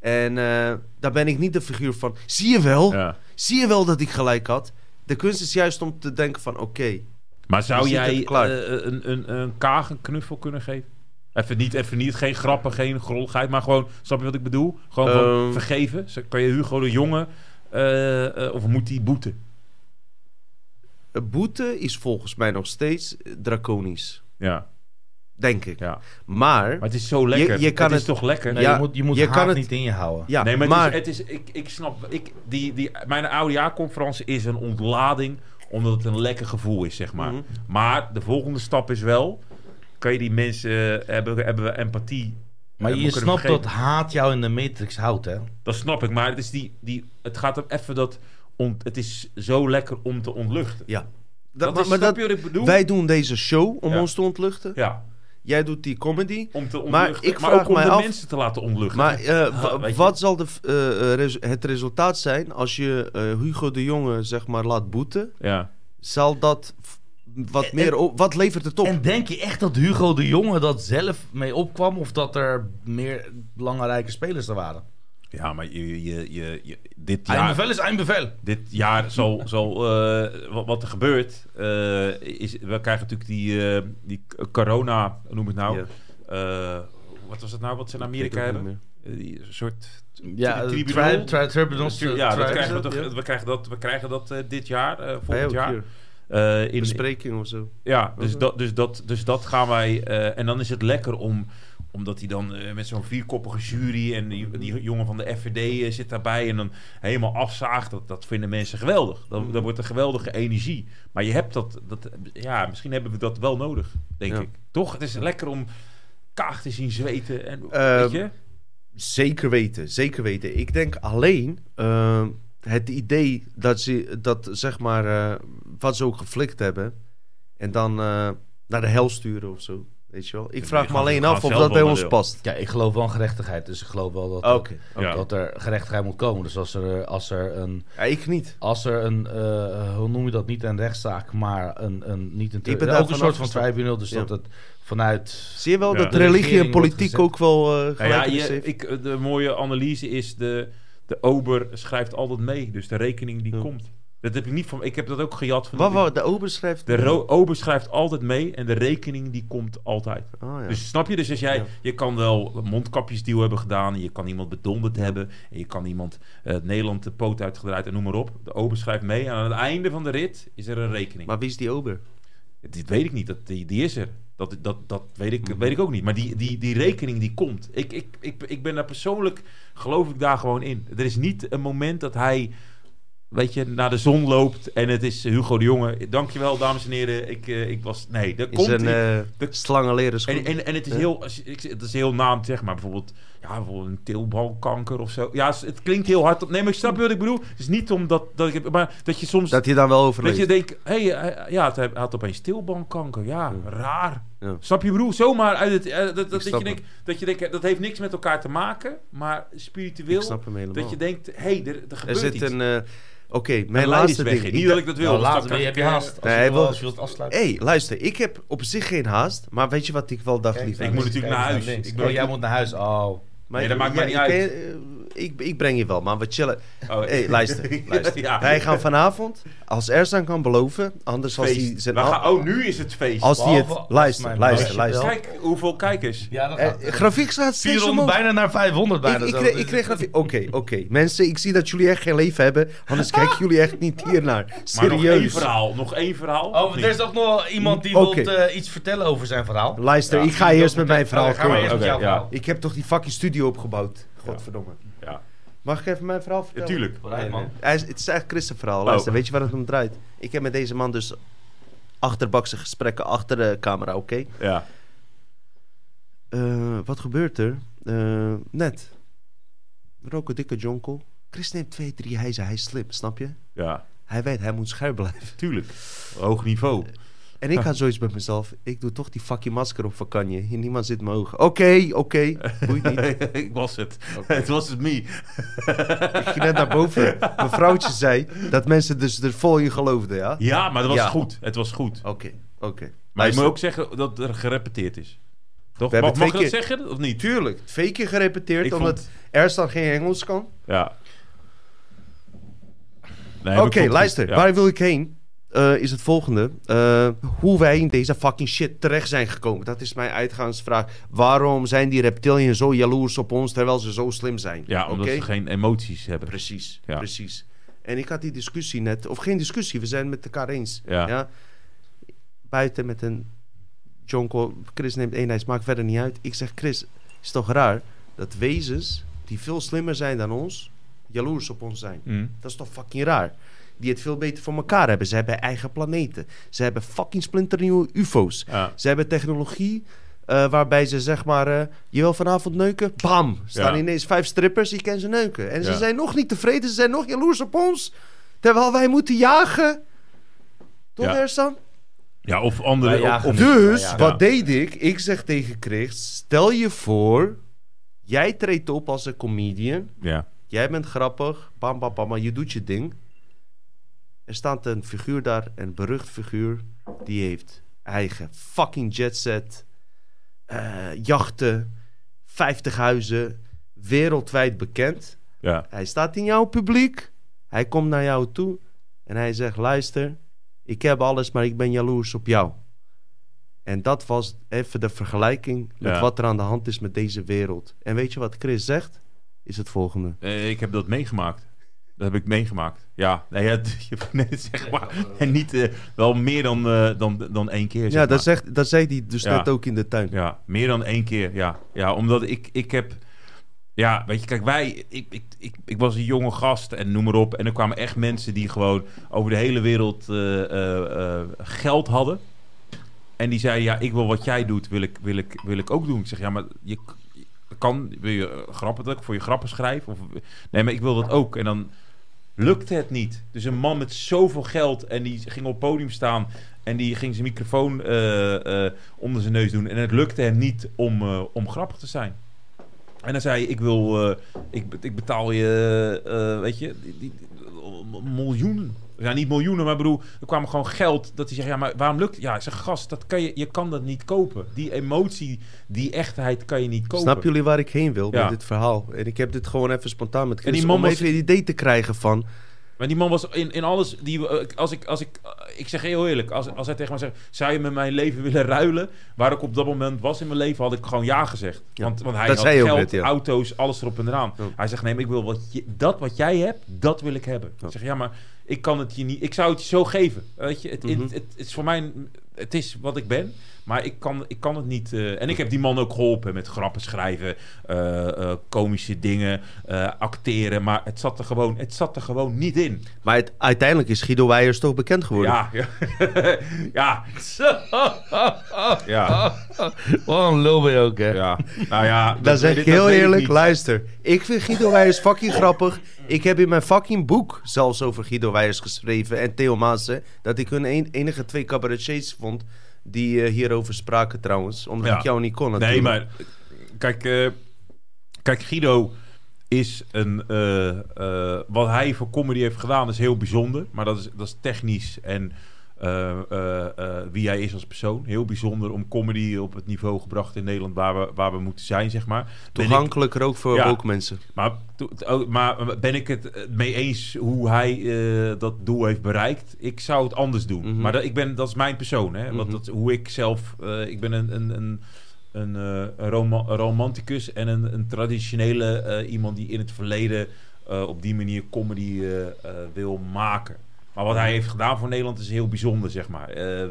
En eh, daar ben ik niet de figuur van. Zie je wel? Zie je wel dat ik gelijk had? De kunst is juist om te denken van oké. Maar zou jij eh, een, een, een kaag een knuffel kunnen geven? Even niet, even niet, geen grappen, geen grolligheid, maar gewoon, snap je wat ik bedoel? Gewoon van Ehm. vergeven. Kan je Hugo de Jonge, eh, of moet hij boeten? een boete is volgens mij nog steeds eh, draconisch. Ja, Denk ik. ja. Maar, Maar het is zo lekker. je kan het is het- toch lekker? Nee, Ja, je moet, je moet je haat kan het- niet in je houden. ja, nee, maar, maar het is, het is, ik, ik snap, ik, die, die, mijn oudejaarsconferentie is een ontlading, omdat het een lekker gevoel is, zeg maar. Mhm. Maar de volgende stap is wel, kan je die mensen, eh, hebben, hebben we empathie Maar je snapt dat haat jou in de Matrix houdt, hè? Dat snap ik, maar het, is die, die, het gaat er even dat... ont- het is zo lekker om te ontluchten. ja. Dat, maar- is, maar snap dat- je wat ik bedoel? wij doen deze show om Ja. ons te ontluchten. Ja, jij doet die comedy. Om te Maar ontluchten. ik Maar, vraag ook om mij de af- mensen te laten ontluchten. Maar eh, wat zal de, eh, eh, res- het resultaat zijn als je eh, Hugo de Jonge zeg maar laat boeten? ja. Zal dat wat En- meer op, wat levert het op? En denk je echt dat Hugo de Jonge dat zelf mee opkwam? Of dat er meer belangrijke spelers er waren? ja, maar je, je, je, je- dit Ja. jaar... Eindbevel is eindbevel. Dit jaar zal, zal eh, wat, wat er gebeurt, eh, is, we krijgen natuurlijk die, eh, die corona, noem ik het nou? Eh, wat was het nou wat ze in Amerika hebben? die soort Ja, tri- tri- tribunal? tri- Tri- ja, dat tri- krijgen we, toch, we krijgen dat, we krijgen dat eh, dit jaar, eh, volgend jaar. Eh, in, Bespreking of zo. ja, dus dat, dus, dat, dus dat gaan wij. eh, en dan is het lekker om omdat hij dan eh, met zo'n vierkoppige jury en die, die jongen van de FVD zit daarbij en dan helemaal afzaagt. Dat, dat vinden mensen geweldig. Dan, dan wordt er geweldige energie. Maar je hebt dat, dat, ja, misschien hebben we dat wel nodig, denk Ja. ik. Toch? Het is lekker om Kaag te zien zweten. En, Ehm, weet je? Zeker weten, zeker weten. Ik denk alleen eh, het idee dat ze dat zeg maar eh, wat ze ook geflikt hebben en dan eh, naar de hel sturen of zo. Weet je wel? Ik vraag me alleen af of dat bij wel ons past. Ja, ik geloof wel in gerechtigheid. Dus ik geloof wel dat. Ja. dat er gerechtigheid moet komen. Dus als er, als er een... Ja, ik niet. Als er een, eh, hoe noem je dat, niet een rechtszaak, maar een, een niet een, Ik ben ook een soort van tribunal, dus Ja. dat het vanuit Zie je wel Ja. dat religie en politiek ook wel eh Nou gelijk ja, je, ik, de mooie analyse is de, de ober schrijft altijd mee. Dus de rekening die Ja. komt. Dat heb ik niet van. Ik heb dat ook gejat van. Wat, wat, de ober schrijft... De ober schrijft altijd mee en de rekening die komt altijd. Oh, ja. Dus snap je? Dus als jij, Ja. je kan wel mondkapjesdeal hebben gedaan, en je kan iemand bedonderd hebben, en je kan iemand eh, Nederland de poot uitgedraaid en noem maar op. De ober schrijft mee en aan het einde van de rit is er een rekening. Maar wie is die ober? Dit weet ik niet, dat, die, die is er. Dat, dat, dat weet, ik, Mhm. weet ik ook niet. Maar die, die, die rekening die komt. Ik, ik, ik, ik ben daar persoonlijk, geloof ik daar gewoon in. Er is niet een moment dat hij, weet je, naar de zon loopt en het is Hugo de Jonge. Dankjewel, dames en heren. Ik, eh, ik was, nee, komt een niet. eh slangenleren. En, en, en het is heel, het is heel naam zeg maar bijvoorbeeld, ja, bijvoorbeeld een teelbalkanker of zo. Ja, het- klinkt heel hard. Nee, maar ik snap je wat ik bedoel. Het is niet omdat dat ik, maar dat je soms dat hij dan wel dat overleeft. je denkt, hé, hey, ja, hij had opeens teelbalkanker. Ja, raar. Ja. Snap je, bedoel? Zomaar uit het, eh, dat, dat, dat, je denkt, dat je denkt, dat heeft niks met elkaar te maken, maar Ik spiritueel, snap hem helemaal. dat je denkt, hé, hey, er, er er gebeurt zit iets. een... eh, Oké, Mijn laatste weg. ding. Niet dat ik dat wil. Nou, dus krijg heb je ik, eh, haast. Als, Nee, je, hij wil, wil- als je wilt afsluiten. Hé, hey, luister, ik heb op zich geen haast, maar weet je wat ik wel dacht, Kijk, lief? Ik moet natuurlijk naar huis. Ik ben- jij moet naar huis. Oh. Maar Nee, dat maakt mij niet uit. Ik, ik breng je wel, maar we chillen. Oh, hey, luister, luister. Ja. Wij gaan vanavond, als Ersan kan beloven, anders als hij Feest. zijn... We gaan, oh, nu is het feest. als hij het... Als Luister, luister, luister. Kijk hoeveel kijkers. Ja, dat Eh, gaat. grafiek staat steeds 400, omhoog. bijna naar 500 bijna. Ik, ik, kreeg, ik kreeg grafiek... Oké, oké. Mensen, ik zie dat jullie echt geen leven hebben, anders kijken jullie echt niet hiernaar. Maar nog één Serieus. verhaal. Nog één verhaal. Oh, er is ook nog iemand die wil iets vertellen over zijn verhaal. Luister, Ja, ik ga eerst met mijn verhaal komen. Ik heb toch die fucking studio opgebouwd. Godverdomme. Ja. Mag ik even mijn verhaal Ja, vertellen? tuurlijk. Vooruit, man. Hij is, het is eigenlijk Chris' verhaal. Luister, Oh. weet je waar het om draait? Ik heb met deze man dus achterbakse gesprekken achter de camera, oké? Ja. Eh, wat gebeurt er? Eh, net. Roken dikke jonkel. Chris neemt twee, drie hijzen. Hij is slim, snap je? Ja. Hij weet, hij moet scherp blijven. Tuurlijk. Hoog niveau. En ik had zoiets bij mezelf. Ik doe toch die fucking masker op vakantie. Hier niemand zit mijn ogen. Oké, oké. Boeit niet. ik was het. Het was het me. Ik ging net naar boven. Mijn vrouwtje zei dat mensen dus er vol in geloofden, ja? Ja, maar dat was Ja. goed. Het was goed. Oké, oké. Maar Luister. moet ook zeggen dat er gerepeteerd is. Toch? We Mag, mag dat zeggen of niet? Tuurlijk, twee keer gerepeteerd, Ik omdat vond- Ersan geen Engels kan. Ja. Nee, Oké, luister. Ja. waar wil ik heen? Eh, is het volgende. Eh, hoe wij in deze fucking shit terecht zijn gekomen. Dat is mijn uitgaansvraag. Waarom zijn die reptiliën zo jaloers op ons terwijl ze zo slim zijn? Ja, omdat ze geen emoties hebben. Precies, Ja. precies. En ik had die discussie net, of geen discussie, we zijn het met elkaar eens. Ja. Buiten met een jonko, Chris neemt ijs, maakt verder niet uit. Ik zeg, Chris, is toch raar dat wezens die veel slimmer zijn dan ons, jaloers op ons zijn? Hm. Dat is toch fucking raar? Die het veel beter voor elkaar hebben. Ze hebben eigen planeten. Ze hebben fucking splinternieuwe ufo's. Ja. Ze hebben technologie eh, waarbij ze zeg maar... eh, je wil vanavond neuken? Bam! Staan Ja. ineens vijf strippers, je kan ze neuken. En ze zijn nog niet tevreden, ze zijn nog jaloers op ons. Terwijl wij moeten jagen. Toch, Ja. Ersan? Ja, of andere... Of-. Dus, Ja, ja. wat deed ik? Ik zeg tegen Chris, stel je voor, jij treedt op als een comedian. ja. Jij bent grappig, bam, bam, bam, maar je doet je ding. Er staat een figuur daar, een berucht figuur, die heeft eigen fucking jetset, eh jachten, 50 huizen, wereldwijd bekend. Ja. Hij staat in jouw publiek, hij komt naar jou toe en hij zegt, luister, ik heb alles, maar ik ben jaloers op jou. En dat was even de vergelijking met Ja. wat er aan de hand is met deze wereld. En weet je wat Chris zegt? Is het volgende. Eh, ik heb dat meegemaakt. Dat heb ik meegemaakt. Ja, nee, ja, je net zeg maar. En niet eh, wel meer dan, eh, dan, dan één keer. Zeg Ja, maar. dat, zegt, dat zei hij dus Ja. net ook in de tuin. Ja, meer dan één keer. Ja, ja omdat ik, ik heb. Ja, weet je, kijk, wij. Ik, ik, ik, ik was een jonge gast en noem maar op. En er kwamen echt mensen die gewoon over de hele wereld eh, eh, eh, geld hadden. En die zeiden: Ja, ik wil wat jij doet, wil ik, wil ik, wil ik ook doen. Ik zeg: Ja, maar je, kan. Wil je eh, grappen dat ik voor je grappen schrijf? Of, nee, maar ik wil dat ook. En dan lukte het niet. Dus een man met zoveel geld en die ging op het podium staan en die ging zijn microfoon eh, eh, onder zijn neus doen en het lukte hem niet om, eh, om grappig te zijn. En dan zei hij, ik wil, ik, ik betaal je, weet je, die, die- miljoenen. Ja, niet miljoenen, maar bedoel, er kwam gewoon geld dat hij zegt, ja, maar waarom lukt het? Ja, ik zeg, gast, dat kan je, je kan dat niet kopen. Die emotie, die echtheid kan je niet kopen. Snappen jullie waar ik heen wil Ja. met dit verhaal? En ik heb dit gewoon even spontaan met Chris die man om was- even een idee te krijgen van... Maar die man was in, in alles. Die, als ik, als ik, ik zeg heel eerlijk, als, als hij tegen mij zegt: Zou je met mijn leven willen ruilen? Waar ik op dat moment was in mijn leven, had ik gewoon ja gezegd. Ja, Want, want hij had geld, net, ja. auto's, alles erop en eraan. Ja. Hij zegt: Nee, maar ik wil wat je, dat wat jij hebt, dat wil ik hebben. Ik zeg: Ja, maar ik kan het je niet. Ik zou het je zo geven. Weet je, het, Mhm. het, het, het is voor mij. Het is wat ik ben. Maar ik kan, ik kan het niet. eh, en ik heb die man ook geholpen met grappen schrijven, eh, eh, komische dingen, eh, acteren. Maar het zat, er gewoon, het zat er gewoon niet in. Maar het- uiteindelijk is Guido Weijers toch bekend geworden. Ja, ja. ja, ja, Wat een lul ben je ook, hè? ja. Nou ja, Dan zeg ik heel eerlijk, luister. Ik vind Guido Weijers fucking grappig. Ik heb in mijn fucking boek zelfs over Guido Weijers geschreven en Theo Maassen... dat ik hun een- enige twee cabaretiers vond die eh, hierover spraken trouwens. Omdat Ja. ik jou niet kon Nee, natuurlijk. maar kijk, eh, kijk, Guido is een. eh, wat hij voor comedy heeft gedaan is heel bijzonder. Maar dat is, dat is technisch en wie hij is als persoon. Heel bijzonder om comedy op het niveau gebracht in Nederland waar we, waar we moeten zijn, zeg maar. Ik- Toegankelijker ook voor Ja. mensen. Maar, to- maar ben ik het eh, mee eens hoe hij eh, dat doel heeft bereikt? Ik zou het anders doen. Mhm. Maar dat, ik ben, dat is mijn persoon. Hè? Want Mhm. dat, hoe ik zelf... eh, ik ben een, een, een, een, eh, een roma- een romanticus en een, een traditionele eh, iemand die in het verleden eh, op die manier comedy eh, eh, wil maken. Maar wat hij heeft gedaan voor Nederland is heel bijzonder, zeg maar. Eh,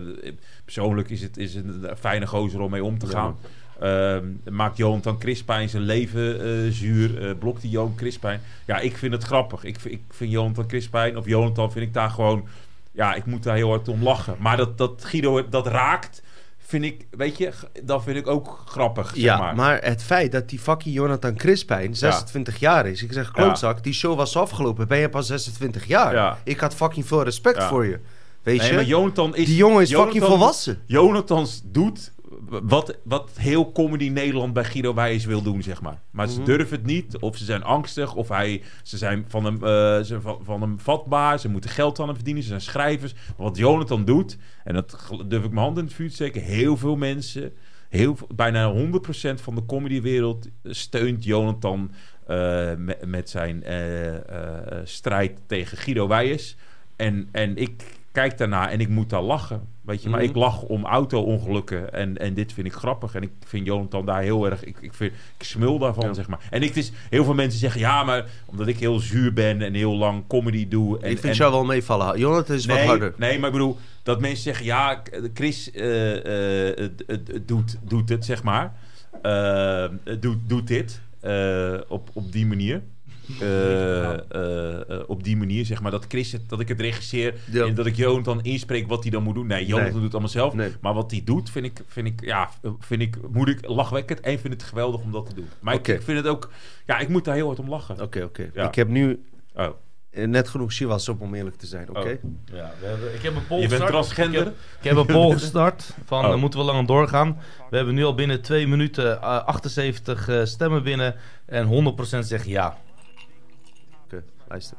persoonlijk is het, is een fijne gozer om mee om te gaan. Ehm, maakt Jonathan Crispijn zijn leven eh, zuur? eh blokt hij Johan Crispijn? Ja, ik vind het grappig. Ik, vind- ik vind Jonathan Crispijn, of Jonathan vind ik daar gewoon... Ja, ik moet daar heel hard om lachen. Maar dat, dat Guido dat raakt, vind ik, weet je, dat vind ik ook grappig, zeg Ja, maar. maar. het feit dat die fucking Jonathan Crispijn 26 jaar is. Ik zeg, klootzak, die show was afgelopen. Ben je pas 26 jaar? Ja. Ik had fucking veel respect voor je. Weet Nee, je? maar Jonathan is... die jongen is fucking Jonathan- volwassen. Jonathans doet wat, wat heel comedy Nederland bij Guido Wijs wil doen, zeg maar. Maar ze Mhm. durven het niet, of ze zijn angstig, of hij, ze zijn van hem, eh, ze van, van hem vatbaar, ze moeten geld aan hem verdienen, ze zijn schrijvers. Maar wat Jonathan doet, en dat durf ik mijn hand in het vuur te steken, heel veel mensen, heel, bijna 100% van de comedywereld steunt Jonathan eh, met, met zijn eh, strijd tegen Guido Wijers. En, en ik kijk daarna en ik moet daar lachen. Weet je, maar Mhm. ik lach om auto-ongelukken. En, en dit vind ik grappig. En ik vind Jonathan daar heel erg. Ik, ik, vind, ik smul daarvan, Ja. zeg maar. En ik, is, heel veel mensen zeggen ja, maar omdat ik heel zuur ben en heel lang comedy doe. En, ik vind en, jou wel meevallen. Jonathan is wat nee, harder. Nee, maar ik bedoel dat mensen zeggen ja, Chris eh, eh, doet, doet het, zeg maar. Eh, doet, doet dit op, op die manier. Eh, eh, eh, op die manier, zeg maar, dat Chris het, dat ik het regisseer Ja. en dat ik Jonathan inspreek wat hij dan moet doen. Nee, Jonathan Nee. doet het allemaal zelf. Nee. Maar wat hij doet, vind ik, vind ik, ja, vind ik moeilijk, lachwekkend en vind het geweldig om dat te doen. Maar ik- vind het ook, ja, ik moet daar heel hard om lachen. Oké, oké. Ja. Ik heb nu Oh. net genoeg Chivas op om eerlijk te zijn, oké? Ja, we hebben, ik heb een poll Je bent gestart. transgender? Ik heb, ik heb een poll gestart van Oh. moeten we langer doorgaan. We hebben nu al binnen twee minuten eh, 78 eh, stemmen binnen en 100% zegt ja. Luister.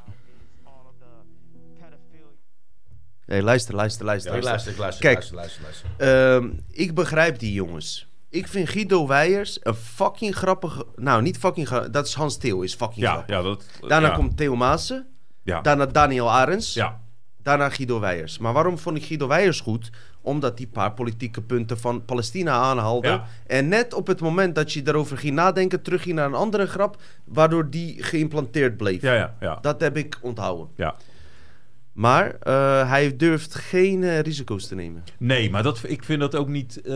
Nee, luister, luister, luister. Ja, ik luister. ik luister, Kijk. luister, luister, luister. Ehm, ik begrijp die jongens. Ik vind Guido Weijers een fucking grappige... Nou, niet fucking grappig. Dat is Hans Theo, is fucking Ja, grappig. ja, dat... Daarna ja, komt Theo Maassen. Ja, Daarna Daniel Arends. ja. Daarna Guido Weijers. Maar waarom vond ik Guido Weijers goed? Omdat die paar politieke punten van Palestina aanhaalde. Ja. En net op het moment dat je daarover ging nadenken... terugging naar een andere grap... waardoor die geïmplanteerd bleef. Ja, ja, ja. Dat heb ik onthouden. ja. Maar eh, hij durft geen eh, risico's te nemen. Nee, maar dat, ik vind dat ook niet... eh,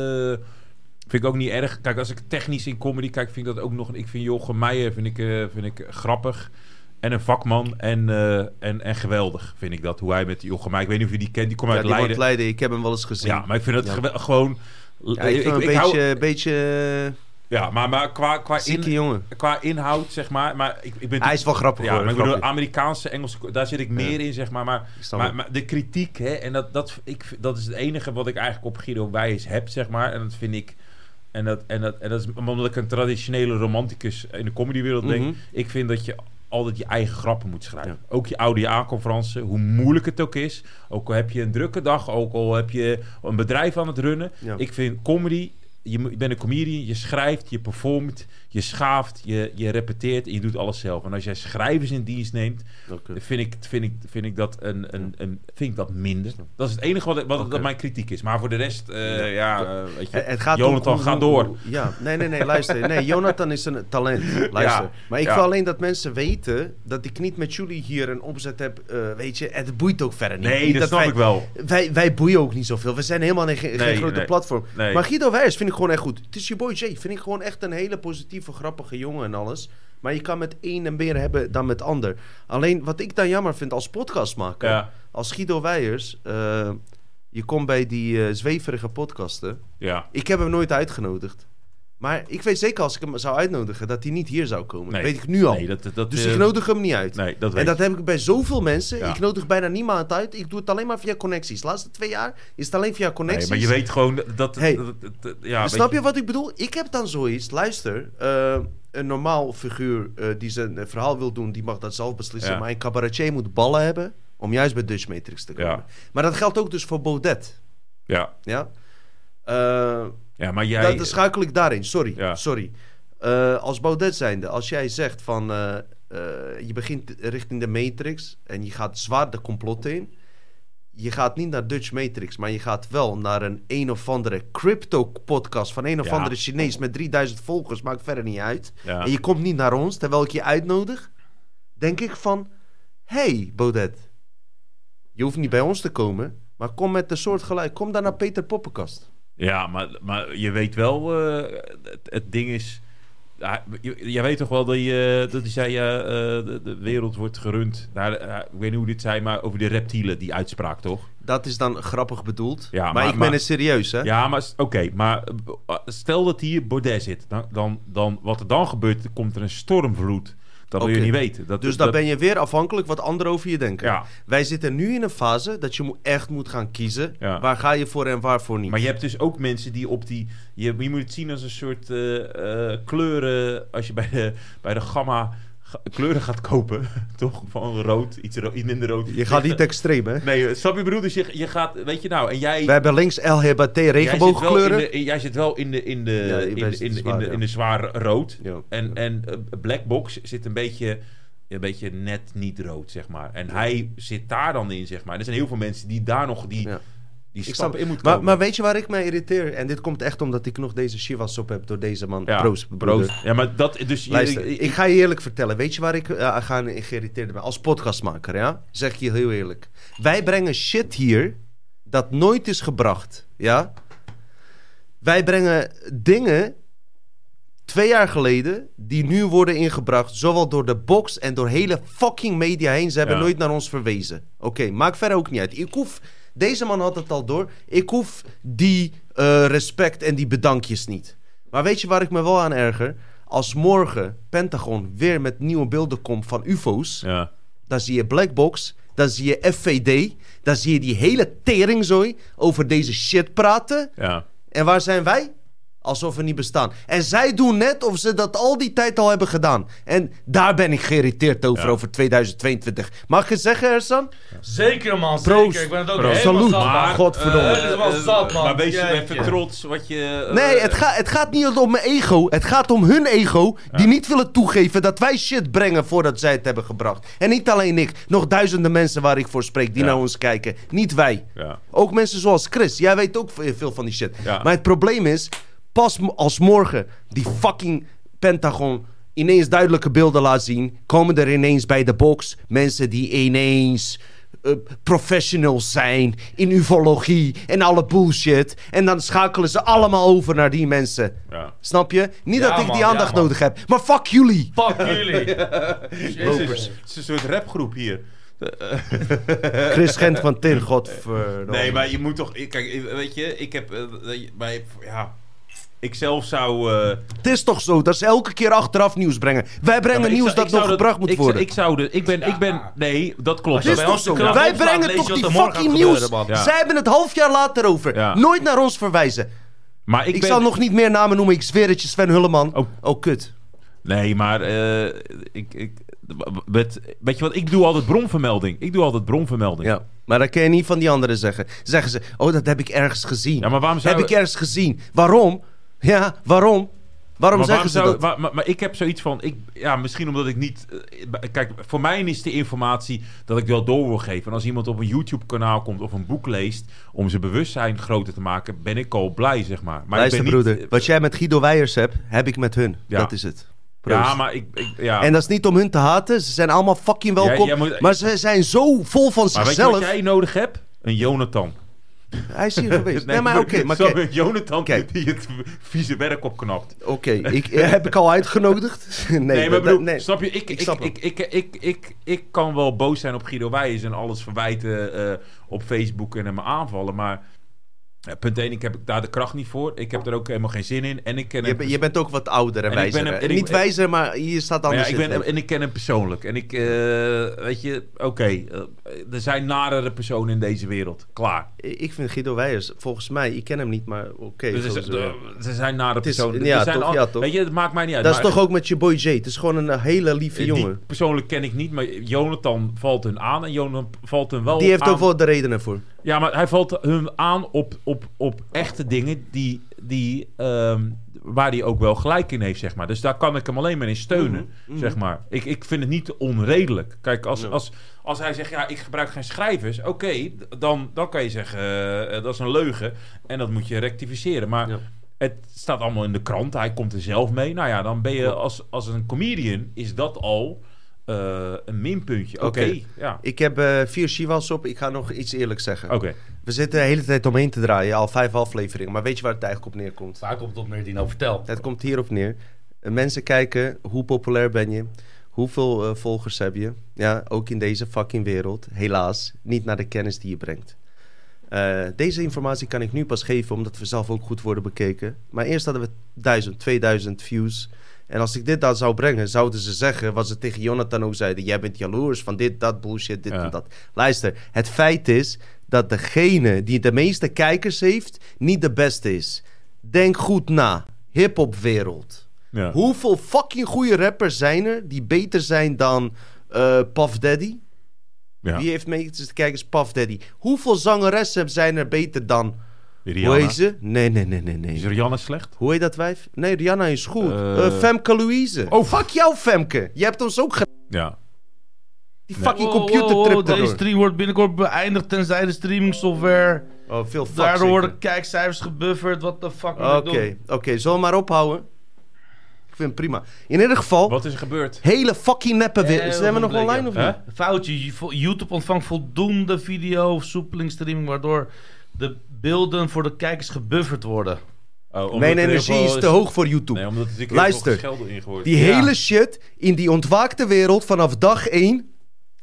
vind ik ook niet erg. Kijk, als ik technisch in comedy kijk, vind ik dat ook nog... Ik vind Jochem Meijer vind ik, vind ik grappig. En een vakman. En, eh, en, en geweldig vind ik dat. Hoe hij met Jochem Meijer... Ik weet niet of je die kent. Die komt Ja, uit die Leiden. Leiden. Ik heb hem wel eens gezien. Ja, maar ik vind het Ja. gewoon... Ja, ik een ik hou- beetje, beetje ja, maar, maar qua, qua, zieke in, jongen. qua inhoud, zeg maar... maar ik, ik ben Hij is wel grappig Ja, hoor. maar ik bedoel. Amerikaanse, Engelse, daar zit ik meer in, zeg maar. Maar, maar de kritiek, hè, en dat, dat, ik, dat is het enige wat ik eigenlijk op Guido Wijs heb, zeg maar. En dat vind ik, en dat, en dat, en dat is omdat ik een traditionele romanticus in de comedywereld denk. Mhm. Ik vind dat je altijd je eigen grappen moet schrijven. Ook je oude aanconferentie, hoe moeilijk het ook is. Ook al heb je een drukke dag, ook al heb je een bedrijf aan het runnen. Ja. Ik vind comedy, je, je bent een comedian, je schrijft, je performt, je schaaft, je, je repeteert en je doet alles zelf. En als jij schrijvers in dienst neemt, Oké. vind ik, vind ik, vind ik dat een, een, een vind ik dat minder. Dat is het enige wat, wat dat mijn kritiek is. Maar voor de rest, eh, ja, eh, weet je, Het, gaat Jonathan, om ga door. ja, nee, nee, nee, luister. Nee, Jonathan is een talent. Luister. Ja, maar ik ja. wil alleen dat mensen weten dat ik niet met jullie hier een opzet heb. eh, weet je, het boeit ook verder niet. Nee, Niet dat snap wij, ik wel. Wij, wij boeien ook niet zoveel. We zijn helemaal geen, geen Nee, grote nee. platform. Nee. Maar Guido Weijers vind ik gewoon echt goed. Het is je boy Jay. Vind ik gewoon echt een hele positieve, grappige jongen en alles. Maar je kan met één en meer hebben dan met ander. Alleen wat ik dan jammer vind als podcastmaker. Ja, Als Guido Weijers. eh, je komt bij die eh, zweverige podcasten. ja. Ik heb hem nooit uitgenodigd. Maar ik weet zeker als ik hem zou uitnodigen dat hij niet hier zou komen. Nee. Dat weet ik nu al. Nee, dat, dat, dus eh, ik nodig hem niet uit. Nee, dat weet en dat heb ik bij zoveel mensen. Ja. Ik nodig bijna niemand uit. Ik doe het alleen maar via connecties. De laatste twee jaar is het alleen via connecties. maar je weet gewoon dat... Hey. ja, weet Snap je wat ik bedoel? Ik heb dan zoiets. Luister, eh, een normaal figuur eh, die zijn eh, verhaal wil doen, die mag dat zelf beslissen. Ja. Maar een cabaretier moet ballen hebben om juist bij Dutch Matrix te komen. Maar dat geldt ook dus voor Baudet. Ja, Ja? Ja maar jij... Dat, dan schakel ik daarin, sorry. Ja. sorry. Eh, als Baudet zijnde, als jij zegt van... eh, eh, je begint richting de Matrix en je gaat zwaar de complot in... Je gaat niet naar Dutch Matrix, maar je gaat wel naar een een of andere crypto-podcast... van een of Ja. andere Chinees met 3000 volgers, maakt verder niet uit. Ja. En je komt niet naar ons, terwijl ik je uitnodig... denk ik van... hey, Baudet. Je hoeft niet bij ons te komen, maar kom met een soort gelijk. Kom dan naar Peter Poppenkast. Ja, maar, maar je weet wel, eh, het, het ding is. ja, je- weet toch wel dat, je, dat hij zei, ja, eh, de, de wereld wordt gerund. Nou, eh, ik weet niet hoe dit zei, maar over de reptielen, die uitspraak toch? Dat is dan grappig bedoeld. Ja, maar, maar- ik ben het serieus, hè? Ja, maar oké, maar eh, stel dat hier Baudet zit, dan, dan, dan, wat er dan gebeurt, komt er een stormvloed. Dat wil je niet weten. Dat, Dus dan ben je weer afhankelijk wat anderen over je denken. Ja. Wij zitten nu in een fase dat je echt moet gaan kiezen. Ja. Waar ga je voor en waarvoor niet. Maar je hebt dus ook mensen die op die... Je, je moet het zien als een soort eh, eh, kleuren... Als je bij de, bij de gamma ga- kleuren gaat kopen, toch? Van rood, iets, ro- iets minder rood. je gaat niet extreem, hè? Nee, snap je bedoel? Dus je, je gaat... Weet je nou, en jij... We hebben links jij in regenboogkleuren. de- Jij zit wel in de, in de, Ja, in, zwaar, in, de, in de zware rood. Ja. En, en eh, Black Box zit een beetje, een beetje net niet rood, zeg maar. En hij zit daar dan in, zeg maar. Er zijn heel veel mensen die daar nog die. Die Ik stap in maar, komen. maar weet je waar ik mij irriteer? En dit komt echt omdat ik nog deze Shivas op heb door deze man. ja, Proost. Ja, maar dat... Dus Luister, ik- ik ga je eerlijk vertellen. Weet je waar ik uh, ga geïrriteerd ben? Als podcastmaker, ja? Zeg ik je heel eerlijk. Wij brengen shit hier dat nooit is gebracht, ja? Wij brengen dingen twee jaar geleden die nu worden ingebracht, zowel door de box en door hele fucking media heen. Ze hebben Ja. nooit naar ons verwezen. Oké, maakt verder ook niet uit. Ik hoef, deze man had het al door. Ik hoef die eh, respect en die bedankjes niet. Maar weet je waar ik me wel aan erger? Als morgen Pentagon weer met nieuwe beelden komt van UFO's. Ja. dan zie je Blackbox, dan zie je FVD, dan zie je die hele teringzooi over deze shit praten. Ja. En waar zijn wij? Alsof we niet bestaan. En zij doen net of ze dat al die tijd al hebben gedaan. En daar ben ik geïrriteerd over, Ja. over 2022. Mag ik het zeggen, Ersan? Zeker man, Proost. zeker. Ik ben het ook Proost. helemaal Salut. zat, man. Maar, godverdomme. Het is wel zat, man. Maar wees Jeetje. even trots wat je... eh, Nee, het, gaat het gaat niet om mijn ego. Het gaat om hun ego. Die niet willen toegeven dat wij shit brengen voordat zij het hebben gebracht. En niet alleen ik. Nog duizenden mensen waar ik voor spreek die Ja. naar ons kijken. Niet wij. Ja. Ook mensen zoals Chris. Jij weet ook ve- veel van die shit. Ja. Maar het probleem is, pas als morgen die fucking Pentagon ineens duidelijke beelden laat zien, komen er ineens bij de box mensen die ineens eh, professionals zijn in ufologie en alle bullshit. En dan schakelen ze allemaal over naar die mensen. Ja. Snap je? Niet Ja, dat ik man, die aandacht ja, nodig heb, maar fuck jullie. Fuck jullie. Het is een soort rapgroep hier. Chris Gent van Tin, godverdomme. Nee, maar je moet toch... Kijk, weet je, ik heb... bij, ja, ik zelf zou... eh, Het is toch zo dat ze elke keer achteraf nieuws brengen. Wij brengen maar ik nieuws zou- dat ik zou nog gebracht moet ik, zou- worden. Ik zou de... Ik ben... Ik ben nee, dat klopt. Het is bij toch ons de zo? krant Wij opslaat, brengen lees toch je wat die er morgen fucking gaat nieuws. gebeuren, man. Ja. Zij hebben het half jaar later over. Ja. Nooit naar ons verwijzen. Maar ik, Ik, ben... zal nog niet meer namen noemen. Ik zweer het je, Sven Hulleman. Oh. Oh, kut. Nee, maar eh, ik, ik, met, weet je wat, ik doe altijd bronvermelding. Ik doe altijd bronvermelding. Ja. Maar dat kan je niet van die anderen zeggen. Zeggen ze, oh, dat heb ik ergens gezien. Ja, maar waarom zou... heb ik ergens gezien. Waarom? Ja, waarom? Waarom maar, zeggen ze zou- dat? maar, maar ik heb zoiets van, ik, ja, misschien omdat ik niet... eh, kijk, voor mij is de informatie dat ik wel door wil geven. En als iemand op een YouTube-kanaal komt of een boek leest... om zijn bewustzijn groter te maken, ben ik al blij, zeg maar. maar Luister, ik ben niet, broeder. Wat jij met Guido Weijers hebt, heb ik met hun. Ja. Dat is het. Proost. Ja, maar ik... ik ja. En dat is niet om hun te haten. Ze zijn allemaal fucking welkom. Maar ze zijn zo vol van maar weet je zichzelf. wat jij nodig hebt? Een Jonathan. Hij is hier geweest. Nee, maar oké. maar kijk, een Jonathan Kijk. die het vieze werk opknapt. Oké, ik eh, heb ik al uitgenodigd? nee, Nee, maar bedoel, nee. snap je? Ik, Ik ik, snap ik, ik, ik, ik, ik, kan wel boos zijn op Guido Wijs en alles verwijten eh, op Facebook en hem aanvallen, maar eh, punt 1, ik heb daar de kracht niet voor. Ik heb er ook helemaal geen zin in. En ik ken Je, hem, ben- je bent ook wat ouder en, wijzer. hem- ik- Niet wijzer, maar hier staat maar ja, anders ik ben, en ik ken hem persoonlijk. En ik, eh, weet je, oké, eh, er zijn narere personen in deze wereld. Klaar. Ik vind Guido Weijers, volgens mij, ik ken hem niet, maar oké. Dus er, zijn- ja. er zijn nare is- personen. ja, Er zijn toch, al- ja, toch. Weet je, het maakt mij niet uit. Dat is toch ook met je boy Jay. Het is gewoon een eh, hele lieve Eh, jongen. Persoonlijk ken ik niet, maar Jonathan valt hun aan. En Jonathan valt hun wel Die heeft aan. ook wel de redenen voor. Ja, maar hij valt hun aan op, op, op echte dingen die, die, ehm, waar hij ook wel gelijk in heeft, zeg maar. Dus daar kan ik hem alleen maar in steunen, Mhm, zeg maar. Ik, ik vind het niet onredelijk. Kijk, als, Ja. als, als hij zegt, ja, ik gebruik geen schrijvers, oké, dan, dan kan je zeggen, eh, dat is een leugen. En dat moet je rectificeren. Maar Ja. het staat allemaal in de krant, hij komt er zelf mee. Nou ja, dan ben je als, als een comedian, is dat al eh, een minpuntje. Oké, ja. Ik heb eh, vier Shivas op. Ik ga nog iets eerlijks zeggen. Oké. We zitten de hele tijd omheen te draaien. Al vijf afleveringen. Maar weet je waar het eigenlijk op neerkomt? Waar komt het op neer, Dino? Vertel. Het komt hierop neer. Eh, Mensen kijken, hoe populair ben je? Hoeveel eh, volgers heb je? Ja, ook in deze fucking wereld. Helaas, niet naar de kennis die je brengt. Eh, deze informatie kan ik nu pas geven, omdat we zelf ook goed worden bekeken. Maar eerst hadden we 1000, 2000 views. En als ik dit dan zou brengen, zouden ze zeggen wat ze tegen Jonathan ook zeiden. Jij bent jaloers van dit, dat, bullshit, dit Ja. en dat. Luister, het feit is dat degene die de meeste kijkers heeft, niet de beste is. Denk goed na. Hip-hop-wereld. Ja. Hoeveel fucking goede rappers zijn er die beter zijn dan eh Puff Daddy? Ja. Wie heeft mee te kijken is Puff Daddy. Hoeveel zangeressen zijn er beter dan... Rihanna. Hoe heet ze? Nee, nee, nee, nee, Is nee. Rihanna slecht? Hoe heet dat wijf? Nee, Rihanna is goed. Eh. Eh, Femke Louise. Oh. fuck jou, Femke. Je hebt ons ook ge... Ja. Die Nee. fucking Wow, wow, computertrip wow, Deze stream wordt binnenkort beëindigd tenzij de streaming software. Oh, veel fuck Daardoor worden kijkcijfers gebufferd. Wat de fuck moet Oké, oké. doen? Zullen we maar ophouden? Ik vind het prima. In ieder geval, Wat is er gebeurd? hele fucking neppe... Eh, weer. Zijn we nog online of niet? Foutje. YouTube ontvangt voldoende video soepelingstreaming waardoor de beelden voor de kijkers gebufferd worden. Oh, Mijn er energie is te hoog voor YouTube. Nee, omdat er Luister. Die Ja. hele shit in die ontwaakte wereld vanaf dag 1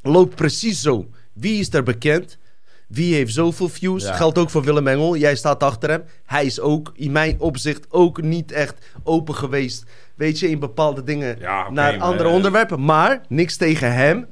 loopt precies zo. Wie is er bekend? Wie heeft zoveel views? Ja. Geldt ook voor Willem Engel. Jij staat achter hem. Hij is ook in mijn opzicht ook niet echt open geweest. Weet je, in bepaalde dingen Ja, naar andere eh, onderwerpen. Maar niks tegen hem.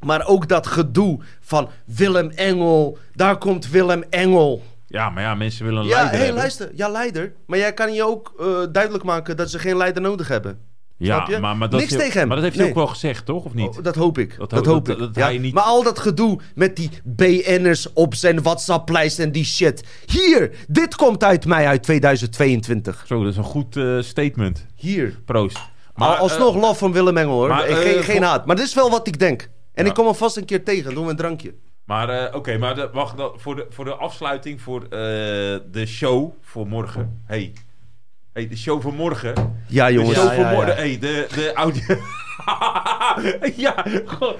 Maar ook dat gedoe van Willem Engel. Daar komt Willem Engel. Ja, maar ja, mensen willen een Ja, leider hé, hebben. luister. Ja, leider. Maar jij kan je ook eh, duidelijk maken dat ze geen leider nodig hebben. Snap Ja, je? maar, maar dat Niks tegen hem. Maar dat heeft hij Nee. ook wel gezegd, toch? Of niet? Oh, dat hoop ik. Dat Dat, ho- hoop dat- ik. dat ja. hij niet- Maar al dat gedoe met die BN'ers op zijn WhatsApp-lijst en die shit. Hier, dit komt uit mij uit 2022. Zo, dat is een goed eh, statement. Hier. Proost. Maar, alsnog lof van Willem Engel hoor. maar, geen, geen haat. Maar dit is wel wat ik denk. En Ja. ik kom er vast een keer tegen. Doen we een drankje. Maar eh, oké, maar de, wacht, voor, de, voor de afsluiting, voor eh, de show voor morgen. Hey. hey, de show voor morgen. Ja De jongens. show Ja, voor ja, ja. morgen. Hey, de, de audio... ja, god.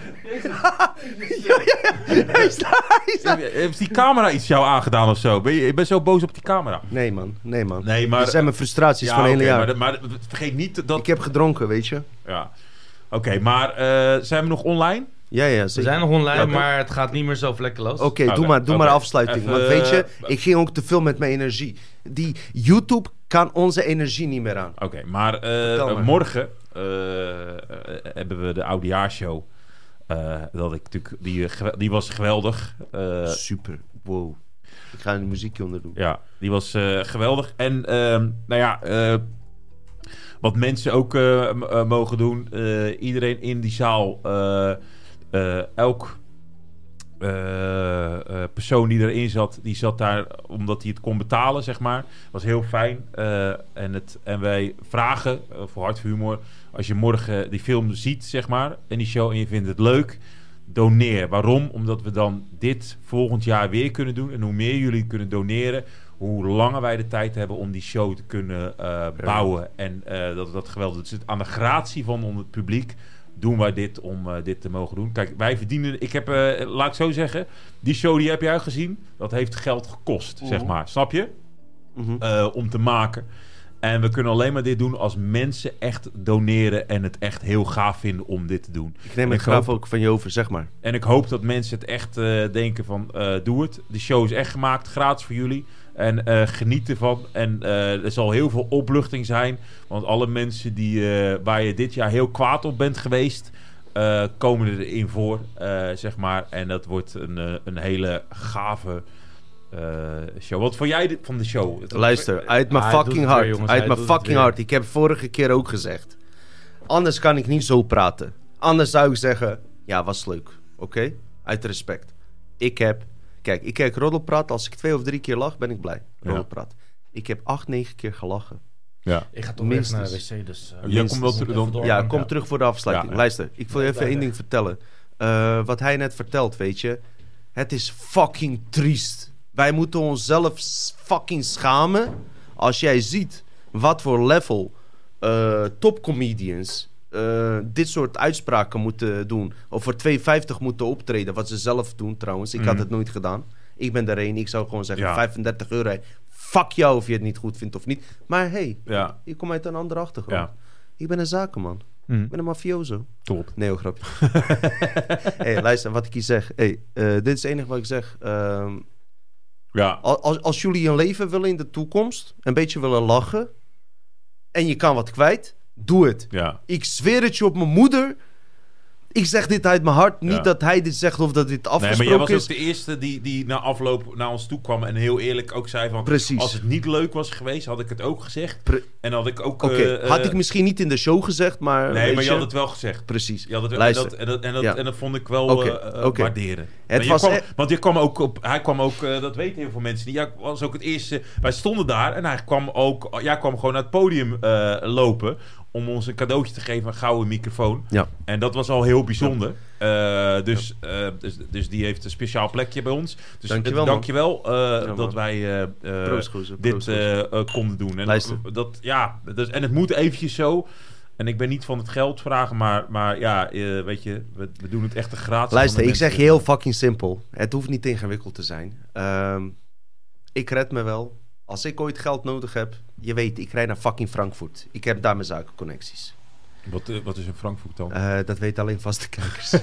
Heeft die camera iets jou aangedaan of zo? Ben je, ik ben zo boos op die camera. Nee man, nee man. Nee, maar- Dat zijn mijn frustraties Ja, van het hele jaar. maar, de- maar vergeet niet dat... Ik heb gedronken, weet je. Ja. Oké, maar eh, zijn we nog online? Ja, ja, We zeker. zijn nog online, Ja, maar het gaat niet meer zo vlekkeloos. Oké, Oké, doe maar, doe maar afsluiting. Even, Want weet je, eh, ik ging ook te veel met mijn energie. Die YouTube kan onze energie niet meer aan. Oké, maar, eh, maar. morgen eh, hebben we de oudejaarshow. Eh dat ik natuurlijk, die, die was geweldig. Eh, Super. Wow. Ik ga een muziekje onder doen. ja, die was eh, geweldig. En ehm, nou ja, eh, wat mensen ook m- mogen doen. eh, iedereen in die zaal, elk eh, eh, persoon die erin zat, die zat daar omdat hij het kon betalen, zeg maar. Was heel fijn. Eh, en, het, en wij vragen eh, voor voor Humor, als je morgen die film ziet, zeg maar, en die show en je vindt het leuk, doneer. Waarom? Omdat we dan dit volgend jaar weer kunnen doen. En hoe meer jullie kunnen doneren, hoe langer wij de tijd hebben om die show te kunnen eh, bouwen. En eh, dat dat geweldig. Dus het- aan de gratie van het publiek doen wij dit om eh, dit te mogen doen. Kijk, wij verdienen. Ik heb, eh, laat ik zo zeggen, die show die heb jij gezien. Dat heeft geld gekost, zeg maar. Snap je? Mhm. Eh, om te maken. En we kunnen alleen maar dit doen als mensen echt doneren en het echt heel gaaf vinden om dit te doen. Ik neem het ik graaf hoop- ook van je over, zeg maar. en ik hoop dat mensen het echt denken van doe het. De show is echt gemaakt, gratis voor jullie. En eh, geniet ervan. En eh, er zal heel veel opluchting zijn. Want alle mensen die, eh, waar je dit jaar heel kwaad op bent geweest... eh, komen erin voor, eh, zeg maar. En dat wordt een, een hele gave eh, show. Wat vond jij van de show? Luister, uit mijn doet fucking hart. uit mijn fucking hart. Ik heb vorige keer ook gezegd. Anders kan ik niet zo praten. Anders zou ik zeggen, ja, was leuk. Oké? Uit respect. Ik heb... Kijk, ik kijk roddelpraat. Als ik twee of drie keer lach, ben ik blij. Roddelpraat. Ik heb acht, negen keer gelachen. Ja. Ik ga toch Minstens. naar de wc, dus... eh, Jij minstens. komt wel terug dan-. Ja, kom terug voor de afsluiting. Ja, ja. Luister, ik wil je even één ding vertellen. Eh, wat hij net vertelt, weet je. Het is fucking triest. Wij moeten onszelf fucking schamen. Als jij ziet wat voor level eh topcomedians eh, dit soort uitspraken moeten doen. Of voor 2,50 moeten optreden. Wat ze zelf doen trouwens. Ik had Mhm. het nooit gedaan. Ik ben er één. Ik zou gewoon zeggen Ja. 35 euro. Fuck jou of je het niet goed vindt of niet. Maar hey, Ja. je komt uit een andere achtergrond. Ja. Ik ben een zakenman. Hm. Ik ben een mafioso. Top. Nee, grapje. hey, luister, wat ik hier zeg. Hey, eh, dit is het enige wat ik zeg. Ehm, Ja. al- als, als jullie een leven willen in de toekomst, een beetje willen lachen, en je kan wat kwijt, doe het. Ja. Ik zweer het je op mijn moeder. Ik zeg dit uit mijn hart. Niet Ja. dat hij dit zegt of dat dit Nee, maar afgesproken jij was is. ook de eerste die, die na afloop naar ons toe kwam en heel eerlijk ook zei van... Precies. Als het niet leuk was geweest, had ik het ook gezegd. Pre- En had ik ook... Oké, eh, had eh, ik misschien niet in de show gezegd, maar. Nee, maar je had het wel gezegd. Precies. Je had het, en, dat, en, dat, en, dat, Ja. en dat vond ik wel eh, eh, waarderen. Het Maar was kwam- e- Want je kwam ook op, hij kwam ook, eh, dat weten heel veel mensen niet. Jij was ook het eerste. Wij stonden daar en hij kwam ook, jij kwam gewoon naar het podium eh, lopen om ons een cadeautje te geven, een gouden microfoon. Ja. En dat was al heel bijzonder. Eh, dus, eh, dus, dus die heeft een speciaal plekje bij ons. Dus Dankjewel, dankjewel eh, man. dat wij dit konden doen. En Luister. Dat, ja, dus, en het moet eventjes zo. En ik ben niet van het geld vragen, maar, maar ja, weet je, we, we doen het echt te gratis. Luister, ik zeg je heel fucking simpel. Het hoeft niet ingewikkeld te zijn. Ehm, ik red me wel. Als ik ooit geld nodig heb, je weet, ik rijd naar fucking Frankfurt. Ik heb daar mijn zakenconnecties. Wat, eh, wat is een Frankfurt dan? Eh, dat weten alleen vaste kijkers.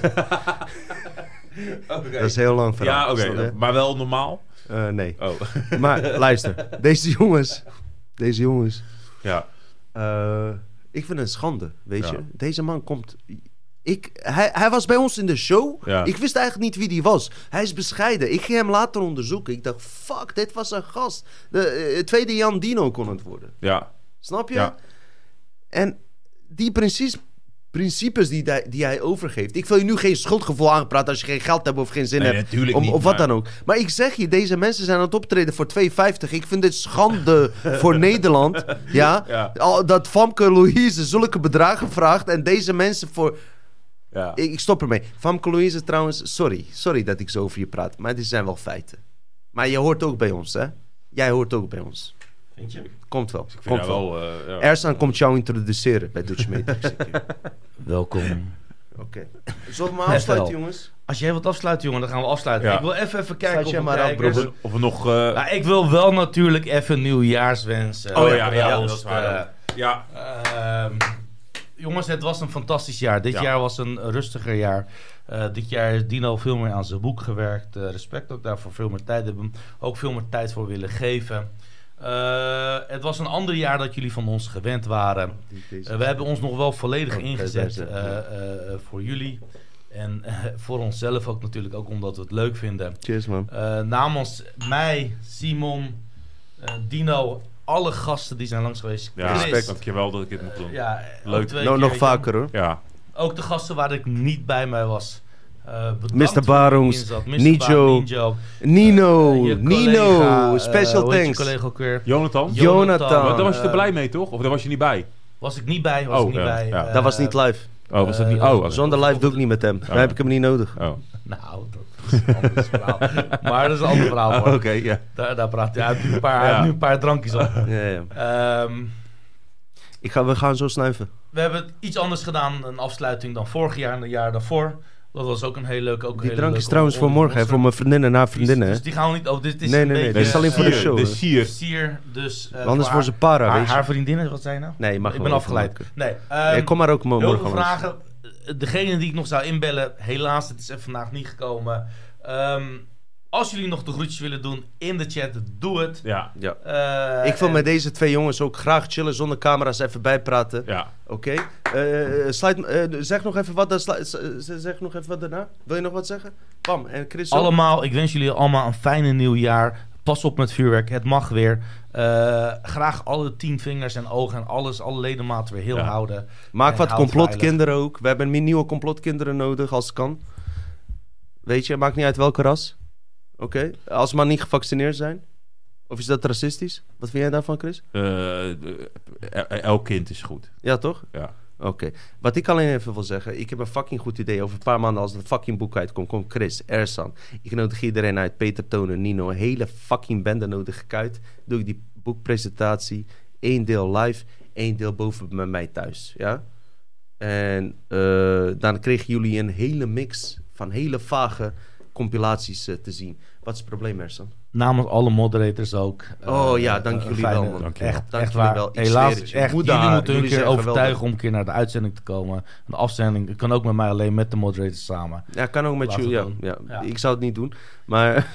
Oké. Dat is een heel lang verhaal. Ja, oké, maar wel normaal. Eh, nee. Oh, Maar luister, deze jongens, deze jongens, ja. eh, ik vind het een schande, weet Ja. je. Deze man komt, Ik, hij, hij was bij ons in de show. Ja. Ik wist eigenlijk niet wie die was. Hij is bescheiden. Ik ging hem later onderzoeken. Ik dacht, fuck, dit was een gast. De eh, tweede Jan Dino kon het worden. Ja. Snap je? Ja. En die precies, principes die, hij- die hij overgeeft. Ik wil je nu geen schuldgevoel aanpraten als je geen geld hebt of geen zin Nee, hebt. natuurlijk om, niet, of wat maar- dan ook. Maar ik zeg je, deze mensen zijn aan het optreden voor 2,50. Ik vind dit schande voor Nederland. Ja? Ja. Dat Famke Louise zulke bedragen vraagt en deze mensen voor... Ja. Ik, ik stop ermee. Famke Louise trouwens, sorry. Sorry dat ik zo over je praat. Maar dit zijn wel feiten. Maar je hoort ook bij ons, hè? Jij hoort ook bij ons. Vind je? Komt wel. Vind Komt wel. wel... eh, ja. Ersan komt jou introduceren bij Dutch Matrix. keer. Welkom. Oké. Zullen we maar afsluiten, jongens? Als jij wilt afsluiten, jongen, dan gaan we afsluiten. Ja. Ik wil even, even kijken Sluit of maar af, kijkers- bro. Of, of we nog... eh, Nou, ik wil wel natuurlijk even nieuwjaarswensen. oh ja, dat is waar. eh, ja. Ehm, jongens, het was een fantastisch jaar. Dit Ja. jaar was een rustiger jaar. Eh, dit jaar heeft Dino veel meer aan zijn boek gewerkt. Eh, respect ook daarvoor. Veel meer tijd hebben. Ook veel meer tijd voor willen geven. Eh, het was een ander jaar dat jullie van ons gewend waren. We hebben ons nog wel volledig Oh, ingezet voor jullie. En voor onszelf ook natuurlijk. Ook omdat we het leuk vinden. Cheers, man. Namens mij, Simon, Dino, alle gasten die zijn langs geweest. Ja, Chris, dankjewel dat ik dit mocht doen. ja, Leuk. Nou, nog vaker, hoor. Ja. Ook de gasten waar ik niet bij mij was. Eh bedankt Mr. Barons. Nijo. Nino, Eh, Nino, collega, eh, special thanks. collega ook weer? Jonathan? Jo- Jonathan. Daar was je er blij mee, toch? Of daar was je niet bij? Was ik niet bij, was Oh, ik niet ja, bij. ja. Dat was niet live. Oh, was dat niet? eh, Oh. Zonder live doe ik niet met hem. Daar heb ik hem niet nodig. Oh. Nou, dat is een ander verhaal. maar dat is een ander verhaal. hoor. Oké, ja. Daar, daar praat hij. Hij heeft nu een paar, Ja. nu een paar drankjes op. ja, ja. Ehm, Ik ga, we gaan zo snuiven. we hebben iets anders gedaan, een afsluiting dan vorig jaar en het jaar daarvoor. Dat was ook een hele leuke. Ook Die drank is trouwens voor morgen, voor mijn vriendinnen naar vriendinnen. Dus hè. die gaan we niet. Oh, dit is Nee, nee, nee, dit is alleen voor de show. De sier. Sier, dus. eh, Anders voor haar- ze para, haar, je. haar vriendinnen, wat zei je nou? Nee, je mag ik ben afgeleid. Nee, ehm, kom maar ook heel morgen veel vragen. Degene die ik nog zou inbellen, helaas, het is er vandaag niet gekomen. Ehm, als jullie nog de groetjes willen doen in de chat, doe het. Ja. Ja. Eh, Ik wil en- met deze twee jongens ook graag chillen zonder camera's even bijpraten. Ja. Oké? Eh, eh, sluit, eh, zeg nog even wat, zeg nog even wat daarna. Wil je nog wat zeggen? Pam en Chris ook? Allemaal, ik wens jullie allemaal een fijne nieuwjaar. Pas op met vuurwerk, het mag weer. Eh, graag alle tien vingers en ogen en alles, alle ledematen weer heel Ja. houden. Maak wat complotkinderen ook. We hebben meer nieuwe complotkinderen nodig als het kan. Weet je, maakt niet uit welke ras. Oké? Als ze maar niet gevaccineerd zijn. Of is dat racistisch? Wat vind jij daarvan, Chris? Eh, elk kind is goed. Ja, toch? Ja. Oké. Wat ik alleen even wil zeggen. Ik heb een fucking goed idee. Over een paar maanden als het fucking boek uitkomt. Komt Chris, Ersan. Ik nodig iedereen uit. Peter Tonen, Nino. Hele fucking bende nodig ik uit. Doe ik die boekpresentatie. Eén deel live. één deel boven bij mij thuis. Ja? En eh, dan kregen jullie een hele mix van hele vage compilaties eh, te zien. Wat is het probleem, Ersan? Namens alle moderators ook. Oh Eh, ja, dank een jullie fijne- wel, man. Dank. Echt, Dank waar. wel. Helaas, echt, Moeder, jullie moeten een jullie keer zijn overtuigen om een keer naar de uitzending te komen. De afzending kan ook met mij alleen met de moderators samen. Ja, kan ook met jullie. Ja. Ik zou het niet doen. Maar.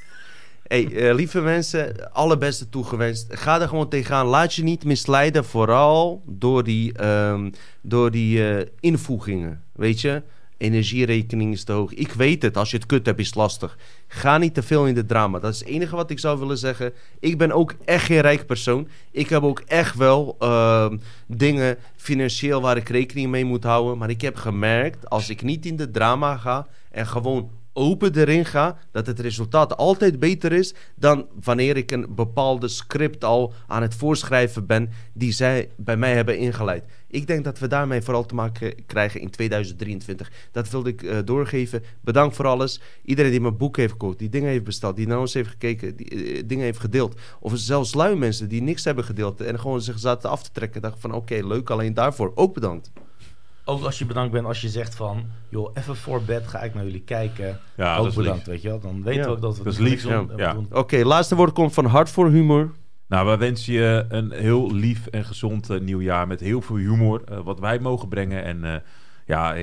hey, eh, lieve mensen, alle beste toegewenst. Ga er gewoon tegenaan. Laat je niet misleiden, vooral door die, ehm, door die eh, invoegingen. Weet je? Energierekening is te hoog. Ik weet het, als je het kut hebt, is het lastig. Ga niet te veel in de drama. Dat is het enige wat ik zou willen zeggen. Ik ben ook echt geen rijk persoon. Ik heb ook echt wel ehm, dingen financieel waar ik rekening mee moet houden. Maar ik heb gemerkt, als ik niet in de drama ga en gewoon open erin ga, dat het resultaat altijd beter is dan wanneer ik een bepaalde script al aan het voorschrijven ben die zij bij mij hebben ingeleid. Ik denk dat we daarmee vooral te maken krijgen in 2023. Dat wilde ik eh, doorgeven. Bedankt voor alles. Iedereen die mijn boek heeft gekocht, die dingen heeft besteld, die naar ons heeft gekeken, die eh, dingen heeft gedeeld. Of zelfs lui mensen die niks hebben gedeeld en gewoon zich zaten af te trekken. Dacht van oké, leuk, alleen daarvoor ook bedankt. Ook als je bedankt bent als je zegt van... joh, even voor bed ga ik naar jullie kijken. Ja, ook dat is bedankt, lief. weet je wel. Dan weten Ja, we ook dat we dat is lief, doen. ja. Ja. Oké, laatste woord komt van Hart voor Humor. Nou, we wensen je een heel lief en gezond eh, nieuwjaar met heel veel humor. eh, wat wij mogen brengen. En eh, ja,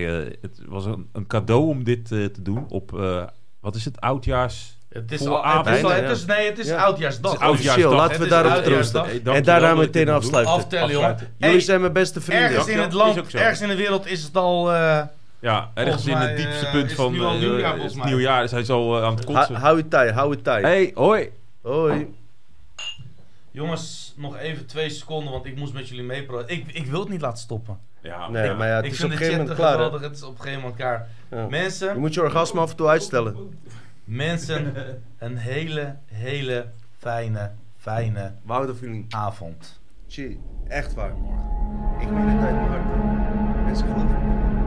het was een, een cadeau om dit eh, te doen op, eh, wat is het, oudjaars... Het is, al, avond. al- Bijna, het is, nee, het is Ja. oudjaarsdag. Het is oudjaarsdag. Officieel, laten we daarop troosten. Hey, En daarna meteen afsluiten. Aftellen, jongen. Afsluiten. Jullie zijn mijn beste vrienden. Ergens in het land, Is ook zo. ergens in de wereld is het al... eh, Ja, ergens in het diepste eh, punt is van het nu al eh, nieuwjaar, het volgens mij. nieuwjaar is hij zo aan het kotsen. hou het taai, hou het taai. hey, hoi. Hoi. Jongens, nog even twee seconden, want ik moest met jullie meepraten. Ik, ik wil het niet laten stoppen. Ja, Nee, ja. maar ja, het ik is vind op een gegeven moment klaar. geweldig. Het is op een gegeven moment klaar. Ja. Je Mensen, moet je orgasme af en toe uitstellen. Mensen, een hele, hele fijne, fijne Wouter avond. Tje, echt waar morgen. Ik meen het uit mijn hart. Mensen geloven me.